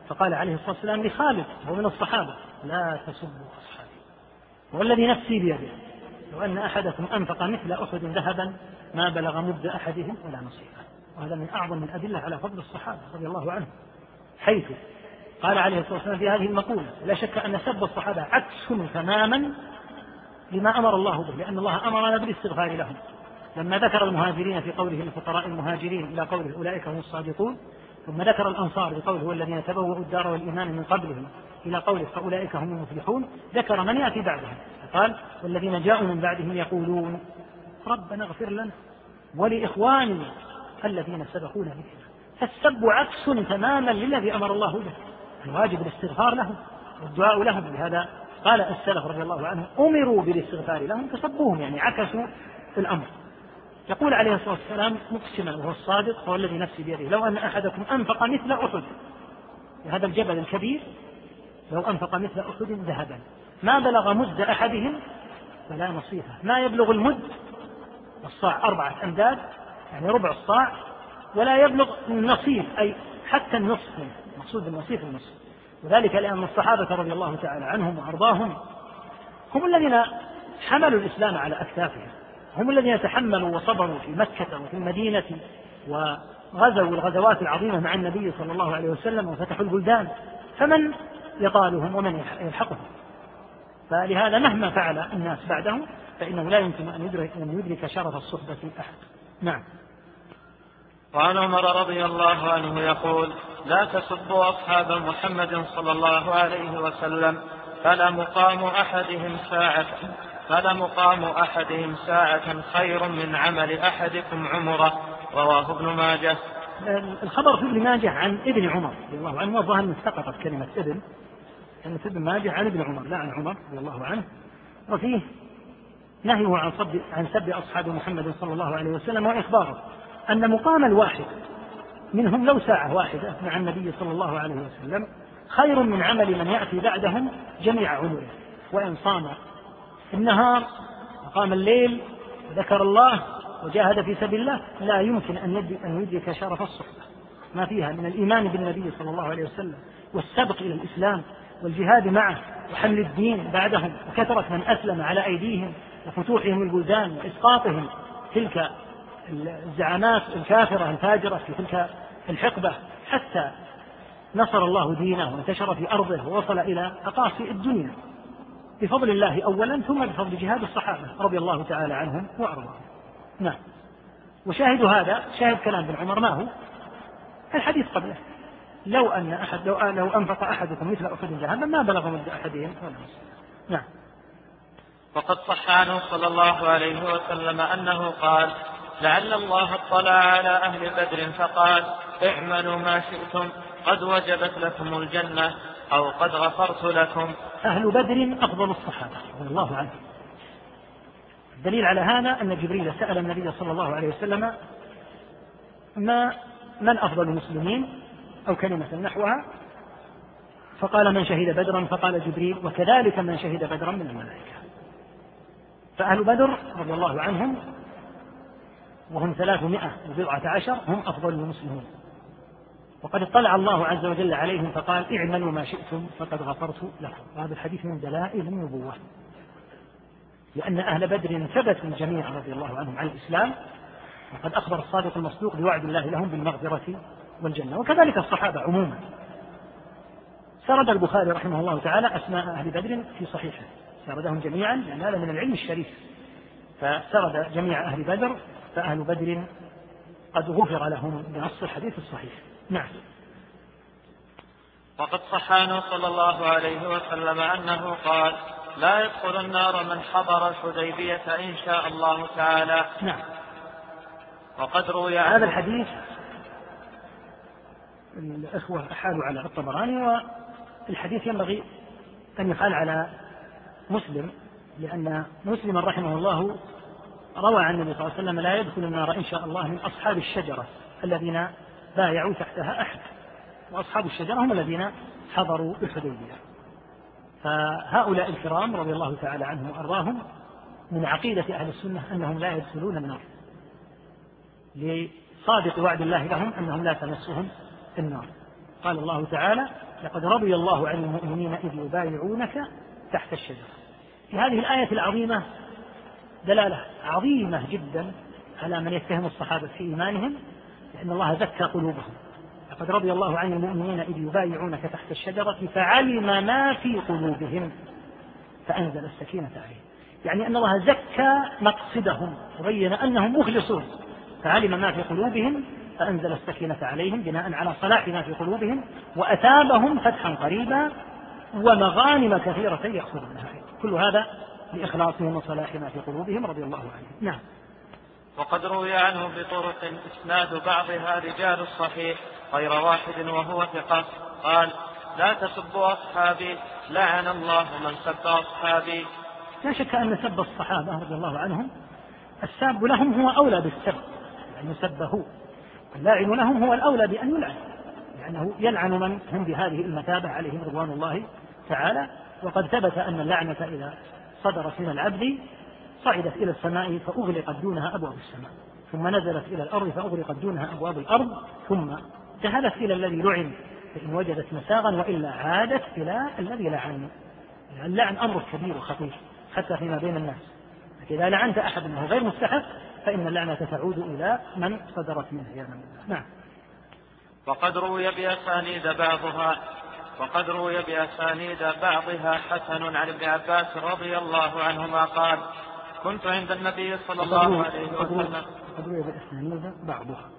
فقال عليه الصلاة والسلام لخالد وهو من الصحابة لا تسبوا أصحابي والذي نفسي بيده. لو أن أحدكم أنفق مثل أحد ذهبا ما بلغ مد أحدهم ولا نصيفه وهذا من أعظم الأدلة على فضل الصحابة رضي الله عنهم. حيث قال عليه الصلاة والسلام في هذه المقولة لا شك أن سب الصحابة عكس تماما لما أمر الله به لأن الله أمرنا بالاستغفار لهم. لما ذكر المهاجرين في قوله الفقراء المهاجرين إلى قوله أولئك هم الصادقون ثم ذكر الأنصار بقوله والذين تبوأوا الدار والإيمان من قبلهم إلى قوله فأولئك هم المفلحون ذكر من يأتي بعدهم. قال والذين جاءوا من بعدهم يقولون ربنا اغفر لنا ولإخواننا الذين سبقونا بالإيمان. فالسب عكس تماما للذي أمر الله به. الواجب الاستغفار لهم والدعاء لهم. لهذا قال السلف رضي الله عنهم أمروا بالاستغفار لهم فسبوهم يعني عكسوا الأمر. يقول عليه الصلاة والسلام مقسما وهو الصادق هو الذي نفسي بيده. لو أن أحدكم أنفق مثل أحد هذا الجبل الكبير لو أنفق مثل أحد ذهبا. ما بلغ مد أحدهم؟ فلا نصيفه ما يبلغ المد؟ الصاع أربعة أمداد يعني ربع الصاع ولا يبلغ النصيف أي حتى النصف مقصود النصيف النصف. وذلك لأن الصحابة رضي الله تعالى عنهم وأرضاهم هم الذين حملوا الإسلام على أكتافهم. هم الذين تحملوا وصبروا في مكة وفي المدينة وغزوا الغزوات العظيمة مع النبي صلى الله عليه وسلم وفتحوا البلدان. فمن يطالهم ومن يلحقهم؟ فلهذا مهما فعل الناس بعده فإنه لا يمكن أن يدرك أن يدرك شرف الصحبة أحد نعم. وعن عمر رضي الله عنه يقول لا تسبوا أصحاب محمد صلى الله عليه وسلم فلا مقام أحدهم ساعة فلا مقام أحدهم ساعة خير من عمل أحدكم عمره. رواه ابن ماجه. الخبر في ابن ماجه عن ابن عمر رضي الله عنه والظاهر سقطت كلمة ابن. كلمة ابن ماجه عن ابن عمر لا عن عمر رضي الله عنه وفيه نهيه عن سب عن سب أصحاب محمد صلى الله عليه وسلم وإخباره أن مقام الواحد منهم لو ساعة واحدة مع النبي صلى الله عليه وسلم خير من عمل من يأتي بعدهم جميع عمره. وإن صام النهار وقام الليل وذكر الله وجاهد في سبيل الله لا يمكن أن يدرك شرف الصحبة. ما فيها من الإيمان بالنبي صلى الله عليه وسلم والسبق إلى الإسلام والجهاد معه وحمل الدين بعدهم وكثرة من أسلم على أيديهم وفتوحهم البلدان وإسقاطهم تلك الزعامات الكافرة الفاجرة في تلك الحقبة حتى نصر الله دينه وانتشر في أرضه ووصل إلى أقاصي الدنيا. بفضل الله أولا ثم بفضل جهاد الصحابة رضي الله تعالى عنهم وأرضاهم. نعم. وشاهد هذا شاهد كلام ابن عمر ما هو؟ الحديث قبله. لو أن أحد لو, لو أنفق أحدكم مثل أحد ذهبا ما بلغ مد أحدهم. ولا نعم. وقد صح عنه صلى الله عليه وسلم أنه قال لعل الله اطلع على أهل بدر فقال اعملوا ما شئتم قد وجبت لكم الجنة أو قد غفرت لكم. أهل بدر أفضل الصحابة رضي الله عنهم. الدليل على هذا أن جبريل سأل النبي صلى الله عليه وسلم ما من أفضل المسلمين؟ أو كلمة نحوها. فقال من شهد بدرا فقال جبريل وكذلك من شهد بدرا من الملائكة. فأهل بدر رضي الله عنهم وهم ثلاثمائة وبضعة عشر هم أفضل المسلمين وقد اطلع الله عز وجل عليهم فقال اعملوا ما شئتم فقد غفرت لكم. وهذا الحديث من دلائل النبوة. لأن أهل بدر ثبتوا جميعا رضي الله عنهم على الإسلام وقد أخبر الصادق المصدوق بوعد الله لهم بالمغفرة والجنة. وكذلك الصحابة عموما. سرد البخاري رحمه الله تعالى أسماء أهل بدر في صحيحه. سردهم جميعا لأن هذا من العلم الشريف. فسرد جميع أهل بدر فأهل بدر قد غفر لهم بنص الحديث الصحيح. نعم. وقد صح عنه صلى الله عليه وسلم أنه قال لا يدخل النار من حضر الحديبية إن شاء الله تعالى. نعم. وقد روي هذا الحديث الإخوة أحالوا على الطبراني والحديث ينبغي أن يقال على مسلم لأن مسلما رحمه الله روى عن النبي صلى الله عليه وسلم لا يدخل النار إن شاء الله من أصحاب الشجرة الذين بايعوا تحتها أحد وأصحاب الشجرة هم الذين حضروا الحديبية. فهؤلاء الكرام رضي الله تعالى عنهم وأرضاهم من عقيدة أهل السنة أنهم لا يدخلون النار. لصادق وعد الله لهم أنهم لا تمسهم النار. قال الله تعالى لقد رضي الله عن المؤمنين إذ يبايعونك تحت الشجرة. في هذه الآية العظيمة دلالة عظيمة جدا على من يتهم الصحابة في إيمانهم لأن الله زكى قلوبهم. لقد رضي الله عن المؤمنين إذ يبايعونك تحت الشجرة فعلم ما في قلوبهم فأنزل السكينة عليهم. يعني أن الله زكى مقصدهم وبين أنهم مخلصون فعلم ما في قلوبهم فأنزل السكينة عليهم بناء على صلاح ما في قلوبهم وأثابهم فتحا قريبا ومغانم كثيرة يأخذونها كل هذا لإخلاصهم وصلاح ما في قلوبهم رضي الله عنهم. نعم. وقد روي عنه بطرق إسناد بعضها رجال الصحيح غير واحد وهو ثقة. قال لا تسبوا أصحابي لعن الله من سب أصحابي. لا شك أن سب الصحابة رضي الله عنهم الساب لهم هو أولى بالسب أن يسب هو اللاعن لهم هو الأولى بأن يلعن لأنه يلعن من هم بهذه المثابة عليهم رضوان الله تعالى. وقد ثبت أن اللعنة إذا صدرت من العبد صعدت إلى السماء فأغلقت دونها أبواب السماء ثم نزلت إلى الأرض فأغلقت دونها أبواب الأرض ثم ذهبت إلى الذي لعن فإن وجدت مساغا وإلا عادت إلى الذي لعن. اللعن أمر كبير وخطير حتى فيما بين الناس. إذا لعنت أحد أنه غير مستحق. فإن اللعنة تعود إلى من صدرت منه يا من نعم. وقد روي بأسانيد بعضها وقد روي بأسانيد بعضها حسن عن ابن عباس رضي الله عنهما قال كنت عند النبي صلى الله عليه وسلم. قد روي بأسانيد بعضها.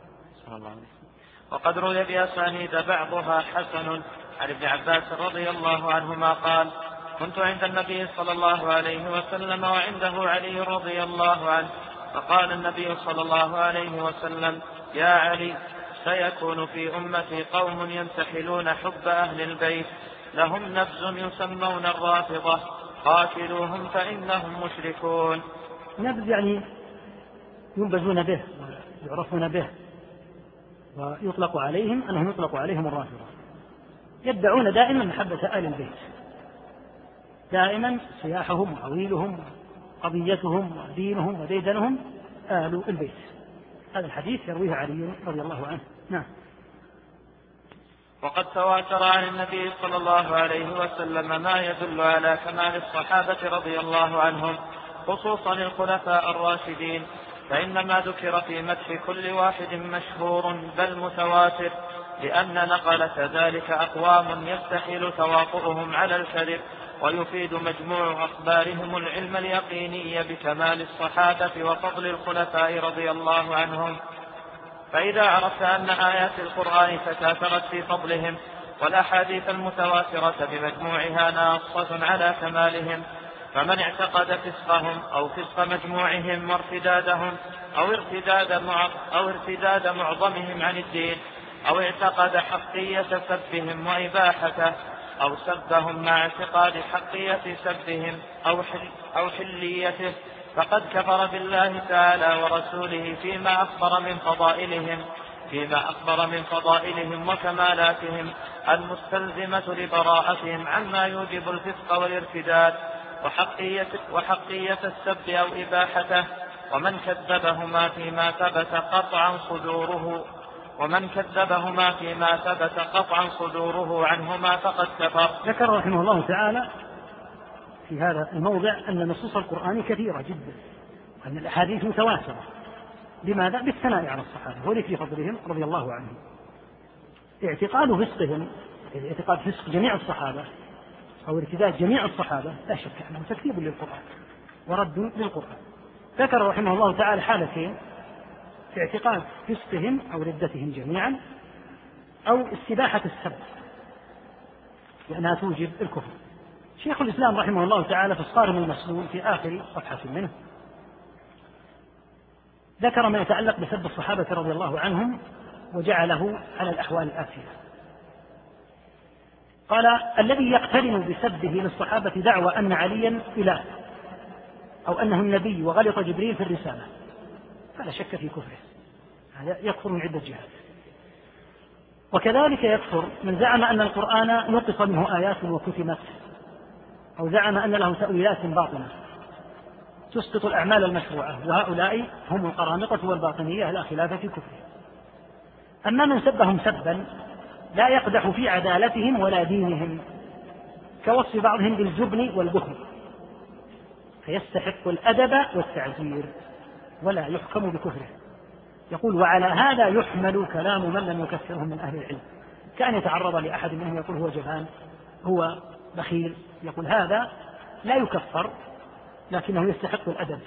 وقد روي بأسانيد بعضها حسن عن ابن عباس رضي الله عنهما قال كنت عند النبي صلى الله عليه وسلم وعنده علي رضي الله عنه فقال النبي صلى الله عليه وسلم يا علي سيكون في أمتي قوم ينتحلون حب أهل البيت لهم نفس يسمون الرافضة قاتلوهم فإنهم مشركون. نبذ يعني ينبذون به ويعرفون به ويطلق عليهم أنهم يطلق عليهم الرافضة. يدعون دائما محبة آل البيت. دائما سياحهم وعويلهم قضيتهم ودينهم وديدنهم آل البيت. هذا الحديث يرويه علي رضي الله عنه. نعم. وقد تواتر عن النبي صلى الله عليه وسلم ما يدل على كمال الصحابة رضي الله عنهم خصوصا الخلفاء الراشدين فإن ما ذكر في مدح كل واحد مشهور بل متواتر لأن نقلة ذلك أقوام يستحيل تواطؤهم على الكذب ويفيد مجموع أخبارهم العلم اليقيني بكمال الصحابة وفضل الخلفاء رضي الله عنهم. فإذا عرفت أن آيات القرآن تكاثرت في فضلهم والأحاديث المتواترة بمجموعها ناصة على كمالهم فمن اعتقد فسقهم أو فسق مجموعهم وارتدادهم أو ارتداد أو ارتداد معظمهم عن الدين أو اعتقد حقية سبهم وإباحته أو سبهم مع اعتقاد حقية سبهم أو حل أو حليته فقد كفر بالله تعالى ورسوله فيما أخبر من فضائلهم فيما أخبر من فضائلهم وكمالاتهم المستلزمة لبراءتهم عما يوجب الفسق والارتداد وحقية, وحقية السب أو إباحته ومن كذبهما فيما ثبت قطعا صدوره ومن كذبهما فيما ثبت قطعا صدوره عنهما فقد كفر. ذكر رحمه الله تعالى في هذا الموضع أن نصوص القرآن كثيرة جدا أن الأحاديث متواترة. لماذا؟ بالثناء على الصحابة ولفي فضلهم رضي الله عنهم. اعتقاد فسقهم اعتقاد فسق جميع الصحابة أو ارتداد جميع الصحابة لا شك أنه تكذيب للقرآن ورد للقرآن. ذكر رحمه الله تعالى حالتين. اعتقاد فسقهم أو ردتهم جميعا أو استباحة السب لأنها توجب الكفر. شيخ الإسلام رحمه الله تعالى في الصارم المسلول في آخر صفحة منه ذكر ما يتعلق بسب الصحابة رضي الله عنهم وجعله على الأحوال الآتية. قال الذي يقترن بسبه للصحابة دعوى أن عليا إله أو أنه النبي وغلط جبريل في الرسالة. فلا شك في كفره. هذا يكفر من عدة جهات. وكذلك يكفر من زعم أن القرآن نقص منه آيات وكتمت أو زعم أن له تأويلات باطنة. تسقط الأعمال المشروعة وهؤلاء هم القرامطة والباطنية لا خلاف في كفره. أما من سبهم سبا لا يقدح في عدالتهم ولا دينهم كوصف بعضهم بالجبن والبخل. فيستحق الأدب والتعزير. ولا يحكم بكفره. يقول وعلى هذا يحمل كلام من لم يكفرهم من أهل العلم. كأن يتعرض لأحد منهم يقول هو جبان هو بخيل. يقول هذا لا يكفر لكنه يستحق الأدب.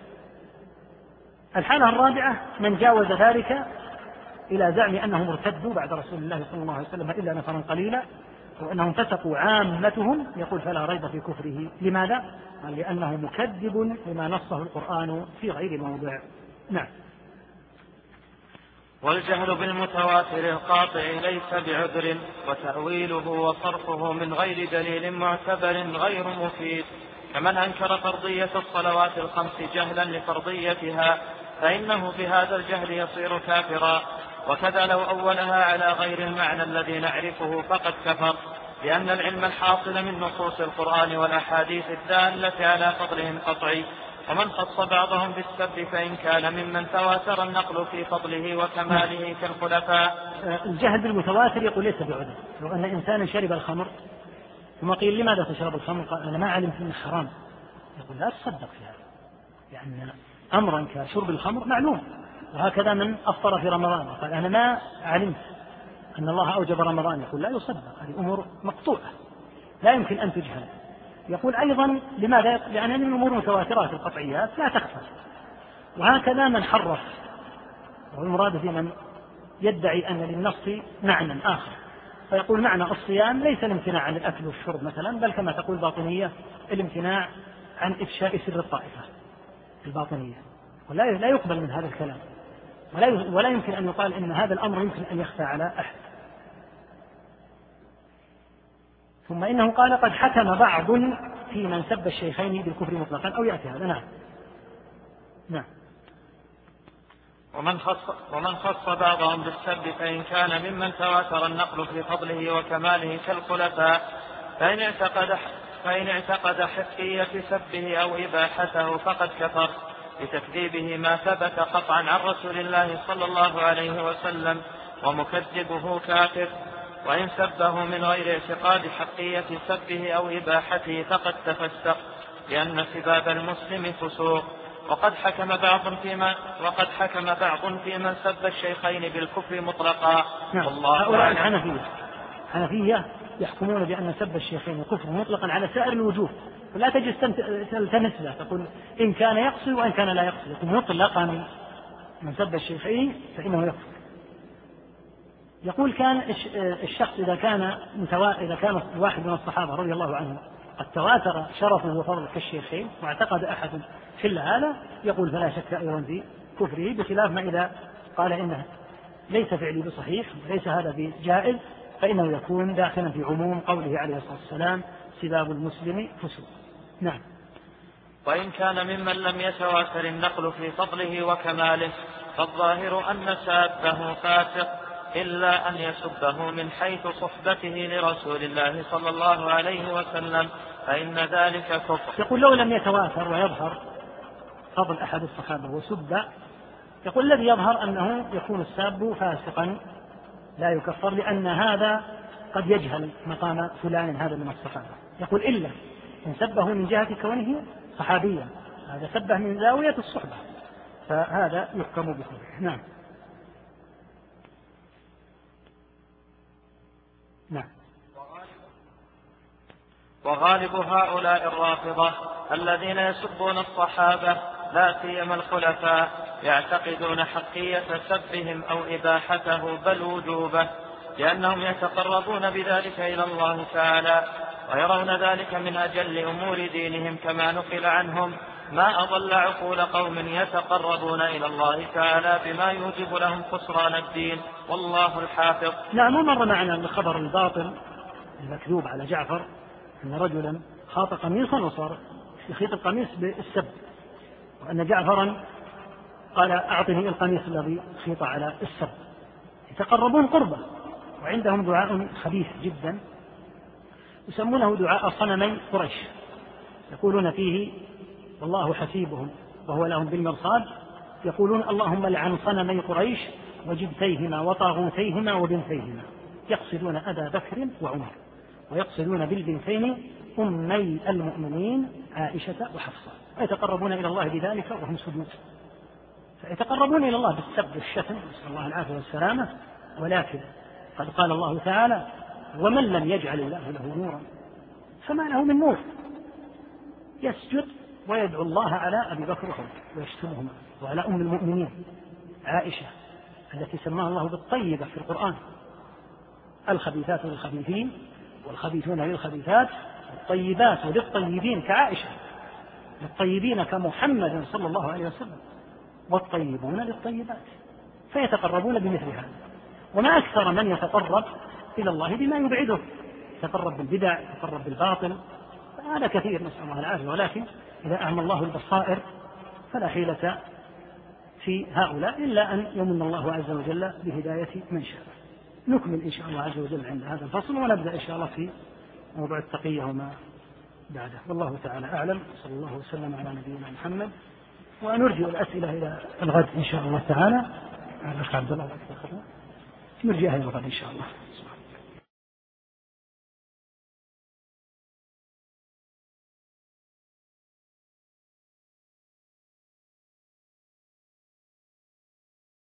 الحالة الرابعة من جاوز ذلك إلى زعم أنهم ارتدوا بعد رسول الله صلى الله عليه وسلم إلا نفرا قليلا وأنهم فسقوا عامتهم. يقول فلا ريب في كفره. لماذا؟ قال لأنه مكذب لما نصه القرآن في غير موضع. نعم. والجهل بالمتواتر القاطع ليس بعذر وتأويله وصرفه من غير دليل معتبر غير مفيد. كمن أنكر فرضية الصلوات الخمس جهلا لفرضيتها فإنه بهذا الجهل يصير كافرا. وكذا لو أولها على غير المعنى الذي نعرفه فقد كفر لأن العلم الحاصل من نصوص القرآن والأحاديث الدالة على فضلهم قطعي ومن خص بعضهم بالسب فإن كان ممن تواتر النقل في فضله وكماله كالخلفاء الجهل بالمتواتر يقول ليس بعذر. لو أن إنسانا شرب الخمر ثم قيل لماذا تشرب الخمر؟ قال أنا ما علمت أنه حرام. يقول لا تصدق في هذا. لأن أمرا كشرب الخمر معلوم. وهكذا من أفطر في رمضان. قال أنا ما علمت أن الله أوجب رمضان. يقول لا يصدق. هذه أمور مقطوعة. لا يمكن أن تجهل. يقول أيضا لماذا؟ لأن الأمور متواترة في القطعيات لا تخفى. وهكذا من حرف. والمراد في من يدعي أن للنص معنى آخر. فيقول معنى الصيام ليس الامتناع عن الأكل والشرب مثلا بل كما تقول الباطنية الامتناع عن إفشاء سر الطائفة الباطنية. ولا لا يقبل من هذا الكلام. ولا ولا يمكن أن يقال إن هذا الأمر يمكن أن يخفى على أحد. ثم إنه قال قد حكم بعض في من سب الشيخين بالكفر مطلقا أو يأتي هذا. نعم. نعم. ومن خص ومن خص بعضهم بالسب فإن كان ممن تواتر النقل في فضله وكماله كالخلفاء فإن اعتقد فإن اعتقد حقية سبه أو إباحته فقد كفر بتكذيبه ما ثبت قطعا عن رسول الله صلى الله عليه وسلم ومكذبه كافر. وإن سبه من غير اعتقاد حقية سبه أو إباحته فقد تفسق لأن سباب المسلم فسوق. وقد حكم بعض فيما وقد حكم بعض في من سب الشيخين بالكفر مطلقا. نعم. والله هؤلاء الحنفية. الحنفية يحكمون بأن سب الشيخين كفر مطلقا على سائر الوجوه. فلا تجد تلتمس له تقول إن كان يقصد وإن كان لا يقصد. يقول مطلقا من سب الشيخين فإنه يكفر يقول كان الشخص إذا كان متوا... إذا كان واحد من الصحابة رضي الله عنهم قد تواتر شرفه وفضله كالشيخين واعتقد أحد كل هذا يقول فلا شك أيضا في كفره بخلاف ما إذا قال إنه ليس فعلي بصحيح وليس هذا بجائز فإنه يكون داخلا في عموم قوله عليه الصلاة والسلام سباب المسلم فسوق. نعم. وإن كان ممن لم يتواتر النقل في فضله وكماله فالظاهر أن سابه فاسق. إلا أن يسبه من حيث صحبته لرسول الله صلى الله عليه وسلم فإن ذلك كفر. يقول لو لم يتواتر ويظهر فضل أحد الصحابة وسب يقول الذي يظهر أنه يكون الساب فاسقا لا يكفر لأن هذا قد يجهل مقام فلان هذا من الصحابة. يقول إلا إن سبه من جهة كونه صحابيا هذا سبه من زاوية الصحبة فهذا يحكم بكفره نعم. نعم. وغالب هؤلاء الرافضة الذين يسبون الصحابة لا سيما الخلفاء يعتقدون حقية سبهم أو إباحته بل وجوبه لأنهم يتقربون بذلك إلى الله تعالى ويرون ذلك من أجل أمور دينهم كما نقل عنهم ما أضل عقول قوم يتقربون إلى الله تعالى بما يوجب لهم خسران الدين. والله الحافظ. نعم مر معنا الخبر الباطل المكذوب على جعفر أن رجلا خاط قميصا وصار يخيط القميص بالسب وأن جعفرا قال أعطني القميص الذي خيط على السب. يتقربون قربة وعندهم دعاء خبيث جدا يسمونه دعاء صنمي قريش يقولون فيه والله حسيبهم وهو لهم بالمرصاد. يقولون اللهم لعن صنمي قريش وجبتيهما وطاغوتيهما وبنتيهما. يقصدون أبا بكر وعمر ويقصدون بالبنتين أمي المؤمنين عائشة وحفصة. ويتقربون إلى الله بذلك وهم سجود. فيتقربون إلى الله بالسب والشتم نسأل الله العافية والسلامة. ولكن قد قال الله تعالى ومن لم يجعل الله له نورا فما له من نور. يسجد ويدعو الله على أبي بكر وعمر ويشتمهما وعلى أم المؤمنين عائشة التي سماها الله بالطيبة في القرآن. الخبيثات للخبيثين والخبيثون للخبيثات الطيبات للطيبين كعائشة للطيبين كمحمد صلى الله عليه وسلم والطيبون للطيبات فيتقربون بمثل هذا. وما أكثر من يتقرب إلى الله بما يبعده. يتقرب بالبدع يتقرب بالباطل هذا كثير نسأل الله العافية. ولكن إذا أعمى الله البصائر فلا حيلة في هؤلاء إلا أن يمن الله عز وجل بهداية من شاء. نكمل إن شاء الله عز وجل عند هذا الفصل ونبدأ إن شاء الله في موضوع التقية وما بعده. والله تعالى أعلم. صلى الله وسلم على نبينا محمد. ونرجع الأسئلة إلى الغد إن شاء الله تعالى. عبد الله نرجعها إلى الغد إن شاء الله.